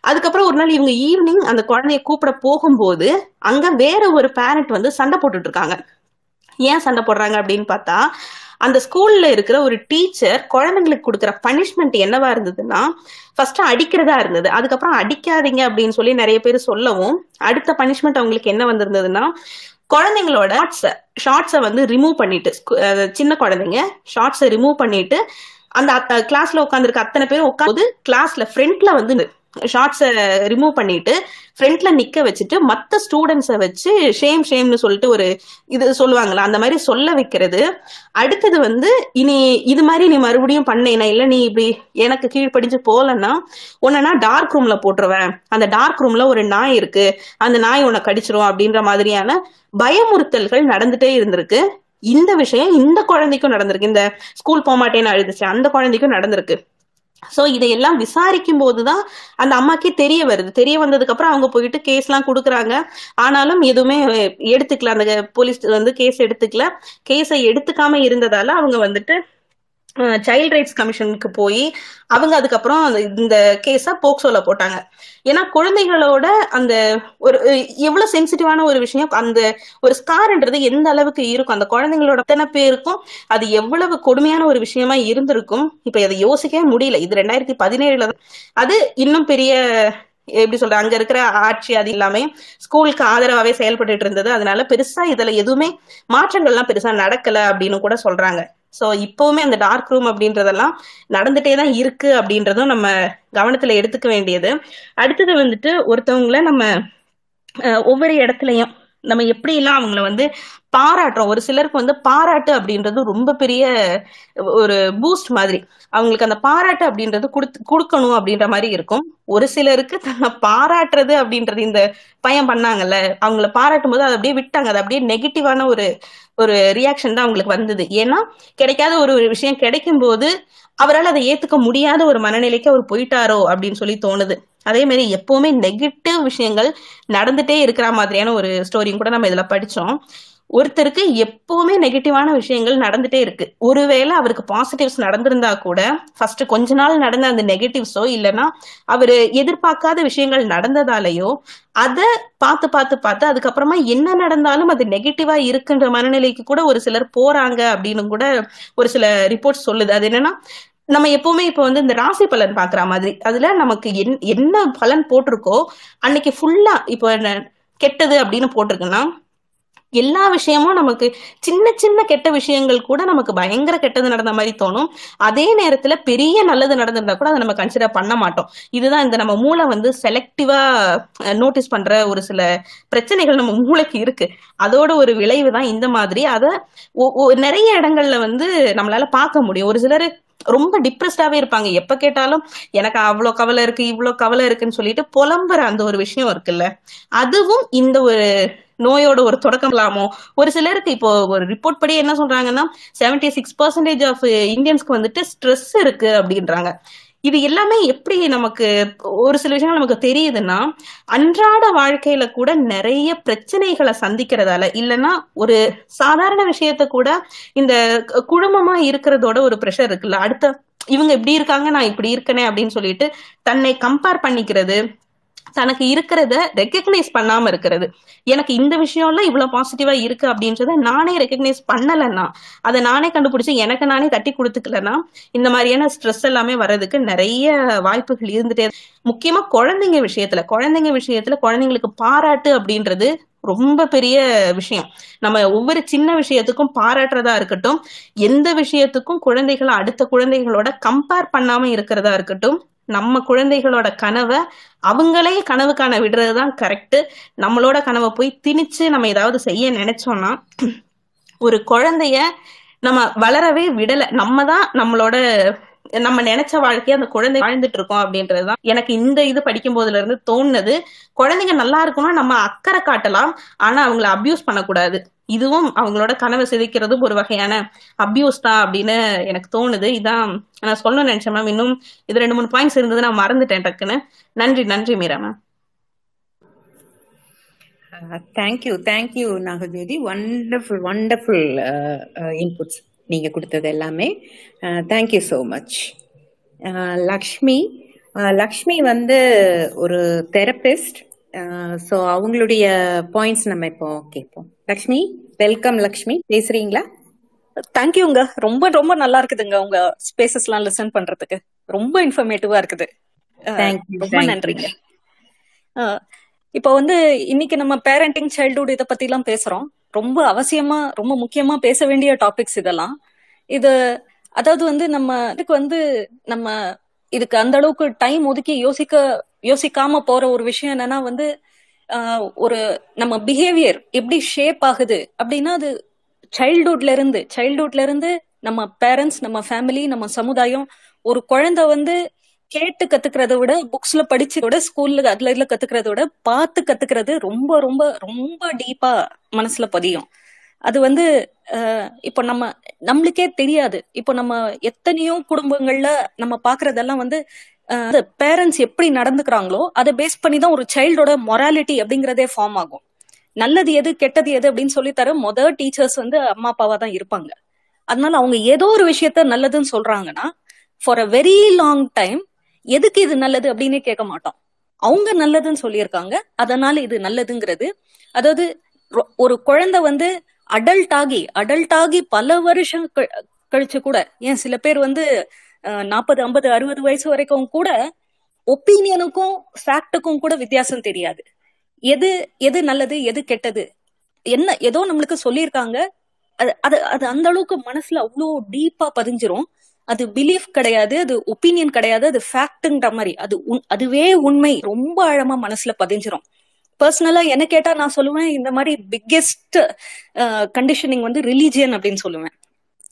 அதுக்கப்புறம் ஒரு நாள் இவங்க ஈவினிங் அந்த குழந்தைய கூப்பிட போகும்போது அங்க வேற ஒரு பேரண்ட் வந்து சண்டை போட்டுட்டு இருக்காங்க. ஏன் சண்டை போடுறாங்க அப்படின்னு பார்த்தா அந்த ஸ்கூல்ல இருக்கிற ஒரு டீச்சர் குழந்தைங்களுக்கு கொடுக்குற பனிஷ்மெண்ட் என்னவா இருந்ததுன்னா ஃபர்ஸ்ட் அடிக்கிறதா இருந்தது. அதுக்கப்புறம் அடிக்காதீங்க அப்படின்னு சொல்லி நிறைய பேர் சொல்லவும் அடுத்த பனிஷ்மெண்ட் அவங்களுக்கு என்ன வந்திருந்ததுன்னா குழந்தைங்களோட ஷார்ட்ஸை வந்து ரிமூவ் பண்ணிட்டு சின்ன குழந்தைங்க ஷார்ட்ஸை ரிமூவ் பண்ணிட்டு அந்த கிளாஸ்ல உட்காந்துருக்க அத்தனை பேரும் உட்காந்து கிளாஸ்ல ஃப்ரண்ட்ல வந்து ஷார்ட்ஸை ரிமூவ் பண்ணிட்டு ஃப்ரண்ட்ல நிக்க வச்சுட்டு மத்த ஸ்டூடெண்ட்ஸை வச்சு ஷேம் ஷேம்னு சொல்லிட்டு ஒரு இது சொல்லுவாங்களா அந்த மாதிரி சொல்ல வைக்கிறது. அடுத்தது வந்து இனி இது மாதிரி நீ மறுபடியும் பண்ணேனா இல்ல நீ இப்படி எனக்கு கீழ்ப்படிஞ்சு போலன்னா உன்னை டார்க் ரூம்ல போட்டுருவேன். அந்த டார்க் ரூம்ல ஒரு நாய் இருக்கு. அந்த நாய் உன்னை கடிச்சிரும் அப்படின்ற மாதிரியான பயமுறுத்தல்கள் நடந்துட்டே இருந்திருக்கு. இந்த விஷயம் இந்த குழந்தைக்கும் நடந்திருக்கு. இந்த ஸ்கூல் போக மாட்டேன்னு அழுதுச்சு. அந்த குழந்தைக்கும் நடந்திருக்கு. சோ இதையெல்லாம் விசாரிக்கும் போதுதான் அந்த அம்மாக்கே தெரிய வருது. தெரிய வந்ததுக்கு அப்புறம் அவங்க போயிட்டு கேஸ் எல்லாம் கொடுக்குறாங்க. ஆனாலும் எதுவுமே எடுத்துக்கல. அந்த போலீஸ் வந்து கேஸ் எடுத்துக்கல. கேஸை எடுத்துக்காம இருந்ததால அவங்க வந்துட்டு சைல்ட் ரைட்ஸ் கமிஷனுக்கு போய் அவங்க அதுக்கப்புறம் அந்த- இந்த கேஸை போக்சோல போட்டாங்க. ஏன்னா குழந்தைகளோட அந்த ஒரு எவ்வளவு சென்சிட்டிவான ஒரு விஷயம் அந்த ஒரு ஸ்கார்ன்றது எந்த அளவுக்கு இருக்கும் அந்த குழந்தைங்களோட அத்தனை பேருக்கும் அது எவ்வளவு கொடுமையான ஒரு விஷயமா இருந்திருக்கும் இப்ப அதை யோசிக்கவே முடியல. இது ரெண்டாயிரத்தி பதினேழுல தான். அது இன்னும் பெரிய எப்படி சொல்ற அங்க இருக்கிற ஆட்சி அது எல்லாமே ஸ்கூலுக்கு ஆதரவாவே செயல்பட்டு இருந்தது. அதனால பெருசா இதுல எதுவுமே மாற்றங்கள்லாம் பெருசா நடக்கல அப்படின்னு கூட சொல்றாங்க. சோ இப்பவுமே அந்த டார்க் ரூம் அப்படின்றதெல்லாம் நடந்துட்டே தான் இருக்கு அப்படின்றதும் நம்ம கவனத்துல எடுத்துக்க வேண்டியது. அடுத்தது வந்துட்டு ஒருத்தவங்கள நம்ம அஹ், ஒவ்வொரு இடத்துலயும் நம்ம எப்படிலாம் அவங்கள வந்து பாராட்டுறோம்? ஒரு சிலருக்கு வந்து பாராட்டு அப்படின்றது ரொம்ப பெரிய ஒரு பூஸ்ட் மாதிரி. அவங்களுக்கு அந்த பாராட்டு அப்படின்றது கொடுத்து கொடுக்கணும் அப்படின்ற மாதிரி இருக்கும். ஒரு சிலருக்கு தன்னை பாராட்டுறது அப்படின்றது இந்த பையன் பண்ணாங்கல்ல அவங்கள பாராட்டும் போது அதை அப்படியே விட்டாங்க. அது அப்படியே நெகட்டிவான ஒரு ஒரு ரியாக்ஷன் தான் அவங்களுக்கு வந்தது. ஏன்னா கிடைக்காத ஒரு ஒரு விஷயம் கிடைக்கும் போது அவரால் அதை ஏத்துக்க முடியாத ஒரு மனநிலைக்கு அவர் போயிட்டாரோ அப்படின்னு சொல்லி தோணுது. அதே மாதிரி எப்பவுமே நெகட்டிவ் விஷயங்கள் நடந்துட்டே இருக்கிற மாதிரியான ஒரு ஸ்டோரியும் கூட நம்ம இதுல படிச்சோம். ஒருத்தருக்கு எப்பவுமே நெகட்டிவான விஷயங்கள் நடந்துட்டே இருக்கு. ஒருவேளை அவருக்கு பாசிட்டிவ்ஸ் நடந்திருந்தா கூட ஃபர்ஸ்ட் கொஞ்ச நாள் நடந்த அந்த நெகட்டிவ்ஸோ இல்லைன்னா அவரு எதிர்பார்க்காத விஷயங்கள் நடந்ததாலேயோ அதை பார்த்து பார்த்து பார்த்து அதுக்கப்புறமா என்ன நடந்தாலும் அது நெகட்டிவா இருக்குன்ற மனநிலைக்கு கூட ஒரு சிலர் போறாங்க அப்படின்னு கூட ஒரு சில ரிப்போர்ட்ஸ் சொல்லுது. அது என்னன்னா நம்ம எப்பவுமே இப்போ வந்து இந்த ராசி பலன் பாக்குற மாதிரி அதுல நமக்கு என்- என்ன பலன் போட்டிருக்கோ அன்னைக்கு ஃபுல்லா இப்போ என்ன கெட்டது அப்படின்னு போட்டிருக்குன்னா எல்லா விஷயமும் நமக்கு சின்ன சின்ன கெட்ட விஷயங்கள் கூட நமக்கு பயங்கர கெட்டது நடந்த மாதிரி தோணும். அதே நேரத்துல பெரிய நல்லது நடந்திருந்தா கூட அதை நம்ம கன்சிடர் பண்ண மாட்டோம். இதுதான் இந்த நம்ம மூளை வந்து செலக்டிவா நோட்டீஸ் பண்ற ஒரு சில பிரச்சனைகள் நம்ம மூளைக்கு இருக்கு. அதோட ஒரு விளைவு தான் இந்த மாதிரி. அதை ஒ- நிறைய இடங்கள்ல வந்து நம்மளால பார்க்க முடியும். ஒரு சிலர் ரொம்ப டிப்ரெஸ்டாவே இருப்பாங்க. எப்ப கேட்டாலும் எனக்கு அவ்வளோ கவலை இருக்கு இவ்வளோ கவலை இருக்குன்னு சொல்லிட்டு புலம்புற அந்த ஒரு விஷயம் இருக்குல்ல. அதுவும் இந்த ஒரு நோயோட ஒரு தொடக்கம் இல்லாமோ ஒரு சிலருக்கு இப்போ ஒரு ரிப்போர்ட் படி என்ன சொல்றாங்கன்னா 76% சிக்ஸ் பர்சன்டேஜ் ஆஃப் இந்தியன்ஸ்க்கு வந்துட்டு ஸ்ட்ரெஸ் இருக்கு அப்படின்றாங்க. இது எல்லாமே எப்படி நமக்கு ஒரு சில விஷயங்கள் நமக்கு தெரியுதுன்னா அன்றாட வாழ்க்கையில கூட நிறைய பிரச்சனைகளை சந்திக்கிறதால இல்லைன்னா ஒரு சாதாரண விஷயத்த கூட இந்த குழுமமா இருக்கிறதோட ஒரு ப்ரெஷர் இருக்குல்ல அடுத்த இவங்க இப்படி இருக்காங்க நான் இப்படி இருக்கனே அப்படின்னு சொல்லிட்டு தன்னை கம்பேர் பண்ணிக்கிறது தனக்கு இருக்கிறத ரெக்கக்னைஸ் பண்ணாம இருக்கிறது. எனக்கு இந்த விஷயம்லாம் இவ்வளவு பாசிட்டிவா இருக்கு அப்படின்றத நானே ரெக்கக்னைஸ் பண்ணலன்னா அதை நானே கண்டுபிடிச்சு எனக்கு நானே தட்டி கொடுத்துக்கலன்னா இந்த மாதிரியான ஸ்ட்ரெஸ் எல்லாமே வர்றதுக்கு நிறைய வாய்ப்புகள் இருந்துட்டே முக்கியமா குழந்தைங்க விஷயத்துல குழந்தைங்க விஷயத்துல குழந்தைங்களுக்கு பாராட்டு அப்படின்றது ரொம்ப பெரிய விஷயம். நம்ம ஒவ்வொரு சின்ன விஷயத்துக்கும் பாராட்டுறதா இருக்கட்டும் எந்த விஷயத்துக்கும் குழந்தைகளை அடுத்த குழந்தைகளோட கம்பேர் பண்ணாம இருக்கிறதா இருக்கட்டும் நம்ம குழந்தைகளோட கனவை அவங்களே கனவு காண விடுறதுதான் கரெக்ட் நம்மளோட கனவை போய் திணிச்சு நம்ம ஏதாவது செய்ய நினைச்சோம்னா ஒரு குழந்தைய நம்ம வளரவே விடலை. நம்ம தான் நம்மளோட நம்ம நினைச்ச வாழ்க்கையை அந்த குழந்தை வாழ்ந்துட்டு இருக்கோம் அப்படின்றதுதான் எனக்கு இந்த இது படிக்கும் போதுல இருந்து தோணுனது. குழந்தைங்க நல்லா இருக்கணும் நம்ம அக்கறை காட்டலாம் ஆனா அவங்கள அபியூஸ் பண்ணக்கூடாது. இதுவும் அவங்களோட கனவை சிதைக்கிறதும் ஒரு வகையான அபியூஸ் தான் அப்படின்னு எனக்கு தோணுது. இதான் நான் சொல்லணும்னு நினைச்சேன் மேம் இன்னும் இது ரெண்டு மூணு பாயிண்ட்ஸ் இருந்தது நான் மறந்துட்டேன் டக்குன்னு. நன்றி நன்றி Meera ma'am thank you thank you Nagajothi. Wonderful wonderful inputs நீங்க கொடுத்தது எல்லாமே. Thank you so much Lakshmi Lakshmi வந்து ஒரு தெரபிஸ்ட் ஸோ அவங்களுடைய பாயிண்ட்ஸ் நம்ம இப்போ கேட்போம். லக்ஷ்மி வெல்கம் லக்ஷ்மி. பேசுறீங்களா? தேங்க்யூங்க ரொம்ப ரொம்ப நல்லா இருக்குதுங்க உங்க ஸ்பேசஸ் எல்லாம் லிசன் பண்றதுக்கு. ரொம்ப இன்ஃபர்மேட்டிவா இருக்குது. ரொம்ப நன்றிங்க. இப்போ வந்து இன்னைக்கு நம்ம பேரண்டிங் சைல்ட்ஹுட் இதை பத்தி எல்லாம் பேசுறோம். ரொம்ப அவசியமா ரொம்ப முக்கியமா பேச வேண்டிய டாபிக்ஸ் இதெல்லாம். இது அதாவது வந்து நம்ம இதுக்கு வந்து நம்ம இதுக்கு அந்த அளவுக்கு டைம் ஒதுக்கி யோசிக்க யோசிக்காம போற ஒரு விஷயம் என்னன்னா வந்து ஒரு நம்ம பிஹேவியர் எப்படி ஷேப் ஆகுது அப்படின்னா அது சைல்ட்ஹுட்ல இருந்து சைல்டுஹுட்ல இருந்து நம்ம பேரண்ட்ஸ் நம்ம ஃபேமிலி நம்ம சமுதாயம் ஒரு குழந்தை வந்து கேட்டு கத்துக்கிறத விட புக்ஸ்ல படிச்சு விட ஸ்கூல்ல அதுல இதுல கத்துக்கிறத விட பார்த்து கத்துக்கிறது ரொம்ப ரொம்ப ரொம்ப டீப்பா மனசுல பதியும். அது வந்து இப்போ நம்ம நம்மளுக்கே தெரியாது. இப்போ நம்ம எத்தனையோ குடும்பங்கள்ல நம்ம பாக்குறதெல்லாம் வந்து பேரண்ட்ஸ் எப்படி நடந்துக்கிறாங்களோ அதை பேஸ் பண்ணி தான் ஒரு சைல்டோட மொராலிட்டி அப்படிங்கறதே ஃபார்ம் ஆகும். நல்லது எது கெட்டது எது அப்படின்னு சொல்லி தர மொத டீச்சர்ஸ் வந்து அம்மா அப்பாவா தான் இருப்பாங்க. அதனால அவங்க ஏதோ ஒரு விஷயத்த நல்லதுன்னு சொல்றாங்கன்னா for a very long time எதுக்கு இது நல்லது அப்படின்னே கேட்க மாட்டோம். அவங்க நல்லதுன்னு சொல்லியிருக்காங்க. அதனால இது நல்லதுங்கிறது. அதாவது ஒரு குழந்தை வந்து அடல்ட் ஆகி அடல்ட் ஆகி பல வருஷம் கழிச்சு கூட ஏன் சில பேர் வந்து நாற்பது ஐம்பது அறுபது வயசு வரைக்கும் கூட ஒப்பீனியனுக்கும் ஃபேக்டுக்கும் கூட வித்தியாசம் தெரியாது. எது எது நல்லது எது கெட்டது? என்ன ஏதோ நம்மளுக்கு சொல்லியிருக்காங்க. அது அது அது அந்த அளவுக்கு மனசுல அவ்வளோ டீப்பா பதிஞ்சிரும். அது பிலீஃப் கிடையாது அது ஒப்பீனியன் கிடையாது அது ஃபேக்ட்ங்கிற மாதிரி. அது உண்- அதுவே உண்மை. ரொம்ப ஆழமா மனசுல பதிஞ்சிரும். பர்சனலா என்ன கேட்டா நான் சொல்லுவேன் இந்த மாதிரி பிக்கெஸ்ட் கண்டிஷனிங் வந்து ரிலீஜியன் அப்படின்னு சொல்லுவேன்.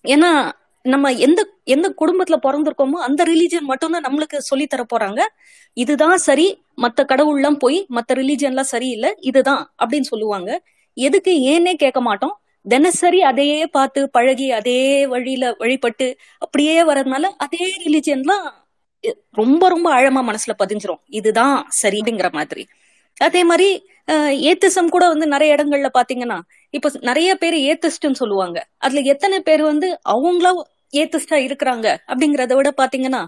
ஏன்னா நம்ம எந்த எந்த குடும்பத்துல பிறந்திருக்கோமோ அந்த ரிலீஜியன் மட்டும்தான் நம்மளுக்கு சொல்லி தர போறாங்க. இதுதான் சரி மத்த கடவுள்லாம் போய் மத்த ரிலீஜியன்லாம் சரியில்லை இதுதான் அப்படின்னு சொல்லுவாங்க. எதுக்கு ஏன்னே கேட்க மாட்டோம். தினசரி அதையே பார்த்து பழகி அதே வழியில வழிபட்டு அப்படியே வர்றதுனால அதே ரிலிஜியன்லாம் ரொம்ப ரொம்ப ஆழமா மனசுல பதிஞ்சிரும். இதுதான் சரிங்கிற மாதிரி. அதே மாதிரி ஏத்திசம் கூட வந்து நிறைய இடங்கள்ல பாத்தீங்கன்னா இப்ப நிறைய பேர் ஏத்திஸ்ட்னு சொல்லுவாங்க. அதுல எத்தனை பேர் வந்து அவங்களா ஏத்திஸ்டா இருக்கிறாங்க அப்படிங்கறத விட பாத்தீங்கன்னா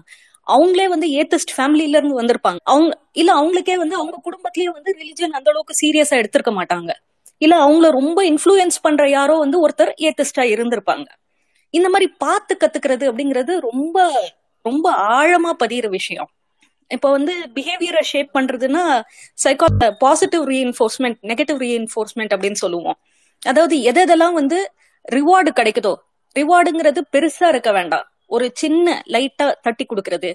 அவங்களே வந்து ஏத்திஸ்ட் ஃபேமிலில இருந்து வந்திருப்பாங்க. அவங்க இல்ல அவங்களுக்கே வந்து அவங்க குடும்பத்திலேயே வந்து ரிலிஜியன் அந்த அளவுக்கு சீரியஸா எடுத்திருக்க மாட்டாங்க. இல்ல அவங்கள ரொம்ப இன்ஃப்ளூயன்ஸ் பண்ற யாரோ வந்து ஒருத்தர் ஏத்திஸ்டா இருந்திருப்பாங்க. இந்த மாதிரி பார்த்து கத்துக்கிறது அப்படிங்கிறது ரொம்ப ரொம்ப ஆழமா பதியிற விஷயம். இப்போ வந்து பிஹேவியரை ஷேப் பண்றதுன்னா சைக்கா பாசிட்டிவ் ரீஎன்ஃபோர்ஸ்மெண்ட் நெகட்டிவ் ரீஎன்ஃபோர்ஸ்மெண்ட் அப்படின்னு சொல்லுவோம். அதாவது எதெல்லாம் வந்து ரிவார்டு கிடைக்குதோ ரிவார்டுங்கிறது பெருசா இருக்க வேண்டாம். ஒரு சின்ன லைட்டா தட்டி கொடுக்கறது.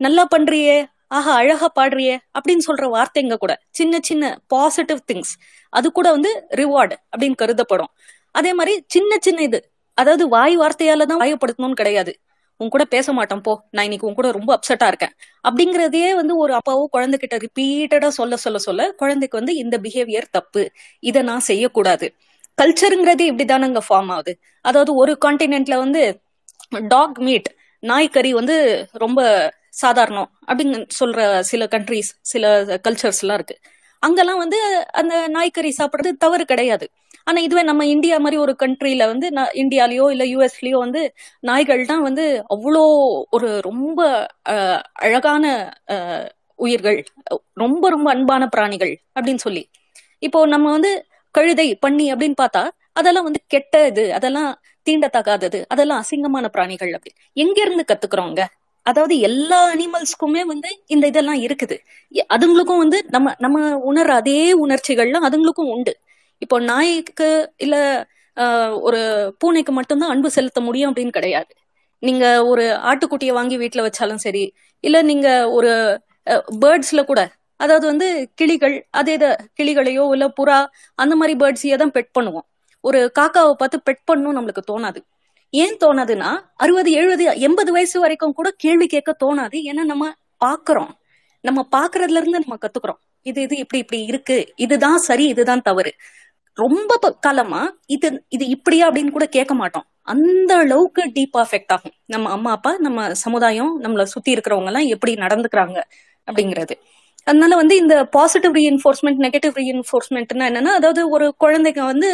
நல்லா பண்றியே ஆஹா அழகா பாடுறியே அப்படின்னு சொல்ற வார்த்தைங்க கூட. சின்ன சின்ன பாசிட்டிவ் திங்ஸ் அது கூட வந்து ரிவார்டு அப்படின்னு கருதப்படும். அதே மாதிரி சின்ன சின்ன இது. அதாவது வாய் வார்த்தையால தான் வாயப்படுத்தணும்னு கிடையாது. உன் கூட பேச மாட்டோம் போ. நான் இன்னைக்கு உன் கூட ரொம்ப அப்செட்டா இருக்கேன். அப்படிங்கறதையே வந்து ஒரு அப்பாவோ குழந்தைகிட்ட ரிப்பீட்டடா சொல்ல சொல்ல சொல்ல குழந்தைக்கு வந்து இந்த பிஹேவியர் தப்பு. இதை நான் செய்யக்கூடாது. கல்ச்சருங்கிறது இப்படிதானங்க ஃபார்ம் ஆகுது. அதாவது ஒரு கான்டினென்ட்ல வந்து டாக் மீட் நாய்க்கறி வந்து ரொம்ப சாதாரணம் அப்படின்னு சொல்ற சில கண்ட்ரிஸ் சில கல்ச்சர்ஸ் எல்லாம் இருக்கு. அங்கெல்லாம் வந்து அந்த நாய்க்கறி சாப்பிட்றது தவறு கிடையாது. ஆனா இதுவே நம்ம இந்தியா மாதிரி ஒரு கண்ட்ரில வந்து ந- இந்தியாலயோ இல்ல யூஎஸ்லயோ வந்து நாய்கள் தான் வந்து அவ்வளோ ஒரு ரொம்ப அழகான உயிர்கள். ரொம்ப ரொம்ப அன்பான பிராணிகள் அப்படின்னு சொல்லி. இப்போ நம்ம வந்து கழுதை பண்ணி அப்படின்னு பார்த்தா அதெல்லாம் வந்து கெட்ட இது அதெல்லாம் தீண்டத்தகாதது அதெல்லாம் அசிங்கமான பிராணிகள் அப்படி. எங்க இருந்து கத்துக்கிறோங்க அதாவது எல்லா அனிமல்ஸ்க்குமே வந்து இந்த இதெல்லாம் இருக்குது. அதுங்களுக்கும் வந்து நம்ம நம்ம உணர்ற அதே உணர்ச்சிகள்லாம் அதுங்களுக்கும் உண்டு. இப்போ நாய்க்கு இல்ல ஒரு பூனைக்கு மட்டும்தான் அன்பு செலுத்த முடியும் அப்படின்னு கிடையாது. நீங்க ஒரு ஆட்டுக்குட்டியை வாங்கி வீட்டுல வச்சாலும் சரி இல்ல நீங்க ஒரு பேர்ட்ஸ்ல கூட அதாவது வந்து கிளிகள் அதே இதை கிளிகளையோ இல்ல புறா அந்த மாதிரி பேர்ட்ஸையே தான் பெட் பண்ணுவோம். ஒரு காக்காவை பார்த்து பெட் பண்ணணும் நம்மளுக்கு தோணாது. ஏன் தோணாதுன்னா அறுபது எழுபது எண்பது வயசு வரைக்கும் கூட கேள்வி கேட்க தோணாது. ஏன்னா நம்ம பாக்குறோம். நம்ம பாக்குறதுல இருந்து நம்ம கத்துக்கிறோம். இது இது இப்படி இப்படி இருக்கு. இதுதான் சரி இதுதான் தவறு. ரொம்ப ப- காலமா இது இது இப்படியா அப்படின்னு கூட கேட்க மாட்டோம். அந்த அளவுக்கு டீப் அஃபெக்ட் ஆகும். நம்ம அம்மா அப்பா நம்ம சமுதாயம் நம்மள சுத்தி இருக்கிறவங்க எல்லாம் எப்படி நடந்துக்கிறாங்க அப்படிங்கிறது. அதனால வந்து இந்த பாசிட்டிவ் ரீஎன்ஃபோர்ஸ்மெண்ட் நெகட்டிவ் ரீஎன்ஃபோர்ஸ்மெண்ட்னா என்னன்னா அதாவது ஒரு குழந்தைங்க வந்து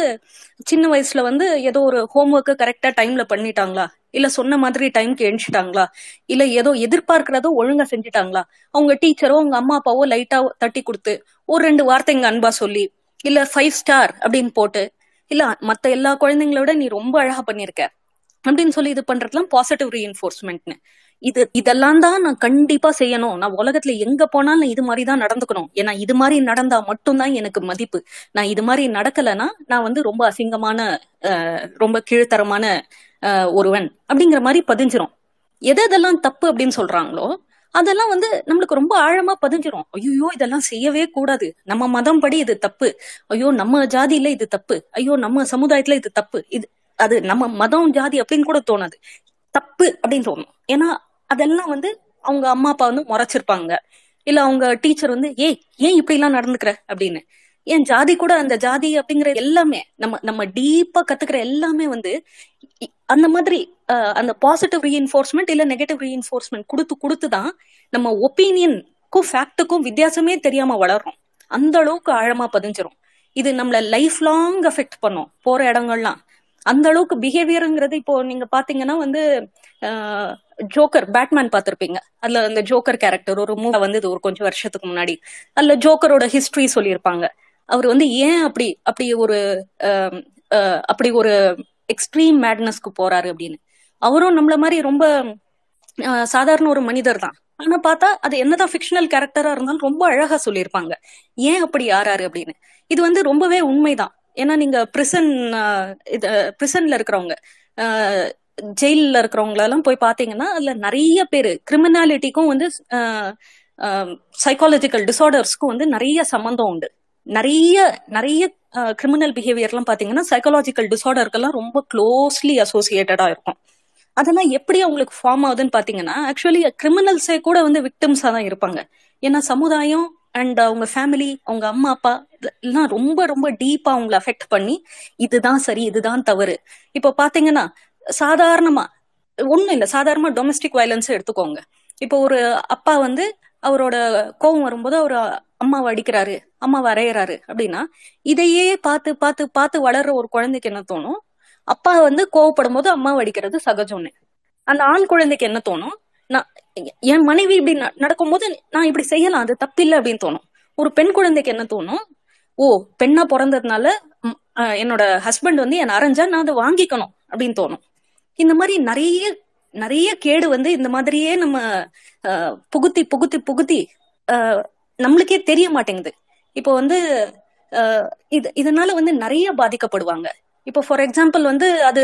சின்ன வயசுல வந்து ஏதோ ஒரு ஹோம்ஒர்க்கு கரெக்டா டைம்ல பண்ணிட்டாங்களா? இல்ல சொன்ன மாதிரி டைம்க்கு எழுச்சிட்டாங்களா இல்ல ஏதோ எதிர்பார்க்கிறதோ ஒழுங்கா செஞ்சுட்டாங்களா? அவங்க டீச்சரோ அவங்க அம்மா அப்பாவோ லைட்டா தட்டி கொடுத்து ஒரு ரெண்டு வார்த்தைங்க அன்பா சொல்லி இல்ல ஃபைவ் ஸ்டார் அப்படின்னு போட்டு இல்ல மத்த எல்லா குழந்தைங்களோட நீ ரொம்ப அழகா பண்ணிருக்க அப்படின்னு சொல்லி இது பண்றதுலாம் பாசிட்டிவ் ரீஎன்ஃபோர்ஸ்மெண்ட்னு இது இதெல்லாம் தான் நான் கண்டிப்பா செய்யணும். நான் உலகத்துல எங்க போனாலும் நான் இது மாதிரி தான் நடந்துக்கணும். ஏன்னா இது மாதிரி நடந்தா மட்டும்தான் எனக்கு மதிப்பு. நான் இது மாதிரி நடக்கலைன்னா நான் வந்து ரொம்ப அசிங்கமான அஹ், ரொம்ப கீழ்த்தரமான ஒருவன் அப்படிங்கிற மாதிரி பதிஞ்சிரும். எது எதெல்லாம் தப்பு அப்படின்னு சொல்றாங்களோ அதெல்லாம் வந்து நம்மளுக்கு ரொம்ப ஆழமா பதிஞ்சிரும். ஐயோ இதெல்லாம் செய்யவே கூடாது. நம்ம மதம் படி இது தப்பு. ஐயோ நம்ம ஜாதியில இது தப்பு. ஐயோ நம்ம சமுதாயத்துல இது தப்பு. இது அது நம்ம மதம் ஜாதி அப்படின்னு கூட தோணாது. தப்பு அப்படின்னு தோணும். ஏன்னா அதெல்லாம் வந்து அவங்க அம்மா அப்பா வந்து முறைச்சிருப்பாங்க. இல்ல அவங்க டீச்சர் வந்து ஏய் ஏன் இப்படி எல்லாம் நடந்துக்கிற? அப்படின்னு. ஏன் ஜாதி கூட அந்த ஜாதி அப்படிங்கிற எல்லாமே நம்ம நம்ம டீப்பா கத்துக்கிற எல்லாமே வந்து அந்த மாதிரி அந்த பாசிட்டிவ் ரீஎன்ஃபோர்ஸ்மெண்ட் இல்ல நெகட்டிவ் ரீஎன்ஃபோர்ஸ்மெண்ட் கொடுத்து கொடுத்து தான் நம்ம ஒப்பீனியனுக்கும் ஃபேக்ட்டுக்கும் வித்தியாசமே தெரியாம வளரும். அந்த அளவுக்கு ஆழமா பதிஞ்சிரும். இது நம்மள லைஃப் லாங் அஃபெக்ட் பண்ணும் போற இடங்கள்லாம். அந்த அளவுக்கு பிஹேவியருங்கிறது இப்போ நீங்க பாத்தீங்கன்னா வந்து ஜோக்கர் பேட்மேன் பார்த்திருப்பீங்க. அதுல அந்த ஜோக்கர் கேரக்டர் ஒரு மூவி வந்து ஒரு கொஞ்சம் வருஷத்துக்கு முன்னாடி. அதுல ஜோக்கரோட ஹிஸ்டரி சொல்லியிருப்பாங்க. அவர் வந்து ஏன் அப்படி அப்படி ஒரு அப்படி ஒரு எக்ஸ்ட்ரீம் மேட்னஸ்க்கு போறாரு அப்படின்னு. அவரும் நம்மள மாதிரி ரொம்ப சாதாரண ஒரு மனிதர் தான். ஆனா பார்த்தா அது என்னதான் ஃபிக்ஷனல் கேரக்டரா இருந்தாலும் ரொம்ப அழகா சொல்லியிருப்பாங்க. ஏன் அப்படி ஆறாரு அப்படின்னு. இது வந்து ரொம்பவே உண்மைதான். ஏன்னா நீங்க பிரிசன் இது பிரிசன்ல இருக்கிறவங்க ஜெயிலில் இருக்கிறவங்களெல்லாம் போய் பாத்தீங்கன்னா அதுல நிறைய பேர் கிரிமினாலிட்டிக்கும் வந்து சைக்காலஜிக்கல் டிசார்டர்ஸ்க்கும் வந்து நிறைய சம்மந்தம் உண்டு. நிறைய நிறைய கிரிமினல் பிஹேவியர்லாம் பாத்தீங்கன்னா சைக்காலஜிக்கல் டிசார்டருக்கெல்லாம் ரொம்ப க்ளோஸ்லி அசோசியேட்டடா இருக்கும். அதெல்லாம் எப்படி அவங்களுக்கு ஃபார்ம் ஆகுதுன்னு பாத்தீங்கன்னா ஆக்சுவலி கிரிமினல்ஸே கூட வந்து விக்டிம்ஸாக தான் இருப்பாங்க. ஏன்னா சமுதாயம் அண்ட் அவங்க ஃபேமிலி அவங்க அம்மா அப்பா எல்லாம் ரொம்ப ரொம்ப டீப்பா அவங்கள அஃபெக்ட் பண்ணி இதுதான் சரி இதுதான் தவறு. இப்போ பாத்தீங்கன்னா சாதாரணமா ஒண்ணும் இல்லை. சாதாரணமா டொமஸ்டிக் வயலன்ஸை எடுத்துக்கோங்க. இப்போ ஒரு அப்பா வந்து அவரோட கோபம் வரும்போது அவர் அம்மாவை அடிக்கிறாரு அம்மாவை வரைகிறாரு அப்படின்னா இதையே பார்த்து பார்த்து பார்த்து வளர்ற ஒரு குழந்தைக்கு என்ன தோணும்? அப்பா வந்து கோவப்படும் போது அம்மாவை அடிக்கிறது சகஜம்னு. அந்த ஆண் குழந்தைக்கு என்ன தோணும்? நான் என் மனைவி இப்படி ந- நடக்கும்போது நான் இப்படி செய்யலாம் அது தப்பில்லை அப்படின்னு தோணும். ஒரு பெண் குழந்தைக்கு என்ன தோணும்? ஓ பெண்ணா பிறந்ததுனால என்னோட ஹஸ்பண்ட் வந்து என்னை அரைஞ்சா நான் அதை வாங்கிக்கணும் அப்படின்னு தோணும். இந்த மாதிரி நிறைய நிறைய கேடு வந்து இந்த மாதிரியே நம்ம புகுத்தி புகுத்தி புகுத்தி நம்மளுக்கே தெரிய மாட்டேங்குது. இப்போ வந்து இது இதனால வந்து நிறைய பாதிக்கப்படுவாங்க. இப்போ ஃபார் எக்ஸாம்பிள் வந்து அது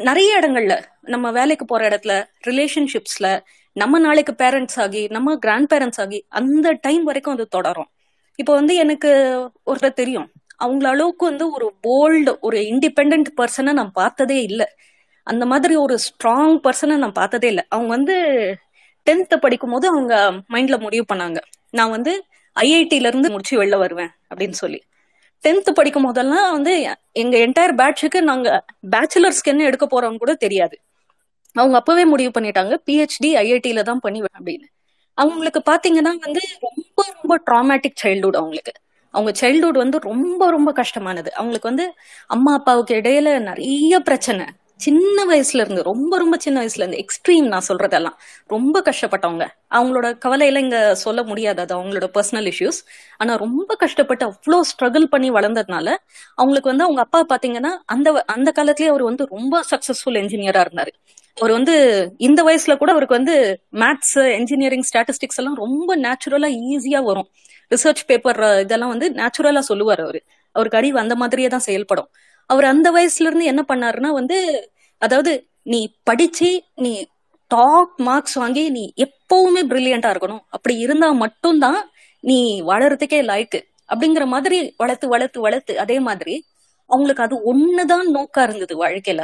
நிறைய இடங்கள்ல நம்ம வேலைக்கு போற இடத்துல ரிலேஷன்ஷிப்ஸ்ல நம்ம நாளைக்கு பேரண்ட்ஸ் ஆகி நம்ம கிராண்ட் பேரண்ட்ஸ் ஆகி அந்த டைம் வரைக்கும் அது தொடரும். இப்போ வந்து எனக்கு ஒருத்தர் தெரியும். அவங்கள அளவுக்கு வந்து ஒரு போல்டு ஒரு இண்டிபெண்ட் பர்சனை நான் பார்த்ததே இல்லை. அந்த மாதிரி ஒரு ஸ்ட்ராங் பர்சனை நான் பார்த்ததே இல்லை. அவங்க வந்து டென்த்து படிக்கும் போது அவங்க மைண்ட்ல முடிவு பண்ணாங்க. நான் வந்து ஐஐடில இருந்து முடிச்சு வெளில வருவேன் அப்படின்னு சொல்லி. டென்த்து படிக்கும் போதெல்லாம் வந்து எங்க என்டையர் பேட்சுக்கு நாங்க பேச்சுலர்ஸ்க்கு என்ன எடுக்க போறோம்னு கூட தெரியாது. அவங்க அப்பவே முடிவு பண்ணிட்டாங்க. பிஹெச்டி ஐஐடில தான் பண்ணி அப்படின்னு. அவங்களுக்கு பாத்தீங்கன்னா வந்து ரொம்ப ரொம்ப ட்ராமேட்டிக் சைல்டுஹுட் அவங்களுக்கு. அவங்க சைல்ட்ஹுட் வந்து ரொம்ப ரொம்ப கஷ்டமானது. அவங்களுக்கு வந்து அம்மா அப்பாவுக்கு இடையில நிறைய பிரச்சனை. சின்ன வயசுல இருந்து ரொம்ப ரொம்ப சின்ன வயசுல இருந்து எக்ஸ்ட்ரீம் நான் சொல்றதெல்லாம். ரொம்ப கஷ்டப்பட்டவங்க. அவங்களோட கவலையில இங்க சொல்ல முடியாது. அது அவங்களோட பர்சனல் இஷ்யூஸ் ஆனா ரொம்ப கஷ்டப்பட்டு அவ்வளோ ஸ்ட்ரகிள் பண்ணி வளர்ந்ததுனால அவங்களுக்கு வந்து அவங்க அப்பா பாத்தீங்கன்னா அந்த வ- அந்த காலத்திலேயே அவர் வந்து ரொம்ப சக்சஸ்ஃபுல் என்ஜினியரா இருந்தாரு. அவர் வந்து இந்த வயசுல கூட அவருக்கு வந்து மேத்ஸ் என்ஜினியரிங் ஸ்டாட்டிஸ்டிக்ஸ் எல்லாம் ரொம்ப நேச்சுரலா ஈஸியா வரும். ரிசர்ச் பேப்பர் இதெல்லாம் வந்து நேச்சுரலா சொல்லுவார் அவரு. அவருக்கு அறிவு அந்த மாதிரியே தான் செயல்படும். அவர் அந்த வயசுல இருந்து என்ன பண்ணாருன்னா வந்து அதாவது நீ படிச்சு நீ டாப் மார்க்ஸ் வாங்கி நீ எப்பவுமே பிரில்லியண்டா இருக்கணும். அப்படி இருந்தா மட்டும்தான் நீ வளர்றதுக்கே லாய்க்கு. அப்படிங்கிற மாதிரி வளர்த்து வளர்த்து வளர்த்து அதே மாதிரி அவங்களுக்கு அது ஒண்ணுதான் நோக்கா இருந்தது வாழ்க்கையில.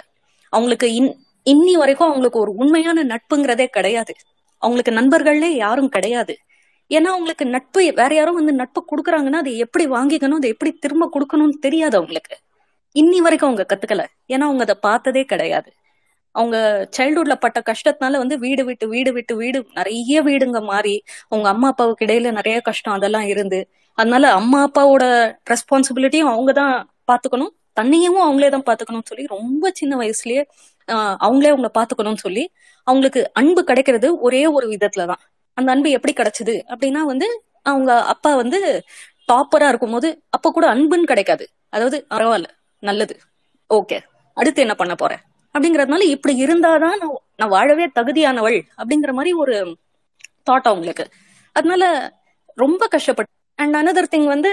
அவங்களுக்கு இன் இன்னி வரைக்கும் அவங்களுக்கு ஒரு உண்மையான நட்புங்கிறதே கிடையாது. அவங்களுக்கு நண்பர்கள்லே யாரும் கிடையாது. ஏன்னா அவங்களுக்கு நட்பு வேற யாரும் வந்து நட்பு கொடுக்குறாங்கன்னா அதை எப்படி வாங்கிக்கணும் அதை எப்படி திரும்ப கொடுக்கணும்னு தெரியாது அவங்களுக்கு. இன்னி வரைக்கும் அவங்க கத்துக்கல. ஏன்னா அவங்க அதை பார்த்ததே கிடையாது. அவங்க சைல்ட்ஹுட்ல பட்ட கஷ்டத்தினால வந்து வீடு விட்டு வீடு விட்டு வீடு நிறைய வீடுங்க மாறி அவங்க அம்மா அப்பாவுக்கு இடையில நிறைய கஷ்டம் அதெல்லாம் இருந்து அதனால அம்மா அப்பாவோட ரெஸ்பான்சிபிலிட்டியும் அவங்க தான் பாத்துக்கணும். தன்னையும் அவங்களே தான் பாத்துக்கணும்னு சொல்லி ரொம்ப சின்ன வயசுலயே ஆஹ் அவங்களே அவங்கள பாத்துக்கணும்னு சொல்லி அவங்களுக்கு அன்பு கிடைக்கிறது ஒரே ஒரு விதத்துல தான். அந்த அன்பு எப்படி கிடைச்சது அப்படின்னா வந்து அவங்க அப்பா வந்து டாப்பரா இருக்கும்போது அப்ப கூட அன்புன்னு கிடைக்காது. அதாவது பரவாயில்ல. நல்லது. ஓகே. அடுத்து என்ன பண்ண போறேன்? அப்படிங்கறதுனால இப்படி இருந்தாதான் நான் நான் வாழவே தகுதியானவள் அப்படிங்கிற மாதிரி ஒரு தாட் அவங்களுக்கு அதனால ரொம்ப கஷ்டப்பட்டு அண்ட் அனதர் திங் வந்து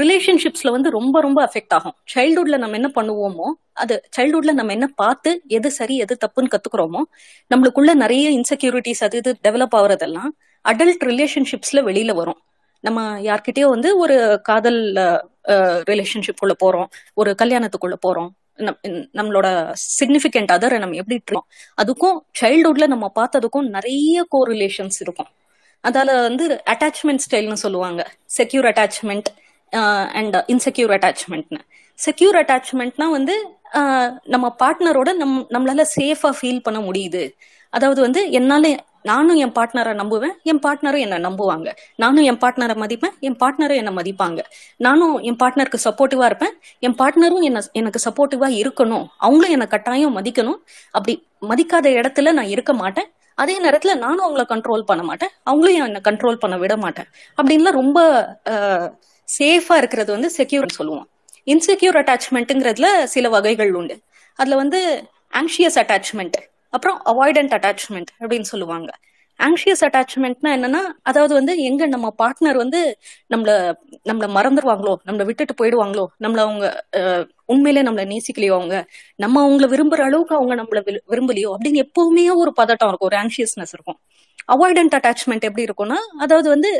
ரிலேஷன்ஷிப்ஸ்ல வந்து ரொம்ப ரொம்ப அஃபெக்ட் ஆகும். சைல்டுஹுட்ல நம்ம என்ன பண்ணுவோமோ அது சைல்டுஹுட்ல நம்ம என்ன பார்த்து எது சரி எது தப்புன்னு கத்துக்கிறோமோ நம்மளுக்குள்ள நிறைய இன்செக்யூரிட்டிஸ் அது இது டெவலப் ஆகுறதெல்லாம் அடல்ட் ரிலேஷன்ஷிப்ஸ்ல வெளியில வரும். நம்ம யார்கிட்டயோ வந்து ஒரு காதல் ரிலேஷன்ஷிப் குள்ள போறோம். ஒரு கல்யாணத்துக்குள்ள போறோம். நம்மளோட சிக்னிபிகண்ட் அதரை நம்ம எப்படி இருக்கோம் அதுக்கும் சைல்ட்ஹுட்ல நம்ம பார்த்ததுக்கும் நிறைய கோ ரிலேஷன்ஸ் இருக்கும். அதால வந்து அட்டாச்மெண்ட் ஸ்டைல்னு சொல்லுவாங்க. செக்யூர் அட்டாச்மெண்ட் அண்ட் இன்செக்யூர் அட்டாச்மெண்ட்னு செக்யூர் அட்டாச்மெண்ட்னா வந்து ஆஹ் நம்ம பார்ட்னரோட நம் நம்மளால சேஃபா ஃபீல் பண்ண முடியுது. அதாவது வந்து என்னால நானும் என் பார்ட்னரை நம்புவேன் என் பார்ட்னரும் என்னை நம்புவாங்க. நானும் என் பார்ட்னரை மதிப்பேன் என் பார்ட்னரும் என்னை மதிப்பாங்க. நானும் என் பார்ட்னருக்கு சப்போர்ட்டிவா இருப்பேன். என் பார்ட்னரும் என்ன எனக்கு சப்போர்ட்டிவா இருக்கணும். அவங்களும் என்னை கட்டாயம் மதிக்கணும். அப்படி மதிக்காத இடத்துல நான் இருக்க மாட்டேன். அதே நேரத்துல நானும் அவங்கள கண்ட்ரோல் பண்ண மாட்டேன். அவங்களும் என்னை கண்ட்ரோல் பண்ண விட மாட்டேன். அப்படின்லாம் ரொம்ப சேஃபா இருக்கிறது வந்து செக்யூர் சொல்லுவோம். இன்செக்யூர் அட்டாச்மெண்ட்டுங்கிறதுல சில வகைகள் உண்டு. அதுல வந்து ஆங்ஷியஸ் அட்டாச்மெண்ட் அப்புறம் அவாய்டன்ட் அட்டாச்மெண்ட் அப்படின்னு சொல்லுவாங்க. ஆங்ஷியஸ் அட்டாச்மெண்ட்னா என்னன்னா அதாவது வந்து எங்க நம்ம பார்ட்னர் வந்து நம்மள நம்மள மறந்துடுவாங்களோ நம்மள விட்டுட்டு போயிடுவாங்களோ நம்மள அவங்க உண்மையிலே நம்மள நேசிக்கலையோ அவங்க நம்ம அவங்கள விரும்புற அளவுக்கு அவங்க நம்மள விரும்பலையோ அப்படின்னு எப்பவுமே ஒரு பதட்டம் இருக்கும் ஒரு ஆங்ஷியஸ்னஸ் இருக்கும். அவாய்டன்ட் அட்டாச்மெண்ட் எப்படி இருக்கும்னா அதாவது வந்து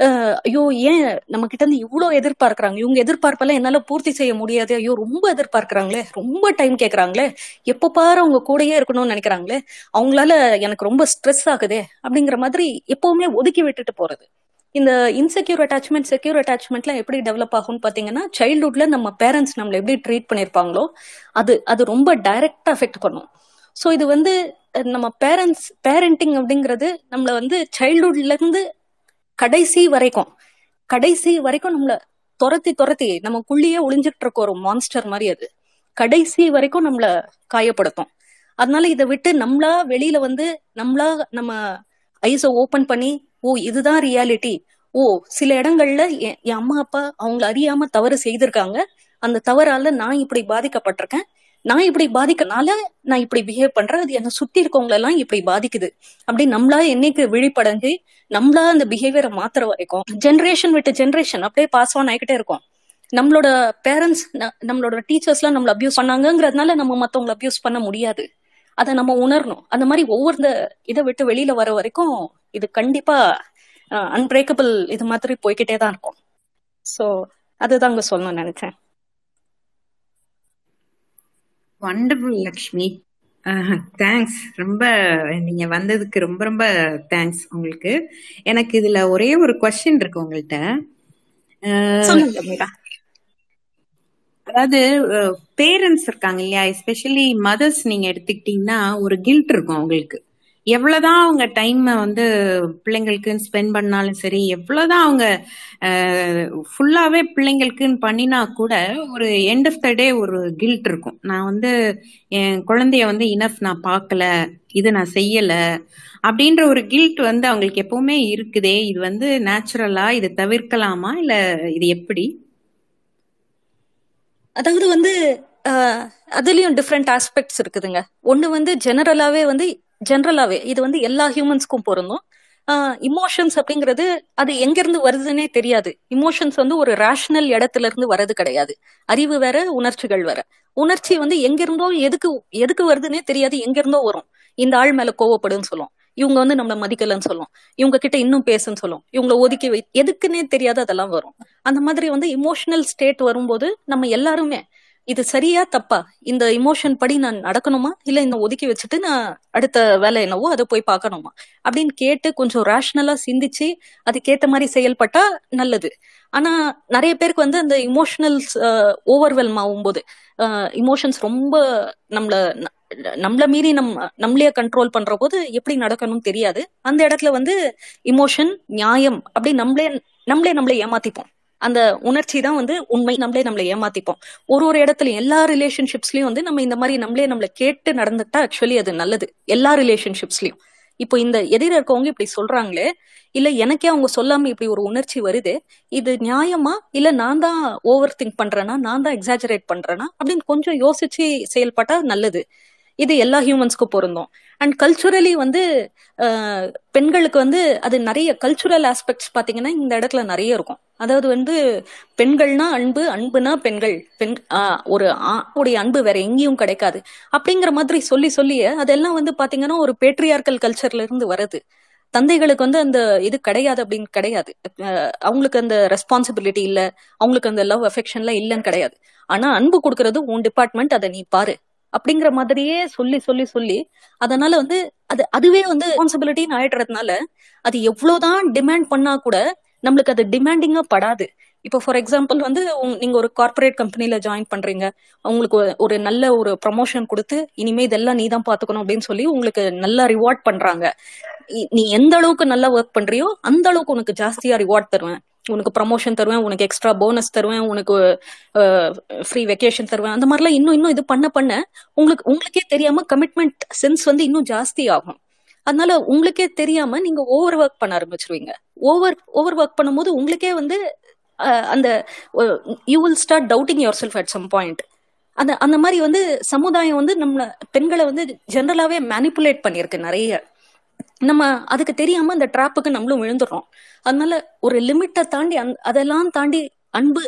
ஐயோ ஏன் நம்ம கிட்ட இருந்து இவ்வளவு எதிர்பார்க்கறாங்க? இவங்க எதிர்பார்ப்பெல்லாம் என்னால பூர்த்தி செய்ய முடியாது. ஐயோ ரொம்ப எதிர்பார்க்கறாங்களே. ரொம்ப டைம் கேக்குறாங்களே. எப்ப பாரு அவங்க கூடயே இருக்கணும்னு நினைக்கிறாங்களே. அவங்களால எனக்கு ரொம்ப ஸ்ட்ரெஸ் ஆகுதே அப்படிங்கிற மாதிரி எப்பவுமே ஒதுக்கி விட்டுட்டு போறது. இந்த இன்செக்யூர் அட்டாச்மெண்ட் செக்யூர் அட்டாச்மெண்ட்லாம் எப்படி டெவலப் ஆகும்னு பாத்தீங்கன்னா சைல்ட்ஹுட்ல நம்ம பேரண்ட்ஸ் நம்மளை எப்படி ட்ரீட் பண்ணிருப்பாங்களோ அது அது ரொம்ப டைரக்டா அஃபெக்ட் பண்ணும். ஸோ இது வந்து நம்ம பேரண்ட்ஸ் பேரண்டிங் அப்படிங்கிறது நம்மளை வந்து சைல்ட்ஹுட்ல இருந்து கடைசி வரைக்கும் கடைசி வரைக்கும் நம்மள துரத்தி துரத்தி நமக்குள்ளேயே ஒளிஞ்சிட்டு இருக்க ஒரு மான்ஸ்டர் மாதிரி அது. கடைசி வரைக்கும் நம்மள காயப்படுத்தும். அதனால இதை விட்டு நம்மளா வெளியில வந்து நம்மளா நம்ம ஐஸ ஓபன் பண்ணி ஓ இதுதான் ரியாலிட்டி ஓ சில இடங்கள்ல என் என் அம்மா அப்பா அவங்கள அறியாம தவறு செய்திருக்காங்க. அந்த தவறால நான் இப்படி பாதிக்கப்பட்டிருக்கேன். நான் இப்படி பாதிக்கனால நான் இப்படி பிஹேவ் பண்றேன். அது என்ன சுத்தி இருக்கவங்களெல்லாம் இப்படி பாதிக்குது. அப்படி நம்மளா என்னைக்கு விழிப்படைஞ்சு நம்மளா அந்த பிஹேவியரை மாத்திர வரைக்கும் ஜென்ரேஷன் விட்டு ஜென்ரேஷன் அப்படியே பாஸ் ஆன் ஆகிக்கிட்டே இருக்கும். நம்மளோட பேரண்ட்ஸ் நம்மளோட டீச்சர்ஸ் எல்லாம் நம்மள அபியூஸ் பண்ணாங்கிறதுனால நம்ம மத்தவங்களை அபியூஸ் பண்ண முடியாது. அதை நம்ம உணரணும். அந்த மாதிரி ஒவ்வொரு இதை விட்டு வெளியில வர வரைக்கும் இது கண்டிப்பா அன்பிரேக்கபிள் இது மாதிரி போய்கிட்டே தான் இருக்கும். ஸோ அதுதாங்க சொல்லணும்னு நினைச்சேன். வண்டர்ஃபுல் லக்ஷ்மி தேங்க்ஸ் ரொம்ப நீங்க வந்ததுக்கு ரொம்ப ரொம்ப தேங்க்ஸ் உங்களுக்கு. எனக்கு இதுல ஒரே ஒரு கொஸ்டின் இருக்கு உங்கள்கிட்ட அதாவது பேரண்ட்ஸ் இருக்காங்க இல்லையா? எஸ்பெஷலி மதர்ஸ் நீங்க எடுத்துக்கிட்டீங்கன்னா ஒரு கில்ட் இருக்கும் அவங்களுக்கு. எவ்வளவுதான் அவங்க டைம் வந்து பிள்ளைங்களுக்குன்னு ஸ்பெண்ட் பண்ணாலும் சரி எவ்வளவுதான் அவங்க ஃபுல்லாவே பிள்ளைங்களுக்குன்னு பண்ணினா கூட ஒரு எண்ட் ஆஃப் த டே ஒரு கில்ட் இருக்கும். நான் வந்து என் குழந்தைய வந்து இனஃப் நான் பார்க்கல இது நான் செய்யல அப்படின்ற ஒரு கில்ட் வந்து அவங்களுக்கு எப்பவுமே இருக்குதே. இது வந்து நேச்சுரலா இது தவிர்க்கலாமா? இல்ல இது எப்படி? அதாவது வந்து அதுலயும் டிஃப்ரெண்ட் ஆஸ்பெக்ட்ஸ் இருக்குதுங்க. ஒண்ணு வந்து ஜெனரலாவே வந்து ஜெனரலாவே இது வந்து எல்லா ஹியூமன்ஸ்க்கும் பொருந்தும். இமோஷன்ஸ் அப்படிங்கிறது அது எங்கிருந்து வருதுன்னே தெரியாது. இமோஷன்ஸ் வந்து ஒரு ரேஷனல் இடத்துல இருந்து வர்றது கிடையாது. அறிவு வேற உணர்ச்சிகள் வேற. உணர்ச்சி வந்து எங்கிருந்தோ எதுக்கு எதுக்கு வருதுன்னே தெரியாது எங்கிருந்தோ வரும். இந்த ஆள் மேல கோவப்படுன்னு சொல்லும். இவங்க வந்து நம்மளை மதிக்கலன்னு சொல்லும். இவங்க கிட்ட இன்னும் பேசுன்னு சொல்லும். இவங்கள ஒதுக்கி வை எதுக்குன்னே தெரியாது அதெல்லாம் வரும். அந்த மாதிரி வந்து இமோஷனல் ஸ்டேட் வரும்போது நம்ம எல்லாருமே இது சரியா தப்பா? இந்த இமோஷன் படி நான் நடக்கணுமா? இல்ல இந்த ஒதுக்கி வச்சுட்டு நான் அடுத்த வேலை என்னவோ அதை போய் பார்க்கணுமா? அப்படின்னு கேட்டு கொஞ்சம் ரேஷனலா சிந்திச்சு அதுக்கேத்த மாதிரி செயல்பட்டா நல்லது. ஆனா நிறைய பேருக்கு வந்து அந்த இமோஷனல்ஸ் ஓவர்வெல்ம் ஆகும்போது இமோஷன்ஸ் ரொம்ப நம்மள நம்மள மீறி நம் நம்மளே கண்ட்ரோல் பண்ற போது எப்படி நடக்கணும்னு தெரியாது. அந்த இடத்துல வந்து இமோஷன் நியாயம் அப்படி நம்மளே நம்மளே நம்மளே ஏமாத்திப்போம். அந்த உணர்ச்சி தான் வந்து உண்மை நம்மளே நம்மளை ஏமாத்திப்போம். ஒரு ஒரு இடத்துல எல்லா ரிலேஷன்ஷிப்ஸ்லயும் வந்து நம்ம இந்த மாதிரி நம்மளே நம்மளை கேட்டு நடந்துட்டா ஆக்சுவலி அது நல்லது. எல்லா ரிலேஷன்ஷிப்ஸ்லயும் இப்போ இந்த எதிர இருக்கவங்க இப்படி சொல்றாங்களே இல்ல எனக்கே அவங்க சொல்லாம இப்படி ஒரு உணர்ச்சி வருது இது நியாயமா? இல்ல நான் தான் ஓவர் திங்க் பண்றேனா? நான் தான் எக்ஸாஜரேட் பண்றேனா? அப்படின்னு கொஞ்சம் யோசிச்சு செயல்பட்டா நல்லது. இது எல்லா ஹியூமன்ஸ்க்கும் பொருந்தும். அண்ட் கல்ச்சுரலி வந்து பெண்களுக்கு வந்து அது நிறைய கல்ச்சுரல் ஆஸ்பெக்ட்ஸ் பாத்தீங்கன்னா இந்த இடத்துல நிறைய இருக்கும். அதாவது வந்து பெண்கள்னா அன்பு அன்புனா பெண்கள். பெண் ஒரு உடைய அன்பு வேற எங்கேயும் கிடைக்காது. அப்படிங்கிற மாதிரி சொல்லி சொல்லிய அதெல்லாம் வந்து பாத்தீங்கன்னா ஒரு பேட்ரியார்கல் கல்ச்சர்ல இருந்து வருது. தந்தைகளுக்கு வந்து அந்த இது கிடையாது அப்படின்னு கிடையாது. அவங்களுக்கு அந்த ரெஸ்பான்சிபிலிட்டி இல்ல. அவங்களுக்கு அந்த லவ் அஃபெக்ஷன்லாம் இல்லைன்னு கிடையாது. ஆனா அன்பு கொடுக்கறது உன் டிபார்ட்மெண்ட் அதை நீ பாரு. அப்படிங்கிற மாதிரியே சொல்லி சொல்லி சொல்லி அதனால வந்து அது அதுவே வந்து ரெஸ்பான்சிபிலிட்டின்னு ஆயிடுறதுனால அது எவ்வளவுதான் டிமாண்ட் பண்ணா கூட நம்மளுக்கு அது டிமாண்டிங்கா படாது. இப்போ ஃபார் எக்ஸாம்பிள் வந்து நீங்க ஒரு கார்பரேட் கம்பெனில ஜாயின் பண்றீங்க. உங்களுக்கு ஒரு நல்ல ஒரு ப்ரமோஷன் கொடுத்து இனிமே இதெல்லாம் நீ தான் பாத்துக்கணும் அப்படின்னு சொல்லி உங்களுக்கு நல்லா ரிவார்ட் பண்றாங்க. நீ எந்த அளவுக்கு நல்லா ஒர்க் பண்றியோ அந்த அளவுக்கு உனக்கு ஜாஸ்தியா ரிவார்ட் தருவேன். உனக்கு ப்ரமோஷன் தருவேன் உனக்கு எக்ஸ்ட்ரா போனஸ் தருவேன் உனக்கு ஃப்ரீ வெக்கேஷன் தருவேன். அந்த மாதிரிலாம் இன்னும் இன்னும் இது பண்ண பண்ண உங்களுக்கு உங்களுக்கே தெரியாம கமிட்மெண்ட் சென்ஸ் வந்து இன்னும் ஜாஸ்தி ஆகும். அதனால உங்களுக்கே தெரியாம நீங்க ஓவர் ஒர்க் பண்ண ஆரம்பிச்சிருவீங்க. ஓவர் ஓவர் ஒர்க் பண்ணும்போது உங்களுக்கே வந்து அந்த you will start doubting yourself at some point அந்த அந்த மாதிரி வந்து சமுதாயம் வந்து நம்ம பெண்களை வந்து ஜென்ரலாவே மேனிப்புலேட் பண்ணியிருக்கு நிறைய. நம்ம அதுக்கு தெரியாம அந்த ட்ராப்புக்கு நம்மளும் விழுந்துடுறோம். அதனால ஒரு லிமிட்டை தாண்டி அந் அதெல்லாம் தாண்டி அன்பு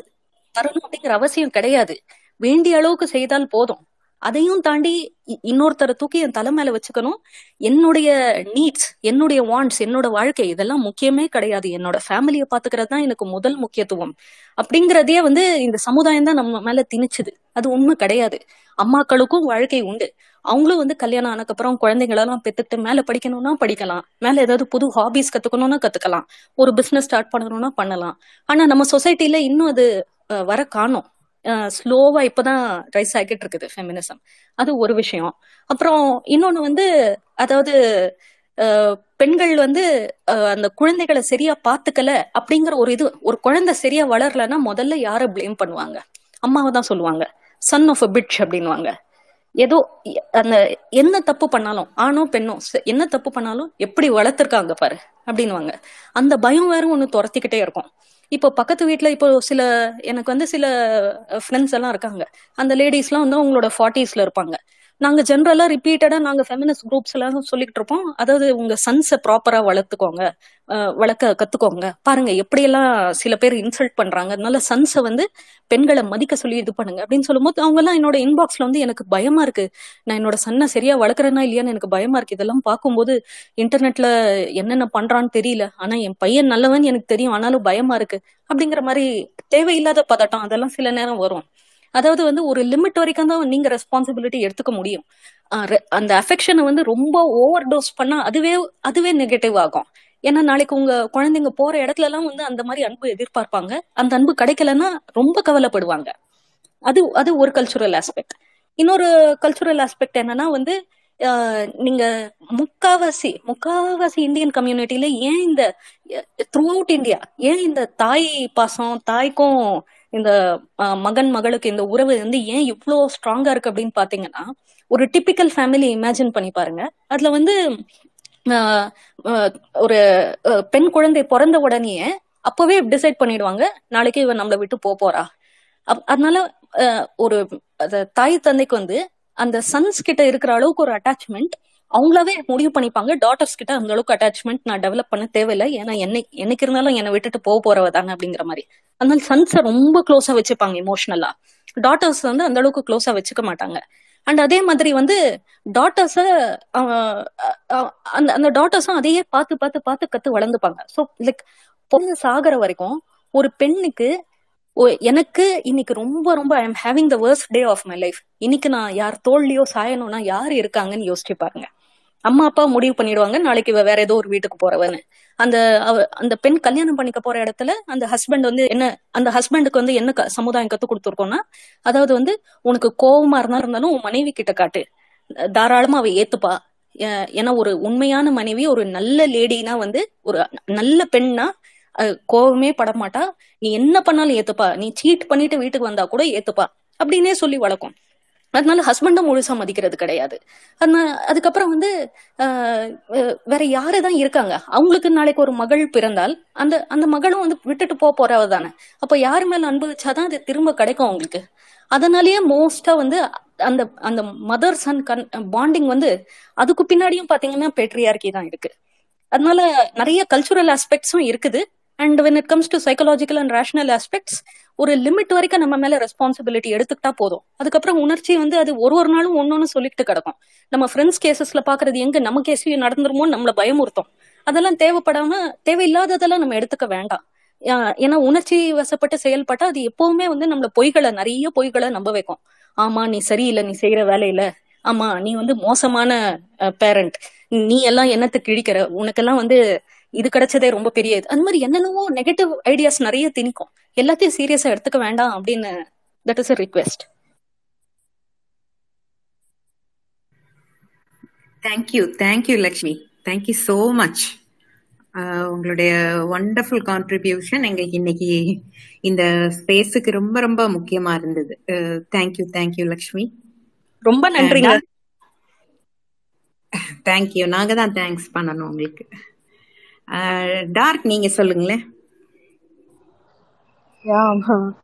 தரணும் அப்படிங்கிற அவசியம் கிடையாது. வேண்டிய அளவுக்கு செய்தால் போதும். அதையும் தாண்டி இன்னொருத்தரை தூக்கி என் தலை மேல வச்சுக்கணும். என்னுடைய நீட்ஸ் என்னுடைய வாண்ட்ஸ் என்னோட வாழ்க்கை இதெல்லாம் முக்கியமே கிடையாது. என்னோட ஃபேமிலியை பாத்துக்கிறது தான் எனக்கு முதல் முக்கியத்துவம். அப்படிங்கறதே வந்து இந்த சமுதாயம் தான் நம்ம மேல திணிச்சுது. அது உண்மை கிடையாது. அம்மாக்களுக்கும் வாழ்க்கை உண்டு. அவங்களும் வந்து கல்யாணம் ஆனக்கப்புறம் குழந்தைங்களெல்லாம் பெற்றுட்டு மேலே படிக்கணும்னா படிக்கலாம். மேலே ஏதாவது புது ஹாபிஸ் கற்றுக்கணும்னா கற்றுக்கலாம் ஒரு பிஸ்னஸ் ஸ்டார்ட் பண்ணணும்னா பண்ணலாம். ஆனால் நம்ம சொசைட்டியில் இன்னும் அது வர காணும். ஸ்லோவா இப்போதான் ரைஸ் ஆகிட்டு இருக்குது ஃபெமினிசம் அது ஒரு விஷயம். அப்புறம் இன்னொன்று வந்து அதாவது பெண்கள் வந்து அந்த குழந்தைகளை சரியா பாத்துக்கல அப்படிங்கிற ஒரு இது ஒரு குழந்தை சரியா வளரலன்னா முதல்ல யாரை பிளேம் பண்ணுவாங்க? அம்மாவை தான் சொல்லுவாங்க. சன் ஆஃப் அ பிட்ச் அப்படின்வாங்க ஏதோ அந்த என்ன தப்பு பண்ணாலும் ஆணோ பெண்ணோ என்ன தப்பு பண்ணாலும் எப்படி வளர்த்துருக்காங்க பாரு அப்படின்வாங்க அந்த பயம் வேற ஒன்று துரத்திக்கிட்டே இருக்கும். இப்போ பக்கத்து வீட்டுல இப்போ சில எனக்கு வந்து சில ஃப்ரெண்ட்ஸ் எல்லாம் இருக்காங்க. அந்த லேடிஸ் எல்லாம் வந்து அவங்களோட ஃபார்ட்டிஸ்ல இருப்பாங்க. நாங்க ஜென்ரலா ரிப்பீட்டடா நாங்க ஃபெமினிஸ்ட் குரூப்ஸ் எல்லாம் சொல்லிட்டு இருப்போம். அதாவது உங்க சன்ஸை ப்ராப்பரா வளர்த்துக்கோங்க. வளர்க்க கத்துக்கோங்க. பாருங்க எப்படியெல்லாம் சில பேர் இன்சல்ட் பண்றாங்க. அதனால சன்ஸை வந்து பெண்களை மதிக்க சொல்லி இது பண்ணுங்க அப்படின்னு சொல்லும்போது அவங்க எல்லாம் என்னோட இன்பாக்ஸ்ல வந்து எனக்கு பயமா இருக்கு. நான் என்னோட சன்னை சரியா வளர்க்குறேன்னா இல்லையான்னு எனக்கு பயமா இருக்கு. இதெல்லாம் பார்க்கும்போது இன்டர்நெட்ல என்னென்ன பண்றான்னு தெரியல. ஆனா என் பையன் நல்லவன் எனக்கு தெரியும். ஆனாலும் பயமா இருக்கு. அப்படிங்கிற மாதிரி தேவையில்லாத பதட்டம் அதெல்லாம் சில நேரம் வரும். அதாவது வந்து ஒரு லிமிட் வரைக்கும் தான் நீங்க ரெஸ்பான்சிபிலிட்டி எடுத்துக்க முடியும். அந்த அஃபெக்ஷனை வந்து ரொம்ப ஓவர் டோஸ் பண்ணா அதுவே அதுவே நெகட்டிவ் ஆகும். ஏன்னா நாளைக்கு உங்க குழந்தைங்க போற இடத்துல எல்லாம் வந்து அந்த மாதிரி அன்பு எதிர்பார்ப்பாங்க. அந்த அன்பு கிடைக்கலன்னா ரொம்ப கவலைப்படுவாங்க. அது அது ஒரு கல்ச்சுரல் ஆஸ்பெக்ட் இன்னொரு கல்ச்சுரல் ஆஸ்பெக்ட் என்னன்னா வந்து நீங்க முக்காவாசி முக்காவாசி இந்தியன் கம்யூனிட்டியில ஏன் இந்த த்ரூ அவுட் இந்தியா ஏன் இந்த தாய் பாசம் தாய்க்கும் இந்த மகன் மகளுக்கு இந்த உறவு வந்து ஏன் இவ்வளோ ஸ்ட்ராங்கா இருக்கு அப்படின்னு பாத்தீங்கன்னா ஒரு டிப்பிக்கல் ஃபேமிலி இமேஜின் பண்ணி பாருங்க. அதுல வந்து ஒரு பெண் குழந்தை பிறந்த உடனேயே அப்பவே டிசைட் பண்ணிடுவாங்க நாளைக்கு இவன் நம்மளை விட்டு போக போறா. அதனால ஒரு தாய் தந்தைக்கு வந்து அந்த சன்ஸ் கிட்ட இருக்கிற அளவுக்கு ஒரு அட்டாச்மெண்ட் அவங்களாவே முடிவு பண்ணிப்பாங்க. டாட்டர்ஸ் கிட்ட அந்த அளவுக்கு அட்டாச்மெண்ட் நான் டெவலப் பண்ண தேவையில்லை. ஏன்னா என்னை என்னைக்கு இருந்தாலும் என்னை விட்டுட்டு போக போறவ தானே அப்படிங்கிற மாதிரி. அதனால சன்ஸை ரொம்ப க்ளோஸா வச்சுப்பாங்க இமோஷனலா டாட்டர்ஸ் வந்து அந்த அளவுக்கு க்ளோஸா வச்சுக்க மாட்டாங்க. அண்ட் அதே மாதிரி வந்து டாட்டர்ஸ அந்த அந்த டாட்டர்ஸும் அதையே பார்த்து பார்த்து பார்த்து கத்து வளர்ந்துப்பாங்க. ஸோ லைக் பொண்ணு சாகிற வரைக்கும் ஒரு பெண்ணுக்கு எனக்கு இன்னைக்கு ரொம்ப ரொம்ப I am having the worst day of my life இன்னைக்கு நான் யார் தோல்லையோ சாயணும்னா யார் இருக்காங்கன்னு யோசிச்சு பாருங்க. அம்மா அப்பா முடிவு பண்ணிடுவாங்க. நாளைக்கு இவ வேற ஏதோ ஒரு வீட்டுக்கு போறவன்னு. அந்த அவ அந்த பெண் கல்யாணம் பண்ணிக்க போற இடத்துல அந்த ஹஸ்பண்ட் வந்து என்ன அந்த ஹஸ்பண்டுக்கு வந்து என்ன க- சமுதாயம் கத்து கொடுத்துருக்கோம்னா அதாவது வந்து உனக்கு கோவமா இருந்தா இருந்தாலும் உன் மனைவி கிட்ட காட்டு. தாராளமா அவ ஏத்துப்பா. ஏன்னா ஒரு உண்மையான மனைவி ஒரு நல்ல லேடினா வந்து ஒரு நல்ல பெண்ணா அஹ், கோவமே படமாட்டா நீ என்ன பண்ணாலும் ஏத்துப்பா. நீ சீட் பண்ணிட்டு வீட்டுக்கு வந்தா கூட ஏத்துப்பா. அப்படின்னே சொல்லி வளர்க்கும். அதனால ஹஸ்பண்டும் முழுசா மதிக்கிறது கிடையாது. அதனால அதுக்கப்புறம் வந்து ஆஹ் வேற யாரு தான் இருக்காங்க? அவங்களுக்கு நாளைக்கு ஒரு மகள் பிறந்தால் அந்த அந்த மகளும் வந்து விட்டுட்டு போக போறவ தானே. அப்ப யாரு மேல அனுபவிச்சாதான் அது திரும்ப கிடைக்கும் அவங்களுக்கு. அதனாலயே மோஸ்டா வந்து அந்த அந்த மதர் சன் கன் பாண்டிங் வந்து அதுக்கு பின்னாடியும் பாத்தீங்கன்னா பெட்ரியார்கி தான் இருக்கு. அதனால நிறைய கல்ச்சுரல் ஆஸ்பெக்ட்ஸும் இருக்குது. And when it comes to psychological and rational aspects ஒரு லிமிட் வரைக்கும் நம்ம மேல ரெஸ்பான்சிபிலிட்டி எடுத்துக்கிட்டா போதும். அதுக்கப்புறம் உணர்ச்சி வந்து அது ஒரு ஒரு நாளும் ஒன்னொன்னு சொல்லிட்டு கிடக்கும். நம்ம ஃப்ரெண்ட்ஸ் கேசஸ்ல பாக்குறது எங்க நம்ம கேஸ்லயும் நடந்துருமோ நம்மள பயமுறுத்தும். அதெல்லாம் தேவைப்படாம தேவையில்லாததெல்லாம் நம்ம எடுத்துக்க வேண்டாம். ஏன்னா உணர்ச்சி வசப்பட்டு செயல்பட்டா அது எப்பவுமே வந்து நம்மள பொய்களை நிறைய பொய்களை நம்ப வைக்கும். ஆமா நீ சரியில்லை நீ செய்யற வேலையில. ஆமா நீ வந்து மோசமான பேரண்ட் நீ எல்லாம் என்னத்தை கிழிக்கிற? உனக்கெல்லாம் வந்து இது கிடைச்சதே ரொம்ப பெரிய இது. அந்த மாதிரி என்னென்னவோ நெகட்டிவ் ஐடியாஸ் நிறைய திணிக்கும். எல்லாத்தையும் சீரியஸா எடுத்துக்க வேண்டாம் அப்படின்னு that is a request thank you thank you Lakshmi thank you so much உங்களுடைய ஒண்டர்ஃபுல் கான்ட்ரிபியூஷன் எங்களுக்கு இன்னைக்கு இந்த ஸ்பேஸுக்கு ரொம்ப ரொம்ப முக்கியமா இருந்தது. தேங்க்யூ தேங்க்யூ லக்ஷ்மி ரொம்ப நன்றிங்க. தேங்க்யூ நாங்க தான் தேங்க்ஸ் பண்ணணும் உங்களுக்கு. டார்க் நீங்க சொல்லுங்களேன்.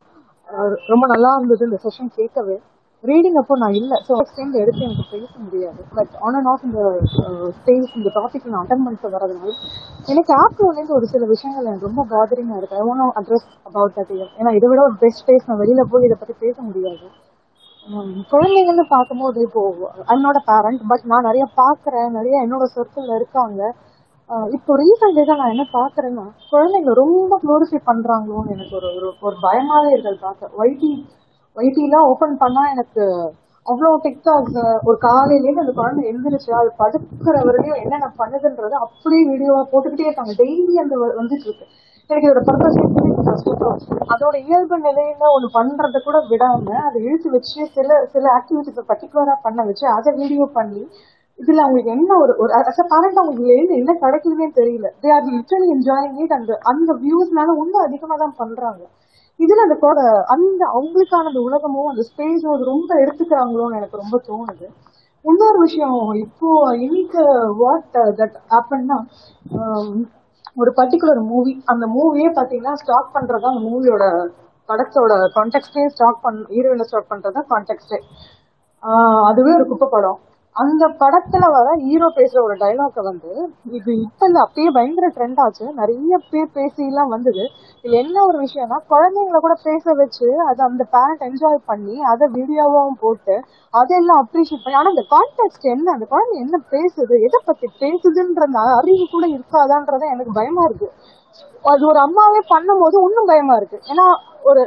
Uh, ரொம்ப நல்லா இருந்தது இந்த செஷன் கேட்கவே. ரீடிங் அப்போ நான் இல்லை. ஸோ ஃபர்ஸ்ட் எடுத்து எனக்கு பேச முடியாது. பட் ஆன் அண்ட் ஆஃப் இந்த uh, ஸ்டேஜ் இந்த டாபிக் நான் அட்டன் பண்ணிட்டு வரதுனால எனக்கு ஆப்டர்லேருந்து ஒரு சில விஷயங்கள் எனக்கு ரொம்ப பாதரிங்காக இருக்கு. I won't address about that ஏன்னா இதை விட ஒரு பெஸ்ட் பேஸ் நான் வெளியில போய் இதை பற்றி பேச முடியாது. குழந்தைங்கன்னு பார்க்கும்போது இப்போ என்னோட பேரண்ட் பட் நான் நிறைய பார்க்குறேன். நிறைய என்னோட சர்க்கிள்ல இருக்காங்க. இப்போ ரீசன்ட் டேஸா நான் என்ன பாக்குறேன்னா குழந்தைங்க ரொம்ப குளோரிஃபை பண்றாங்களோன்னு எனக்கு ஒரு ஒரு ஒரு பயமாவே இருக்கிறது பார்க்க ஒய்டி ஒய்டிலாம் ஓபன் பண்ணா எனக்கு அவ்வளோ டிக்டாக்ஸ் ஒரு காலையிலேருந்து அந்த குழந்தை எழுந்திருச்சு அது படுக்கிற வரையும் என்னென்ன பண்ணுதுன்றது அப்படியே வீடியோவா போட்டுக்கிட்டே இருக்காங்க. டெய்லி அந்த வந்துட்டு இருக்கு எனக்கு இதோட பர்பஸ் அதோட இயல்பு நிலையில ஒண்ணு பண்றதை கூட விடாம அதை இழுத்து வச்சு சில சில ஆக்டிவிட்டிஸ் பர்டிகுலரா பண்ண வச்சு அதை வீடியோ பண்ணி இதுல அவங்களுக்கு என்ன ஒரு ஒரு அஸ் அ பேரண்ட் அவங்களுக்கு எழுந்து என்ன கிடைக்குதுன்னே தெரியல. They are literally enjoying it அந்த அந்த வியூஸ்னால இன்னும் அதிகமா தான் பண்றாங்க. இதுல அந்த கூட அந்த அவங்களுக்கான அந்த உலகமும் அந்த ஸ்பேஸும் அது ரொம்ப எடுத்துக்கிறாங்களோன்னு எனக்கு ரொம்ப தோணுது. இன்னொரு விஷயம் இப்போ இன்னைக்கு வாட் தட் ஆப்பன்னா ஒரு பர்டிகுலர் மூவி அந்த மூவியே பாத்தீங்கன்னா ஸ்டாக் பண்றதா அந்த மூவியோட படத்தோட கான்டெக்டே ஸ்டாக் பண் ஹீரோயினை ஸ்டாக் பண்றதா கான்டெக்டே அதுவே ஒரு குப்பை படம். அந்த படத்துல வர ஹீரோ பேசுற ஒரு டைலாக்க வந்து இது இப்ப இந்த அப்பயே பயங்கர ட்ரெண்ட் ஆச்சு. நிறைய பேர் பேசி எல்லாம் வந்தது. இதுல என்ன ஒரு விஷயம்னா குழந்தைங்களை கூட பேச வச்சு அதை அந்த பேரண்ட் என்ஜாய் பண்ணி அதை வீடியோவாவும் போட்டு அதெல்லாம் அப்ரிஷியேட் பண்ணி ஆனா இந்த கான்டெக்ட் என்ன? அந்த குழந்தை என்ன பேசுது? எதை பத்தி பேசுதுன்ற அறிவு கூட இருக்காதான்றத எனக்கு பயமா இருக்கு. அது ஒரு அம்மாவே பண்ணும் போது இன்னும் பயமா இருக்கு. ஏன்னா ஒரு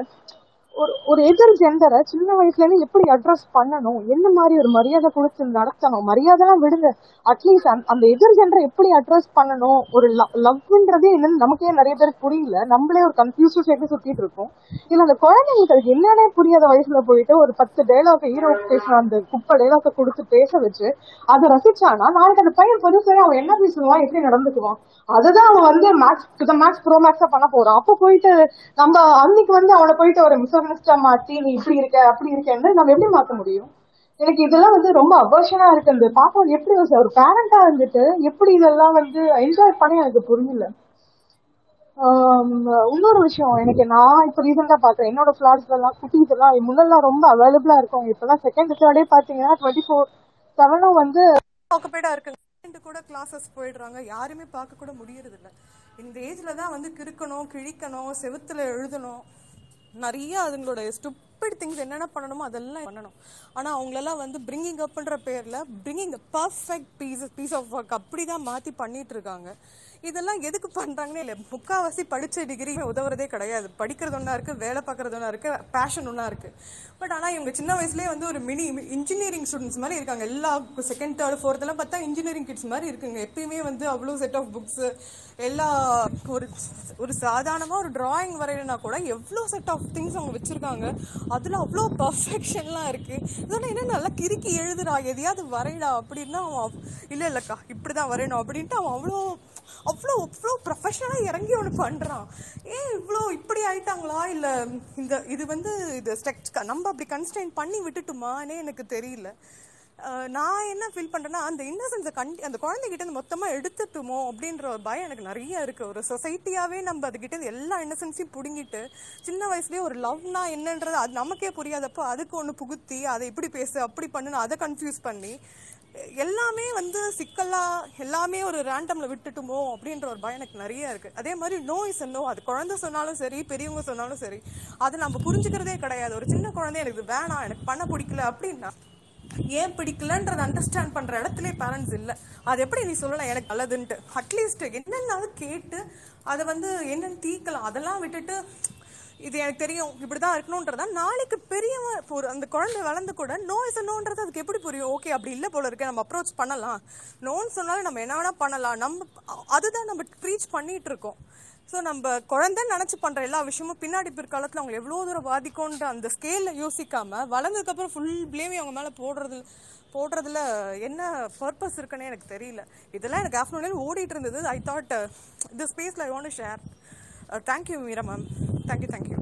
ஒரு ஒரு எதிர் ஜெண்டரை சின்ன வயசுல இருந்து எப்படி அட்ரஸ் பண்ணணும்? என்ன மாதிரி ஒரு மரியாதை கொடுத்து நடத்தணும்? மரியாதைலாம் விடுங்க. அட்லீஸ்ட் அந்த எதிர் ஜெண்டரை எப்படி அட்ரஸ் பண்ணணும்? ஒரு லவ்ன்றதே என்னன்னு நமக்கே நிறைய பேருக்கு புரியல. நம்மளே ஒரு கன்ஃபியூஸ் சேர்த்து சுத்திட்டு இருக்கோம். இல்ல அந்த குழந்தைங்களுக்கு என்னன்னே புரியாத வயசுல போயிட்டு ஒரு பத்து டைலாக் ஹீரோ பேசுற அந்த குப்பை டைலாக கொடுத்து பேச வச்சு அதை ரசிச்சானா நாளைக்கு அந்த பையன் பொதுவாக அவன் என்ன பேசுவான்? எப்படி நடந்துக்குவான்? அதுதான் அவன் வந்து மேக்ஸ் மேக்ஸ் ப்ரோ மேக்ஸா பண்ண போறான். அப்போ போயிட்டு நம்ம அன்னைக்கு வந்து அவனை போயிட்டு ஒரு மிசோனிஸ்டா மாத்தி நீ இப்படி இருக்க அப்படி இருக்கேன்னு நம்ம எப்படி மாத்த முடியும்? எனக்கு இதெல்லாம் வந்து ரொம்ப அபர்ஷனா இருக்கு அந்த பாப்பா. எப்படி ஒரு- ஒரு பேரண்டா இருந்துட்டு எப்படி இதெல்லாம் வந்து என்ஜாய் பண்ண எனக்கு புரியல இன்னொரு விஷயம். எனக்கு நான் இப்ப ரீசெண்டா பாக்குறேன் என்னோட பிளாட்ஸ்ல எல்லாம் குட்டிஸ் எல்லாம் முன்னெல்லாம் ரொம்ப அவைலபிளா இருக்கும். இப்பெல்லாம் செகண்ட் தேர்டே பாத்தீங்கன்னா டுவெண்ட்டி ஃபோர் செவனும் வந்து ஆக்குபைடா இருக்கு. கூட கிளாஸஸ் போயிடுறாங்க. யாருமே பார்க்க கூட முடியறது இல்ல இந்த ஏஜ்ல தான் வந்து கிறுக்கணும் கிழிக்கணும் செவுத்துல எழுதணும். நிறைய அதுங்களோட ஸ்டூப்பிட் திங்ஸ் என்னென்ன பண்ணணுமோ அதெல்லாம் பண்ணணும். ஆனா அவங்களெல்லாம் வந்து பிரிங்கிங் அப்ன்ற பேர்ல bringing perfect piece piece of work அப்படிதான் மாத்தி பண்ணிட்டு இருக்காங்க. இதெல்லாம் எதுக்கு பண்றாங்கன்னே இல்லை. முக்காவாசி படிச்ச டிகிரி உதவுறதே கிடையாது. படிக்கிறது ஒன்றா இருக்கு வேலை பார்க்கறது ஒன்றா இருக்கு பேஷன் ஒன்றா இருக்கு. பட் ஆனால் இவங்க சின்ன வயசுலேயே வந்து ஒரு மினி இன்ஜினியரிங் ஸ்டூடெண்ட்ஸ் மாதிரி இருக்காங்க. எல்லா செகண்ட் தேர்ட் ஃபோர்த் எல்லாம் பார்த்தா இன்ஜினியரிங் கிட்ஸ் மாதிரி இருக்குங்க. எப்பயுமே வந்து அவ்வளோ செட் ஆஃப் புக்ஸ் எல்லா ஒரு ஒரு சாதாரணமாக ஒரு டிராயிங் வரையிலனா கூட எவ்வளோ செட் ஆஃப் திங்ஸ் அவங்க வச்சிருக்காங்க. அதில் அவ்வளோ பர்ஃபெக்ஷன்லாம் இருக்கு. இதெல்லாம் என்ன நல்லா கிறுக்கி எழுதுறா? எதையாவது வரையடா அப்படின்னா அவன் இல்லை இல்லைக்கா இப்படி தான் வரையணும் அப்படின்ட்டு அவன் அவ்வளோ அவ்வளோ அவ்வளோ ப்ரொஃபஷனலாக இறங்கி ஒன்று பண்ணுறான் ஏன் இவ்வளோ இப்படி ஆயிட்டாங்களா? இல்லை இந்த இது வந்து இது ஸ்ட்ரக்ச் நம்ம அப்படி கன்ஸ்டைன் பண்ணி விட்டுட்டுமானே எனக்கு தெரியல. நான் என்ன ஃபீல் பண்ணுறேன்னா அந்த இன்னசென்ஸை கண்டி அந்த குழந்தைகிட்ட இருந்து எடுத்துட்டுமோ அப்படின்ற ஒரு பயம் எனக்கு நிறைய இருக்குது ஒரு சொசைட்டியாகவே நம்ம அதுக்கிட்ட எல்லா இன்னசென்ஸையும் பிடுங்கிட்டு சின்ன வயசுலேயே ஒரு லவ்னா என்னன்றது அது நமக்கே புரியாதப்போ அதுக்கு ஒன்று புகுத்தி அதை இப்படி பேசு அப்படி பண்ணுன்னு அதை கன்ஃபியூஸ் பண்ணி எல்லாமே வந்து சிக்கலா எல்லாமே ஒரு ரேண்டம்ல விட்டுட்டுமோ அப்படின்ற ஒரு பயம் எனக்கு நிறைய இருக்கு. அதே மாதிரி நோ இஸ் நோ அது குழந்தை சொன்னாலும் சரி பெரியவங்க சொன்னாலும் சரி அது நம்ம புரிஞ்சுக்கிறதே கிடையாது. ஒரு சின்ன குழந்தை எனக்கு இது வேணாம் எனக்கு பண்ண பிடிக்கல அப்படின்னா ஏன் பிடிக்கலன்றதை அண்டர்ஸ்டாண்ட் பண்ற இடத்துல பேரண்ட்ஸ் இல்ல. அது எப்படி நீ சொல்லலாம் எனக்கு நல்லதுன்ட்டு. அட்லீஸ்ட் என்னென்னாலும் கேட்டு அதை வந்து என்னன்னு தீக்கலாம். அதெல்லாம் விட்டுட்டு இது எனக்கு தெரியும் இப்படிதான் இருக்கணும்ன்றதா? நாளைக்கு பெரியவன் இப்போ ஒரு அந்த குழந்தை வளர்ந்து கூட நோ இஸ் நோன்றது அதுக்கு எப்படி புரியும்? ஓகே அப்படி இல்லை போல இருக்கு நம்ம அப்ரோச் பண்ணலாம். நோன்னு சொன்னாலும் நம்ம என்ன வேணா பண்ணலாம். நம்ம அதுதான் நம்ம ப்ரீச் பண்ணிட்டு இருக்கோம். ஸோ நம்ம குழந்தை நினச்சி பண்ணுற எல்லா விஷயமும் பின்னாடி பிற்காலத்தில் அவங்க எவ்வளோ தூரம் பாதிக்கும்ன்ற அந்த ஸ்கேலில் யோசிக்காமல் வளர்ந்ததுக்கப்புறம் ஃபுல் ப்ளேமே அவங்க மேலே போடுறது போடுறதுல என்ன பர்பஸ் இருக்குன்னே எனக்கு தெரியல. இதெல்லாம் எனக்கு ஆஃப்டர்நூன் ஓடிட்டு இருந்தது. ஐ தாட் இந்த ஸ்பேஸில் I want share thank you Meera ma'am thank you thank you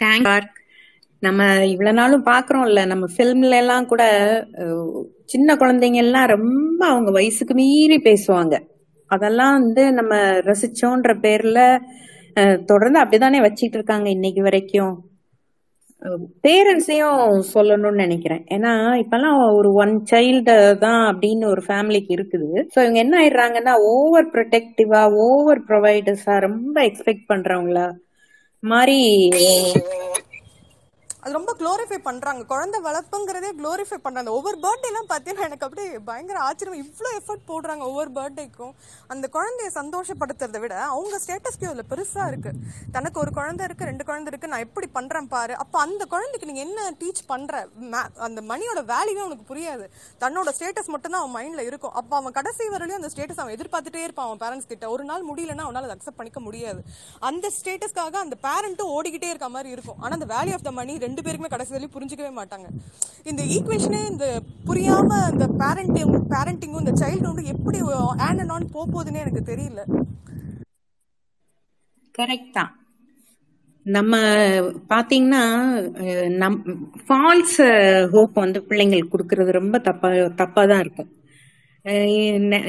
thank நம்ம இவ்வளவு நாளும் பாக்குறோம்ல நம்ம ஃபிலிம்ல எல்லாம் கூட சின்ன குழந்தைங்க எல்லாம் ரொம்ப அவங்க வயசுக்கு மீறி பேசுவாங்க. அதெல்லாம் வந்து நம்ம ரசிச்சோன்ற பேர்ல தொடர்ந்து அப்படிதானே வச்சிட்டு இருக்காங்க இன்னைக்கு வரைக்கும்? பேரண்ட்ஸையும் சொல்லணும்னு நினைக்கிறேன். ஏன்னா இப்பெல்லாம் ஒரு ஒன் சைல்டு தான் அப்படின்னு ஒரு ஃபேமிலிக்கு இருக்குது. ஸோ இவங்க என்ன ஆயிடுறாங்கன்னா ஓவர் ப்ரொடெக்டிவா ஓவர் ப்ரொவைடர்ஸா ரொம்ப எக்ஸ்பெக்ட் பண்றவங்களா மாதிரி அது ரொம்ப க்ளோரிஃபை பண்றாங்க. குழந்தை வளர்ப்புங்கிறதே க்ளோரிஃபை பண்றாங்க. ஒவ்வொரு பர்த்டே எல்லாம் பார்த்தீங்கன்னா எனக்கு அப்படியே பயங்கர ஆச்சரியம். இவ்வளோ எஃபர்ட் போடுறாங்க ஒவ்வொரு பர்த்டேக்கும் அந்த குழந்தைய சந்தோஷப்படுத்துறதை விட அவங்க ஸ்டேட்டஸ்க்கு அதில் பெருசா இருக்கு. தனக்கு ஒரு குழந்தை இருக்கு ரெண்டு குழந்தை இருக்கு நான் எப்படி பண்றேன் பாரு. அப்போ அந்த குழந்தைக்கு நீங்க என்ன டீச் பண்ற அந்த மணியோட வேல்யூவே அவனுக்கு புரியாது. தன்னோட ஸ்டேட்டஸ் மட்டும் தான் அவன் மைண்ட்ல இருக்கும். அப்போ அவன் கடைசி வரையிலும் அந்த ஸ்டேட்டஸ் அவன் எதிர்பார்த்துட்டே இருப்பான் அவன் பேரண்ட்ஸ் கிட்ட. ஒரு நாள் முடியலன்னா அவனால அதை அக்செப்ட் பண்ணிக்க முடியாது. அந்த ஸ்டேட்டஸ்க்காக அந்த பேரண்ட்டும் ஓடிக்கிட்டே இருக்க மாதிரி இருக்கும். ஆனா அந்த வேல்யூ ஆஃப் த மணி ரெண்டு ரெண்டு பேருக்குமே கடைசி வரையும் புரிஞ்சுக்கவே மாட்டாங்க. இந்த ஈக்குவேஷனே இந்த புரியாம இந்த பேரண்டிங் பேரண்டிங்கும் இந்த சைல்டுஹுட்டும் எப்படி ஆன் அண்ட் ஆன் போகுதுன்னே எனக்கு தெரியல. கரெக்ட் தான். நம்ம பாத்தீங்கன்னா நம் ஃபால்ஸ் ஹோப் வந்து பிள்ளைங்களுக்கு கொடுக்கறது ரொம்ப தப்பா தப்பா தான் இருக்கும்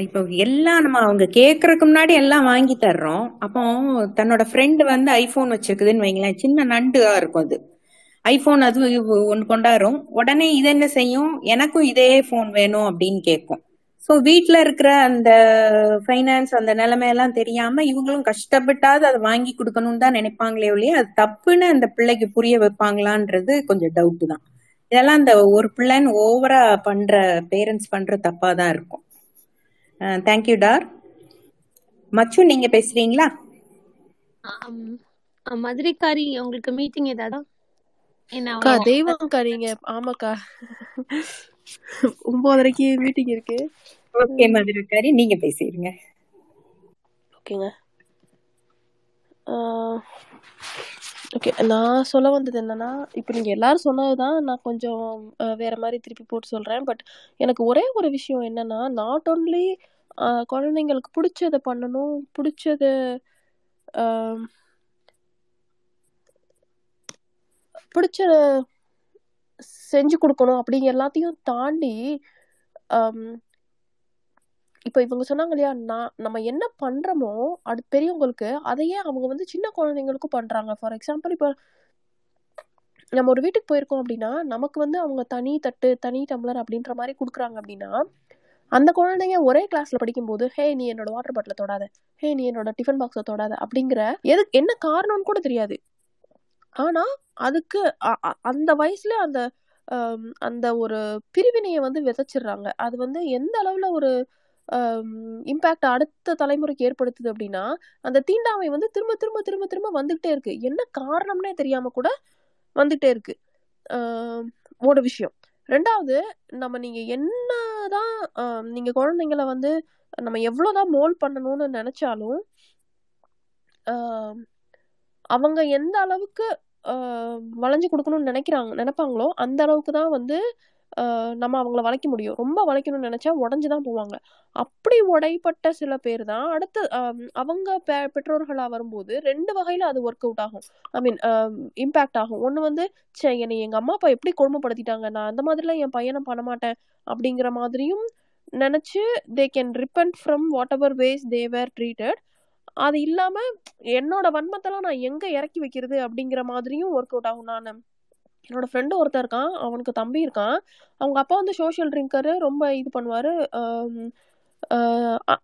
இப்போ எல்லாம் நம்ம அவங்க கேட்கறதுக்கு முன்னாடி எல்லாம் வாங்கி தர்றோம். அப்போ தன்னோட ஃப்ரெண்டு வந்து ஐபோன் வச்சிருக்குதுன்னு வைங்களேன் சின்ன நண்டுதா இருக்கும் அது. ஐபோன் அது ஒன்று கொண்டாடும் உடனே இது என்ன செய்யும்? எனக்கும் இதே ஃபோன் வேணும் அப்படின்னு கேட்கும். ஸோ வீட்டில் இருக்கிற அந்த ஃபைனான்ஸ் அந்த நிலைமையெல்லாம் தெரியாம இவங்களும் கஷ்டப்பட்டாவது அதை வாங்கி கொடுக்கணும்னு தான் நினைப்பாங்களே ஒழிய அது தப்புன்னு அந்த பிள்ளைக்கு புரிய வைப்பாங்களான்றது கொஞ்சம் டவுட்டு தான். இதெல்லாம் அந்த ஒரு பிள்ளைன்னு ஓவரா பண்ற பேரண்ட்ஸ் பண்ற தப்பா தான் இருக்கும். Thank you dear. மச்சு நீங்க பேசுறீங்களா? ஆ, மதுரைக்காரி உங்களுக்கு மீட்டிங் ஏதாவது? அக்கா தெய்வம்க்கா நீங்க. ஆமாக்கா. ஒன்பதரைக்கு மீட்டிங் இருக்கு. ஓகே மதுரக்காரி நீங்க பேசிடுங்க ஓகேங்க. ஓகே நான் சொல்ல வந்தது என்னன்னா இப்போ நீங்க எல்லாரும் சொன்னதுதான் நான் கொஞ்சம் வேற மாதிரி திருப்பி போட்டு சொல்றேன். பட் எனக்கு ஒரே ஒரு விஷயம் என்னன்னா நாட் ஓன்லி குழந்தைங்களுக்கு பிடிச்சதை பண்ணணும் பிடிச்சது பிடிச்ச செஞ்சு கொடுக்கணும் அப்படிங்க எல்லாத்தையும் தாண்டி இப்போ இவங்க சொன்னாங்க இல்லையா நான் நம்ம என்ன பண்ணுறோமோ அது பெரியவங்களுக்கு அதையே அவங்க வந்து சின்ன குழந்தைங்களுக்கும் பண்ணுறாங்க ஃபார் எக்ஸாம்பிள் இப்போ நம்ம ஒரு வீட்டுக்கு போயிருக்கோம் அப்படின்னா நமக்கு வந்து அவங்க தனி தட்டு தனி டம்ளர் அப்படின்ற மாதிரி கொடுக்குறாங்க அப்படின்னா அந்த குழந்தைங்க ஒரே கிளாஸ்ல படிக்கும்போது ஹே நீ என்னோட வாட்டர் பாட்டில தொடாத. ஹே நீ என்னோட டிஃபன் பாக்ஸை தொடாத. அப்படிங்கிற எது என்ன காரணம்னு கூட தெரியாது. ஆனால் அதுக்கு அ- அ- அந்த வயசில் அந்த அந்த ஒரு பிரிவினையை வந்து விதைச்சிடுறாங்க. அது வந்து எந்த அளவில் ஒரு இம்பேக்ட் அடுத்த தலைமுறைக்கு ஏற்படுத்துது அப்படின்னா அந்த தீண்டாமை வந்து திரும்ப திரும்ப திரும்ப திரும்ப வந்துகிட்டே இருக்கு. என்ன காரணம்னே தெரியாம கூட வந்துகிட்டே இருக்கு. ஒரு விஷயம். ரெண்டாவது நம்ம நீங்க என்னதான் ஆஹ் நீங்க குழந்தைங்கள வந்து நம்ம எவ்வளோதான் மோல் பண்ணணும்னு நினைச்சாலும் அவங்க எந்த அளவுக்கு வளைஞ்சு கொடுக்கணும்னு நினைக்கிறாங்க நினைப்பாங்களோ அந்த அளவுக்கு தான் வந்து நம்ம அவங்கள வளைக்க முடியும். ரொம்ப வளைக்கணும்னு நினைச்சா உடஞ்சுதான் போவாங்க. அப்படி உடைப்பட்ட சில பேர் தான் அடுத்து அவங்க பெ- பெற்றோர்களாக வரும்போது ரெண்டு வகையில் அது ஒர்க் அவுட் ஆகும். ஐ மீன் இம்பேக்ட் ஆகும். ஒன்று வந்து சே என்னை எங்கள் அம்மா அப்பா எப்படி கொடுமைப்படுத்திட்டாங்க? நான் அந்த மாதிரிலாம் என் பையனை பண்ண மாட்டேன் அப்படிங்கிற மாதிரியும் நினச்சி they can repent from whatever ways they were treated அது இல்லாம என்னோட வன்மத்தெல்லாம் நான் எங்க இறக்கி வைக்கிறது அப்படிங்கிற மாதிரியும் ஒர்க் அவுட் ஆகும். நான் என்னோட ஃப்ரெண்டு ஒருத்தன் இருக்கான் அவனுக்கு தம்பி இருக்கான். அவங்க அப்பா வந்து சோஷியல் ட்ரிங்கரு ரொம்ப இது பண்ணுவாரு.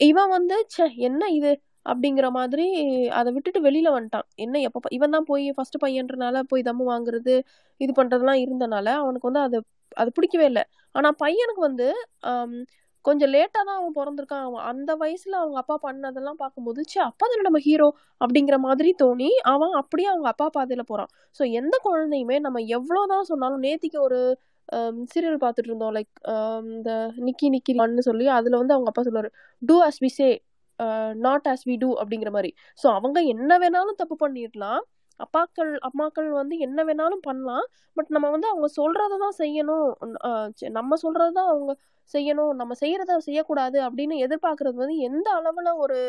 இவன் வந்து சே என்ன இது? அப்படிங்கிற மாதிரி அதை விட்டுட்டு வெளியில வந்துட்டான். என்ன எப்போ இவன் தான் போய் ஃபர்ஸ்ட் பையன்றனால போய் தம்மு வாங்குறது இது பண்றதெல்லாம் இருந்தனால அவனுக்கு வந்து அது அது பிடிக்கவே இல்லை. ஆனா பையனுக்கு வந்து கொஞ்சம் லேட்டாக தான் அவன் பிறந்திருக்கான். அவன் அந்த வயசில் அவங்க அப்பா பண்ணதெல்லாம் பார்க்கும்போது ச்சே அப்பா தானே நம்ம ஹீரோ அப்படிங்கிற மாதிரி தோணி அவன் அப்படியே அவங்க அப்பா பாதையில் போகிறான் ஸோ எந்த குழந்தையுமே நம்ம எவ்வளோ தான் சொன்னாலும் நேத்திக்கு ஒரு சீரியல் பார்த்துட்டு இருந்தோம். லைக் இந்த நிக்கி நிக்கி மண்ணு சொல்லி அதில் வந்து அவங்க அப்பா சொல்லுவார் do as we say not as we do அப்படிங்கிற மாதிரி. ஸோ அவங்க என்ன வேணாலும் தப்பு பண்ணிடலாம். அப்பாக்கள் அம்மாக்கள் வந்து என்ன வேணாலும் பண்ணலாம். பட் நம்ம வந்து அவங்க சொல்கிறத தான் செய்யணும். நம்ம சொல்றதை தான் அவங்க செய்யணும். நம்ம செய்யறத செய்யக்கூடாது அப்படின்னு எதிர்பார்க்கறது வந்து எந்த அளவுல ஒரு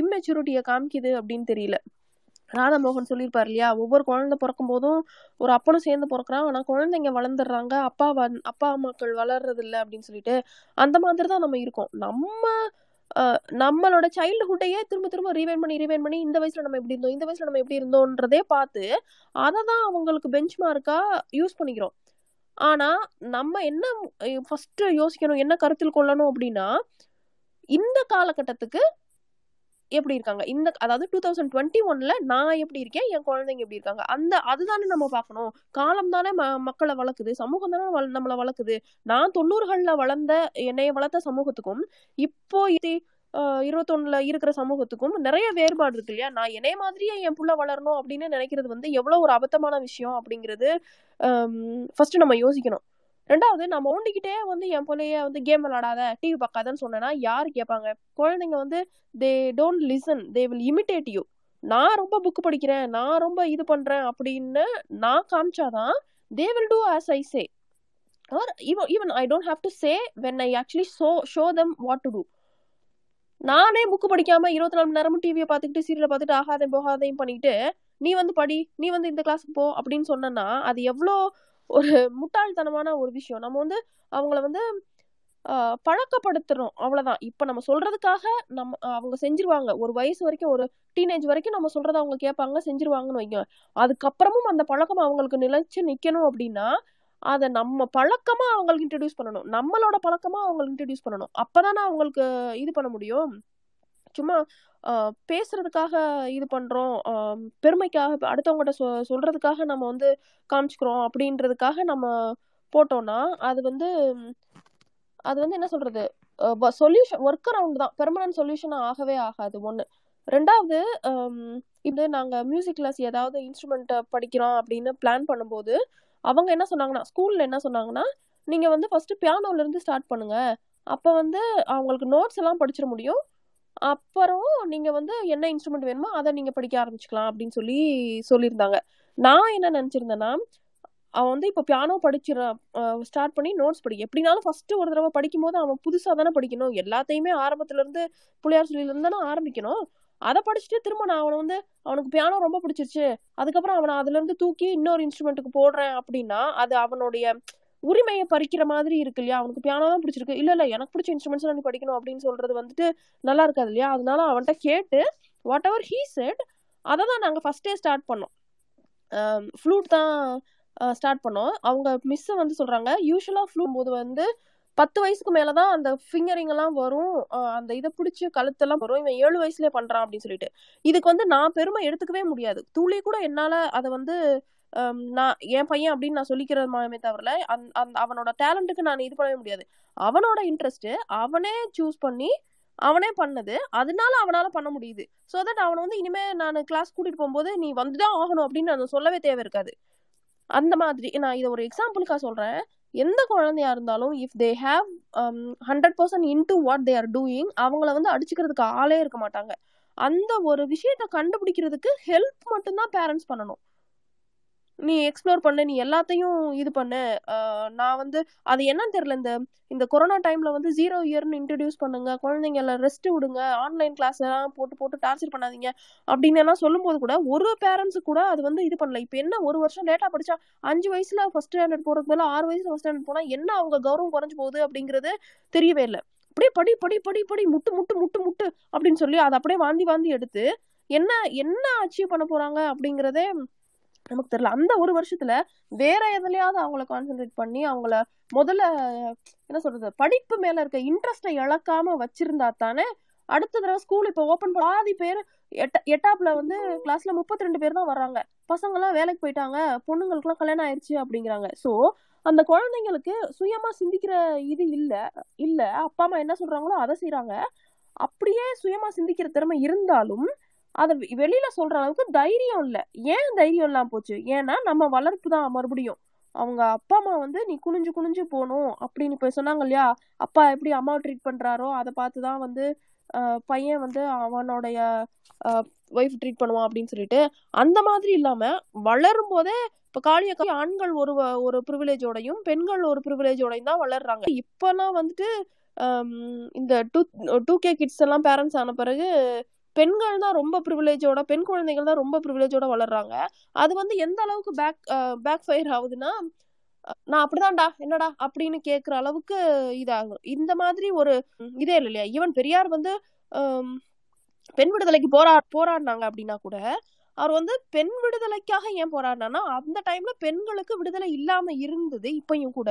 இம்மெச்சூரிட்டியை காமிக்குது அப்படின்னு தெரியல. ராதாமோகன் சொல்லியிருப்பார் இல்லையா? ஒவ்வொரு குழந்தை பிறக்கும் போதும் ஒரு அப்பனும் சேர்ந்து பிறக்கிறான். ஆனால் குழந்தைங்க வளர்ந்துடுறாங்க. அப்பா வந் அப்பா அம்மாக்கள் வளர்றது இல்லை அப்படின்னு சொல்லிட்டு அந்த மாதிரி தான் நம்ம இருக்கோம். நம்ம நம்மளோட சைல்டுஹுட்டையே திரும்ப திரும்ப ரீவைன் பண்ணி ரீவைன் பண்ணி இந்த வயசுல நம்ம எப்படி இருந்தோம் இந்த வயசுல நம்ம எப்படி இருந்தோன்றதே பார்த்து அதை தான் அவங்களுக்கு பெஞ்ச் மார்க்கா யூஸ் பண்ணிக்கிறோம். ஆனா நம்ம என்ன ஃபர்ஸ்ட் யோசிக்கணும் என்ன கருத்தில் கொள்ளணும் அப்படின்னா இந்த காலகட்டத்துக்கு எப்படி இருக்காங்க? இந்த அதாவது டூ தௌசண்ட் டுவெண்ட்டி ஒன்ல நான் எப்படி இருக்கேன்? என் குழந்தைங்க எப்படி இருக்காங்க? அந்த அதுதானே நம்ம பார்க்கணும். காலம் தானே ம மக்களை வளர்க்குது. சமூகம் தானே வள நம்மளை வளர்க்குது. நான் தொண்ணூறுகள்ல வளர்ந்த என்னைய வளர்த்த சமூகத்துக்கும் இப்போ இது இருபத்தொன்னுல இருக்கிற சமூகத்துக்கும் நிறைய வேறுபாடு இருக்கு இல்லையா? நான் என்னைய மாதிரியே என் புள்ள வளரணும் அப்படின்னு நினைக்கிறது வந்து எவ்வளவு ஒரு அபத்தமான விஷயம் அப்படிங்கிறது ஃபர்ஸ்ட் நம்ம யோசிக்கணும். ரெண்டாவது நம்ம ஒண்டிக்கிட்டே வந்து என் பிள்ளைய வந்து கேம் விளாடாத டிவி பார்க்காதன்னு சொன்னேன்னா யார் கேட்பாங்க? குழந்தைங்க வந்து they don't listen they will imitate you நான் ரொம்ப புக் படிக்கிறேன். நான் ரொம்ப இது பண்றேன் அப்படின்னு நான் காமிச்சாதான் they will do as I say or even even I don't have to say when I actually show show them what to do நானே புக்கு படிக்காம இருபத்தி நாலு மணி நேரமும் டிவியை பார்த்துக்கிட்டு சீரியலை பார்த்துட்டு ஆகாதையும் போகாதையும் பண்ணிட்டு நீ வந்து படி. நீ வந்து இந்த கிளாஸுக்கு போ. அப்படின்னு சொன்னேன்னா அது எவ்வளோ ஒரு முட்டாள்தனமான ஒரு விஷயம். நம்ம வந்து அவங்கள வந்து பழக்கப்படுத்துறோம். அவ்வளவுதான். இப்ப நம்ம சொல்றதுக்காக நம்ம அவங்க செஞ்சிருவாங்க. ஒரு வயசு வரைக்கும் ஒரு டீனேஜ் வரைக்கும் நம்ம சொல்றத அவங்க கேட்பாங்க செஞ்சிருவாங்கன்னு வைங்க அதுக்கப்புறமும் அந்த பழக்கம் அவங்களுக்கு நிலைச்சு நிக்கணும் அப்படின்னா அதை நம்ம பழக்கமா அவங்களுக்கு இன்ட்ரடியூஸ் பண்ணணும். நம்மளோட பழக்கமா அவங்களுக்கு இன்ட்ரடியூஸ் பண்ணணும். அப்பதானே அவங்களுக்கு இது பண்ண முடியும்? சும்மா பேசுகிறதுக்காக பேசுறதுக்காக இது பண்றோம். பெருமைக்காக அடுத்தவங்ககிட்ட சொ சொல்றதுக்காக நம்ம வந்து காமிச்சுக்கிறோம் அப்படின்றதுக்காக நம்ம போட்டோம்னா அது வந்து அது வந்து என்ன சொல்றது? சொல்யூஷன் ஒர்க் அரவுண்ட் தான். பெர்மனன்ட் சொல்யூஷன் ஆகவே ஆகாது. ஒன்று ரெண்டாவது இது நாங்கள் மியூசிக் கிளாஸ் ஏதாவது இன்ஸ்ட்ருமெண்ட்டை படிக்கிறோம் அப்படின்னு பிளான் பண்ணும்போது அவங்க என்ன சொன்னாங்கன்னா ஸ்கூலில் என்ன சொன்னாங்கன்னா நீங்கள் வந்து ஃபஸ்ட்டு பியானோலேருந்து ஸ்டார்ட் பண்ணுங்க. அப்போ வந்து அவங்களுக்கு நோட்ஸ் எல்லாம் படிச்சிட முடியும். அப்புறம் நீங்க வந்து என்ன இன்ஸ்ட்ருமெண்ட் வேணுமோ அதை நீங்க படிக்க ஆரம்பிச்சுக்கலாம் அப்படின்னு சொல்லி சொல்லியிருந்தாங்க. நான் என்ன நினைச்சிருந்தேன்னா அவன் வந்து இப்போ பியானோ படிச்சிட ஸ்டார்ட் பண்ணி நோட்ஸ் படி. எப்படினாலும் ஃபஸ்ட்டு ஒரு தடவை படிக்கும்போது அவன் புதுசாக தானே படிக்கணும். எல்லாத்தையுமே ஆரம்பத்துல இருந்து சொல்லியிலேருந்து தானே ஆரம்பிக்கணும். அதை படிச்சுட்டு திரும்ப நான் அவனை வந்து அவனுக்கு பியானோ ரொம்ப பிடிச்சிருச்சு. அதுக்கப்புறம் அவனை அதுல இருந்து தூக்கி இன்னொரு இன்ஸ்ட்ருமெண்ட்டுக்கு போடுறேன் அப்படின்னா அது அவனுடைய உரிமையை பறிக்கிற மாதிரி இருக்கு இல்லையா? அவனுக்கு பியானோ தான் பிடிச்சிருக்கு. இல்லை இல்லை எனக்கு பிடிச்ச இன்ஸ்ட்ருமெண்ட்ஸ் நான் படிக்கணும் அப்படின்னு சொல்றது வந்துட்டு நல்லா இருக்காது இல்லையா? அதனால அவன்கிட்ட கேட்டு வாட் எவர் ஹீ செட் அதை தான் நாங்கள் ஃபஸ்ட்டே ஸ்டார்ட் பண்ணோம். ஃப்ளூட் தான் ஸ்டார்ட் பண்ணோம். அவங்க மிஸ்ஸை வந்து சொல்கிறாங்க யூஸ்வலாக ஃப்ளூட் போது வந்து பத்து வயசுக்கு மேலே தான் அந்த ஃபிங்கரிங் எல்லாம் வரும். அந்த இதை பிடிச்சி கழுத்தெல்லாம் வரும். இவன் ஏழு வயசுலேயே பண்ணுறான் அப்படின்னு சொல்லிட்டு. இதுக்கு வந்து நான் பெருமை எடுத்துக்கவே முடியாது. துளி கூட என்னால் அதை வந்து Um, நான் என் பையன் அப்படின்னு நான் சொல்லிக்கிறது மாமே தவிர அந்த அந்த அவனோட டேலண்ட்டுக்கு நான் இது பண்ணவே முடியாது. அவனோட இன்ட்ரெஸ்ட்டு அவனே சூஸ் பண்ணி அவனே பண்ணது. அதனால அவனால பண்ண முடியுது. ஸோ தட் அவனை வந்து இனிமே நான் கிளாஸ் கூட்டிட்டு போகும்போது நீ வந்துதான் ஆகணும் அப்படின்னு நான் சொல்லவே தேவை இருக்காது. அந்த மாதிரி நான் இதை ஒரு எக்ஸாம்பிளுக்காக சொல்றேன். எந்த குழந்தையா இருந்தாலும் if they have hundred percent into what they are doing அவங்கள வந்து அடிச்சுக்கிறதுக்கு ஆளே இருக்க மாட்டாங்க. அந்த ஒரு விஷயத்த கண்டுபிடிக்கிறதுக்கு ஹெல்ப் மட்டும்தான் பேரண்ட்ஸ் பண்ணணும். நீ எக்ஸ்ப்ளோர் பண்ணு நீ எல்லாத்தையும் இது பண்ணு. நான் வந்து அது என்னன்னு தெரியல இந்த இந்த கொரோனா டைம்ல வந்து ஜீரோ இயர்னு இன்ட்ரடியூஸ் பண்ணுங்க குழந்தைங்க எல்லாம் ரெஸ்ட் விடுங்க ஆன்லைன் கிளாஸ் எல்லாம் போட்டு போட்டு டார்ச்சர் பண்ணாதீங்க அப்படின்னு எல்லாம் சொல்லும்போது கூட ஒரு பேரண்ட்ஸு கூட அது வந்து இது பண்ணல. இப்போ என்ன ஒரு வருஷம் லேட்டாக படிச்சா அஞ்சு வயசுல ஃபர்ஸ்ட் ஸ்டாண்டர்ட் போறதுக்கு பதிலா ஆறு வயசுல ஃபர்ஸ்ட் ஸ்டாண்டர்ட் போனா என்ன அவங்க கௌரவம் குறைஞ்சு போகுது அப்படிங்கிறது தெரியவே இல்லை. அப்படியே படி படி படி படி முட்டு முட்டு முட்டு முட்டு அப்படின்னு சொல்லி அதை அப்படியே வாந்தி வாந்தி எடுத்து என்ன என்ன அச்சீவ் பண்ண போறாங்க அப்படிங்கிறதே நமக்கு தெரியல. அந்த ஒரு வருஷத்துல வேற எதுலையாவது அவங்கள கான்சென்ட்ரேட் பண்ணி அவங்கள முதல்ல என்ன சொல்றது படிப்பு மேல இருக்க இன்ட்ரெஸ்டை இழக்காம வச்சிருந்தா தானே அடுத்த தடவை ஸ்கூல் இப்போ ஓப்பன் பாதி பேர் எட்ட எட்டாப்ல வந்து கிளாஸ்ல முப்பத்தி ரெண்டு பேர் தான் வர்றாங்க. பசங்க எல்லாம் வேலைக்கு போயிட்டாங்க பொண்ணுங்களுக்குலாம் கல்யாணம் ஆயிடுச்சு அப்படிங்கிறாங்க. ஸோ அந்த குழந்தைங்களுக்கு சுயமா சிந்திக்கிற இது இல்ல இல்ல. அப்பா அம்மா என்ன சொல்றாங்களோ அதை செய்யறாங்க அப்படியே சுயமா சிந்திக்கிற திறமை இருந்தாலும் அதை வெளியில சொல்ற அளவுக்கு தைரியம் இல்லை. ஏன் தைரியம் இல்லாம போச்சு? ஏன்னா நம்ம வளர்ப்பு தான் மறுபடியும். அவங்க அப்பா அம்மா வந்து நீ குனிஞ்சு குனிஞ்சு போகணும் அப்படின்னு போய் சொன்னாங்க இல்லையா? அப்பா எப்படி அம்மாவை ட்ரீட் பண்றாரோ அதை பார்த்துதான் வந்து பையன் வந்து அவனுடைய ஒய்ஃப் ட்ரீட் பண்ணுவான் அப்படின்னு சொல்லிட்டு அந்த மாதிரி இல்லாம வளரும் போதே இப்ப காளியக்கா ஆண்கள் ஒரு ஒரு ப்ரிவிலேஜோடையும் பெண்கள் ஒரு ப்ரிவிலேஜோடையும் தான் வளர்றாங்க. இப்பெல்லாம் வந்துட்டு இந்த டூ டூ கே கிட்ஸ் எல்லாம் பேரண்ட்ஸ் ஆன பிறகு பெண்கள் தான் ரொம்ப ப்ரிவிலேஜோட பெண் குழந்தைகள் தான் ரொம்ப ப்ரிவிலேஜோட வளர்றாங்க. அது வந்து எந்த அளவுக்கு பேக் பேக் ஃபயர் ஆகுதுன்னா நான் அப்படிதான்டா என்னடா அப்படின்னு கேட்குற அளவுக்கு இதாகும். இந்த மாதிரி ஒரு இதே இல்லை இல்லையா? ஈவன் பெரியார் வந்து பெண் விடுதலைக்கு போரா போராடினாங்க அப்படின்னா கூட அவர் வந்து பெண் விடுதலைக்காக ஏன் போராடினான்னா அந்த டைம்ல பெண்களுக்கு விடுதலை இல்லாம இருந்தது இப்பயும் கூட.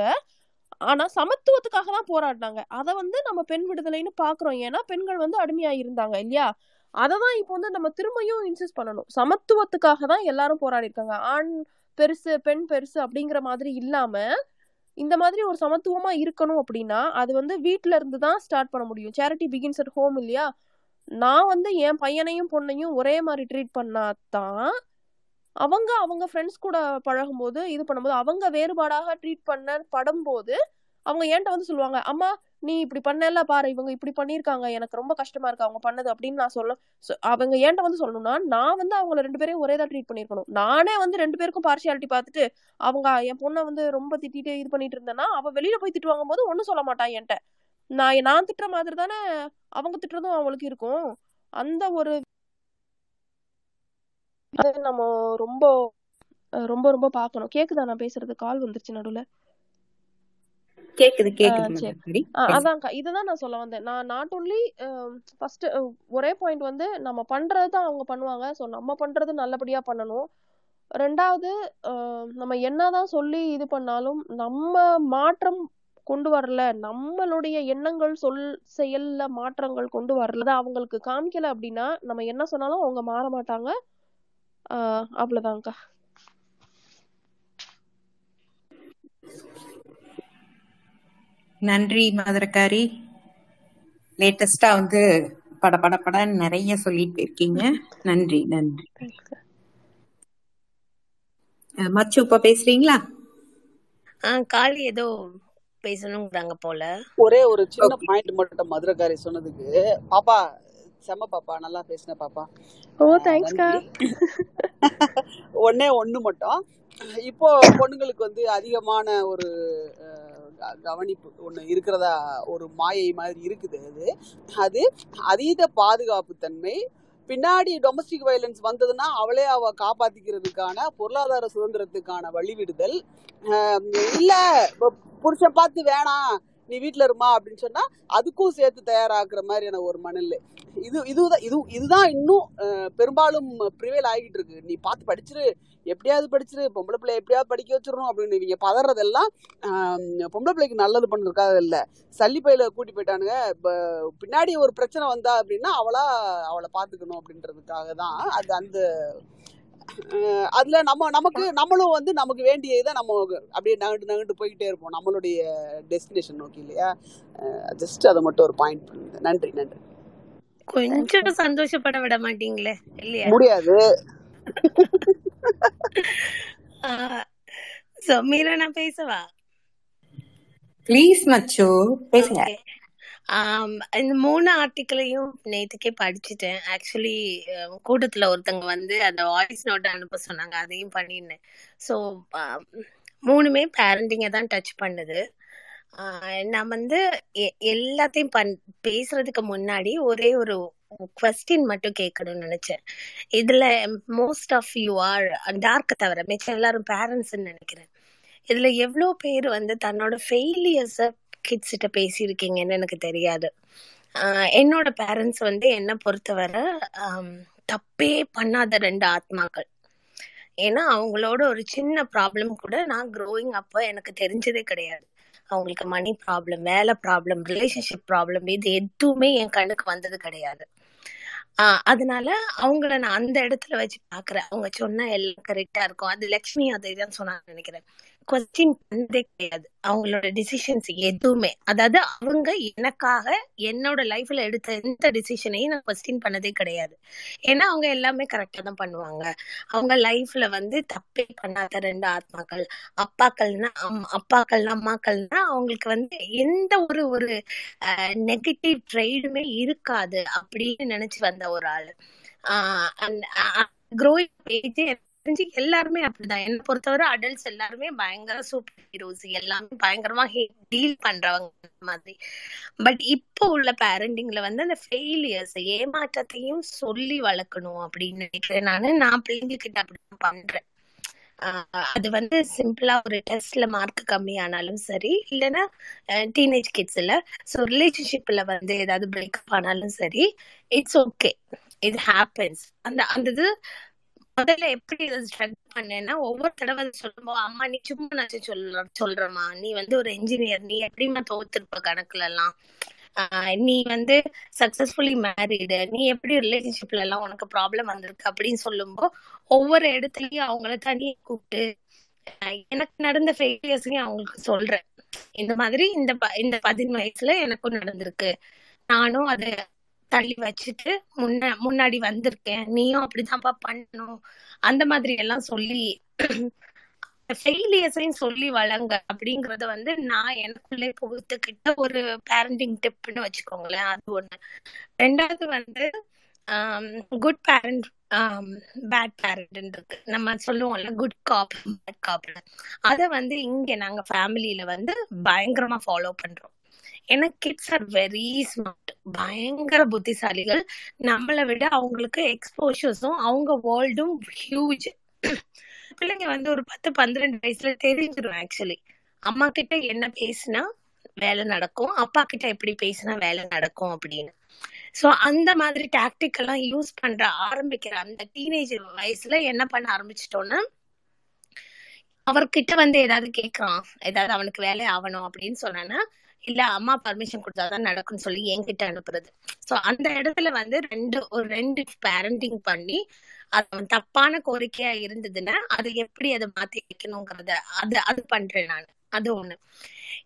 ஆனா சமத்துவத்துக்காக தான் போராடினாங்க. அதை வந்து நம்ம பெண் விடுதலைன்னு பாக்குறோம். ஏன்னா பெண்கள் வந்து அடிமையா இருந்தாங்க இல்லையா? அதை தான் இப்போ வந்து நம்ம திரும்பியும் இன்சிஸ்ட் பண்ணணும். சமத்துவத்துக்காக தான் எல்லாரும் போராடி இருக்காங்க. ஆண் பெருசு பெண் பெருசு அப்படிங்கிற மாதிரி இல்லாம இந்த மாதிரி ஒரு சமத்துவமா இருக்கணும் அப்படின்னா அது வந்து வீட்டுல இருந்து தான் ஸ்டார்ட் பண்ண முடியும். சேரிட்டி பிகின்ஸ் அட் ஹோம் இல்லையா? நான் வந்து என் பையனையும் பொண்ணையும் ஒரே மாதிரி ட்ரீட் பண்ணாதான் அவங்க அவங்க ஃப்ரெண்ட்ஸ் கூட பழகும்போது இது பண்ணும்போது அவங்க வேறுபாடாக ட்ரீட் பண்ண படும்போது அவங்க என்கிட்ட வந்து சொல்லுவாங்க அம்மா நீ இப்படி பண்ணல பாரு இவங்க இப்படி பண்ணியிருக்காங்க எனக்கு ரொம்ப கஷ்டமா இருக்கு அவங்க பண்ணது அப்படின்னு நான் சொல்ல அவங்க ஏன்ட்ட வந்து சொல்லணும்னா நான் வந்து அவங்கள ரெண்டு பேரையும் ஒரே தான் ட்ரீட் பண்ணியிருக்கணும் நானே வந்து ரெண்டு பேருக்கும் பார்சியாலிட்டி பார்த்துட்டு அவங்க என் பொண்ணை வந்து ரொம்ப திட்டிட்டு இது பண்ணிட்டு இருந்தேன்னா அவ வெளியில போய் திட்டு வாங்கும் போது ஒன்றும் சொல்ல மாட்டான் என்கிட்ட நான் நான் திட்டுற மாதிரி தானே அவங்க திட்டுறதும் அவங்களுக்கு இருக்கும். அந்த ஒரு நம்ம ரொம்ப ரொம்ப ரொம்ப பார்க்கணும். கேக்குதா நான் பேசுறது? கால் வந்துருச்சு நடுவில். கேக்குது கேக்குது அதான்க்கா. இதுதான் நான் சொல்ல வந்தேன். நான் நாட் ஓன்லி ஃபர்ஸ்ட் ஒரே பாயிண்ட் வந்து நம்ம பண்றது தான் அவங்க பண்ணுவாங்க. ஸோ நம்ம பண்றது நல்லபடியா பண்ணணும். ரெண்டாவது நம்ம என்னதான் சொல்லி இது பண்ணாலும் நம்ம மாற்றம் கொண்டு வரல நம்மளுடைய எண்ணங்கள் சொல் செயல்ல மாற்றங்கள் கொண்டு வரல அதை அவங்களுக்கு காமிக்கல அப்படின்னா நம்ம என்ன சொன்னாலும் அவங்க மாற மாட்டாங்க. ஆஹ் அவ்வளவுதான்க்கா. நன்றி மதுரக்காரி. லேட்டஸ்டா வந்து பட பட படன்னு நிறைய சொல்லிட்டு இருக்கீங்க நன்றி நன்றி. மச்சு இப்ப பேசுறீங்களா? காளி ஏதோ பேசணுங்கிறாங்க போல. ஒரே ஒரு சின்ன பாயிண்ட் மட்டும் மதுரக்காரி சொன்னதுக்கு. பாப்பா செம பாப்பா நல்லா பேசின பாப்பா. ஓ நன்றி. ஒண்ணே ஒண்ணு மட்டும். இப்போ பொண்ணுங்களுக்கு வந்து அதிகமான ஒரு க- கவனிப்பு ஒன்று இருக்கிறதா ஒரு மாயை மாதிரி இருக்குது அது. அது அதீத பாதுகாப்பு தன்மை. பின்னாடி டொமஸ்டிக் வயலன்ஸ் வந்ததுன்னா அவளே அவ காப்பாத்திக்கிறதுக்கான பொருளாதார சுதந்திரத்துக்கான வழிவிடுதல். ஆஹ் இல்ல புருஷன் பார்த்து வேணாம். நீ வீட்டில் இருமா அப்படின்னு சொன்னா அதுக்கும் சேர்த்து தயாராகிற மாதிரியான ஒரு மணல் இது இதுதான் இது இதுதான் இன்னும் பெரும்பாலும் ப்ரிவேல் ஆகிட்டு இருக்கு. நீ பார்த்து படிச்சிரு எப்படியாவது படிச்சிரு பொம்பளை பிள்ளை எப்படியாவது படிக்க வச்சிடணும் அப்படின்னு இவங்க பதறதெல்லாம் பொம்பளை பிள்ளைக்கு நல்லது பண்ணுறதுக்காக இல்லை. சல்லி பையில கூட்டி போயிட்டானுங்க. பின்னாடி ஒரு பிரச்சனை வந்தா அப்படின்னா அவளா அவளை பாத்துக்கணும் அப்படின்றதுக்காக தான் அது அந்த அதுல நம்ம நமக்கு நம்மளும் வந்து நமக்கு வேண்டிய இதை நம்ம அப்படியே நகண்டு நகண்டு போய்கிட்டே இருப்போம். நம்மளுடைய டெஸ்டினேஷன் நோக்கி இல்லையா? ஜஸ்ட் அதை மட்டும் ஒரு பாயிண்ட் பண்ணுங்க. நன்றி நன்றி. கொஞ்சம் சந்தோஷப்பட விட மாட்டீங்களே இல்லையா? முடியாது. மீரா நான் பேசவா? ப்ளீஸ் மச்சு பேசுங்க. இந்த மூணு ஆர்டிக்கிளையும் நேற்றுக்கே படிச்சுட்டேன். ஆக்சுவலி கூட்டத்துல ஒருத்தங்க வந்து அந்த வாய்ஸ் நோட் அனுப்ப சொன்னாங்க. அதையும் பண்ணியிருந்தேன் ஸோ மூணுமே பேரண்டிங்கை தான் டச் பண்ணுது. நான் வந்து எ- எல்லாத்தையும் பண் பேசுறதுக்கு முன்னாடி ஒரே ஒரு கொஸ்டின் மட்டும் கேட்கணும்னு நினைச்சேன். இதுல most of you are dark தவிர மிச்சம் எல்லாரும் பேரண்ட்ஸ் நினைக்கிறேன். இதுல எவ்வளோ பேர் வந்து தன்னோட ஃபெயிலியர்ஸை கிட்ஸ் கிட்ட பேசியிருக்கீங்கன்னு எனக்கு தெரியாது. ஆஹ் என்னோட பேரண்ட்ஸ் வந்து என்னை பொறுத்தவரை தப்பே பண்ணாத ரெண்டு ஆத்மாக்கள். ஏன்னா அவங்களோட ஒரு சின்ன ப்ராப்ளம் கூட நான் க்ரோயிங் அப்போ எனக்கு தெரிஞ்சதே கிடையாது. அவங்களுக்கு மணி ப்ராப்ளம் வேலை ப்ராப்ளம் ரிலேஷன்ஷிப் ப்ராப்ளம் இது எதுவுமே என் கண்ணுக்கு வந்தது கிடையாது. ஆஹ் அதனால அவங்கள நான் அந்த இடத்துல வச்சு பாக்குறேன் அவங்க சொன்னா எல்லாம் கரெக்டா இருக்கும். அது லக்ஷ்மி அதை தான் சொன்னாங்க நினைக்கிறேன். கொஸ்டின் பண்ணதே கிடையாது. அவங்களோட டிசிஷன்ஸ் எதுவுமே. அதாவது அவங்க எனக்காக என்னோட லைஃப்ல எடுத்த எந்த டிசிஷனையும் நான் கொஸ்டின் பண்ணதே கிடையாது. ஏன்னா அவங்க எல்லாமே கரெக்டா தான் பண்ணுவாங்க. அவங்க லைஃப்ல வந்து தப்பே பண்ணாத ரெண்டு ஆத்மாக்கள் அப்பாக்கள்னா அம்- அப்பாக்கள்னா அம்மாக்கள்னா அவங்களுக்கு வந்து எந்த ஒரு ஒரு நெகட்டிவ் ட்ரைடுமே இருக்காது அப்படின்னு நினைச்சு வந்த ஒரு ஆளு. க்ரோயிங் ஏஜ் தெரிஞ்சு எல்லாருமே அப்படிதான். என்ன பொறுத்தவரை அடல்ட்ஸ் எல்லாருமே பயங்கர சூப்பர் ஹீரோஸ் எல்லாமே பயங்கரமா டீல் பண்றவங்க மாதிரி. பட் இப்போ உள்ள பேரண்டிங்ல வந்து அந்த ஃபெயிலியர்ஸ் ஏமாற்றத்தையும் சொல்லி வளர்க்கணும் அப்படின்னு நினைக்கிறேன் நானு. நான் பிள்ளைங்ககிட்ட அப்படிதான் பண்றேன். ஆஹ் அது வந்து சிம்பிளா ஒரு டெஸ்ட்ல மார்க் கம்மியானாலும் சரி இல்லைன்னா டீனேஜ் கிட்ஸ்ல ஸோ ரிலேஷன்ஷிப்ல வந்து ஏதாவது பிரேக்கப் ஆனாலும் சரி இட்ஸ் ஓகே இது ஹேப்பன்ஸ் அந்த அந்த இது முதல்ல எப்படி இதை ஸ்ட்ரகிள் பண்ணேன்னா ஒவ்வொரு தடவை சொல்லும்போது அம்மா நீ சும்மா நான் சொல்ல சொல்றேம்மா. நீ வந்து ஒரு என்ஜினியர் நீ எப்படிம்மா தோத்துருப்ப கணக்குல எல்லாம் ஆஹ் நீ வந்து சக்சஸ்ஃபுல்லி மேரீடு நீ எப்படி ரிலேஷன்ஷிப்ல எல்லாம் உனக்கு ப்ராப்ளம் வந்திருக்கு? அப்படின்னு சொல்லும்போது ஒவ்வொரு இடத்துலயும் அவங்கள தனியே கூப்பிட்டு எனக்கு நடந்த ஃபெயிலியர்ஸையும் அவங்களுக்கு சொல்றேன். இந்த மாதிரி இந்த இந்த பதின வயசுல எனக்கும் நடந்திருக்கு. நானும் அதை தள்ளி வச்சுட்டு முன்ன முன்னாடி வந்திருக்கேன். நீயும் அப்படிதான்ப்பா பண்ணணும். அந்த மாதிரி எல்லாம் சொல்லி ஃபெயிலியர்ஸையும் சொல்லி வளங்க. அப்படிங்கறத வந்து நான் எனக்குள்ளே புகுத்துக்கிட்ட ஒரு பேரண்டிங் டிப்னு வச்சுக்கோங்களேன். அது ஒண்ணு. ரெண்டாவது வந்து குட் பேரண்ட் பேட் பேரண்ட் இருக்கு. நம்ம சொல்லுவோம்ல குட் காப் பேட் காப் அதை வந்து இங்க நாங்க ஃபேமிலியில வந்து பயங்கரமா ஃபாலோ பண்றோம். ஏன்னா கிட்ஸ் ஆர் வெரி ஸ்மார்ட் பயங்கர புத்திசாலிகள். நம்மளை விட அவங்களுக்கு எக்ஸ்போஷர்ஸும் அவங்க வேர்ல்டும் ஹியூஜ் பிள்ளைங்க வந்து ஒரு பத்து பன்னிரெண்டு வயசுல தெரிஞ்சிடும் ஆக்சுவலி அம்மா கிட்ட என்ன பேசினா வேலை நடக்கும் அப்பா கிட்ட எப்படி பேசினா வேலை நடக்கும் அப்படின்னு. சோ அந்த மாதிரி டாக்டிக் எல்லாம் யூஸ் பண்ற ஆரம்பிக்கிற அந்த டீனேஜ் வயசுல என்ன பண்ண ஆரம்பிச்சிட்டோம்னா அவர்கிட்ட வந்து ஏதாவது கேட்கறான். ஏதாவது அவனுக்கு வேலை ஆகணும் அப்படின்னு சொன்னா இல்ல அம்மா பர்மிஷன் கொடுத்தாதான் நடக்கும்னு சொல்லி என்கிட்ட அனுப்புறது. சோ அந்த இடத்துல வந்து ரெண்டு ஒரு ரெண்டு பேரண்டிங் பண்ணி அது அவன் தப்பான கோரிக்கையா இருந்ததுன்னா அது எப்படி அதை மாத்தி வைக்கணுங்கிறத அது அது பண்றேன் நான். அது ஒண்ணு.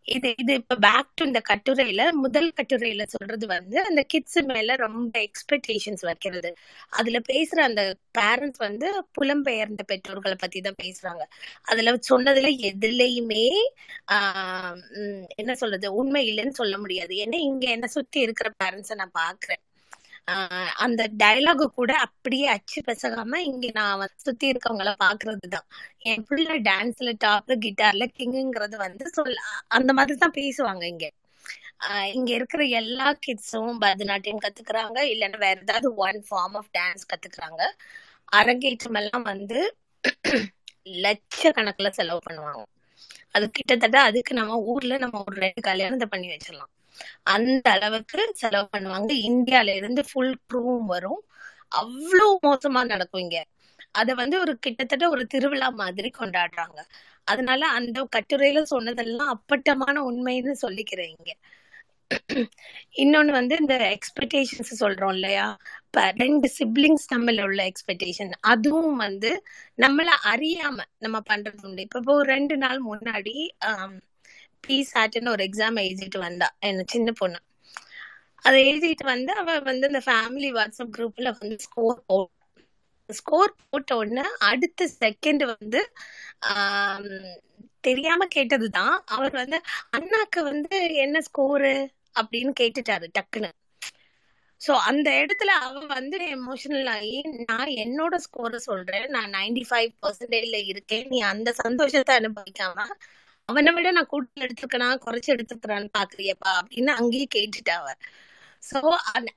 இது இது இப்ப பேக் டு இந்த கட்டுரையில முதல் கட்டுரையில சொல்றது வந்து அந்த கிட்ஸ் மேல ரொம்ப எக்ஸ்பெக்டேஷன்ஸ் வைக்கிறது. அதுல பேசுற அந்த பேரண்ட்ஸ் வந்து புலம்பெயர்ந்த பெற்றோர்களை பத்தி தான் பேசுறாங்க. அதுல சொன்னதுல எதுலையுமே ஆஹ் உம் என்ன சொல்றது உண்மை இல்லைன்னு சொல்ல முடியாது. ஏன்னா இங்க என்ன சுத்தி இருக்கிற பேரண்ட்ஸை நான் பாக்குறேன். அந்த டைலாக கூட அப்படியே அச்சு பெசகாம இங்க நான் வந்து சுத்தி இருக்கவங்கள பாக்குறதுதான். என் பிள்ளை டான்ஸ்ல டாப்ல கிட்டார்ல கிங்குங்கிறது வந்து சொல்ல அந்த மாதிரி தான் பேசுவாங்க இங்க. ஆஹ் இங்க இருக்கிற எல்லா கிட்ஸும் பரதநாட்டியம் கத்துக்கிறாங்க இல்லைன்னா வேற ஏதாவது ஒன் ஃபார்ம் ஆஃப் டான்ஸ் கத்துக்கிறாங்க. அரங்கேற்றம் எல்லாம் வந்து லட்சக்கணக்குல செலவு பண்ணுவாங்க. அது கிட்டத்தட்ட அதுக்கு நம்ம ஊர்ல நம்ம ஒரு ரெண்டு கல்யாணத்தை பண்ணி வச்சிடலாம். அந்த அளவுக்கு செலவு பண்ணுவாங்க. இந்தியால இருந்து ஃபுல் க்ரூவும் வரும். அவ்வளவு மோசமா நடக்கும் இங்க. அத வந்து ஒரு கிட்டத்தட்ட ஒரு திருவிழா மாதிரி கொண்டாடுறாங்க. அதனால அந்த கட்டுரையில சொன்னதெல்லாம் அப்பட்டமான உண்மைன்னு சொல்லிக்கிறேன் இங்க. இன்னொன்னு வந்து இந்த எக்ஸ்பெக்டேஷன்ஸ் சொல்றோம் இல்லையா? இப்ப ரெண்டு சிப்ளிங்ஸ் நம்மள உள்ள எக்ஸ்பெக்டேஷன் அதுவும் வந்து நம்மள அறியாம நம்ம பண்றது உண்டு. இப்போ ஒரு ரெண்டு நாள் முன்னாடி பி சாட்னு ஒரு எக்ஸாம் எழுதிட்டு வந்தா என்ன சின்ன பொண்ணு. அதை எழுதிட்டு வந்து அவ வந்து இந்த ஃபேமிலி வாட்ஸ்அப் குரூப்ல வந்து ஸ்கோர் போ ஸ்கோர் போட்ட உடனே அடுத்த செகண்ட் வந்து தெரியாம கேட்டதுதான். அவர் வந்து அண்ணாக்கு வந்து என்ன ஸ்கோரு அப்படின்னு கேட்டுட்டாரு டக்குன்னு. சோ அந்த இடத்துல அவ வந்து எமோஷனல் ஆகி நான் என்னோட ஸ்கோரை சொல்றேன். நான் 95% ஃபைவ் பர்சன்டேஜ்ல இருக்கேன். நீ அந்த சந்தோஷத்தை அனுபவிக்காம அவனை விட நான் கூட்டல் எடுத்துருக்கனா குறைச்சு எடுத்துக்கிறான்னு பாக்குறியப்பா அப்படின்னு அங்கேயே கேட்டுட்டா அவ. சோ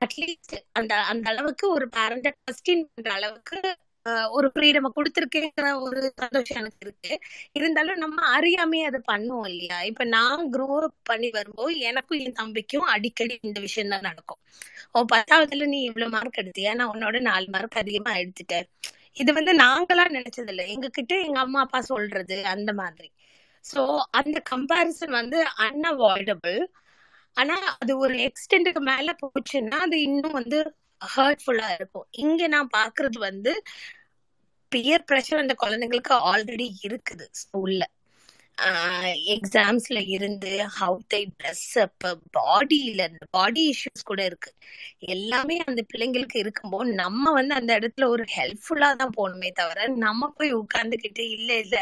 அட்லீஸ்ட் அந்த அந்த அளவுக்கு ஒரு பேரண்ட கொஸ்டின் பண்ற அளவுக்கு ஒரு ஃப்ரீடம் கொடுத்துருக்கேங்கிற ஒரு சந்தோஷம் எனக்கு இருக்கு. இருந்தாலும் நம்ம அறியாமையே அதை பண்ணுவோம் இல்லையா? இப்ப நான் க்ரோ அப் பண்ணி வரும்போது எனக்கும் என் தம்பிக்கும் அடிக்கடி இந்த விஷயம் தான் நடக்கும். ஓ பத்தாவதுல நீ இவ்வளவு மார்க் எடுத்தியா? நான் உன்னோட நாலு மார்க் அதிகமா எடுத்துட்டேன். இது வந்து நாங்களா நினைச்சது இல்ல எங்க கிட்ட எங்க அம்மா அப்பா சொல்றது அந்த மாதிரி. சோ அந்த கம்பேரிசன் வந்து அன்அவாய்டபிள் ஆனா அது ஒரு எக்ஸ்டென்ட்டுக்கு மேல போச்சுன்னா அது இன்னும் வந்து ஹர்ட்ஃபுல்லா இருக்கும். இங்க நான் பாக்குறது வந்து பியர் ப்ரெஷர் அந்த குழந்தைங்களுக்கு ஆல்ரெடி இருக்குது ஸ்கூல்ல எக்ஸாம்ஸ்ல இருந்து ஹவு தை ட்ரெஸ் அப் பாடியில பாடி இஷ்யூஸ் கூட இருக்கு. எல்லாமே அந்த பிள்ளைங்களுக்கு இருக்கும்போது நம்ம வந்து அந்த இடத்துல ஒரு ஹெல்ப்ஃபுல்லா தான் போகணுமே தவிர நம்ம போய் உட்கார்ந்துக்கிட்டு இல்ல இல்ல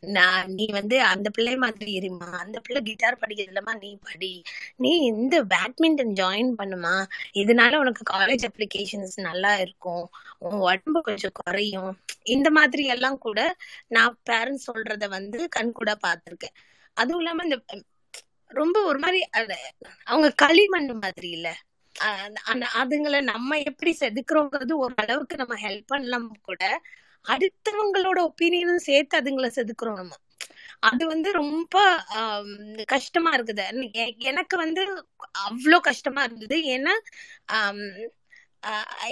நான் நீ வந்து அந்த பிள்ளை மாதிரி இருமா? அந்த பிள்ளை கிட்டார் படிக்கிறதுலமா நீ படி. நீ இந்த பேட்மிண்டன் ஜாயின் பண்ணுமா? இதனால உனக்கு காலேஜ் அப்ளிகேஷன்ஸ் நல்லா இருக்கும். உன் உடம்பு கொஞ்சம் குறையும். இந்த மாதிரி எல்லாம் கூட நான் பேரண்ட்ஸ் சொல்றத வந்து கண் கூட பார்த்துருக்கேன். அதுவும் இல்லாம இந்த ரொம்ப ஒரு மாதிரி அவங்க களிமண் மாதிரி இல்ல. அஹ் அந்த அதுங்களை நம்ம எப்படி செதுக்குறோங்கிறது ஒரு அளவுக்கு நம்ம ஹெல்ப் பண்ணலாம் கூட அடுத்தவங்களோட ஒப்பீனியனும் சேர்த்து அதுங்களை செதுக்குறோம் நம்ம. அது வந்து ரொம்ப கஷ்டமா இருக்குது. எனக்கு வந்து அவ்வளோ கஷ்டமா இருந்தது. ஏன்னா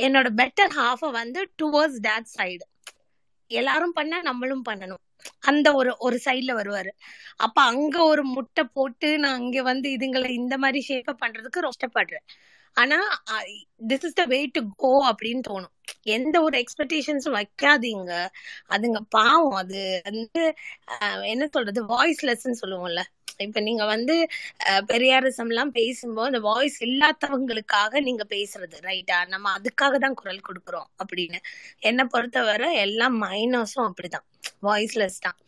என்னோட பெட்டர் ஹாஃப வந்து டுவர்ட்ஸ் டேட் சைடு எல்லாரும் பண்ணா நம்மளும் பண்ணணும். அந்த ஒரு ஒரு சைடுல வருவாரு. அப்ப அங்க ஒரு முட்டை போட்டு நான் அங்க வந்து இதுங்களை இந்த மாதிரி ஷேப்பை பண்றதுக்கு ரொம்ப கஷ்டப்படுறேன். ஆனா this is the way to go அப்படின்னு தோணும். எந்த ஒரு எக்ஸ்பெக்டேஷன்ஸும் வைக்காதீங்க. அதுங்க பாவம் அது. வந்து என்ன சொல்றது? வாய்ஸ்லெஸ்ன்னு சொல்லுவோம்ல. இப்ப நீங்க வந்து அஹ், பெரியாரிசம் எல்லாம் பேசும்போது அந்த வாய்ஸ் இல்லாதவங்களுக்காக நீங்க பேசுறது ரைட்டா நம்ம அதுக்காக தான் குரல் கொடுக்குறோம் அப்படின்னு. என்னை பொறுத்தவரை எல்லா மைனஸும் அப்படிதான். வாய்ஸ்லெஸ் தான்.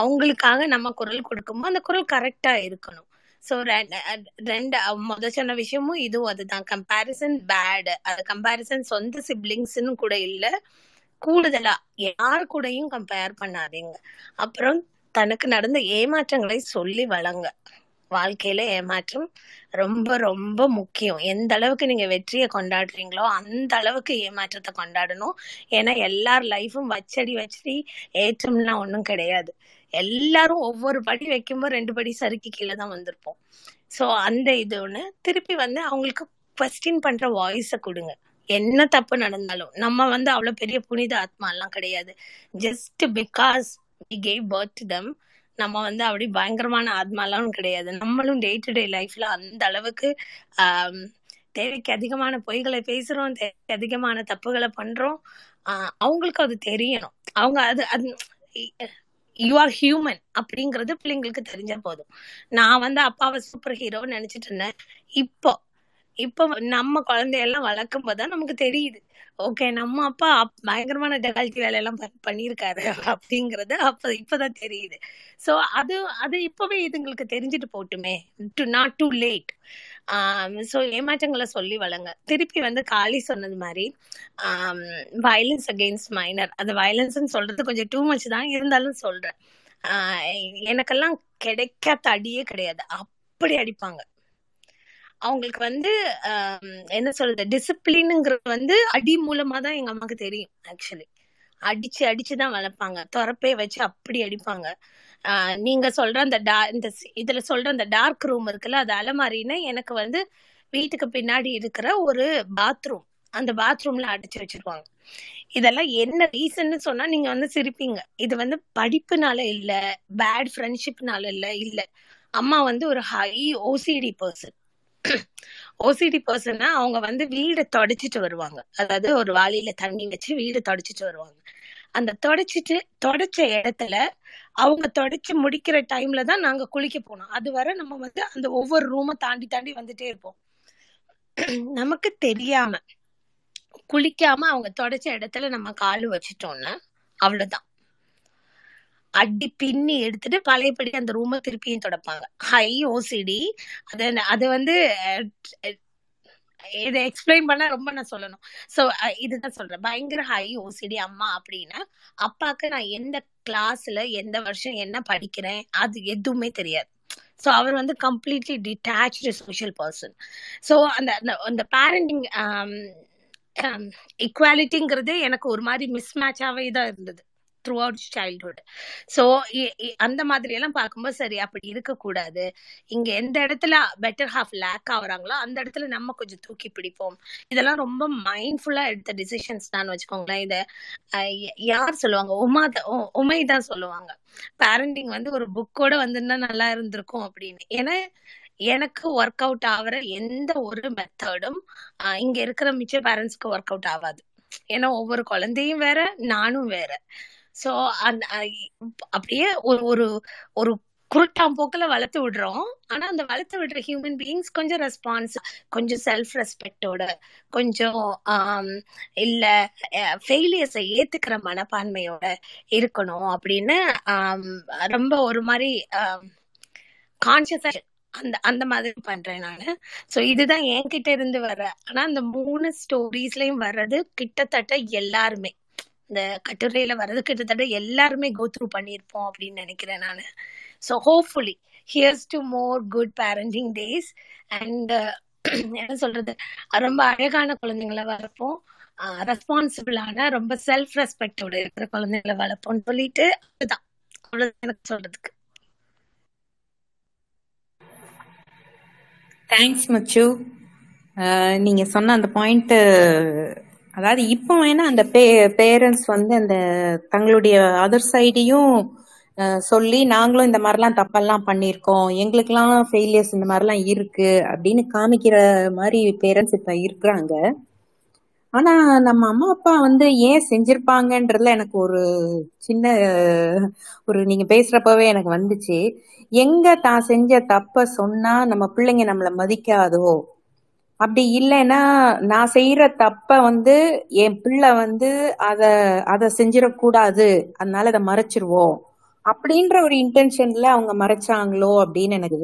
அவங்களுக்காக நம்ம குரல் கொடுக்கும்போது அந்த குரல் கரெக்டா இருக்கணும். ஸோ ரெண்டு முத சொன்ன விஷயமும் இதுவும் அதுதான். கம்பேரிசன் பேட் அது கம்பேரிசன் சொந்த சிப்ளிங்ஸ்னு கூட இல்ல. கூடுதலா யார் கூடயும் கம்பேர் பண்ணாதீங்க. அப்புறம் தனக்கு நடந்த ஏமாற்றங்களை சொல்லி வளங்க. வாழ்க்கையில ஏமாற்றம் ரொம்ப ரொம்ப முக்கியம். எந்த அளவுக்கு நீங்க வெற்றியை கொண்டாடுறீங்களோ அந்த அளவுக்கு ஏமாற்றத்தை கொண்டாடணும். ஏன்னா எல்லார் லைஃபும் வச்சடி வச்சடி ஏற்றம்லாம் ஒன்றும் கிடையாது. எல்லாரும் ஒவ்வொரு படி வைக்கும்போது ரெண்டு படி சறுக்கி கீழே தான் வந்திருப்போம். சோ அந்த இது ஒன்று திருப்பி வந்து அவங்களுக்கு கொஸ்டின் பண்ற வாய்ஸை கொடுங்க. என்ன தப்பு நடந்தாலும். நம்ம வந்து அவ்வளோ பெரிய புனித ஆத்மா எல்லாம் கிடையாது. Just because we gave birth to நம்ம வந்து அப்படி பயங்கரமான ஆத்மாலாம் கிடையாது. நம்மளும் டே டு டே லைஃப்ல அந்த அளவுக்கு தேவைக்கு அதிகமான பொய்களை பேசுறோம் தேவைக்கு அதிகமான தப்புகளை பண்றோம். ஆஹ் அவங்களுக்கு அது தெரியணும். அவங்க அது அது யூ ஆர் ஹியூமன் அப்படிங்கறது பிள்ளைங்களுக்கு தெரிஞ்சா போதும். நான் வந்து அப்பாவை சூப்பர் ஹீரோன்னு நினைச்சிட்டு இருந்தேன். இப்போ இப்போ நம்ம குழந்தையெல்லாம் வளர்க்கும் போதுதான் நமக்கு தெரியுது. ஓகே நம்ம அப்பா அப்- பயங்கரமான டெகாலிட்டி வேலையெல்லாம் பண்ணியிருக்காரு அப்படிங்கறது அப்ப இப்பதான் தெரியுது. சோ அது அது இப்பவே இதுங்களுக்கு தெரிஞ்சுட்டு போட்டுமே. To not too late so ஏமாற்றங்களை சொல்லி வளங்க. திருப்பி வந்து காளி சொன்னது மாதிரி வயலன்ஸ் அகெயின்ஸ்ட் மைனர் அந்த வயலன்ஸ்ன்னு சொல்றது கொஞ்சம் டூ மச் தான் இருந்தாலும் சொல்றேன். ஆஹ் எனக்கெல்லாம் கிடைக்காத அடியே கிடையாது. அப்படி அடிப்பாங்க. அவங்களுக்கு வந்து என்ன சொல்றது டிசிப்ளினுங்கிறது வந்து அடி மூலமா தான் எங்க அம்மாவுக்கு தெரியும் ஆக்சுவலி அடிச்சு அடிச்சு தான் வளர்ப்பாங்க. துறப்பே வச்சு அப்படி அடிப்பாங்க. நீங்க சொல்ற அந்த டா இந்த இதுல சொல்ற அந்த டார்க் ரூம் இருக்குல்ல அது அலமாரின்னா எனக்கு வந்து வீட்டுக்கு பின்னாடி இருக்கிற ஒரு பாத்ரூம் அந்த பாத்ரூம்ல அடைச்சு வச்சிருவாங்க. இதெல்லாம் என்ன ரீசன்னு சொன்னா நீங்க வந்து சிரிப்பீங்க. இது வந்து படிப்புனால இல்ல பேட் ஃப்ரெண்ட்ஷிப்னால இல்ல இல்ல. அம்மா வந்து ஒரு ஹை ஓசிடி பர்சன் ஓசிடி பர்சன்னா அவங்க வந்து வீடை தொடச்சிட்டு வருவாங்க. அதாவது ஒரு வாளியில தண்ணி வச்சு வீடு தொடச்சிட்டு வருவாங்க. அந்த தொடச்சிட்டு தொடச்ச இடத்துல அவங்க தொடச்சு முடிக்கிற டைம்ல தான் நாங்க குளிக்க போனோம். அது வரை நம்ம வந்து அந்த ஒவ்வொரு ரூமை தாண்டி தாண்டி வந்துட்டே இருப்போம். நமக்கு தெரியாம குளிக்காம அவங்க தொடச்ச இடத்துல நம்ம காலு வச்சிட்டோம்னா அவ்வளவுதான். அடி பின்னி எடுத்துட்டு பழையபடி அந்த ரூமை திருப்பியும் தொடப்பாங்க. ஹை ஓசிடி அது அது வந்து இதை எக்ஸ்பிளைன் பண்ண ரொம்ப நான் சொல்லணும். சோ இதுதான் சொல்றேன். பயங்கர ஹை ஓசிடி அம்மா அப்படின்னா அப்பாக்கு நான் எந்த கிளாஸ்ல எந்த வருஷம் என்ன படிக்கிறேன் அது எதுவுமே தெரியாது. ஸோ அவர் வந்து completely detach social person so அந்த அந்த- பேரண்டிங் இக்வாலிட்டிங்கிறது um, um, எனக்கு ஒரு மாதிரி மிஸ்மேட்சாகவே தான் இருந்தது. த்ரூ அவுட் சைல்ட்ஹுட் ஸோ அந்த மாதிரி எல்லாம் பார்க்கும்போது சரி அப்படி இருக்கக்கூடாது. இங்க எந்த இடத்துல பெட்டர் ஹாஃப் லேக் ஆகுறாங்களோ அந்த இடத்துல நம்ம கொஞ்சம் தூக்கி பிடிப்போம். இதெல்லாம் ரொம்ப மைண்ட்ஃபுல்லா எடுத்த டிசிஷன்ஸ் தான் வச்சுக்கோங்களேன். இத அஹ், யார் சொல்லுவாங்க? உமா உமை தான் சொல்லுவாங்க. பேரண்டிங் வந்து ஒரு புக்கோட வந்திருந்தா நல்லா இருந்திருக்கும் அப்படின்னு. ஏன்னா எனக்கு ஒர்க் அவுட் ஆகிற எந்த ஒரு மெத்தடும் இங்க இருக்கிற மிச்ச பேரண்ட்ஸ்க்கு ஒர்க் அவுட் ஆகாது. ஏன்னா ஒவ்வொரு குழந்தையும் வேற நானும் வேற. சோ அந்த அப்படியே ஒரு ஒரு ஒரு குருட்டாம் போக்குல வளர்த்து விடுறோம். ஆனா அந்த வளர்த்து விடுற ஹியூமன் பீயிங்ஸ் கொஞ்சம் ரெஸ்பான்ஸ் கொஞ்சம் செல்ஃப் ரெஸ்பெக்டோட கொஞ்சம் இல்லை ஃபெயிலியர்ஸை ஏத்துக்கிற மனப்பான்மையோட இருக்கணும் அப்படின்னு ரொம்ப ஒரு மாதிரி கான்சியஸா அந்த அந்த மாதிரி பண்றேன் நானு. ஸோ இதுதான் என்கிட்ட இருந்து வர ஆனா அந்த மூணு ஸ்டோரிஸ்லயும் வர்றது கிட்டத்தட்ட எல்லாருமே. இந்த கட்டுரையில வர்றது கிட்டத்தட்ட எல்லாருமே கோ த்ரூ பண்ணியிருப்போம் அப்படின்னு நினைக்கிறேன் நான். So hopefully here's to more good parenting days and என்ன சொல்றது? ரொம்ப அழகான குழந்தைங்களை வளர்ப்போம். ரெஸ்பான்சிபிளான ரொம்ப செல்ஃப் ரெஸ்பெக்டோட இருக்கிற குழந்தைங்களை வளர்ப்போம்னு சொல்லிட்டு அதுதான். அவ்வளவுதான் எனக்கு சொல்றதுக்கு. தேங்க்ஸ் மச்சு நீங்கள் நீங்க சொன்ன அந்த பாயிண்ட் அதாவது இப்போ வேணா அந்த பே பேரண்ட்ஸ் வந்து அந்த தங்களுடைய அதர் சைடையும் சொல்லி நாங்களும் இந்த மாதிரிலாம் தப்பெல்லாம் பண்ணியிருக்கோம். எங்களுக்கெல்லாம் ஃபெயிலியர்ஸ் இந்த மாதிரிலாம் இருக்கு அப்படின்னு காமிக்கிற மாதிரி பேரண்ட்ஸ் இப்போ இருக்கிறாங்க. ஆனா நம்ம அம்மா அப்பா வந்து ஏன் செஞ்சிருப்பாங்கன்றதுல எனக்கு ஒரு சின்ன ஒரு நீங்க பேசுறப்பவே எனக்கு வந்துச்சு. எங்க தான் செஞ்ச தப்ப சொன்னா நம்ம பிள்ளைங்க நம்மள மதிக்காதோ? அப்படி இல்லைன்னா நான் செய்யற தப்ப வந்து என் பிள்ளை வந்து அத அத செஞ்சிடக்கூடாது. அதனால அதை மறைச்சிருவோம். அப்படின்ற ஒரு இன்டென்ஷன்ல அவங்க மறைச்சாங்களோ அப்படின்னு எனக்கு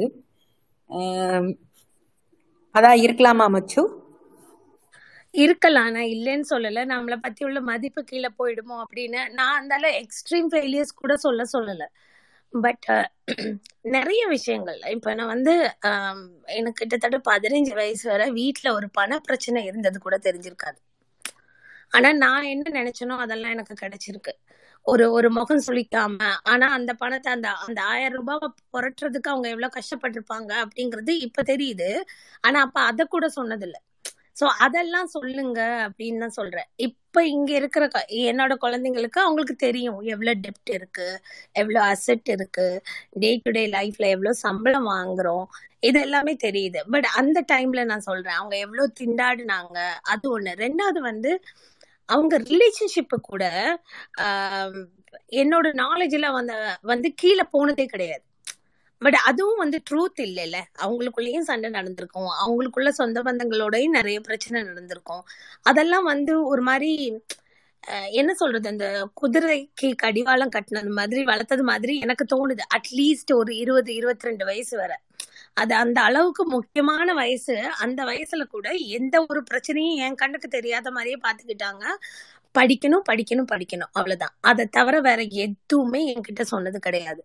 அதான் இருக்கலாமா மச்சு? இருக்கலாம். நான் இல்லைன்னு சொல்லல. நம்மளை பத்தி உள்ள மதிப்பு கீழே போயிடுமோ அப்படின்னு நான் அந்த எக்ஸ்ட்ரீம் ஃபெயிலியர்ஸ் கூட சொல்ல சொல்லல. பட் uh, நிறைய விஷயங்கள். இப்ப நான் வந்து எனக்கு கிட்டத்தட்ட பதினஞ்சு வயசு வரை வீட்டுல ஒரு பண பிரச்சனை இருந்தது கூட தெரிஞ்சிருக்காது. ஆனா நான் என்ன நினைச்சனோ அதெல்லாம் எனக்கு கிடைச்சிருக்கு. ஒரு ஒரு முகம் சுழிக்காம ஆனா அந்த பணத்தை அந்த அந்த ஆயிரம் ரூபாவை புரட்டுறதுக்கு அவங்க எவ்வளவு கஷ்டப்பட்டிருப்பாங்க அப்படிங்கிறது இப்ப தெரியுது. ஆனா அப்ப அத கூட சொன்னதில்லை. சோ அதெல்லாம் சொல்லுங்க அப்படின்னு தான் சொல்றேன். இப்ப இங்க இருக்கிற க- என்னோட குழந்தைங்களுக்கு அவங்களுக்கு தெரியும் எவ்வளவு டெப்ட் இருக்கு எவ்வளவு அசெட் இருக்கு டே டு டே லைஃப்ல எவ்வளவு சம்பளம் வாங்குறோம் இது எல்லாமே தெரியுது. பட் அந்த டைம்ல நான் சொல்றேன் அவங்க எவ்வளவு திண்டாடினாங்க அது ஒண்ணு. ரெண்டாவது வந்து அவங்க ரிலேஷன்ஷிப்பு கூட என்னோட நாலேஜ்ல வந்து வந்து கீழே போனதே கிடையாது. பட் அதுவும் வந்து ட்ரூத் இல்லைல்ல. அவங்களுக்குள்ளேயும் சண்டை நடந்திருக்கும். அவங்களுக்குள்ள சொந்த பந்தங்களோடயும் நிறைய பிரச்சனை நடந்திருக்கும். அதெல்லாம் வந்து ஒரு மாதிரி என்ன சொல்றது? அந்த குதிரைக்கு கடிவாளம் கட்டினது மாதிரி வளர்த்தது மாதிரி எனக்கு தோணுது. அட்லீஸ்ட் ஒரு இருபது இருபத்தி ரெண்டு வயசு வரை. அது அந்த அளவுக்கு முக்கியமான வயசு. அந்த வயசுல கூட எந்த ஒரு பிரச்சனையும் என் கண்ணுக்கு தெரியாத மாதிரியே பாத்துக்கிட்டாங்க படிக்கணும் படிக்கணும் படிக்கணும். அவ்வளவுதான். அதை தவிர வேற எதுவுமே என்கிட்ட சொன்னது கிடையாது.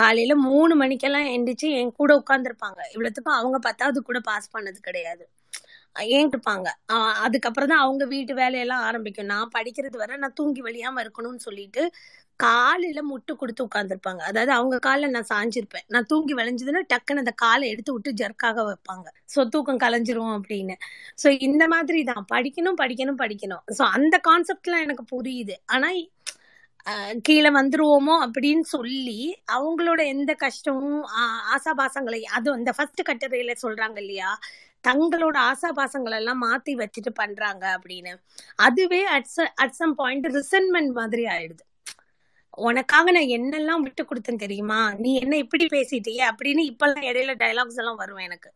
காலையில மூணு மணிக்கெல்லாம் எந்திரிச்சு என் கூட உட்காந்துருப்பாங்க இவ்வளவுத்துக்கும் அவங்க பத்தாவது கூட பாஸ் பண்ணது கிடையாது. ஏன் இருப்பாங்க அதுக்கப்புறம் தான் அவங்க வீட்டு வேலையெல்லாம் ஆரம்பிக்கும். நான் படிக்கிறது வரை நான் தூங்கி வழியாம இருக்கணும்னு சொல்லிட்டு காலையில முட்டு கொடுத்து உட்காந்துருப்பாங்க அதாவது அவங்க காலில் நான் சாஞ்சிருப்பேன். நான் தூங்கி விளைஞ்சதுன்னா டக்குன்னு அந்த காலை எடுத்து விட்டு ஜர்க்காக வைப்பாங்க. ஸோ தூக்கம் கலைஞ்சிரும் அப்படின்னு. ஸோ இந்த மாதிரி தான். படிக்கணும் படிக்கணும் படிக்கணும். ஸோ அந்த கான்செப்ட்லாம் எனக்கு புரியுது. ஆனா கீழே வந்துருவோமோ அப்படின்னு சொல்லி அவங்களோட எந்த கஷ்டமும் ஆசாபாசங்களை அது அந்த ஃபர்ஸ்ட் கட்டுரையில சொல்றாங்க இல்லையா? தங்களோட ஆசாபாசங்கள் எல்லாம் மாத்தி வச்சுட்டு பண்றாங்க அப்படின்னு. அதுவே அட் சம் பாயிண்ட் ரிசன்மெண்ட் மாதிரி ஆயிடுது. உனக்காக நான் என்னெல்லாம் விட்டு கொடுத்தேன் தெரியுமா? நீ என்ன இப்படி பேசிட்டியே அப்படின்னு இப்பெல்லாம் இடையில டைலாக்ஸ் எல்லாம் வரும் எனக்கு.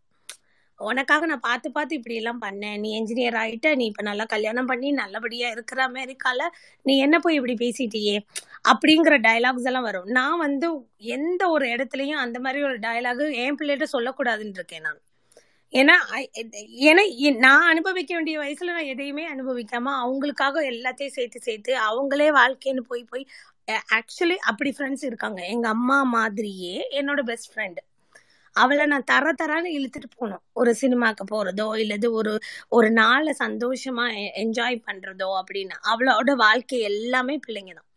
உனக்காக நான் பார்த்து பார்த்து இப்படி எல்லாம் பண்ணேன். நீ என்ஜினியர் ஆகிட்ட நீ இப்போ நல்லா கல்யாணம் பண்ணி நல்லபடியா இருக்கிற அமெரிக்கால நீ என்ன போய் இப்படி பேசிட்டியே? அப்படிங்கிற டயலாக்ஸ் எல்லாம் வரும். நான் வந்து எந்த ஒரு இடத்துலையும் அந்த மாதிரி ஒரு டைலாக் என் பிள்ளைகிட்ட சொல்லக்கூடாதுன்னு இருக்கேன் நான். ஏன்னா ஏன்னா நான் அனுபவிக்க வேண்டிய வயசுல நான் எதையுமே அனுபவிக்காம அவங்களுக்காக எல்லாத்தையும் சேர்த்து சேர்த்து அவங்களே வாழ்க்கைன்னு போய் போய் ஆக்சுவலி அப்படி ஃப்ரெண்ட்ஸ் இருக்காங்க. எங்க அம்மா மாதிரியே என்னோட பெஸ்ட் ஃப்ரெண்ட் அவளை நான் தர தரான்னு இழுத்துட்டு போனோம் ஒரு சினிமாக்கு போறதோ இல்லது ஒரு ஒரு நாளை சந்தோஷமா என்ஜாய் பண்றதோ அப்படின்னு அவளோட வாழ்க்கை எல்லாமே பிள்ளைங்க தான்.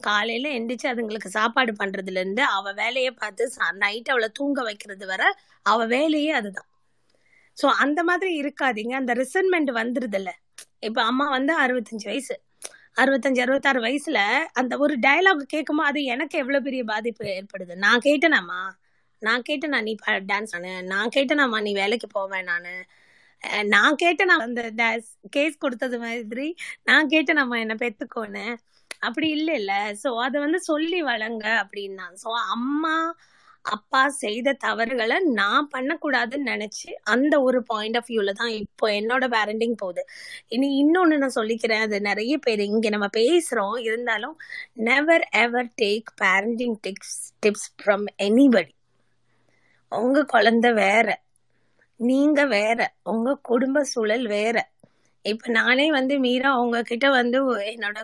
காலையில எந்திரிச்சு அதுங்களுக்கு சாப்பாடு பண்றதுல இருந்து அவ வேலையை பார்த்து நைட் அவளை தூங்க வைக்கிறது வரை அவ வேலையே அதுதான். ஸோ அந்த மாதிரி இருக்காதீங்க. அந்த ரிசன்மெண்ட் வந்துருதுல்ல. இப்ப அம்மா வந்து அறுபத்தஞ்சு வயசு. அறுபத்தஞ்சு அறுபத்தாறு வயசுல அந்த ஒரு டயலாக் கேட்கும்போது அது எனக்கு எவ்வளவு பெரிய பாதிப்பு ஏற்படுது? நான் கேட்டேனாமா நான் கேட்டேனா நீ டான்ஸ் ஆனு நான் கேட்டேனாமா நீ வேலைக்கு போவேன் நான். நான் கேட்டேன் நான் அந்த கேஸ் கொடுத்தது மாதிரி. நான் கேட்டேன் நம்ம என்ன பெத்துக்கோன்னு. அப்படி இல்லை இல்லை ஸோ அதை வந்து சொல்லி வளங்க அப்படின்னா ஸோ அம்மா அப்பா செய்த தவறுகளை நான் பண்ணக்கூடாதுன்னு நினைச்சு அந்த ஒரு பாயிண்ட் ஆஃப் வியூல தான் இப்போ என்னோட பேரண்டிங் போகுது. இனி இன்னொன்னு நான் சொல்லிக்கிறேன். அது நிறைய பேர் இங்க நம்ம பேசுறோம். இருந்தாலும் never ever take parenting tips tips from anybody உங்க குழந்தை வேற. நீங்க வேற. உங்க குடும்ப சூழல் வேற. இப்ப நானே வந்து மீரா உங்ககிட்ட வந்து என்னோட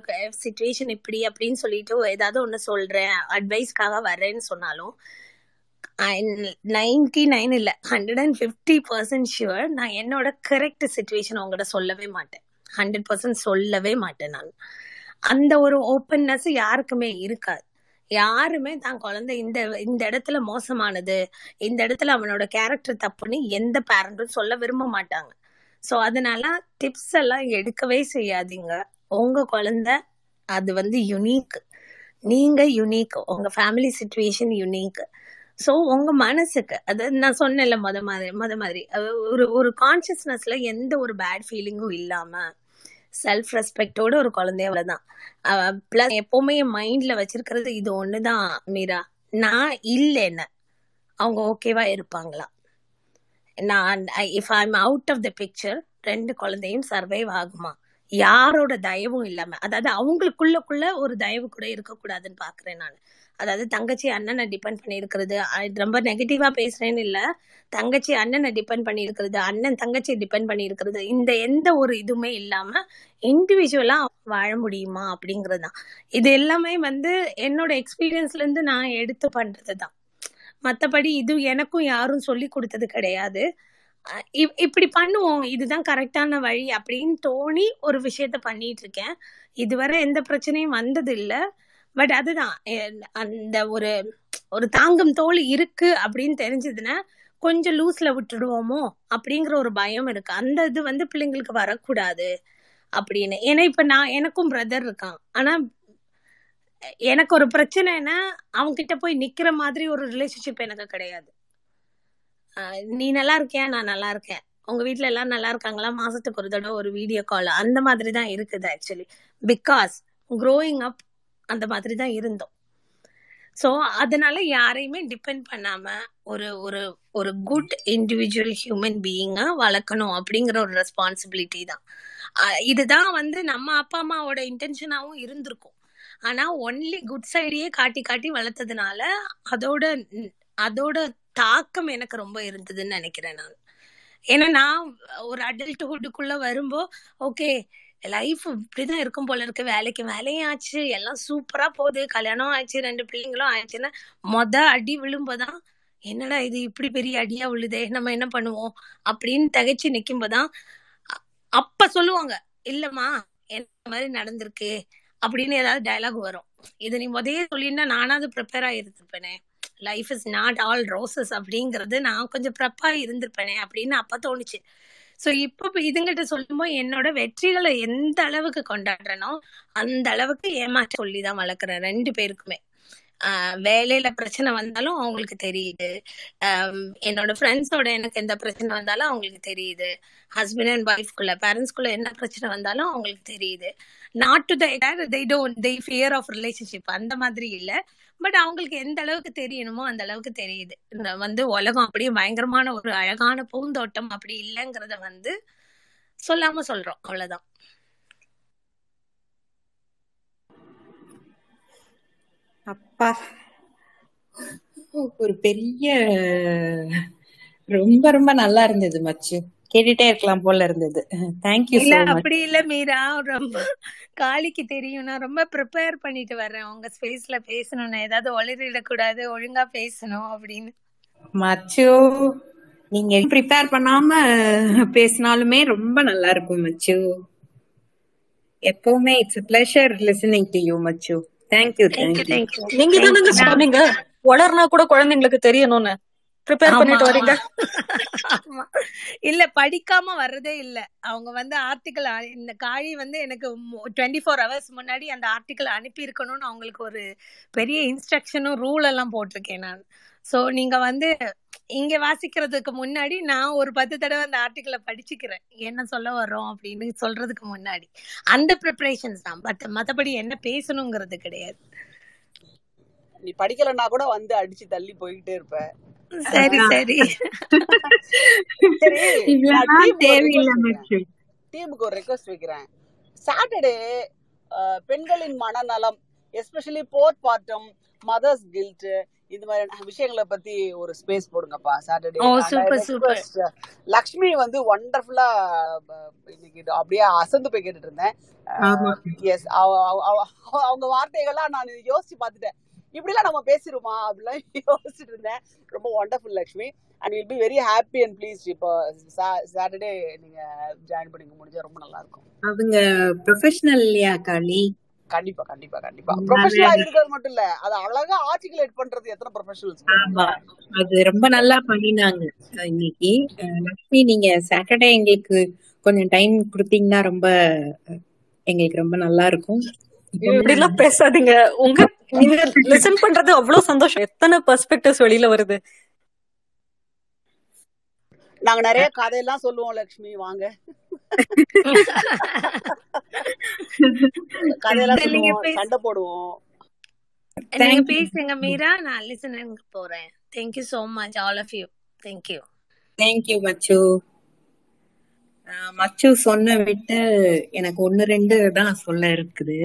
சுச்சுவேஷன் இப்படி அப்படின்னு சொல்லிட்டு ஏதாவது ஒண்ணு சொல்றேன். அட்வைஸ்க்காக வரேன்னு சொன்னாலும் நைன்டி நைன் இல்லை hundred and fifty percent sure நான் என்னோட கரெக்ட் சுச்சுவேஷன் உங்கள்கிட்ட சொல்லவே மாட்டேன். ஹண்ட்ரட் பர்சன்ட் சொல்லவே மாட்டேன் நான். அந்த ஒரு ஓப்பன்னஸ் யாருக்குமே இருக்காது. யாருமே தான் குழந்தை இந்த இந்த இடத்துல மோசமானது இந்த இடத்துல அவனோட கேரக்டர் தப்புன்னு எந்த பேரண்டும் சொல்ல விரும்ப மாட்டாங்க. ஸோ அதனால டிப்ஸ் எல்லாம் எடுக்கவே செய்யாதீங்க. உங்க குழந்தை அது வந்து யுனீக் நீங்க யுனீக் உங்க ஃபேமிலி சுச்சுவேஷன் யுனீக் ஸோ உங்க மனசுக்கு அது நான் சொன்னேன்ல மொத மாதிரி முத மாதிரி ஒரு ஒரு கான்சியஸ்னஸ்ல எந்த ஒரு பேட் ஃபீலிங்கும் இல்லாம செல்ஃப் ரெஸ்பெக்டோட ஒரு குழந்தைய அவ்வளவுதான் பிளஸ் எப்பவுமே என் மைண்ட்ல வச்சிருக்கிறது இது ஒண்ணுதான் மீரா. நான் இல்லைன்னு அவங்க ஓகேவா இருப்பாங்களா? நான் if I'm out of the picture ரெண்டு குழந்தையும் சர்வைவ் ஆகுமா? யாரோட தயவும் இல்லாம அதாவது அவங்களுக்குள்ளக்குள்ள ஒரு தயவு கூட இருக்கக்கூடாதுன்னு பாக்குறேன் நான். அதாவது தங்கச்சி அண்ணனை டிபெண்ட் பண்ணி இருக்கிறது ரொம்ப நெகட்டிவா பேசுறேன்னு இல்லை. தங்கச்சி அண்ணனை டிபெண்ட் பண்ணி இருக்கிறது அண்ணன் தங்கச்சி டிபெண்ட் பண்ணி இருக்கிறது இந்த எந்த ஒரு இதுவுமே இல்லாம இண்டிவிஜுவலா வாழ முடியுமா அப்படிங்கிறது தான் இது எல்லாமே வந்து என்னோட எக்ஸ்பீரியன்ஸ்ல இருந்து நான் எடுத்து பண்றதுதான். மற்றபடி இது எனக்கும் யாரும் சொல்லி கொடுத்தது கிடையாது. இப்படி பண்ணுவோம் இதுதான் கரெக்டான வழி அப்படின்னு தோணி ஒரு விஷயத்த பண்ணிட்டு இருக்கேன். இதுவரை எந்த பிரச்சனையும் வந்தது இல்லை பட் அதுதான். அந்த ஒரு ஒரு தாங்கும் தோல் இருக்கு அப்படின்னு தெரிஞ்சதுன்னா கொஞ்சம் லூஸ்ல விட்டுடுவோமோ அப்படிங்கிற ஒரு பயம் இருக்கு. அந்த இது வந்து பிள்ளைங்களுக்கு வரக்கூடாது அப்படின்னு. ஏன்னா இப்ப நான் எனக்கும் பிரதர் இருக்கான் ஆனா எனக்கு ஒரு பிரச்சனைனா அவங்க கிட்ட போய் நிக்கிற மாதிரி ஒரு ரிலேஷன்ஷிப் எனக்கு கிடையாது. நீ நல்லா இருக்கியா? நான் நல்லா இருக்கேன். உங்க வீட்டுல எல்லாம் நல்லா இருக்காங்களா? மாசத்துக்கு ஒரு தடவை ஒரு வீடியோ கால் அந்த மாதிரி தான் இருக்குது ஆக்சுவலி பிகாஸ் க்ரோயிங் அப் அந்த மாதிரி தான் இருந்தோம். ஸோ அதனால யாரையுமே டிபெண்ட் பண்ணாம ஒரு ஒரு ஒரு குட் இண்டிவிஜுவல் ஹியூமன் பீயிங்கா வளர்க்கணும் அப்படிங்கிற ஒரு ரெஸ்பான்சிபிலிட்டி தான். இதுதான் வந்து நம்ம அப்பா அம்மாவோட இன்டென்ஷனாவும் இருந்திருக்கும். ஆனா ஒன்லி குட் சைடையே காட்டி காட்டி வளர்த்ததுனால அதோட அதோட தாக்கம் எனக்கு ரொம்ப இருந்ததுன்னு நினைக்கிறேன் நான். ஏன்னா நான் ஒரு அடல்ட்ஹுட்டுக்குள்ள வரும்போ ஓகே லைஃப் இப்படிதான் இருக்கும் போல இருக்கு. வேலைக்கு வேலையும் ஆச்சு. எல்லாம் சூப்பரா போகுது. கல்யாணம் ஆச்சு. ரெண்டு பிள்ளைங்களும் ஆயிடுச்சுன்னா மொத அடி விழும்போதான் என்னடா இது இப்படி பெரிய அடியா விழுதே? நம்ம என்ன பண்ணுவோம்? அப்படின்னு தகைச்சு நிக்கும்போதான் அப்ப சொல்லுவாங்க இல்லம்மா என்ன மாதிரி நடந்திருக்கு? அப்படின்னு ஏதாவது டைலாக் வரும். இது நீ முதையே சொல்லினா நானாவது prepare ஆகிருந்துருப்பேனே life is not all roses அப்படிங்கறது நான் கொஞ்சம் ப்ரெப்பா இருந்திருப்பேனே அப்படின்னு அப்ப தோணுச்சு. சோ இப்போ இதுங்கிட்ட சொல்லும்போது என்னோட வெற்றிகளை எந்த அளவுக்கு கொண்டாடுறேனோ அந்த அளவுக்கு ஏமாற்ற சொல்லி தான் வளர்க்குறேன் ரெண்டு பேருக்குமே. ஆஹ் வேலையில பிரச்சனை வந்தாலும் அவங்களுக்கு தெரியுது. ஆஹ் என்னோட ஃப்ரெண்ட்ஸோட எனக்கு எந்த பிரச்சனை வந்தாலும் அவங்களுக்கு தெரியுது. ஹஸ்பண்ட் அண்ட் ஒய்ஃப்குள்ள பேரண்ட்ஸ்குள்ள என்ன பிரச்சனை வந்தாலும் அவங்களுக்கு தெரியுது. Not to they don't they fear of relationship அந்த மாதிரி இல்ல. பட் அவங்களுக்கு எந்த அளவுக்கு தெரியணுமோ அந்த அளவுக்கு தெரியுது. இந்த வந்து உலகம் அப்படியே பயங்கரமான ஒரு அழகான பூந்தோட்டம் அப்படி இல்லைங்கிறத வந்து சொல்லாம சொல்றோம். அவ்வளவுதான். அப்பா ஒரு பெரிய ரொம்ப ரொம்ப நல்லா இருந்தது மச்சு. கேட்டுட்டே இருக்கலாம் போல இருந்தது. தேங்க்யூ இல்ல அப்படி இல்ல மீரா. ரொம்ப காளிக்கு தெரியும். நான் ரொம்ப ப்ரிப்பேர் பண்ணிட்டு வர்றேன் உங்க ஸ்பேஸ்ல பேசணும்னு ஏதாவது ஒளிரிடக்கூடாது ஒழுங்கா பேசணும் அப்படின்னு. மச்சு நீங்க ப்ரிப்பேர் பண்ணாம பேசினாலுமே ரொம்ப நல்லா இருக்கும் மச்சு. எப்பவுமே it's pleasure listening to you Machu. Thank you thank you thank you thank you நீங்க தானங்க சொன்னீங்க. வளர்னா கூட குழந்தைங்களுக்கு தெரியணும்னு. ப்ரிப்பேர் பண்ணிட்டு வரீங்க. இல்ல படிக்காம வர்றதே இல்ல. அவங்க வந்து ஆர்டிக்கல் இந்த காழி வந்து எனக்கு டுவெண்ட்டி ஃபோர் ஹவர்ஸ் முன்னாடி அந்த ஆர்டிக்கல் அனுப்பி இருக்கணும்னு அவங்களுக்கு ஒரு பெரிய இன்ஸ்ட்ரக்ஷனும் ரூல் எல்லாம் போட்டிருக்கேன் நான். சோ நீங்க வந்து இங்க வாசிக்கிறதுக்கு முன்னாடி நான் ஒரு பத்து தடவை அந்த ஆர்டிக்கலை படிச்சுக்கிறேன். என்ன சொல்ல வர்றோம் அப்படின்னு சொல்றதுக்கு முன்னாடி. அந்த ப்ரிப்பரேஷன்ஸ் தான். பட் மத்தபடி என்ன பேசணுங்கிறது கிடையாது. நீ படிக்கலன்னா கூட வந்து அடிச்சு தள்ளி போயிட்டே இருப்ப. சரி சரி. டீமுக்கு ஒரு ரெக்வஸ்ட் வைக்கிறேன். சாட்டர்டே பெண்களின் மனநலம் especially postpartum mother's guilt இந்த மாதிரி விஷயங்களை பத்தி ஒரு ஸ்பேஸ் போடுங்கப்பா. சாட்டர்டே சூப்பர் லக்ஷ்மி வந்து ஒண்டர்ஃபுல்லா இன்னைக்கு இது அப்படியே அசந்து போய் கேட்டுட்டு இருந்தேன். எஸ் அவங்க வார்த்தைகள்லாம் நான் யோசிச்சு பார்த்துட்டேன். இப்படிலாம் நம்ம பேசிருமா? அப்படிலாம் யோசிச்சுட்டு இருந்தேன். ரொம்ப wonderful Lakshmi. And will be very happy and please இப்போ சாட்டர்டே நீங்க ஜாயின் பண்ணிக்க முடிஞ்சா ரொம்ப நல்லா இருக்கும் அவங்க ப்ரொஃபஷனல் இல்லையா காளி? கண்டிப்பா கண்டிப்பா கண்டிப்பா. ப்ரொஃபஷனலா இருக்கிறது மட்டும் இல்ல. அது அழகா ஆர்டிகுலேட் பண்றது எத்தனை ப்ரொஃபஷனல்ஸ் அது ரொம்ப நல்லா பண்ணினாங்க. இன்னைக்கு. லக்ஷ்மி நீங்க சாட்டர்டே எங்களுக்கு கொஞ்சம் டைம் கொடுத்தீங்கன்னா ரொம்ப எங்களுக்கு ரொம்ப நல்லா இருக்கும் இப்படி எல்லாம் பேசாதீங்க. உங்க நீங்க லிசன் பண்றது அவ்வளவு சந்தோஷம். எத்தனை பெர்ஸ்பெக்டிவ்ஸ் வெளியில வருது? நாங்க நிறைய கதையெல்லாம் சொல்லுவோம் லக்ஷ்மி. வாங்க. கதையெல்லாம் சொல்லுவோம் சண்டை போடுவோம். நீங்க பேசுங்க மீரா. நான் லிசனிங் போறேன். Thank you so much all of you thank you thank you much. Ah much சொன்ன விட்டு எனக்கு ஒன்னு ரெண்டு தான் சொல்ல இருக்குது.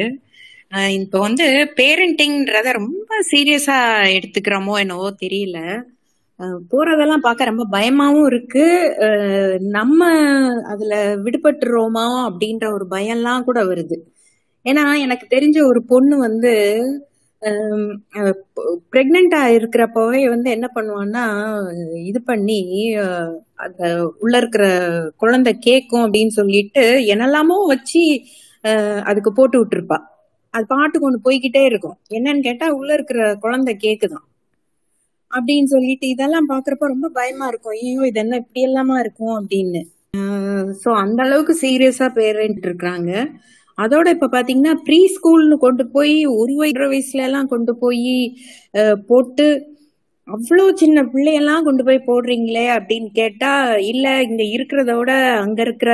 இப்போ வந்து பேரண்டிங்ன்றத ரொம்ப சீரியஸா எடுத்துக்கிறோமோ என்னவோ தெரியல. போறதெல்லாம் பார்க்க ரொம்ப பயமாவும் இருக்கு. நம்ம அதுல விடுபட்டுறோமா அப்படின்ற ஒரு பயம்லாம் கூட வருது. ஏன்னா எனக்கு தெரிஞ்ச ஒரு பொண்ணு வந்து பிரெக்னெண்டா இருக்கிறப்பவே வந்து என்ன பண்ணுவான்னா இது பண்ணி அந்த உள்ள இருக்கிற குழந்தை கேக்கும் அப்படின்னு சொல்லிட்டு என்னெல்லாமோ வச்சு அதுக்கு போட்டு விட்டுருப்பா. அது பாட்டுக்கு ஒன்று போய்கிட்டே இருக்கும். என்னன்னு கேட்டா உள்ள இருக்கிற குழந்தை கேக்குதான். அப்படின்னு சொல்லிட்டு இதெல்லாம் பாக்குறப்ப ரொம்ப பயமா இருக்கும். ஐயோ இது என்ன இப்படி எல்லாமா இருக்கும் அப்படின்னு. சோ அந்த அளவுக்கு சீரியஸா பேரண்ட் இருக்கிறாங்க அதோட இப்ப பாத்தீங்கன்னா ப்ரீ ஸ்கூல்னு கொண்டு போய் ஒரு வயது வயசுல எல்லாம் கொண்டு போய் போட்டு அவ்வளோ சின்ன பிள்ளையெல்லாம் கொண்டு போய் போடுறீங்களே அப்படின்னு கேட்டா இல்ல இங்க இருக்கிறத விட அங்க இருக்கிற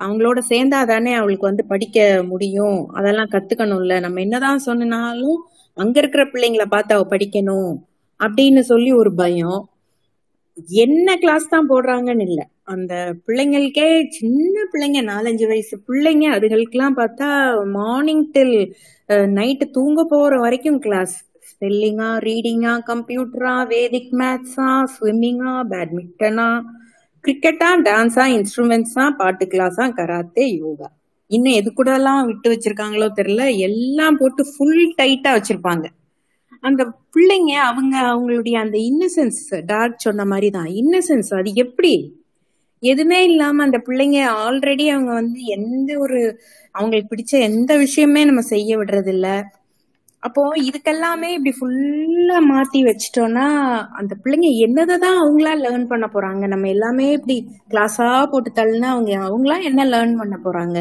அவங்களோட சேர்ந்தா தானே அவளுக்கு வந்து படிக்க முடியும். அதெல்லாம் கத்துக்கணும்ல. நம்ம என்னதான் சொன்னாலும் அங்க இருக்கிற பிள்ளைங்கள பார்த்து அவ படிக்கணும் அப்படின்னு சொல்லி ஒரு பயம். என்ன கிளாஸ் தான் போடுறாங்கன்னு இல்ல. அந்த பிள்ளைங்களுக்கே சின்ன பிள்ளைங்க நாலஞ்சு வயசு பிள்ளைங்க அதுகளுக்கெல்லாம் பார்த்தா மார்னிங் டில் நைட்டு தூங்க போற வரைக்கும் கிளாஸ் ஸ்பெல்லிங்கா ரீடிங்கா கம்ப்யூட்டரா வேதிக் மேத்ஸா ஸ்விம்மிங்கா பேட்மிண்டனா கிரிக்கெட்டா டான்ஸா இன்ஸ்ட்ருமெண்ட்ஸா பாட்டு கிளாஸா கராத்தே யோகா இன்னும் எது கூட எல்லாம் விட்டு வச்சிருக்காங்களோ தெரியல. எல்லாம் போட்டு ஃபுல் டைட்டா வச்சிருப்பாங்க. அந்த பிள்ளைங்க அவங்க அவங்களுடைய அந்த இன்னசென்ஸ் டார்க் சொன்ன மாதிரி தான் இன்னசென்ஸ் அது எப்படி? எதுவுமே இல்லாம அந்த பிள்ளைங்க ஆல்ரெடி அவங்க வந்து எந்த ஒரு அவங்களுக்கு பிடிச்ச எந்த விஷயமே நம்ம செய்ய விடுறது அப்போ இதுக்கெல்லாமே இப்படி ஃபுல்லா மாத்தி வச்சிட்டோம்னா அந்த பிள்ளைங்க என்னதான் அவங்களா லேர்ன் பண்ண போறாங்க? நம்ம எல்லாமே இப்படி கிளாஸா போட்டு தள்ளுனா அவங்க அவங்களா என்ன லேர்ன் பண்ண போறாங்க?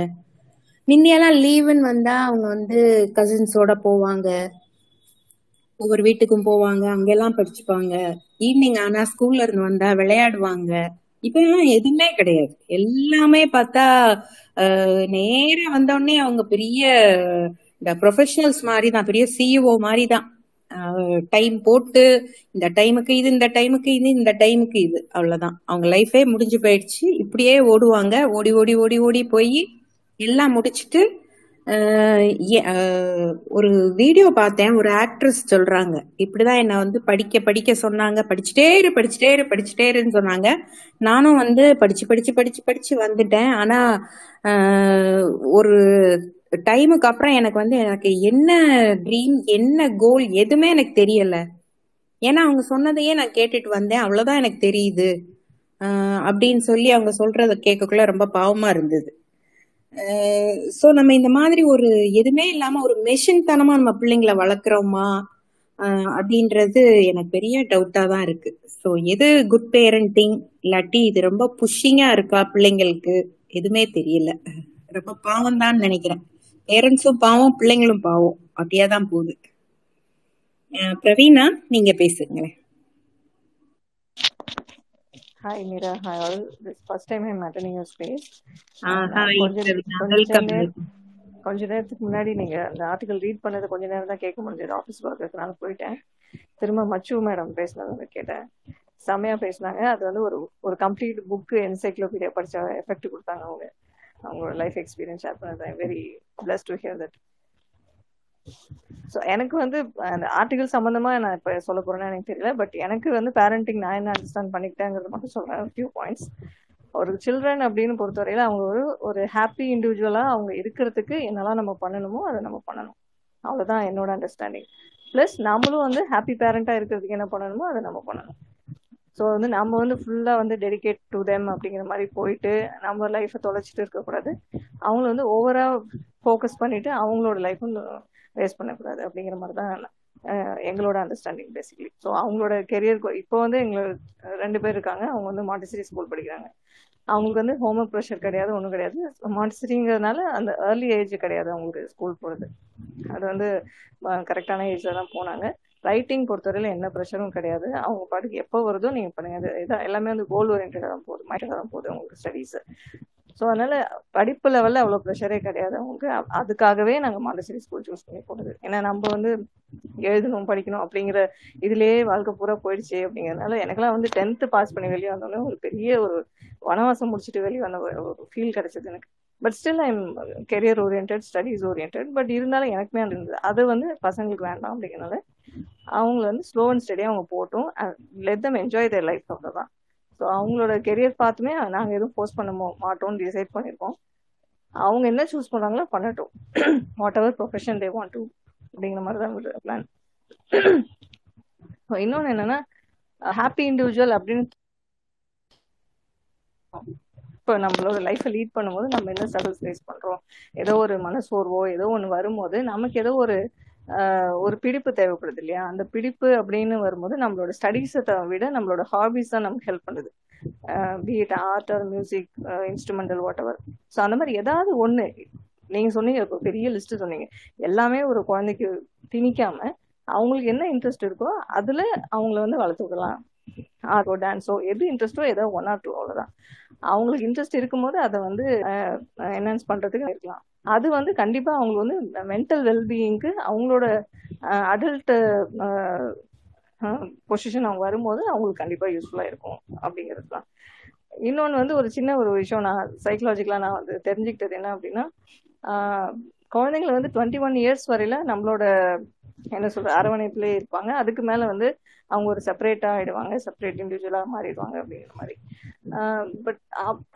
முந்தியெல்லாம் லீவுன்னு வந்தா அவங்க வந்து கசின்ஸோட போவாங்க. ஒவ்வொரு வீட்டுக்கும் போவாங்க. அங்கெல்லாம் படிச்சுப்பாங்க. ஈவினிங் ஆனா ஸ்கூல்ல இருந்து வந்தா விளையாடுவாங்க. இப்ப எதுவுமே கிடையாது. எல்லாமே பார்த்தா நேரம் வந்தோடனே அவங்க பெரிய இந்த ப்ரொஃபஷனல்ஸ் மாதிரி தான் பெரிய சிஇஓ மாதிரி தான் டைம் போட்டு இந்த டைமுக்கு இது இந்த டைமுக்கு இது இந்த டைமுக்கு இது. அவ்வளவுதான். அவங்க லைஃபே முடிஞ்சு போயிடுச்சு. இப்படியே ஓடுவாங்க. ஓடி ஓடி ஓடி ஓடி போய் எல்லாம் முடிச்சுட்டு ஏ- ஒரு வீடியோ பார்த்தேன். ஒரு ஆக்ட்ரஸ் சொல்றாங்க. இப்படிதான் என்ன வந்து படிக்க படிக்க சொன்னாங்க. படிச்சுட்டே இரு படிச்சுட்டே இரு படிச்சுட்டே இருன்னு சொன்னாங்க. நானும் வந்து படிச்சு படிச்சு படிச்சு படிச்சு வந்துட்டேன். ஆனா ஒரு டைமுக்கு அப்புறம் எனக்கு வந்து எனக்கு என்ன ட்ரீம் என்ன கோல் எதுவுமே எனக்கு தெரியல. ஏன்னா அவங்க சொன்னதையே நான் கேட்டுட்டு வந்தேன். அவ்வளவுதான் எனக்கு தெரியுது. அப்படின்னு சொல்லி அவங்க சொல்றத கேட்கக்குள்ள ரொம்ப பாவமா இருந்தது. ஸோ நம்ம இந்த மாதிரி ஒரு எதுவுமே இல்லாம ஒரு மெஷின் தனமா நம்ம பிள்ளைங்களை வளர்க்குறோமா? அப்படின்றது எனக்கு பெரிய டவுட்டா தான் இருக்கு. ஸோ எது குட் பேரண்டிங் இல்லாட்டி இது ரொம்ப புஷிங்கா இருக்கா பிள்ளைங்களுக்கு? எதுவுமே தெரியல. ரொம்ப பாவம் தான் நினைக்கிறேன். பேரண்ட்ஸும் பாவம் பிள்ளைங்களும் பாவம். அப்படியே தான் போகுது பிரவீனா நீங்க பேசுங்களேன். Hi Mira, hi all. This is first time I'm attending your space. Ah And, uh, hi கொஞ்ச நேரத்துக்கு முன்னாடி நீங்க அந்த ஆர்டிகல் ரீட் பண்ணது கொஞ்ச நேரம் தான் கேட்க முடிஞ்சது. ஆஃபீஸ் ஒர்க் இருக்கனால போயிட்டேன். திரும்ப மச்சு மேடம் பேசினது கேட்டேன். செம்மையா பேசினாங்க. அது வந்து ஒரு ஒரு கம்ப்ளீட் புக்கு என்சைக்ளோபீடியா படிச்ச எஃபெக்ட் கொடுத்தாங்க அவங்க. அவங்களோட லைஃப் எக்ஸ்பீரியன்ஸ் ஷேர் பண்ணது very pleased to hear that so எனக்கு வந்து அந்த ஆர்டிகல் சம்மந்தமா நான் இப்போ சொல்ல போறேன்னு எனக்கு தெரியல பட் எனக்கு வந்து பேரண்டிங் நான் என்ன அண்டர்ஸ்டாண்ட் பண்ணிக்கிட்டேங்கிறது மட்டும் சொல்றேன். ஃபியூ பாயிண்ட்ஸ் ஒரு சில்ட்ரன் அப்படின்னு பொறுத்தவரையில அவங்க ஒரு ஒரு ஹாப்பி இண்டிவிஜுவலா அவங்க இருக்கிறதுக்கு என்னெல்லாம் நம்ம பண்ணணுமோ அதை நம்ம பண்ணணும். அவ்வளோதான் என்னோட அண்டர்ஸ்டாண்டிங் ப்ளஸ் நாமளும் வந்து ஹாப்பி பேரண்டா இருக்கிறதுக்கு என்ன பண்ணணுமோ அதை நம்ம பண்ணணும். ஸோ வந்து நம்ம வந்து ஃபுல்லாக வந்து டெடிகேட் டு தெம் அப்படிங்கிற மாதிரி போயிட்டு நம்ம லைஃப்பை தொலைச்சிட்டு இருக்கக்கூடாது அவங்கள வந்து ஓவரா ஃபோக்கஸ் பண்ணிட்டு அவங்களோட லைஃப்பும் வேஸ்ட் பண்ணக்கூடாது அப்படிங்கிற மாதிரி தான் எங்களோட அண்டர்ஸ்டாண்டிங் பேசிக்கலி ஸோ அவங்களோட கெரியர் இப்போ வந்து எங்களோட ரெண்டு பேர் இருக்காங்க. அவங்க வந்து மாண்டிசரி ஸ்கூல் படிக்கிறாங்க. அவங்களுக்கு வந்து ஹோம் ஒர்க் ப்ரெஷர் கிடையாது ஒன்றும் கிடையாது. மாண்டிசரிங்கிறதுனால அந்த ஏர்லி ஏஜ் கிடையாது அவங்களுக்கு ஸ்கூல் போகிறது அது வந்து கரெக்டான ஏஜில் தான் போனாங்க. ரைட்டிங் பொறுத்தவரையில எந்த ப்ரெஷரும் கிடையாது. அவங்க பாட்டுக்கு எப்போ வருதோ நீங்கள் பண்ணுங்க. அது இதான் எல்லாமே வந்து கோல் ஓரியன்டாக தான் போகுது. மைண்டாக தான் போகுது உங்களுக்கு ஸ்டடீஸ் ஸோ அதனால படிப்பு லெவலில் அவ்வளோ ப்ரெஷரே கிடையாது அவங்களுக்கு. அதுக்காகவே நாங்கள் மாண்டசரி ஸ்கூல் சூஸ் பண்ணி போனது. ஏன்னா நம்ம வந்து எழுதணும் படிக்கணும் அப்படிங்கிற இதுலேயே வாழ்க்கை பூரா போயிடுச்சு அப்படிங்கறதுனால எனக்கெல்லாம் வந்து டென்த்து பாஸ் பண்ணி வெளியே வந்தோடனே ஒரு பெரிய ஒரு வனவாசம் முடிச்சுட்டு வெளியே வந்த ஒரு ஒரு ஃபீல் கிடைச்சது எனக்கு. But still I'm career orient studies orient but இருந்தாலும் எனக்குமே அது இருந்தது. அது வந்து பசங்களுக்கு வேண்டாம் அப்படிங்கிறனால அவங்கள வந்து ஸ்லோ அண்ட் ஸ்டடியாக அவங்க போட்டும். Let them enjoy their life அவ்வளோதான் ஸோ அவங்களோட கெரியர் பார்த்துமே நாங்கள் எதுவும் போஸ்ட் பண்ண மாட்டோம்னு டிசைட் பண்ணியிருக்கோம் அவங்க என்ன சூஸ் பண்றாங்களோ பண்ணட்டும். Whatever profession they want to அப்படிங்கிற மாதிரி தான் ஒரு பிளான் இன்னொன்று என்னன்னா ஹாப்பி இண்டிவிஜுவல் அப்படின்னு இப்போ நம்மளோட லைஃப்பை லீட் பண்ணும்போது நம்ம என்ன ஸ்ட்ரகிள்ஸ் ஃபேஸ் பண்ணுறோம் ஏதோ ஒரு மனசோர்வோ ஏதோ ஒன்று வரும்போது நமக்கு ஏதோ ஒரு ஒரு பிடிப்பு தேவைப்படுது இல்லையா? அந்த பிடிப்பு அப்படின்னு வரும்போது நம்மளோட ஸ்டடீஸை விட நம்மளோட ஹாபிஸ் தான் நமக்கு ஹெல்ப் பண்ணுது. Be it art or music instrumental whatever so அந்த மாதிரி ஏதாவது ஒன்று நீங்க சொன்னீங்க இப்போ பெரிய லிஸ்ட் சொன்னீங்க. எல்லாமே ஒரு குழந்தைக்கு திணிக்காம அவங்களுக்கு என்ன இன்ட்ரெஸ்ட் இருக்கோ அதுல அவங்கள வந்து வளர்த்துக்கலாம். விடலாம் டான்ஸோ எது இன்ட்ரெஸ்டோ ஏதோ ஒன் ஆர் டூ அவ்வளோதான் அவங்களுக்கு இன்ட்ரெஸ்ட் இருக்கும்போது அதை வந்து என்ஹான்ஸ் பண்றதுக்கு இருக்கலாம். அது வந்து கண்டிப்பா அவங்களுக்கு வந்து மென்டல் வெல்பீயிங்க்கு அவங்களோட அடல்ட் பொசிஷன் அவங்க வரும்போது அவங்களுக்கு கண்டிப்பா யூஸ்ஃபுல்லா இருக்கும் அப்படிங்கிறது தான். இன்னொன்று வந்து ஒரு சின்ன ஒரு விஷயம் நான் சைக்கலாஜிக்கலாக நான் வந்து தெரிஞ்சுக்கிட்டது என்ன அப்படின்னா குழந்தைங்களை வந்து டுவெண்ட்டி ஒன் இயர்ஸ் வரையில நம்மளோட என்ன சொல்ற அரவணைப்பிலே இருப்பாங்க. அதுக்கு மேல வந்து அவங்க ஒரு செப்பரேட்டா ஆயிடுவாங்க செப்பரேட் இண்டிவிஜுவலா மாறிடுவாங்க அப்படிங்கிற மாதிரி. பட்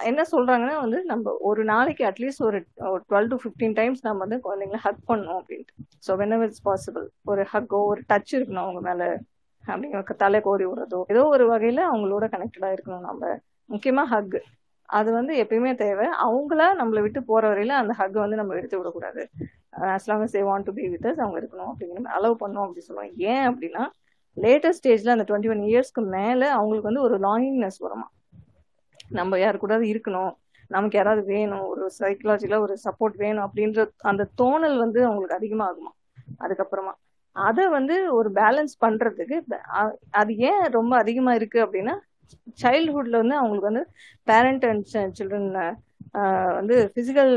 என்ன சொல்றாங்கன்னா வந்து நம்ம ஒரு நாளைக்கு அட்லீஸ்ட் ஒரு டுவெல் டு ஃபிஃப்டீன் டைம்ஸ் நம்ம வந்து குழந்தைங்களை ஹக் பண்ணணும் அப்படின்ட்டு. ஸோ வென் இட்ஸ் பாசிபிள் ஒரு ஹக்கோ ஒரு டச் இருக்கணும் அவங்க மேல. அப்படிங்கிற தலை கோரி விடுறதோ ஏதோ ஒரு வகையில அவங்களோட கனெக்டடா இருக்கணும் நம்ம. முக்கியமா ஹக் அது வந்து எப்பயுமே தேவை. அவங்கள நம்மளை விட்டு போற வரையில அந்த ஹக் வந்து நம்ம எடுத்து விடக்கூடாது. As long as they want to be with அவங்க இருக்கணும் அப்படிங்கிற அலோவ் பண்ணோம் அப்படி சொல்லுவாங்க. ஏன் அப்படின்னா லேட்டஸ்ட் ஸ்டேஜில் அந்த டுவெண்ட்டி ஒன் இயர்ஸ்க்கு மேலே அவங்களுக்கு வந்து ஒரு லாங்கிங்னஸ் வருமா? நம்ம யாரு கூட இருக்கணும். நமக்கு யாராவது வேணும். ஒரு சைக்கலாஜில ஒரு சப்போர்ட் வேணும் அப்படின்ற அந்த தோணல் வந்து அவங்களுக்கு அதிகமாகுமா? அதுக்கப்புறமா. அதை வந்து ஒரு பேலன்ஸ் பண்ணுறதுக்கு அது ஏன் ரொம்ப அதிகமாக இருக்குது அப்படின்னா சைல்ட்ஹுட்டில் வந்து அவங்களுக்கு வந்து பேரண்ட் அண்ட் சில்ட்ரன் வந்து ஃபிசிக்கல்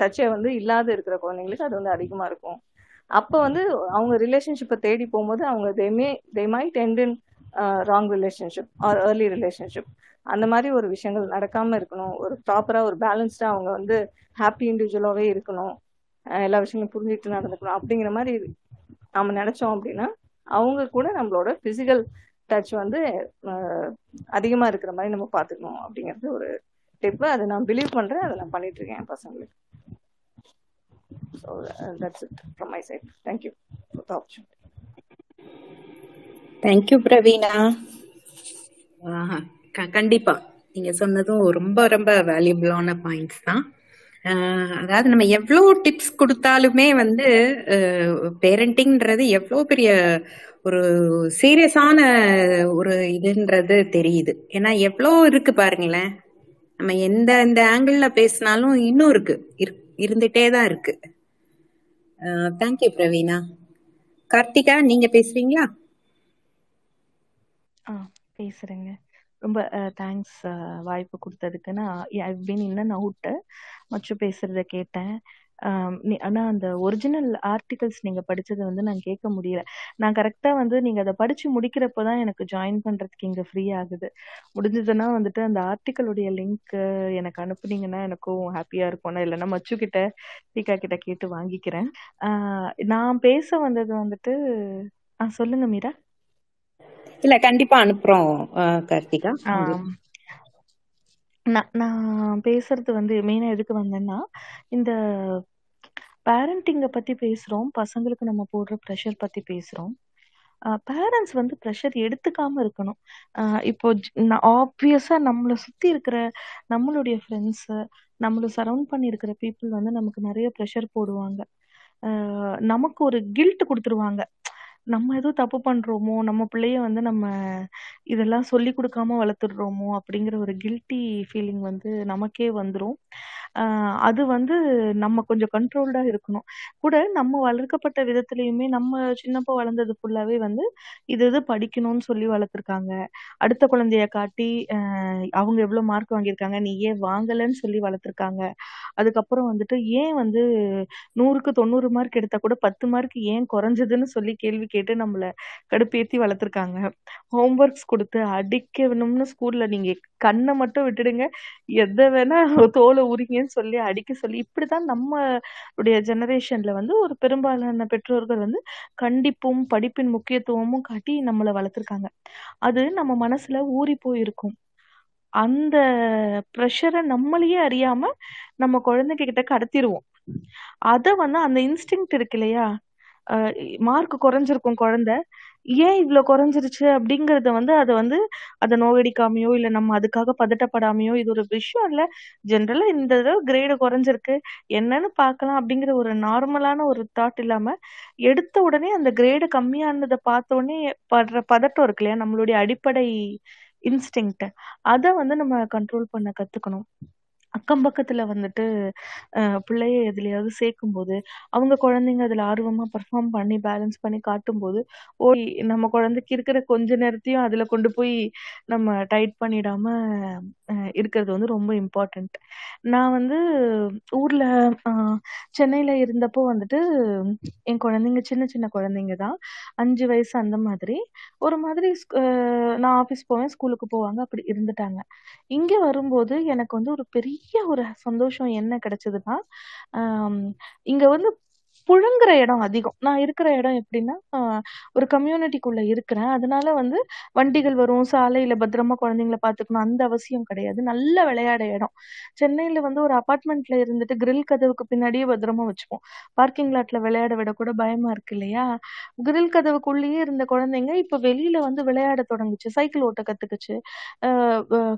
டச்சே வந்து இல்லாத இருக்கிற குழந்தைங்களுக்கு அது வந்து அதிகமா இருக்கும். அப்போ வந்து அவங்க ரிலேஷன்ஷிப்பை தேடி போகும்போது அவங்க தேமே they might end in wrong relationship or early relationship அந்த மாதிரி ஒரு விஷயங்கள் நடக்காம இருக்கணும். ஒரு ப்ராப்பரா ஒரு பேலன்ஸ்டா அவங்க வந்து ஹாப்பி இண்டிவிஜுவலாகவே இருக்கணும். எல்லா விஷயங்களும் புரிஞ்சுட்டு நடந்துக்கணும் அப்படிங்கிற மாதிரி நம்ம நினைச்சோம் அப்படின்னா அவங்க கூட நம்மளோட பிசிக்கல் டச் வந்து அதிகமாக அதிகமா இருக்கிற மாதிரி நம்ம பாத்துக்கணும் அப்படிங்கிறது ஒரு டிப் அதை நான் பிலீவ் பண்றேன். அதை நான் பண்ணிட்டு இருக்கேன் என் பசங்களுக்கு. So that's it from my side thank you for the opportunity thank you Praveena ஆஹா, க- கண்டிப்பா. நீங்க சொன்னதும் ரொம்ப ரொம்ப வேல்யூபிளான பாயிண்ட்ஸ் தான். ஆஹ் அதாவது நம்ம எவ்வளோ டிப்ஸ் கொடுத்தாலுமே வந்து பேரண்டிங்ன்றது எவ்வளோ பெரிய ஒரு சீரியஸான ஒரு இதுன்றது தெரியுது. ஏன்னா எவ்வளோ இருக்கு பாருங்களேன். நம்ம எந்த எந்த ஆங்கிள் பேசினாலும் இன்னும் இருக்கு. இரு- இருந்துட்டே தான் இருக்கு. தேங்க்யூ பிரவீனா. கார்த்திகா நீங்க பேசுறீங்களா? ஆ பேசுறேங்க. ரொம்ப தேங்க்ஸ் வாய்ப்பு கொடுத்ததுக்கு. நான் ஐ இன் அண்ட் அவுட்டு மச்சு பேசுறத கேட்டேன். ஆனா அந்த ஒரிஜினல் ஆர்டிகல்ஸ் நீங்க படிச்சதை வந்து நான் கேட்க முடியல. நான் கரெக்டா வந்து நீங்க அதை படிச்சு முடிக்கிறப்ப தான் எனக்கு ஜாயின் பண்றதுக்கு இங்க ஃப்ரீ ஆகுது. முடிஞ்சதுன்னா வந்துட்டு அந்த ஆர்டிக்கலுடைய லிங்க் எனக்கு அனுப்புனீங்கன்னா எனக்கும் ஹாப்பியா இருக்கும். நான் இல்லைன்னா மச்சு கிட்ட தீகா கிட்ட கேட்டு வாங்கிக்கிறேன். நான் பேச வந்தது வந்துட்டு ஆ சொல்லுங்க மீரா. இல்ல கண்டிப்பா அனுப்புறோம் கார்த்திகா. நான் நான் பேசுறது வந்து மெயினாக எதுக்கு வந்தேன்னா இந்த பேரண்டிங்கை பற்றி பேசுகிறோம் பசங்களுக்கு நம்ம போடுற ப்ரெஷர் பற்றி பேசுகிறோம் பேரண்ட்ஸ் வந்து ப்ரெஷர் எடுத்துக்காமல் இருக்கணும். இப்போ ஆப்வியஸாக நம்மளை சுற்றி இருக்கிற நம்மளுடைய ஃப்ரெண்ட்ஸு நம்மள சரவுண்ட் பண்ணியிருக்கிற பீப்புள் வந்து நமக்கு நிறைய ப்ரெஷர் போடுவாங்க. நமக்கு ஒரு கில்ட் கொடுத்துருவாங்க. நம்ம ஏதோ தப்பு பண்றோமோ நம்ம பிள்ளைய வந்து நம்ம இதெல்லாம் சொல்லி கொடுக்காம வளர்த்துடுறோமோ அப்படிங்கிற ஒரு கில்ட்டி ஃபீலிங் வந்து நமக்கே வந்துடும் அது வந்து நம்ம கொஞ்சம் கண்ட்ரோல்டா இருக்கணும். கூட நம்ம வளர்க்கப்பட்ட விதத்துலயுமே நம்ம சின்னப்ப வளர்ந்தது ஃபுல்லாவே வந்து இது இது படிக்கணும்னு சொல்லி வளர்த்துருக்காங்க. அடுத்த குழந்தைய காட்டி அவங்க எவ்வளவு மார்க் வாங்கியிருக்காங்க நீ ஏன் வாங்கலைன்னு சொல்லி வளர்த்துருக்காங்க. அதுக்கப்புறம் வந்துட்டு ஏன் வந்து நூறுக்கு தொண்ணூறு மார்க் எடுத்தா கூட பத்து மார்க் ஏன் குறைஞ்சதுன்னு சொல்லி கேள்வி கேட்டு நம்மளை கடுப்பேற்றி வளர்த்துருக்காங்க. ஹோம்ஒர்க்ஸ் கொடுத்து அடிக்கணும்னு ஸ்கூல்ல நீங்க கண்ணை மட்டும் விட்டுடுங்க. எதை வேணா தோலை உரிங்கன்னு சொல்லி அடிக்க சொல்லி இப்படிதான் நம்மளுடைய ஜெனரேஷன்ல வந்து ஒரு பெரும்பாலான பெற்றோர்கள் வந்து கண்டிப்பும் படிப்பின் முக்கியத்துவமும் காட்டி நம்மளை வளர்த்துருக்காங்க. அது நம்ம மனசுல ஊறி போயிருக்கும். அந்த ப்ரெஷரை நம்மளையே அறியாம நம்ம குழந்தைங்க கிட்ட கடத்திடுவோம் அத வந்து அந்த இன்ஸ்டிங்க்ட் இருக்கு இல்லையா? மார்க் குறைஞ்சிருக்கும் குழந்தை. ஏன் இவ்வளோ குறைஞ்சிருச்சு அப்படிங்கறத வந்து அதை வந்து அதை நோயடிக்காமையோ இல்ல நம்ம அதுக்காக பதட்டப்படாமையோ இது ஒரு விஷயம் இல்ல. ஜென்ரலா இந்த தடவை கிரேடு குறைஞ்சிருக்கு. என்னன்னு பார்க்கலாம் அப்படிங்கிற ஒரு நார்மலான ஒரு தாட் இல்லாம எடுத்த உடனே அந்த கிரேடு கம்மியானதை பார்த்த உடனே படுற பதட்டம் இருக்கு இல்லையா? நம்மளுடைய அடிப்படை இன்ஸ்டிங்க்ட் அதை வந்து நம்ம கண்ட்ரோல் பண்ண கத்துக்கணும். அக்கம் பக்கத்துல வந்துட்டு பிள்ளைய எதுலையாவது சேர்க்கும் போது அவங்க குழந்தைங்க அதுல ஆர்வமா பெர்ஃபார்ம் பண்ணி பேலன்ஸ் பண்ணி காட்டும் போது நம்ம குழந்தைக்கு இருக்கிற கொஞ்ச நேரத்தையும் அதுல கொண்டு போய் நம்ம டைட் பண்ணிடாம இருக்கிறது வந்து ரொம்ப இம்பார்ட்டன்ட் நான் வந்து ஊர்ல சென்னையில் சென்னையில இருந்தப்போ வந்துட்டு என் குழந்தைங்க சின்ன சின்ன குழந்தைங்க தான். அஞ்சு வயசு அந்த மாதிரி. ஒரு மாதிரி நான் ஆஃபீஸ் போவேன் ஸ்கூலுக்கு போவாங்க அப்படி இருந்துட்டாங்க. இங்க வரும்போது எனக்கு வந்து ஒரு பெரிய ஒரு சந்தோஷம் என்ன கிடைச்சதுன்னா இங்கே இங்க வந்து புழுங்குற இடம் அதிகம். நான் இருக்கிற இடம் எப்படின்னா ஒரு கம்யூனிட்டிக்குள்ள இருக்கிறேன். அதனால வந்து வண்டிகள் வரும் சாலையில பத்திரமா குழந்தைங்கள பாத்துக்கணும் அந்த அவசியம் கிடையாது. நல்ல விளையாட இடம். சென்னையில வந்து ஒரு அபார்ட்மெண்ட்ல இருந்துட்டு கிரில் கதவுக்கு பின்னாடியே பத்திரமா வச்சுப்போம். பார்க்கிங் லாட்ல விளையாட விட கூட பயமா இருக்கு இல்லையா? கிரில் கதவுக்குள்ளேயே இருந்த குழந்தைங்க இப்ப வெளியில வந்து விளையாட தொடங்குச்சு. சைக்கிள் ஓட்ட கத்துக்குச்சு.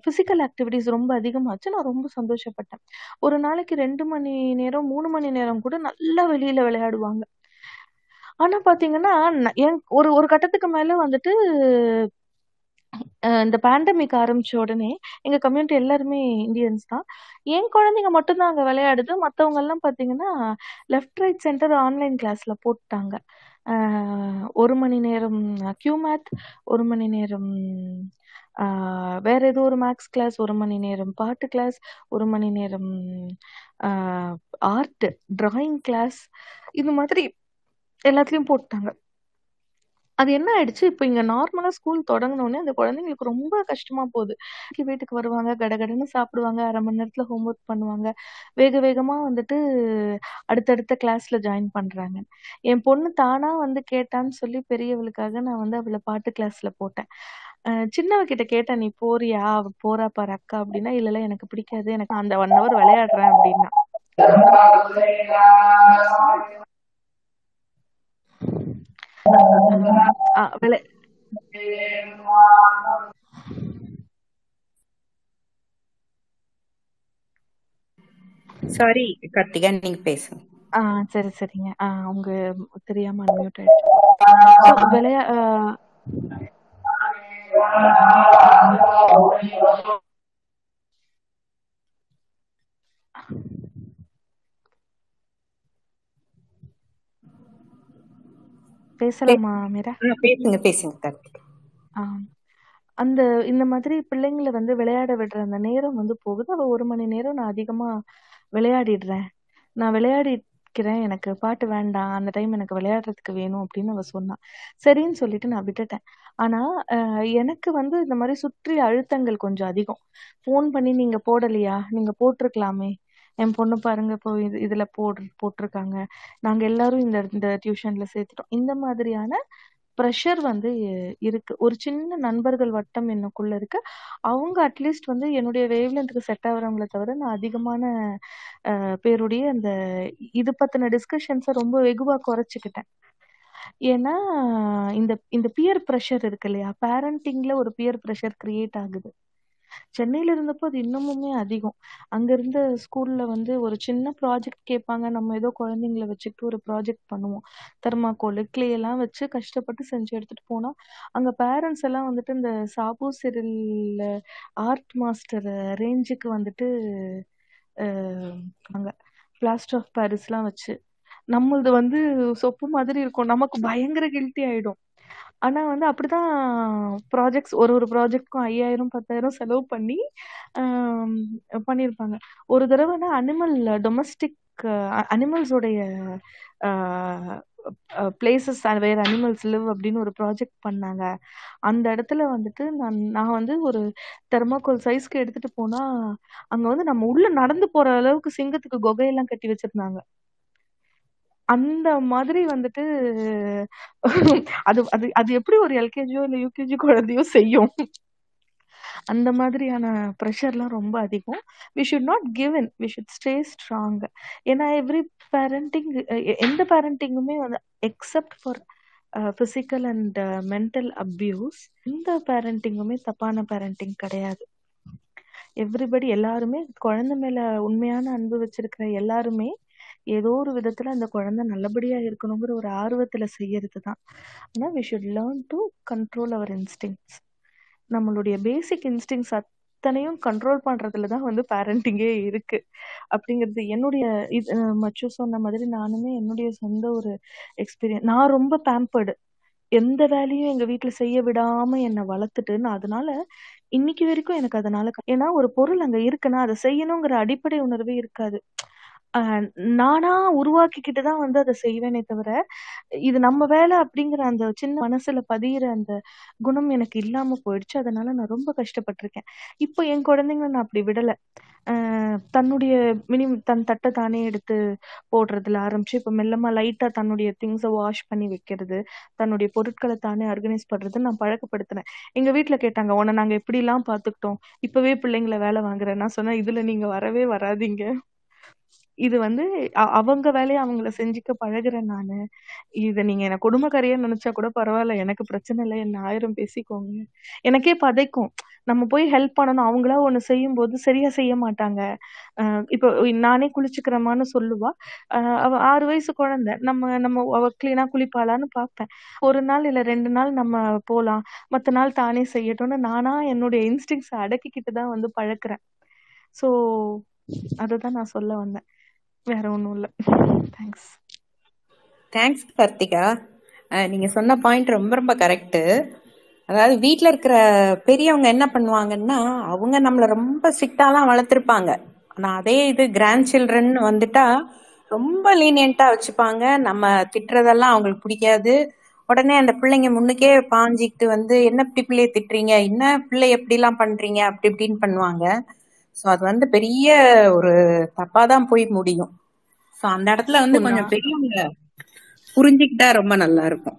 பிசிக்கல் ஆக்டிவிட்டிஸ் ரொம்ப அதிகமாச்சு. நான் ரொம்ப சந்தோஷப்பட்டேன். ஒரு நாளைக்கு ரெண்டு மணி நேரம் மூணு மணி நேரம் கூட நல்லா வெளியில விளையாடுவாங்க. ஆனா பாத்தீங்கன்னா என் ஒரு ஒரு கட்டத்துக்கு மேல வந்துட்டு இந்த பேண்டமிக் ஆரம்பிச்ச உடனே எங்க கம்யூனிட்டி எல்லாருமே இந்தியன்ஸ் தான். என் குழந்தைங்க மட்டும்தான் அங்க விளையாடுது. மத்தவங்க எல்லாம் பாத்தீங்கன்னா லெஃப்ட் ரைட் சென்டர் ஆன்லைன் கிளாஸ்ல போட்டாங்க. ஒரு மணி நேரம் கியூ மேத் ஒரு மணி நேரம் வேற ஏதோ ஒரு மேக்ஸ் கிளாஸ் ஒரு மணி நேரம் பாட்டு கிளாஸ் ஒரு மணி நேரம் ஆர்ட் டிராயிங் கிளாஸ் இது மாதிரி எல்லாத்துலயும் போட்டாங்க. அது என்ன ஆயிடுச்சு? இப்போ இங்க நார்மலா ஸ்கூல் தொடங்கினோடனே அந்த குழந்தைங்களுக்கு ரொம்ப கஷ்டமா போகுது. வீட்டுக்கு வருவாங்க கடகடன்னு சாப்பிடுவாங்க அரை மணி நேரத்துல ஹோம்ஒர்க் பண்ணுவாங்க. வேக வேகமா வந்துட்டு அடுத்தடுத்த கிளாஸ்ல ஜாயின் பண்றாங்க. என் பொண்ணு தானா வந்து கேட்டான்னு சொல்லி பெரியவளுக்காக நான் வந்து அவளை பாட்டு கிளாஸ்ல போட்டேன். சின்னவ கிட்ட கேட்டேன் நீ போறியா? அவ போறா பாரு அக்கா அப்படின்னா இல்ல இல்ல எனக்கு பிடிக்காது. எனக்கு அந்த ஒன் ஹவர் விளையாடுறேன் அப்படின்னா. ஆஹ் சாரி கார்த்திகா நீங்க பேசுங்க. ஆ சரி சரிங்க. ஆ உங்க தெரியாம அன்மியூட் ஆயிடுச்சு. ஆஹ் பேசலாமா மீரா? பேசுங்க பேசுங்க அந்த இந்த மாதிரி பிள்ளைங்களை வந்து விளையாட விடுற அந்த நேரம் வந்து போகுது. அவ ஒரு மணி நேரம் நான் அதிகமா விளையாடிடுறேன். நான் வைக்கிறேன் எனக்கு பாட்டு வேண்டாம் அந்த டைம் எனக்கு விளையாடுறதுக்கு வேணும் அப்படின்னு அவ சொன்னா. சரின்னு சொல்லிட்டு நான் விட்டுட்டேன். ஆனா எனக்கு வந்து இந்த மாதிரி சுற்றி அழுத்தங்கள் கொஞ்சம் அதிகம். ஃபோன் பண்ணி நீங்க போடலையா? நீங்க போட்டிருக்கலாமே. என் பொண்ணு பாருங்க இப்போ இது இதுல போடு போட்டிருக்காங்க. நாங்க எல்லாரும் இந்த இந்த டியூஷன்ல சேர்த்துட்டோம். இந்த மாதிரியான ப்ரெஷர் வந்து இருக்குது இருக்கு. ஒரு சின்ன நண்பர்கள் வட்டம் எனக்குள்ளே இருக்கு. அவங்க அட்லீஸ்ட் வந்து என்னுடைய வேவ்லென்த்துக்கு செட் ஆகிறவங்கள தவிர நான் அதிகமான பேருடைய அந்த இது பத்தின டிஸ்கஷன்ஸை ரொம்ப வெகுவா குறைச்சிக்கிட்டேன். ஏன்னா இந்த இந்த பியர் ப்ரெஷர் இருக்கு இல்லையா? பேரண்டிங்ல ஒரு பியர் ப்ரெஷர் கிரியேட் ஆகுது. சென்னையில இருந்தப்போ அது இன்னமுமே அதிகம். அங்க இருந்த ஸ்கூல்ல வந்து ஒரு சின்ன ப்ராஜெக்ட் கேட்பாங்க. நம்ம ஏதோ குழந்தைங்கள வச்சுக்கிட்டு ஒரு ப்ராஜெக்ட் பண்ணுவோம். தெர்மாக்கோல் கிளே எல்லாம் வச்சு கஷ்டப்பட்டு செஞ்சு எடுத்துட்டு போனோம் அங்க பேரண்ட்ஸ் எல்லாம் வந்துட்டு இந்த சாபு சிறில் ஆர்ட் மாஸ்டர் ரேஞ்சுக்கு வந்துட்டு அங்க பிளாஸ்டர் ஆஃப் பாரிஸ்லாம் வச்சு. நம்மளது வந்து சொப்பு மாதிரி இருக்கும். நமக்கு பயங்கர கில்ட்டி ஆயிடும். ஆனா வந்து அப்படிதான் ப்ராஜெக்ட்ஸ் ஒரு ஒரு ப்ராஜெக்ட்க்கும் ஐயாயிரம் பத்தாயிரம் செலவு பண்ணி பண்ணியிருப்பாங்க. ஒரு தடவை அனிமல் டொமஸ்டிக் அனிமல்ஸோடைய பிளேசஸ் வேற அனிமல்ஸ் லிவ் அப்படின்னு ஒரு ப்ராஜெக்ட் பண்ணாங்க. அந்த இடத்துல வந்துட்டு நான் நான் வந்து ஒரு தெர்மாக்கோல் சைஸ்க்கு எடுத்துட்டு போனா அங்க வந்து நம்ம உள்ள நடந்து போற அளவுக்கு சிங்கத்துக்கு குகையெல்லாம் கட்டி வச்சிருந்தாங்க. அந்த மாதிரி வந்துட்டு அது அது அது எப்படி ஒரு எல்கேஜியோ இல்ல யூகேஜி குழந்தையோ செய்யும். அந்த மாதிரியான ப்ரெஷர்லாம் ரொம்ப அதிகம். We should not give in we should stay strong ஏன்னா எவ்ரி பேரண்டிங் எந்த பேரண்டிங்குமே வந்து except for physical and mental abuse எந்த பேரண்டிங்குமே தப்பான பேரண்டிங் கிடையாது. எவ்ரிபடி எல்லாருமே குழந்தை மேல உண்மையான அன்பு வச்சிருக்கிற எல்லாருமே ஏதோ ஒரு விதத்துல அந்த குழந்தை நல்லபடியா இருக்கணுங்கிற ஒரு ஆர்வத்துல செய்யறது தான் ஆனா we should learn to control our instincts நம்மளுடைய பேசிக் இன்ஸ்டிங்ஸ் அத்தனையும் கண்ட்ரோல் பண்றதுல தான் வந்து பேரண்டிங்கே இருக்கு. அப்படிங்கிறது என்னுடைய இது மச்சு சொன்ன மாதிரி நானுமே என்னுடைய சொந்த ஒரு எக்ஸ்பீரியன்ஸ் நான் ரொம்ப பேம்பர்டு எந்த வேலையும் எங்க வீட்டில் செய்ய விடாம என்னை வளர்த்துட்டு நான் அதனால இன்னைக்கு வரைக்கும் எனக்கு அதனால ஏன்னா ஒரு பொருள் அங்க இருக்குன்னா அதை செய்யணுங்கிற அடிப்படை உணர்வே இருக்காது. நானா உருவாக்கிக்கிட்டு தான் வந்து அதை செய்வேனே தவிர இது நம்ம வேலை அப்படிங்கிற அந்த சின்ன மனசுல பதியிற அந்த குணம் எனக்கு இல்லாம போயிடுச்சு. அதனால நான் ரொம்ப கஷ்டப்பட்டிருக்கேன். இப்போ என் குழந்தைங்களை நான் அப்படி விடல. தன்னுடைய மினிமம் தன் தட்டை தானே எடுத்து போடுறதுல ஆரம்பிச்சு இப்ப மெல்லமா லைட்டா தன்னுடைய திங்ஸை வாஷ் பண்ணி வைக்கிறது தன்னுடைய பொருட்களை தானே ஆர்கனைஸ் பண்றது நான் பழக்கப்படுத்தினேன் எங்க வீட்டுல கேட்டாங்க உன்னை நாங்க எப்படி எல்லாம் பாத்துக்கிட்டோம் இப்பவே பிள்ளைங்களை வேலை வாங்குறேன். நான் சொன்னேன் இதுல நீங்க வரவே வராதீங்க. இது வந்து அ- அவங்க வேலையை அவங்கள செஞ்சுக்க பழகுறேன் நானு. இத நீங்க என்ன குடும்பக்காரியா நினைச்சா கூட பரவாயில்ல எனக்கு பிரச்சனை இல்லை என்ன ஆயிரம் பேசிக்கோங்க. எனக்கே பதைக்கும். நம்ம போய் ஹெல்ப் பண்ணணும். அவங்களா ஒண்ணு செய்யும் போது சரியா செய்ய மாட்டாங்க. இப்போ நானே குளிச்சுக்கிறேமான்னு சொல்லுவா. அவ ஆறு வயசு குழந்தை. நம்ம நம்ம அவ கிளீனா குளிப்பாளான்னு பார்ப்பேன். ஒரு நாள் இல்ல ரெண்டு நாள் நம்ம போலாம். மத்த நாள் தானே செய்யட்டும்னு நானா என்னுடைய இன்ஸ்டிங்ஸை அடக்கிக்கிட்டு தான் வந்து பழக்குறேன். ஸோ அததான் நான் சொல்ல வந்தேன். வேற ஒன்றும் இல்லை. தேங்க்ஸ் தேங்க்ஸ் கார்த்திகா நீங்க சொன்ன பாயிண்ட் ரொம்ப ரொம்ப கரெக்டு அதாவது வீட்டில் இருக்கிற பெரியவங்க என்ன பண்ணுவாங்கன்னா அவங்க நம்மளை ரொம்ப ஸ்ட்ரிக்டாலாம் வளர்த்துருப்பாங்க. ஆனால் அதே இது கிராண்ட் சில்ட்ரன் வந்துட்டா ரொம்ப லீனியண்ட்டாக வச்சுப்பாங்க. நம்ம திட்டுறதெல்லாம் அவங்களுக்கு பிடிக்காது. உடனே அந்த பிள்ளைங்க முன்னுக்கே பாஞ்சிக்கிட்டு வந்து என்ன இப்படி பிள்ளைய திட்டுறீங்க? என்ன பிள்ளை எப்படிலாம் பண்ணுறீங்க அப்படி இப்படின்னு பண்ணுவாங்க. ஸோ அது வந்து பெரிய ஒரு தப்பா தான் போய் முடியும். ஸோ அந்த இடத்துல வந்து கொஞ்சம் பெரியவங்க புரிஞ்சுக்கிட்டா ரொம்ப நல்லா இருக்கும்.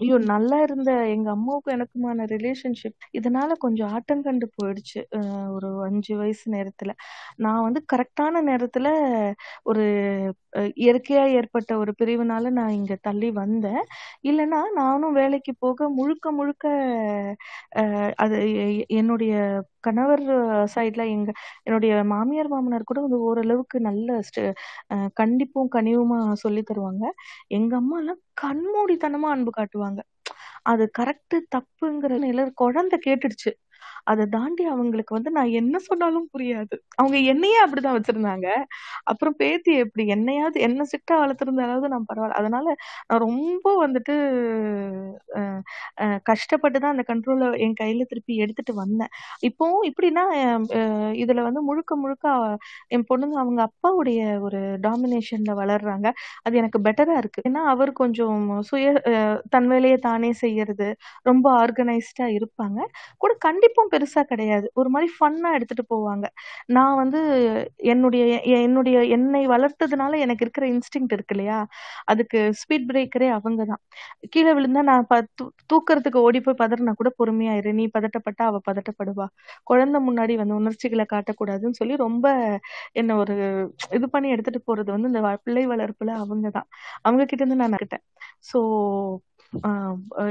ஐயோ நல்லா இருந்த எங்க அம்மாவுக்கும் எனக்குமான ரிலேஷன்ஷிப் இதனால கொஞ்சம் ஆட்டம் கண்டு போயிடுச்சு ஒரு அஞ்சு வயசு நேரத்துல. நான் வந்து கரெக்டான நேரத்துல ஒரு இயற்கையா ஏற்பட்ட ஒரு பிரிவுனால நான் இங்க தள்ளி வந்தேன். இல்லைன்னா நானும் வேலைக்கு போக முழுக்க முழுக்க அது என்னுடைய கணவர் சைட்ல எங்க என்னுடைய மாமியார் மாமனார் கூட வந்து ஓரளவுக்கு நல்ல ஸ்ட- அஹ், கண்டிப்பும் கனிவுமா சொல்லி தருவாங்க. எங்க அம்மா எல்லாம் கண்மூடித்தனமா அன்பு காட்டுவாங்க. அது கரெக்ட் தப்புங்கிற நிலை குழந்தை கேட்டுடுச்சு. அதை தாண்டி அவங்களுக்கு வந்து நான் என்ன சொன்னாலும் புரியாது. அவங்க என்னையே அப்படிதான் வச்சிருந்தாங்க. அப்புறம் பேத்தி எப்படி என்னையாவது என்ன சிட்டா வளர்த்திருந்தாலாவது நான் பரவாயில்ல. அதனால நான் ரொம்ப வந்துட்டு அஹ், அஹ், கஷ்டப்பட்டு தான் அந்த கண்ட்ரோலை என் கையில திருப்பி எடுத்துட்டு வந்தேன். இப்போ இப்படின்னா இதுல வந்து முழுக்க முழுக்க என் பொண்ணுங்க அவங்க அப்பாவுடைய ஒரு டாமினேஷன்ல வளர்றாங்க. அது எனக்கு பெட்டரா இருக்கு. ஏன்னா அவர் கொஞ்சம் சுய தன் வேலையை தானே செய்யறது ரொம்ப ஆர்கனைஸ்டா இருப்பாங்க. கூட கண்டிப்பும் பெருசா கிடையாது. ஒரு மாதிரி ஃபன்னா எடுத்துட்டு போவாங்க. நான் வந்து என்னுடைய என்னுடைய என்னை வளர்த்ததுனால எனக்கு இருக்கிற இன்ஸ்டிங் இருக்கு இல்லையா? அதுக்கு ஸ்பீட் பிரேக்கரே அவங்க தான் கீழே விழுந்தா நான் ப- தூ- ஓடி போய் பதறினா கூட பொறுமையாயிரு நீ பதட்டப்பட்டா அவ பதட்டப்படுவா. குழந்தை முன்னாடி வந்து உணர்ச்சிகளை காட்டக்கூடாதுன்னு சொல்லி ரொம்ப என்ன ஒரு இது பண்ணி எடுத்துட்டு போறது வந்து இந்த வ- பிள்ளை வளர்ப்புல அவங்க தான் அவங்க கிட்ட இருந்து நான் நக்கிட்டேன் ஸோ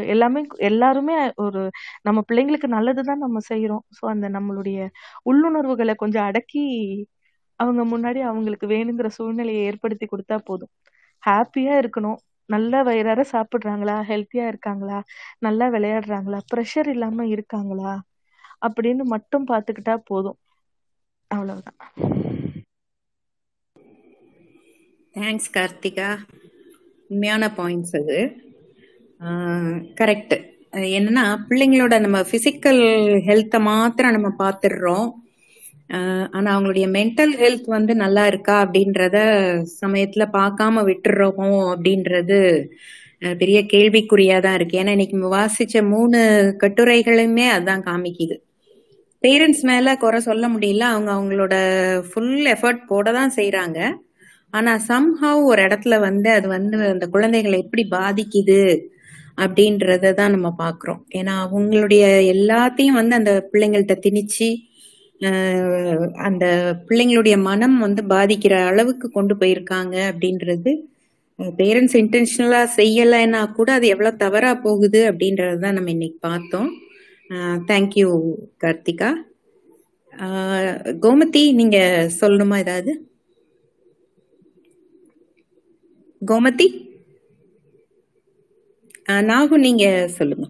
எல்லாமே எல்லாருமே ஒரு நம்ம பிள்ளைங்களுக்கு நல்லதுதான் நம்ம செய்யறோம் ஸோ அந்த நம்மளுடைய உள்ளுணர்வுகளை கொஞ்சம் அடக்கி அவங்க முன்னாடி அவங்களுக்கு வேணுங்கிற சூழ்நிலையை ஏற்படுத்தி கொடுத்தா போதும். ஹாப்பியா இருக்கணும். நல்லா வயிறார சாப்பிடுறாங்களா? ஹெல்த்தியா இருக்காங்களா? நல்லா விளையாடுறாங்களா? ப்ரெஷர் இல்லாம இருக்காங்களா? அப்படின்னு மட்டும் பார்த்துக்கிட்டா போதும். அவ்வளவுதான். தேங்க்ஸ் கார்த்திகா. உண்மையான பாயிண்ட்ஸ் அது. கரெக்ட் என்னன்னா பிள்ளைங்களோட நம்ம பிசிக்கல் ஹெல்த்தை மாத்திரம் நம்ம பார்த்துடுறோம் ஆனா அவங்களுடைய மென்டல் ஹெல்த் வந்து நல்லா இருக்கா அப்படின்றத சமயத்துல பார்க்காம விட்டுறோமோ அப்படின்றது பெரிய கேள்விக்குறியா தான் இருக்கு. ஏன்னா இன்னைக்கு வாசிச்ச மூணு கட்டுரைகளுமே அதான் காமிக்குது. பேரண்ட்ஸ் மேல குறை சொல்ல முடியல. அவங்க அவங்களோட ஃபுல் எஃபர்ட் போட தான் செய்யறாங்க ஆனா சம்ஹவ் ஒரு இடத்துல வந்து அது வந்து அந்த குழந்தைகளை எப்படி பாதிக்குது அப்படின்றத தான் நம்ம பாக்குறோம். ஏன்னா அவங்களுடைய எல்லாத்தையும் வந்து அந்த பிள்ளைங்கள்ட்ட திணிச்சு அந்த பிள்ளைங்களுடைய மனம் வந்து பாதிக்கிற அளவுக்கு கொண்டு போயிருக்காங்க அப்படின்றது பேரண்ட்ஸ் இன்டென்ஷனலா செய்யலைன்னா கூட அது எவ்வளவு தவறா போகுது அப்படின்றது தான் நம்ம இன்னைக்கு பார்த்தோம். தேங்க்யூ கார்த்திகா. கோமதி நீங்க சொல்லணுமா ஏதாவது? கோமதி? நாகு நீங்க சொல்லுங்க.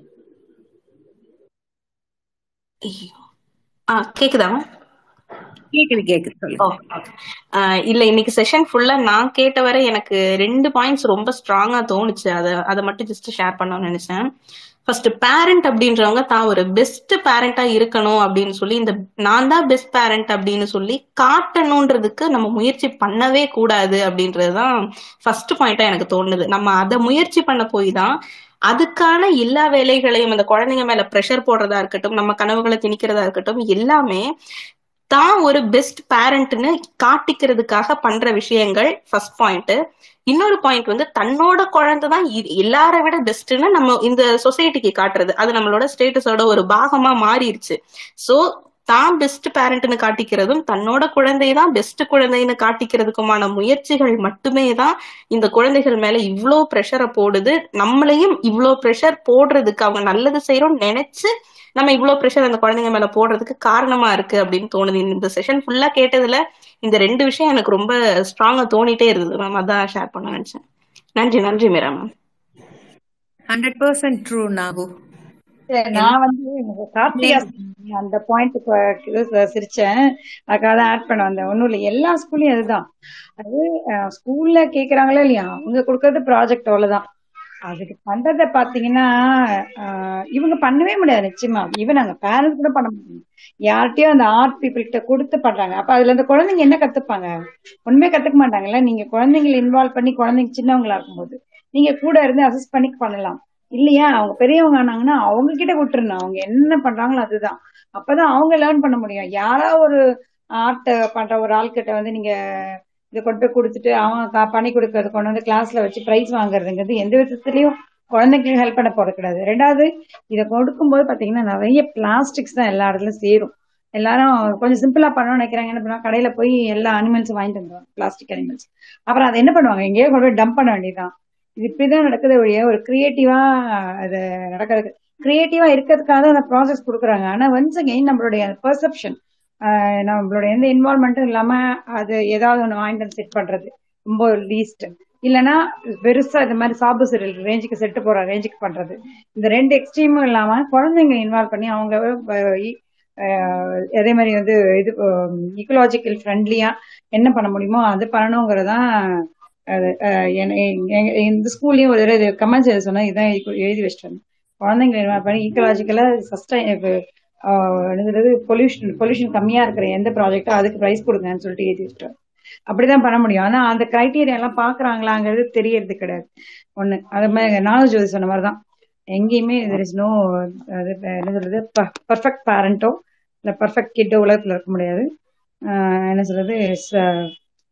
கேக்குதா? கேக்குது கேக்குது சொல்லுங்க. இல்ல இன்னைக்கு செஷன் ஃபுல்லா நான் கேட்ட வரை எனக்கு ரெண்டு பாயிண்ட்ஸ் ரொம்ப ஸ்ட்ராங்கா தோணுச்சு. அதை அதை மட்டும் ஜஸ்ட் ஷேர் பண்ணணும்னு நினைச்சேன். ஃபர்ஸ்ட் பேரண்ட் அப்படின்றவங்க தான் ஒரு பெஸ்ட் பேரண்டா இருக்கணும் அப்படின்னு சொல்லி இந்த நான் தான் பெஸ்ட் பேரண்ட் அப்படின்னு சொல்லி காட்டணுன்றதுக்கு நம்ம முயற்சி பண்ணவே கூடாது அப்படின்றதுதான் ஃபர்ஸ்ட் பாயிண்டா எனக்கு தோணுது. நம்ம அதை முயற்சி பண்ண போய் தான் அதுக்கான எல்லா வேலைகளையும் அந்த குழந்தைங்க மேல ப்ரெஷர் போடுறதா இருக்கட்டும் நம்ம கனவுகளை திணிக்கிறதா இருக்கட்டும் எல்லாமே தான் ஒரு பெஸ்ட் பேரண்ட்னு காட்டிக்கிறதுக்காக பண்ற விஷயங்கள். ஃபர்ஸ்ட் பாயிண்ட் இன்னொரு பாயிண்ட் வந்து தன்னோட குழந்தை தான் எல்லார விட பெஸ்ட்னு நம்ம இந்த சொசைட்டிக்கு காட்டுறது. அது நம்மளோட ஸ்டேட்டஸோட ஒரு பாகமா மாறிடுச்சு சோ தான் பெஸ்ட் பேரண்ட்னு காட்டிக்கிறதும் தன்னோட குழந்தை தான் பெஸ்ட் குழந்தைன்னு காட்டிக்கிறதுக்குமான முயற்சிகள் மட்டுமே தான் இந்த குழந்தைகள் மேல இவ்வளோ ப்ரெஷரை போடுது. நம்மளையும் இவ்வளோ ப்ரெஷர் போடுறதுக்கு அவங்க நல்லது செய்யறோம்னு நினைச்சு நம்ம இவ்வளோ ப்ரெஷர் அந்த குழந்தைங்க மேல போடுறதுக்கு காரணமா இருக்கு அப்படின்னு தோணுது. இந்த செஷன் ஃபுல்லா கேட்டதுல இந்த ரெண்டு விஷயம் எனக்கு ரொம்ப ஸ்ட்ராங்கா தோணிட்டே இருந்தது. மேம் அதான் ஷேர் பண்ண நினைச்சேன். நன்றி நன்றி Meera ma'am hundred percent true Nagu. நான் வந்து கார்த்திகா அந்த பாயிண்ட் சிரிச்சேன். அதுக்காக தான் ஆட் பண்ண வந்தேன். ஒன்றும் இல்லை எல்லா ஸ்கூல்லையும் அதுதான். அது ஸ்கூல்ல கேக்குறாங்களோ இல்லையா? அவங்க கொடுக்கறது ப்ராஜெக்ட் அவ்வளவுதான். அதுக்கு பண்றத பாத்தீங்கன்னா இவங்க பண்ணவே முடியாது நிச்சயமா. ஈவன் அங்க பேரண்ட்ஸ் கூட பண்ண முடியும் யார்கிட்டயோ அந்த ஆர்ட் பீப்புள் கிட்ட கொடுத்து பண்றாங்க. அப்ப அதுல அந்த குழந்தைங்க என்ன கத்துப்பாங்க? ஒண்ணுமே கத்துக்க மாட்டாங்கல்ல. நீங்க குழந்தைங்களை இன்வால்வ் பண்ணி குழந்தைங்க சின்னவங்களா இருக்கும்போது. நீங்க கூட இருந்து அசஸ் பண்ணி பண்ணலாம். இல்லையா? அவங்க பெரியவங்க ஆனாங்கன்னா அவங்க கிட்ட விட்டுருணும் அவங்க என்ன பண்றாங்களோ அதுதான். அப்பதான் அவங்க லேர்ன் பண்ண முடியும். யாரா ஒரு ஆர்ட் பண்ற ஒரு ஆள் கிட்ட வந்து நீங்க இதை கொண்டு போய் கொடுத்துட்டு அவன் பண்ணி கொடுக்கறது கொண்டு வந்து கிளாஸ்ல வச்சு பிரைஸ் வாங்குறதுங்கிறது எந்த விதத்துலயும் குழந்தைங்களுக்கு ஹெல்ப் பண்ண போறது கிடையாது. ரெண்டாவது இதை கொடுக்கும்போது பாத்தீங்கன்னா நிறைய பிளாஸ்டிக்ஸ் தான் எல்லா இடத்துலயும் சேரும். எல்லாரும் கொஞ்சம் சிம்பிளா பண்ணணும்னு நினைக்கிறாங்க. என்ன பண்ணுவாங்க? கடையில போய் எல்லா அனிமல்ஸும் வாங்கிட்டு வந்துருவாங்க. பிளாஸ்டிக் அனிமல்ஸ் அப்புறம் அதை என்ன பண்ணுவாங்க? எங்கேயோ கொண்டு போய் டம்ப் பண்ண வேண்டியதுதான். இது இப்படிதான் நடக்குது ஒழிய ஒரு கிரியேட்டிவா அது நடக்கிறது கிரியேட்டிவா இருக்கிறதுக்காக தான் அந்த ப்ராசஸ் கொடுக்குறாங்க. ஆனா ஒன்ஸ் அகெயின் நம்மளுடைய பெர்செப்ஷன் நம்மளுடைய எந்த இன்வால்மெண்ட்டும் இல்லாம அது ஏதாவது ஒன்று வாங்கிட்டு வந்து செட் பண்றது. ரொம்ப லீஸ்ட் இல்லைன்னா பெருசா இந்த மாதிரி சாபு சீரியல் ரேஞ்சுக்கு செட்டு போற ரேஞ்சுக்கு பண்றது. இந்த ரெண்டு எக்ஸ்ட்ரீமும் இல்லாம குழந்தைங்க இன்வால்வ் பண்ணி அவங்க அதே மாதிரி வந்து இது இக்கலாஜிக்கல் ஃப்ரெண்ட்லியா என்ன பண்ண முடியுமோ அது பண்ணணுங்கிறதான் இந்த ஸ்கூல்லயும் ஒரு தடவை கமெண்ட்ஸ் எழுத சொன்னா இதான் எழுதி வச்சிட்டாங்க குழந்தைங்க பண்ணி ஈக்கலாஜிக்கலா சஸ்டைன் என்னது பொல்யூஷன் பொல்யூஷன் கம்மியா இருக்கிற எந்த ப்ராஜெக்டோ அதுக்கு ப்ரைஸ் கொடுங்கன்னு சொல்லிட்டு எழுதி வச்சிட்டோம் அப்படிதான் பண்ண முடியும். ஆனா அந்த கிரைட்டீரியா எல்லாம் பாக்குறாங்களாங்கிறது தெரியறது கிடையாது. ஒண்ணு அது மாதிரி நாலேஜ் ஜோதி சொன்ன மாதிரிதான். எங்கேயுமே தெர் இஸ் நோ அது என்ன சொல்றது பர்ஃபெக்ட் பேரண்டோ இல்ல பர்ஃபெக்ட் கிட்டோ உலகத்துல இருக்க முடியாது. என்ன சொல்றது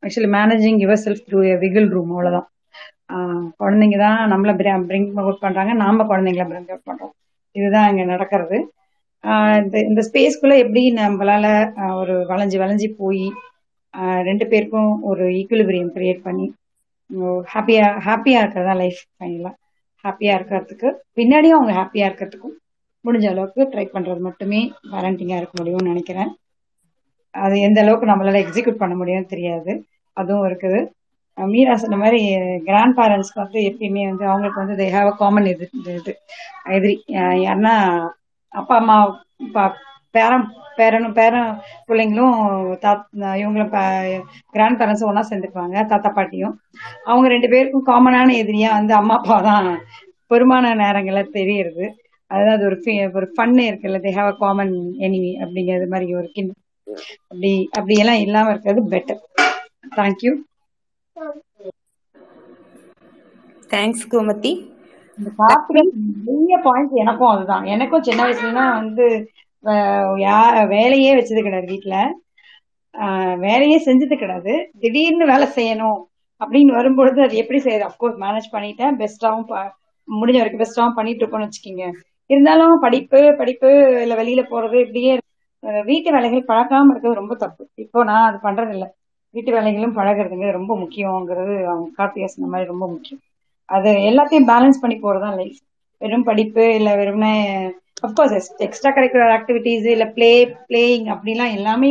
actually managing yourself through விகில் ரூம் அவ்வளோதான் குழந்தைங்க தான் நம்மள பிரிங் அவுட் பண்ணுறாங்க நாம குழந்தைங்கள பிரிங் அவுட் பண்ணுறோம் இதுதான் இங்கே நடக்கிறது. இந்த ஸ்பேஸ்க்குள்ள எப்படி நம்மளால ஒரு வளைஞ்சு வளைஞ்சு போய் ரெண்டு பேருக்கும் ஒரு ஈக்குலிபிரியம் கிரியேட் பண்ணி ஹாப்பியா ஹாப்பியா இருக்கிறதா லைஃப் ஃபைனலா ஹாப்பியா இருக்கிறதுக்கு பின்னாடியும் அவங்க ஹாப்பியா இருக்கிறதுக்கும் முடிஞ்ச அளவுக்கு ட்ரை பண்றது மட்டுமே பேரண்டிங்கா இருக்க முடியும்னு நினைக்கிறேன். அது எந்த அளவுக்கு நம்மளால எக்ஸிக்யூட் பண்ண முடியும்னு தெரியாது. அதுவும் இருக்குது. மீரா சொன்ன மாதிரி கிராண்ட் பேரண்ட்ஸ்க்கு வந்து எப்பயுமே வந்து அவங்களுக்கு வந்து தே ஹாவ் அ காமன் இது இது எதிரி யாருன்னா அப்பா அம்மா பேரன் பேரனும் பேரன் பிள்ளைங்களும் தாத் இவங்களும் கிராண்ட் பேரண்ட்ஸும் ஒன்றா சேர்ந்துக்குவாங்க தாத்தா பாட்டியும். அவங்க ரெண்டு பேருக்கும் காமனான எதிரியா வந்து அம்மா அப்பா தான் பெருமான நேரங்களை தெரியுது அதாவது அது ஒரு ஒரு ஃபன்னு இருக்குல்ல they have a common enemy அப்படிங்கிறது மாதிரி ஒரு கிண்ட் அப்படி அப்படி எல்லாம் இல்லாம இருக்கிறது பெட்டர் தேங்க்யூ தேங்க்ஸ் கோமதி நிறைய பாயிண்ட்ஸ் எனக்கும் அதுதான். எனக்கும் சின்ன வயசுல வந்து வேலையே வச்சது கிடையாது வீட்டுல வேலையே செஞ்சது கிடையாது. திடீர்னு வேலை செய்யணும் அப்படின்னு வரும்பொழுது அது எப்படி செய்யுது? அப்கோர்ஸ் மேனேஜ் பண்ணிட்டேன். பெஸ்டாவும் முடிஞ்ச வரைக்கும் பெஸ்டாவும் பண்ணிட்டு இருக்கோம்னு வச்சுக்கோங்க. இருந்தாலும் படிப்பு படிப்பு இல்ல வெளியில போறது இப்படியே வீட்டு வேலைகள் பழக்காம இருக்கிறது ரொம்ப தப்பு. இப்போ நான் அது பண்றது இல்லை வீட்டு வேலைகளும் பழகிறதுங்க ரொம்ப முக்கியங்கிறது அவங்க கார்த்திகா சொன்ன மாதிரி ரொம்ப முக்கியம். அது எல்லாத்தையும் பேலன்ஸ் பண்ணி போறதுதான் லைஃப் வெறும் படிப்பு இல்ல வெறும்னே of course extra curricular activities இல்ல பிளே பிளேயிங் அப்படிலாம் எல்லாமே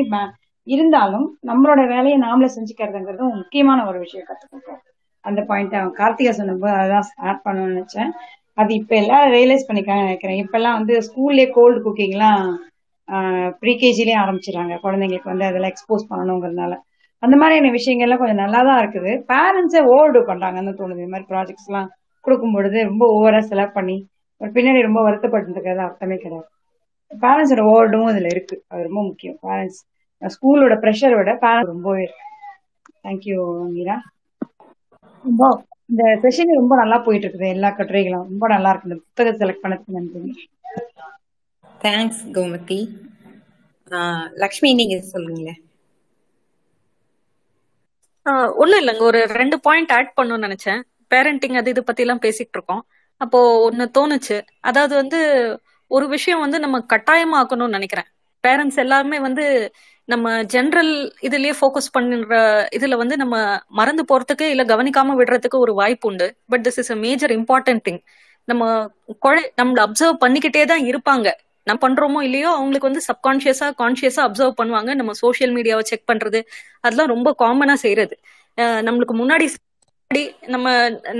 இருந்தாலும் நம்மளோட வேலையை நாமளே செஞ்சுக்கிறதுங்கிறது முக்கியமான ஒரு விஷயம் கத்துக்கிட்டோம் அந்த பாயிண்ட் அவன் கார்த்திகா சொன்னபோது அதான் ஸ்டார்ட் பண்ணணும்னு நினைச்சேன். அது இப்ப எல்லாரும் ரியலைஸ் பண்ணிக்க நினைக்கிறேன். இப்ப எல்லாம் வந்து ஸ்கூல்லே கோல்டு குக்கிங்லாம் ப்ரீகேஜிலேயே ஆரம்பிச்சிடறாங்க. குழந்தைங்களுக்கு வந்து அதெல்லாம் எக்ஸ்போஸ் பண்ணணுங்கிறதுனால. அந்த மாதிரியான விஷயங்கள்லாம் கொஞ்சம் நல்லா தான் இருக்குது பேரண்ட்ஸே ஓவர்டு பண்றாங்கன்னு தோணுது. இந்த மாதிரி ப்ராஜெக்ட்ஸ் எல்லாம் கொடுக்கும் பொழுது ரொம்ப ஓவரா செலக்ட் பண்ணி பின்னாடி ரொம்ப வருத்தப்பட்டுருக்கிறது அர்த்தமே கிடையாது. பேரண்ட்ஸோட ஓவர்டும் இதுல இருக்கு. அது ரொம்ப முக்கியம். பேரண்ட்ஸ் ஸ்கூலோட ப்ரெஷரை விட பேரண்ட்ஸ் ரொம்பவே இருக்கு. Thank you Meera. ரொம்ப இந்த செஷன் ரொம்ப நல்லா போயிட்டு இருக்குது. எல்லா கட்டுரைகளும் ரொம்ப நல்லா இருக்கு. இந்த புத்தகம் செலக்ட் பண்ணதுக்கு நன்றி. தேங்க்ஸ் கோமதி ஆஹ் லக்ஷ்மி நீங்க சொல்லுங்களேன் ஆஹ் ஒண்ணும் இல்லைங்க. ஒரு ரெண்டு பாயிண்ட் ஆட் பண்ணணும்னு நினைச்சேன். பேரண்டிங் அது இது பத்தி எல்லாம் பேசிட்டு இருக்கோம் அப்போ ஒன்னு தோணுச்சு. அதாவது வந்து ஒரு விஷயம் வந்து நம்ம கட்டாயமாக்கணும்னு நினைக்கிறேன். பேரண்ட்ஸ் எல்லாருமே வந்து நம்ம ஜென்ரல் இதுலயே ஃபோக்கஸ் பண்ணுற இதுல வந்து நம்ம மறந்து போறதுக்கு இல்ல கவனிக்காம விடுறதுக்கு ஒரு வாய்ப்பு உண்டு. But this is a major important thing நம்ம குழ நம்மள அப்சர்வ் பண்ணிக்கிட்டே தான் இருப்பாங்க. நம்ம பண்றோமோ இல்லையோ அவங்களுக்கு வந்து சப்கான்ஷியஸா கான்ஷியஸா அப்சர்வ் பண்ணுவாங்க. நம்ம சோஷியல் மீடியாவை செக் பண்றது. அதெல்லாம் ரொம்ப காமனா செய்யறது நம்மளுக்கு முன்னாடி முன்னாடி நம்ம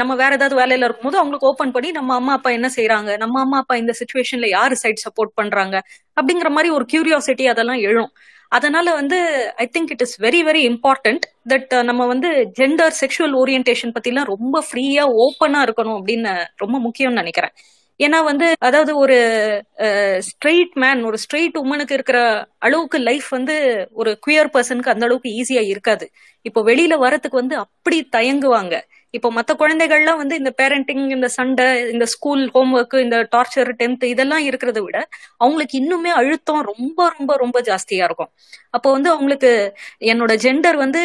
நம்ம வேற ஏதாவது வேலையில இருக்கும்போது அவங்களுக்கு ஓபன் பண்ணி நம்ம அம்மா அப்பா என்ன செய்யறாங்க நம்ம அம்மா அப்பா இந்த சுச்சுவேஷன்ல யாரு சைட் சப்போர்ட் பண்றாங்க? அப்படிங்கிற மாதிரி ஒரு கியூரியாசிட்டி அதெல்லாம் எழும். அதனால வந்து I think it is very very important that நம்ம வந்து ஜெண்டர் செக்ஷுவல் ஓரியன்டேஷன் பத்திலாம் ரொம்ப ஃப்ரீயா ஓப்பனா இருக்கணும் அப்படின்னு ரொம்ப முக்கியம்னு நினைக்கிறேன். ஏன்னா வந்து அதாவது ஒரு ஸ்ட்ரெயிட் மேன் ஒரு ஸ்ட்ரெயிட் உமனுக்கு இருக்கிற அளவுக்கு லைஃப் வந்து ஒரு குயர் பர்சனுக்கு அந்த அளவுக்கு ஈஸியா இருக்காது. இப்போ வெளியில வரத்துக்கு வந்து அப்படி தயங்குவாங்க. இப்போ மத்த குழந்தைகள்லாம் வந்து இந்த பேரண்டிங் இந்த சண்டை இந்த ஸ்கூல் ஹோம்ஒர்க் இந்த டார்ச்சர் டென்த் இதெல்லாம் இருக்கிறத விட அவங்களுக்கு இன்னுமே அழுத்தம் ரொம்ப ரொம்ப ரொம்ப ஜாஸ்தியா இருக்கும். அப்போ வந்து அவங்களுக்கு என்னோட ஜெண்டர் வந்து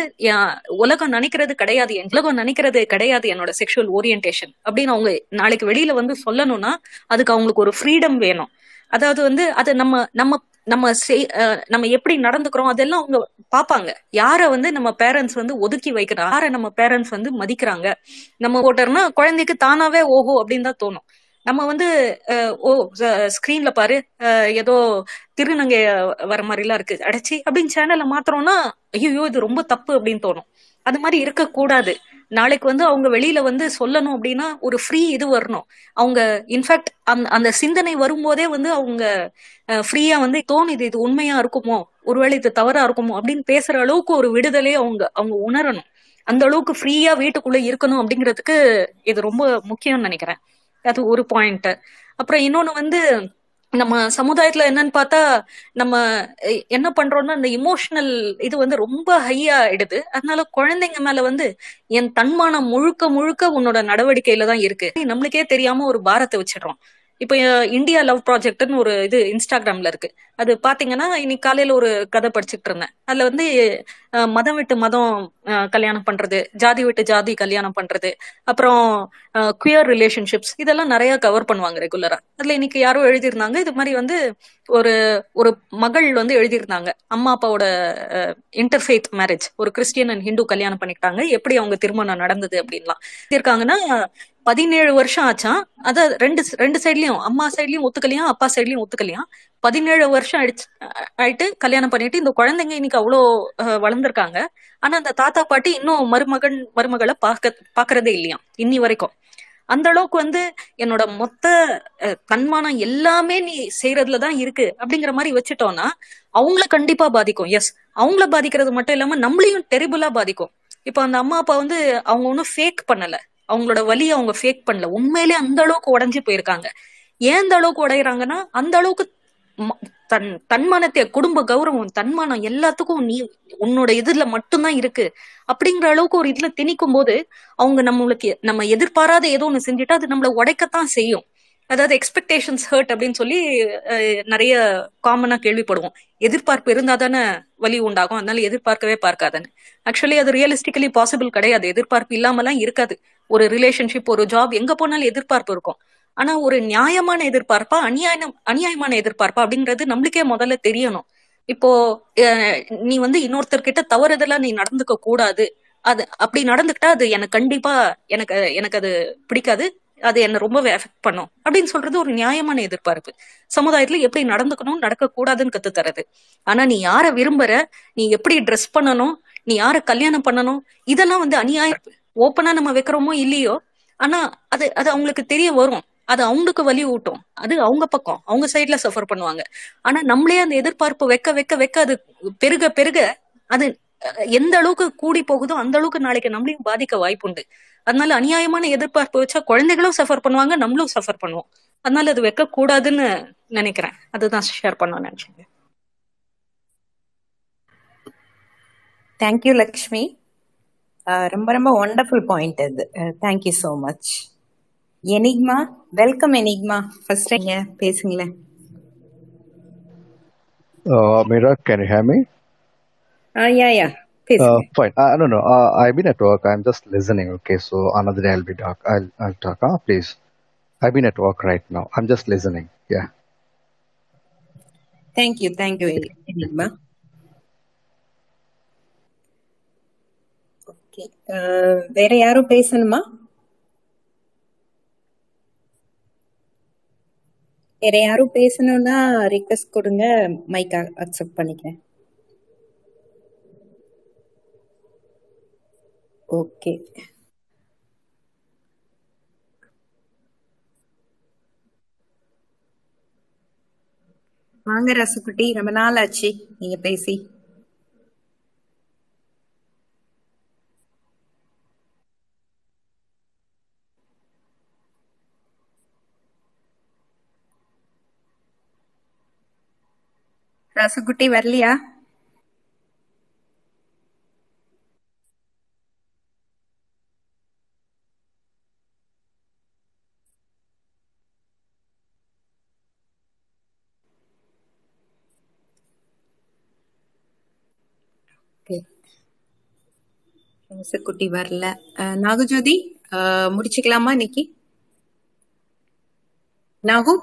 உலகம் நினைக்கிறது கிடையாது என் உலகம் நினைக்கிறது கிடையாது என்னோட செக்ஷுவல் ஓரியன்டேஷன் அப்படின்னு அவங்க நாளைக்கு வெளியில வந்து சொல்லணும்னா அதுக்கு அவங்களுக்கு ஒரு ஃப்ரீடம் வேணும். அதாவது வந்து அது நம்ம நம்ம நம்ம செய் அஹ் நம்ம எப்படி நடந்துக்கிறோம் அதெல்லாம் அவங்க பாப்பாங்க. யார வந்து நம்ம பேரண்ட்ஸ் வந்து ஒதுக்கி வைக்கிறோம் யார நம்ம பேரண்ட்ஸ் வந்து மதிக்கிறாங்க? நம்ம ஓட்டர்னா குழந்தைக்கு தானாவே ஓஹோ அப்படின்னு தான் தோணும். நம்ம வந்து ஓ ஸ்கிரீன்ல பாரு அஹ், ஏதோ திருநங்கை வர மாதிரி எல்லாம் இருக்கு. அடைச்சி அப்படின்னு சேனல்ல மாத்துறோம்னா ஐயோ இது ரொம்ப தப்பு அப்படின்னு தோணும். அது மாதிரி இருக்க கூடாது நாளைக்கு வந்து அவங்க வெளியில வந்து சொல்லணும் அப்படின்னா ஒரு ஃப்ரீ இது வரணும். அவங்க இன்ஃபேக்ட் அந்த அந்த சிந்தனை வரும்போதே வந்து அவங்க ஃப்ரீயா வந்து தோணுது இது உண்மையா இருக்குமோ? ஒருவேளை இது தவறா இருக்குமோ? அப்படின்னு பேசுற அளவுக்கு ஒரு விடுதலையே அவங்க அவங்க உணரணும். அந்த அளவுக்கு ஃப்ரீயா வீட்டுக்குள்ள இருக்கணும் அப்படிங்கிறதுக்கு இது ரொம்ப முக்கியம்னு நினைக்கிறேன். அது ஒரு பாயிண்ட் அப்புறம் இன்னொன்னு வந்து நம்ம சமுதாயத்துல என்னன்னு பார்த்தா நம்ம என்ன பண்றோம்னா இந்த இமோஷனல் இது வந்து ரொம்ப ஹையா ஆயிடுது. அதனால குழந்தைங்க மேல வந்து என் தன்மானம் முழுக்க முழுக்க உன்னோட நடவடிக்கையில தான் இருக்கு. நம்மளுக்கே தெரியாம ஒரு பாரத்தை வச்சிடுறோம். இப்போ இந்தியா லவ் ப்ராஜெக்ட்னு ஒரு இது இன்ஸ்டாகிராம்ல இருக்கு. அது பாத்தீங்கன்னா இன்னைக்கு காலையில ஒரு கதை படிச்சுட்டு இருந்தேன். அதுல வந்து மதம் விட்டு மதம் அஹ், கல்யாணம் பண்றது ஜாதி விட்டு ஜாதி கல்யாணம் பண்றது அப்புறம் குயர் ரிலேஷன்ஷிப்ஸ் இதெல்லாம் நிறைய கவர் பண்ணுவாங்க ரெகுலரா அதுல இன்னைக்கு யாரோ எழுதியிருந்தாங்க இது மாதிரி வந்து ஒரு ஒரு மகள் வந்து எழுதியிருந்தாங்க அம்மா அப்பாவோட இன்டர்ஃபேத் மேரேஜ் ஒரு கிறிஸ்டியன் அண்ட் ஹிந்து கல்யாணம் பண்ணிக்கிட்டாங்க எப்படி அவங்க திருமணம் நடந்தது அப்படின்லாம். இருக்காங்கன்னா பதினேழு வருஷம் ஆச்சான் அத ரெண்டு ரெண்டு சைட்லயும் அம்மா சைட்லயும் ஒத்துக்கலையா அப்பா சைட்லயும் ஒத்துக்கலையா பதினேழு வருஷம் ஆயிடுச்சு ஆயிட்டு கல்யாணம் பண்ணிட்டு இந்த குழந்தைங்க இன்னைக்கு அவ்வளோ வளர்ந்துருக்காங்க வளர்ந்திருக்காங்க. ஆனா அந்த தாத்தா பாட்டி இன்னும் மருமகன் மருமகளை பார்க்க பாக்குறதே இல்லையா? இன்னி வரைக்கும். அந்த அளவுக்கு வந்து என்னோட மொத்த தன்மானம் எல்லாமே நீ செய்யறதுல தான் இருக்கு அப்படிங்கிற மாதிரி வச்சுட்டோம்னா அவங்கள கண்டிப்பா பாதிக்கும். எஸ் அவங்கள பாதிக்கிறது மட்டும் இல்லாம நம்மளையும் டெரிபிளா பாதிக்கும். இப்போ அந்த அம்மா அப்பா வந்து அவங்க ஒன்றும் ஃபேக் பண்ணல. அவங்களோட வழியை அவங்க ஃபேக் பண்ணல. உண்மையிலே அந்த அளவுக்கு உடைஞ்சு போயிருக்காங்க. ஏன் அந்த அளவுக்கு உடையறாங்கன்னா அந்த அளவுக்கு தன் தன்மானத்தை குடும்ப கௌரவம் தன்மானம் எல்லாத்துக்கும் நீ உன்னோட இதுல மட்டும்தான் இருக்கு. அப்படிங்கிற அளவுக்கு ஒரு இதுல திணிக்கும் போது அவங்க நம்மளுக்கு நம்ம எதிர்பாராத ஏதோ ஒண்ணு செஞ்சுட்டா அது நம்மள உடைக்கத்தான் செய்யும். அதாவது எக்ஸ்பெக்டேஷன்ஸ் ஹர்ட் அப்படின்னு சொல்லி நிறைய காமனா கேள்விப்படுவோம். எதிர்பார்ப்பு இருந்தா தானே வலி உண்டாகும். அதனால எதிர்பார்க்கவே பார்க்காதன்னு. ஆக்சுவலி அது ரியலிஸ்டிக்கலி பாசிபிள் கிடையாது. எதிர்பார்ப்பு இல்லாமலாம் இருக்காது. ஒரு ரிலேஷன்ஷிப் ஒரு ஜாப் எங்க போனாலும் எதிர்பார்ப்பு இருக்கும். ஆனா ஒரு நியாயமான எதிர்பார்ப்பா அநியாயம் அநியாயமான எதிர்பார்ப்பா அப்படிங்கிறது நம்மளுக்கே முதல்ல தெரியணும். இப்போ நீ வந்து இன்னொருத்தர்கிட்ட தவறுதெல்லாம் நீ நடந்துக்க கூடாது. அது அப்படி நடந்துக்கிட்டா அது எனக்கு கண்டிப்பா எனக்கு எனக்கு அது பிடிக்காது. அது என்ன ரொம்பவே எஃபெக்ட் பண்ணும். அப்படின்னு சொல்றது ஒரு நியாயமான எதிர்பார்ப்பு. சமுதாயத்துல எப்படி நடந்துக்கணும் நடக்க கூடாதுன்னு கத்து தரது. ஆனா நீ யார விரும்புற நீ எப்படி ட்ரெஸ் பண்ணணும் நீ யார கல்யாணம் பண்ணணும் இதெல்லாம் வந்து அநியாயம் ஓப்பனா நம்ம வைக்கிறோமோ இல்லையோ ஆனா அது அது அவங்களுக்கு தெரிய வரும். அது அவங்களுக்கு வலி ஊட்டும். அது அவங்க பக்கம். அவங்க சைட்ல சஃபர் பண்ணுவாங்க. ஆனா நம்மளே அந்த எதிர்பார்ப்பு வைக்க வைக்க வைக்க அது பெருக பெருக அது எந்த அளவுக்கு கூடி போகுதோ அந்த அளவுக்கு நாளைக்கு நம்மளையும் பாதிக்க வாய்ப்புண்டு. அதனால அநியாயமான எதிர்பார்ப்பு வச்சா குழந்தைகளும் சஃபர் பண்ணுவாங்க நம்மளும் சஃபர் பண்ணுவோம். அதனால அது வைக்க கூடாதுன்னு நினைக்கிறேன். அதுதான் ஷேர் பண்ண நினைச்சேன். தேங்க்யூ லக்ஷ்மி ரொம்ப ரொம்ப ஒண்டர்ஃபுல் பாயிண்ட் அது thank you so much enigma welcome Enigma first நீங்க பேசுங்களேன் Uh, Mira, can you hear me? Yeah yeah Uh, பேசுங்க fine. Uh, no, no. Uh, I've been at work. I'm just listening. Okay, so another day I'll be talk. I'll I'll talk. Huh? Please. I've been at work right now. I'm just listening. Yeah. Thank you thank you Enigma okay வேற யாரும் பேசணுமா வேற யாரும் பேசணும்னா request கொடுங்க mic accept பண்ணிக்கிறேன். Okay வாங்க ரசுக்குட்டி ரொம்ப நாள் ஆச்சு. நீங்க பேசி. ரசகுட்டி வரலையா? ஓகே. வரல. அஹ், நாகஜோதி முடிச்சுக்கலாமா இன்னைக்கு? நாகு?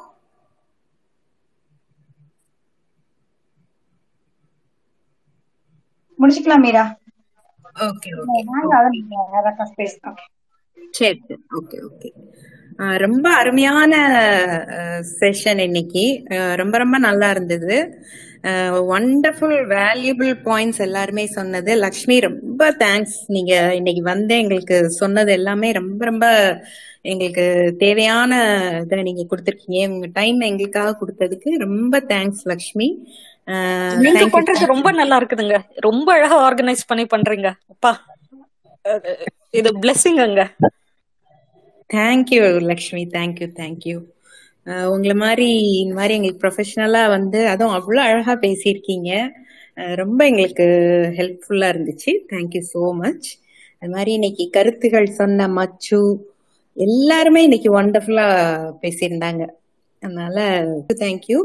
முடிச்சுக்கலாம் மீரா. ஓகே சரி ஓகே ஓகே. ரொம்ப அருமையான செஷன் இன்னைக்கு. ரொம்ப ரொம்ப நல்லா இருந்தது. ஒண்டர்ஃபுல் வேல்யூபிள் பாயிண்ட்ஸ் எல்லாருமே சொன்னது. லக்ஷ்மி ரொம்ப தேங்க்ஸ் நீங்க இன்னைக்கு வந்து எங்களுக்கு சொன்னது எல்லாமே ரொம்ப ரொம்ப எங்களுக்கு தேவையான இதை நீங்க கொடுத்துருக்கீங்க. உங்க டைம் எங்களுக்காக கொடுத்ததுக்கு ரொம்ப தேங்க்ஸ் லக்ஷ்மி. நீங்க பண்றது ரொம்ப நல்லா இருக்குதுங்க ரொம்ப அழகா ஆர்கனைஸ் பண்ணி பண்றீங்க. அப்பா இது பிளெஸிங்க thank you Lakshmi thank you thank you உங்களை மாதிரி இந்த மாதிரி எங்களுக்கு ப்ரொஃபஷனலா வந்து அதுவும் அவ்வளோ அழகா பேசியிருக்கீங்க. ரொம்ப எங்களுக்கு ஹெல்ப்ஃபுல்லா இருந்துச்சு. தேங்க்யூ ஸோ மச் அது மாதிரி இன்னைக்கு கருத்துகள் சொன்ன மச்சு எல்லாருமே இன்னைக்கு ஒண்டர்ஃபுல்லா பேசியிருந்தாங்க. அதனால தேங்க்யூ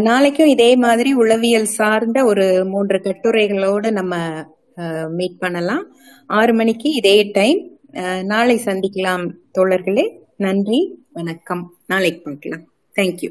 நாளைக்கும் இதே மாதிரி உளவியல் சார்ந்த ஒரு மூன்று கட்டுரைகளோடு நம்ம மீட் பண்ணலாம். ஆறு மணிக்கு இதே டைம் நாளை சந்திக்கலாம் தோழர்களே. நன்றி. வணக்கம். நாளைக்கு பார்க்கலாம். தேங்க்யூ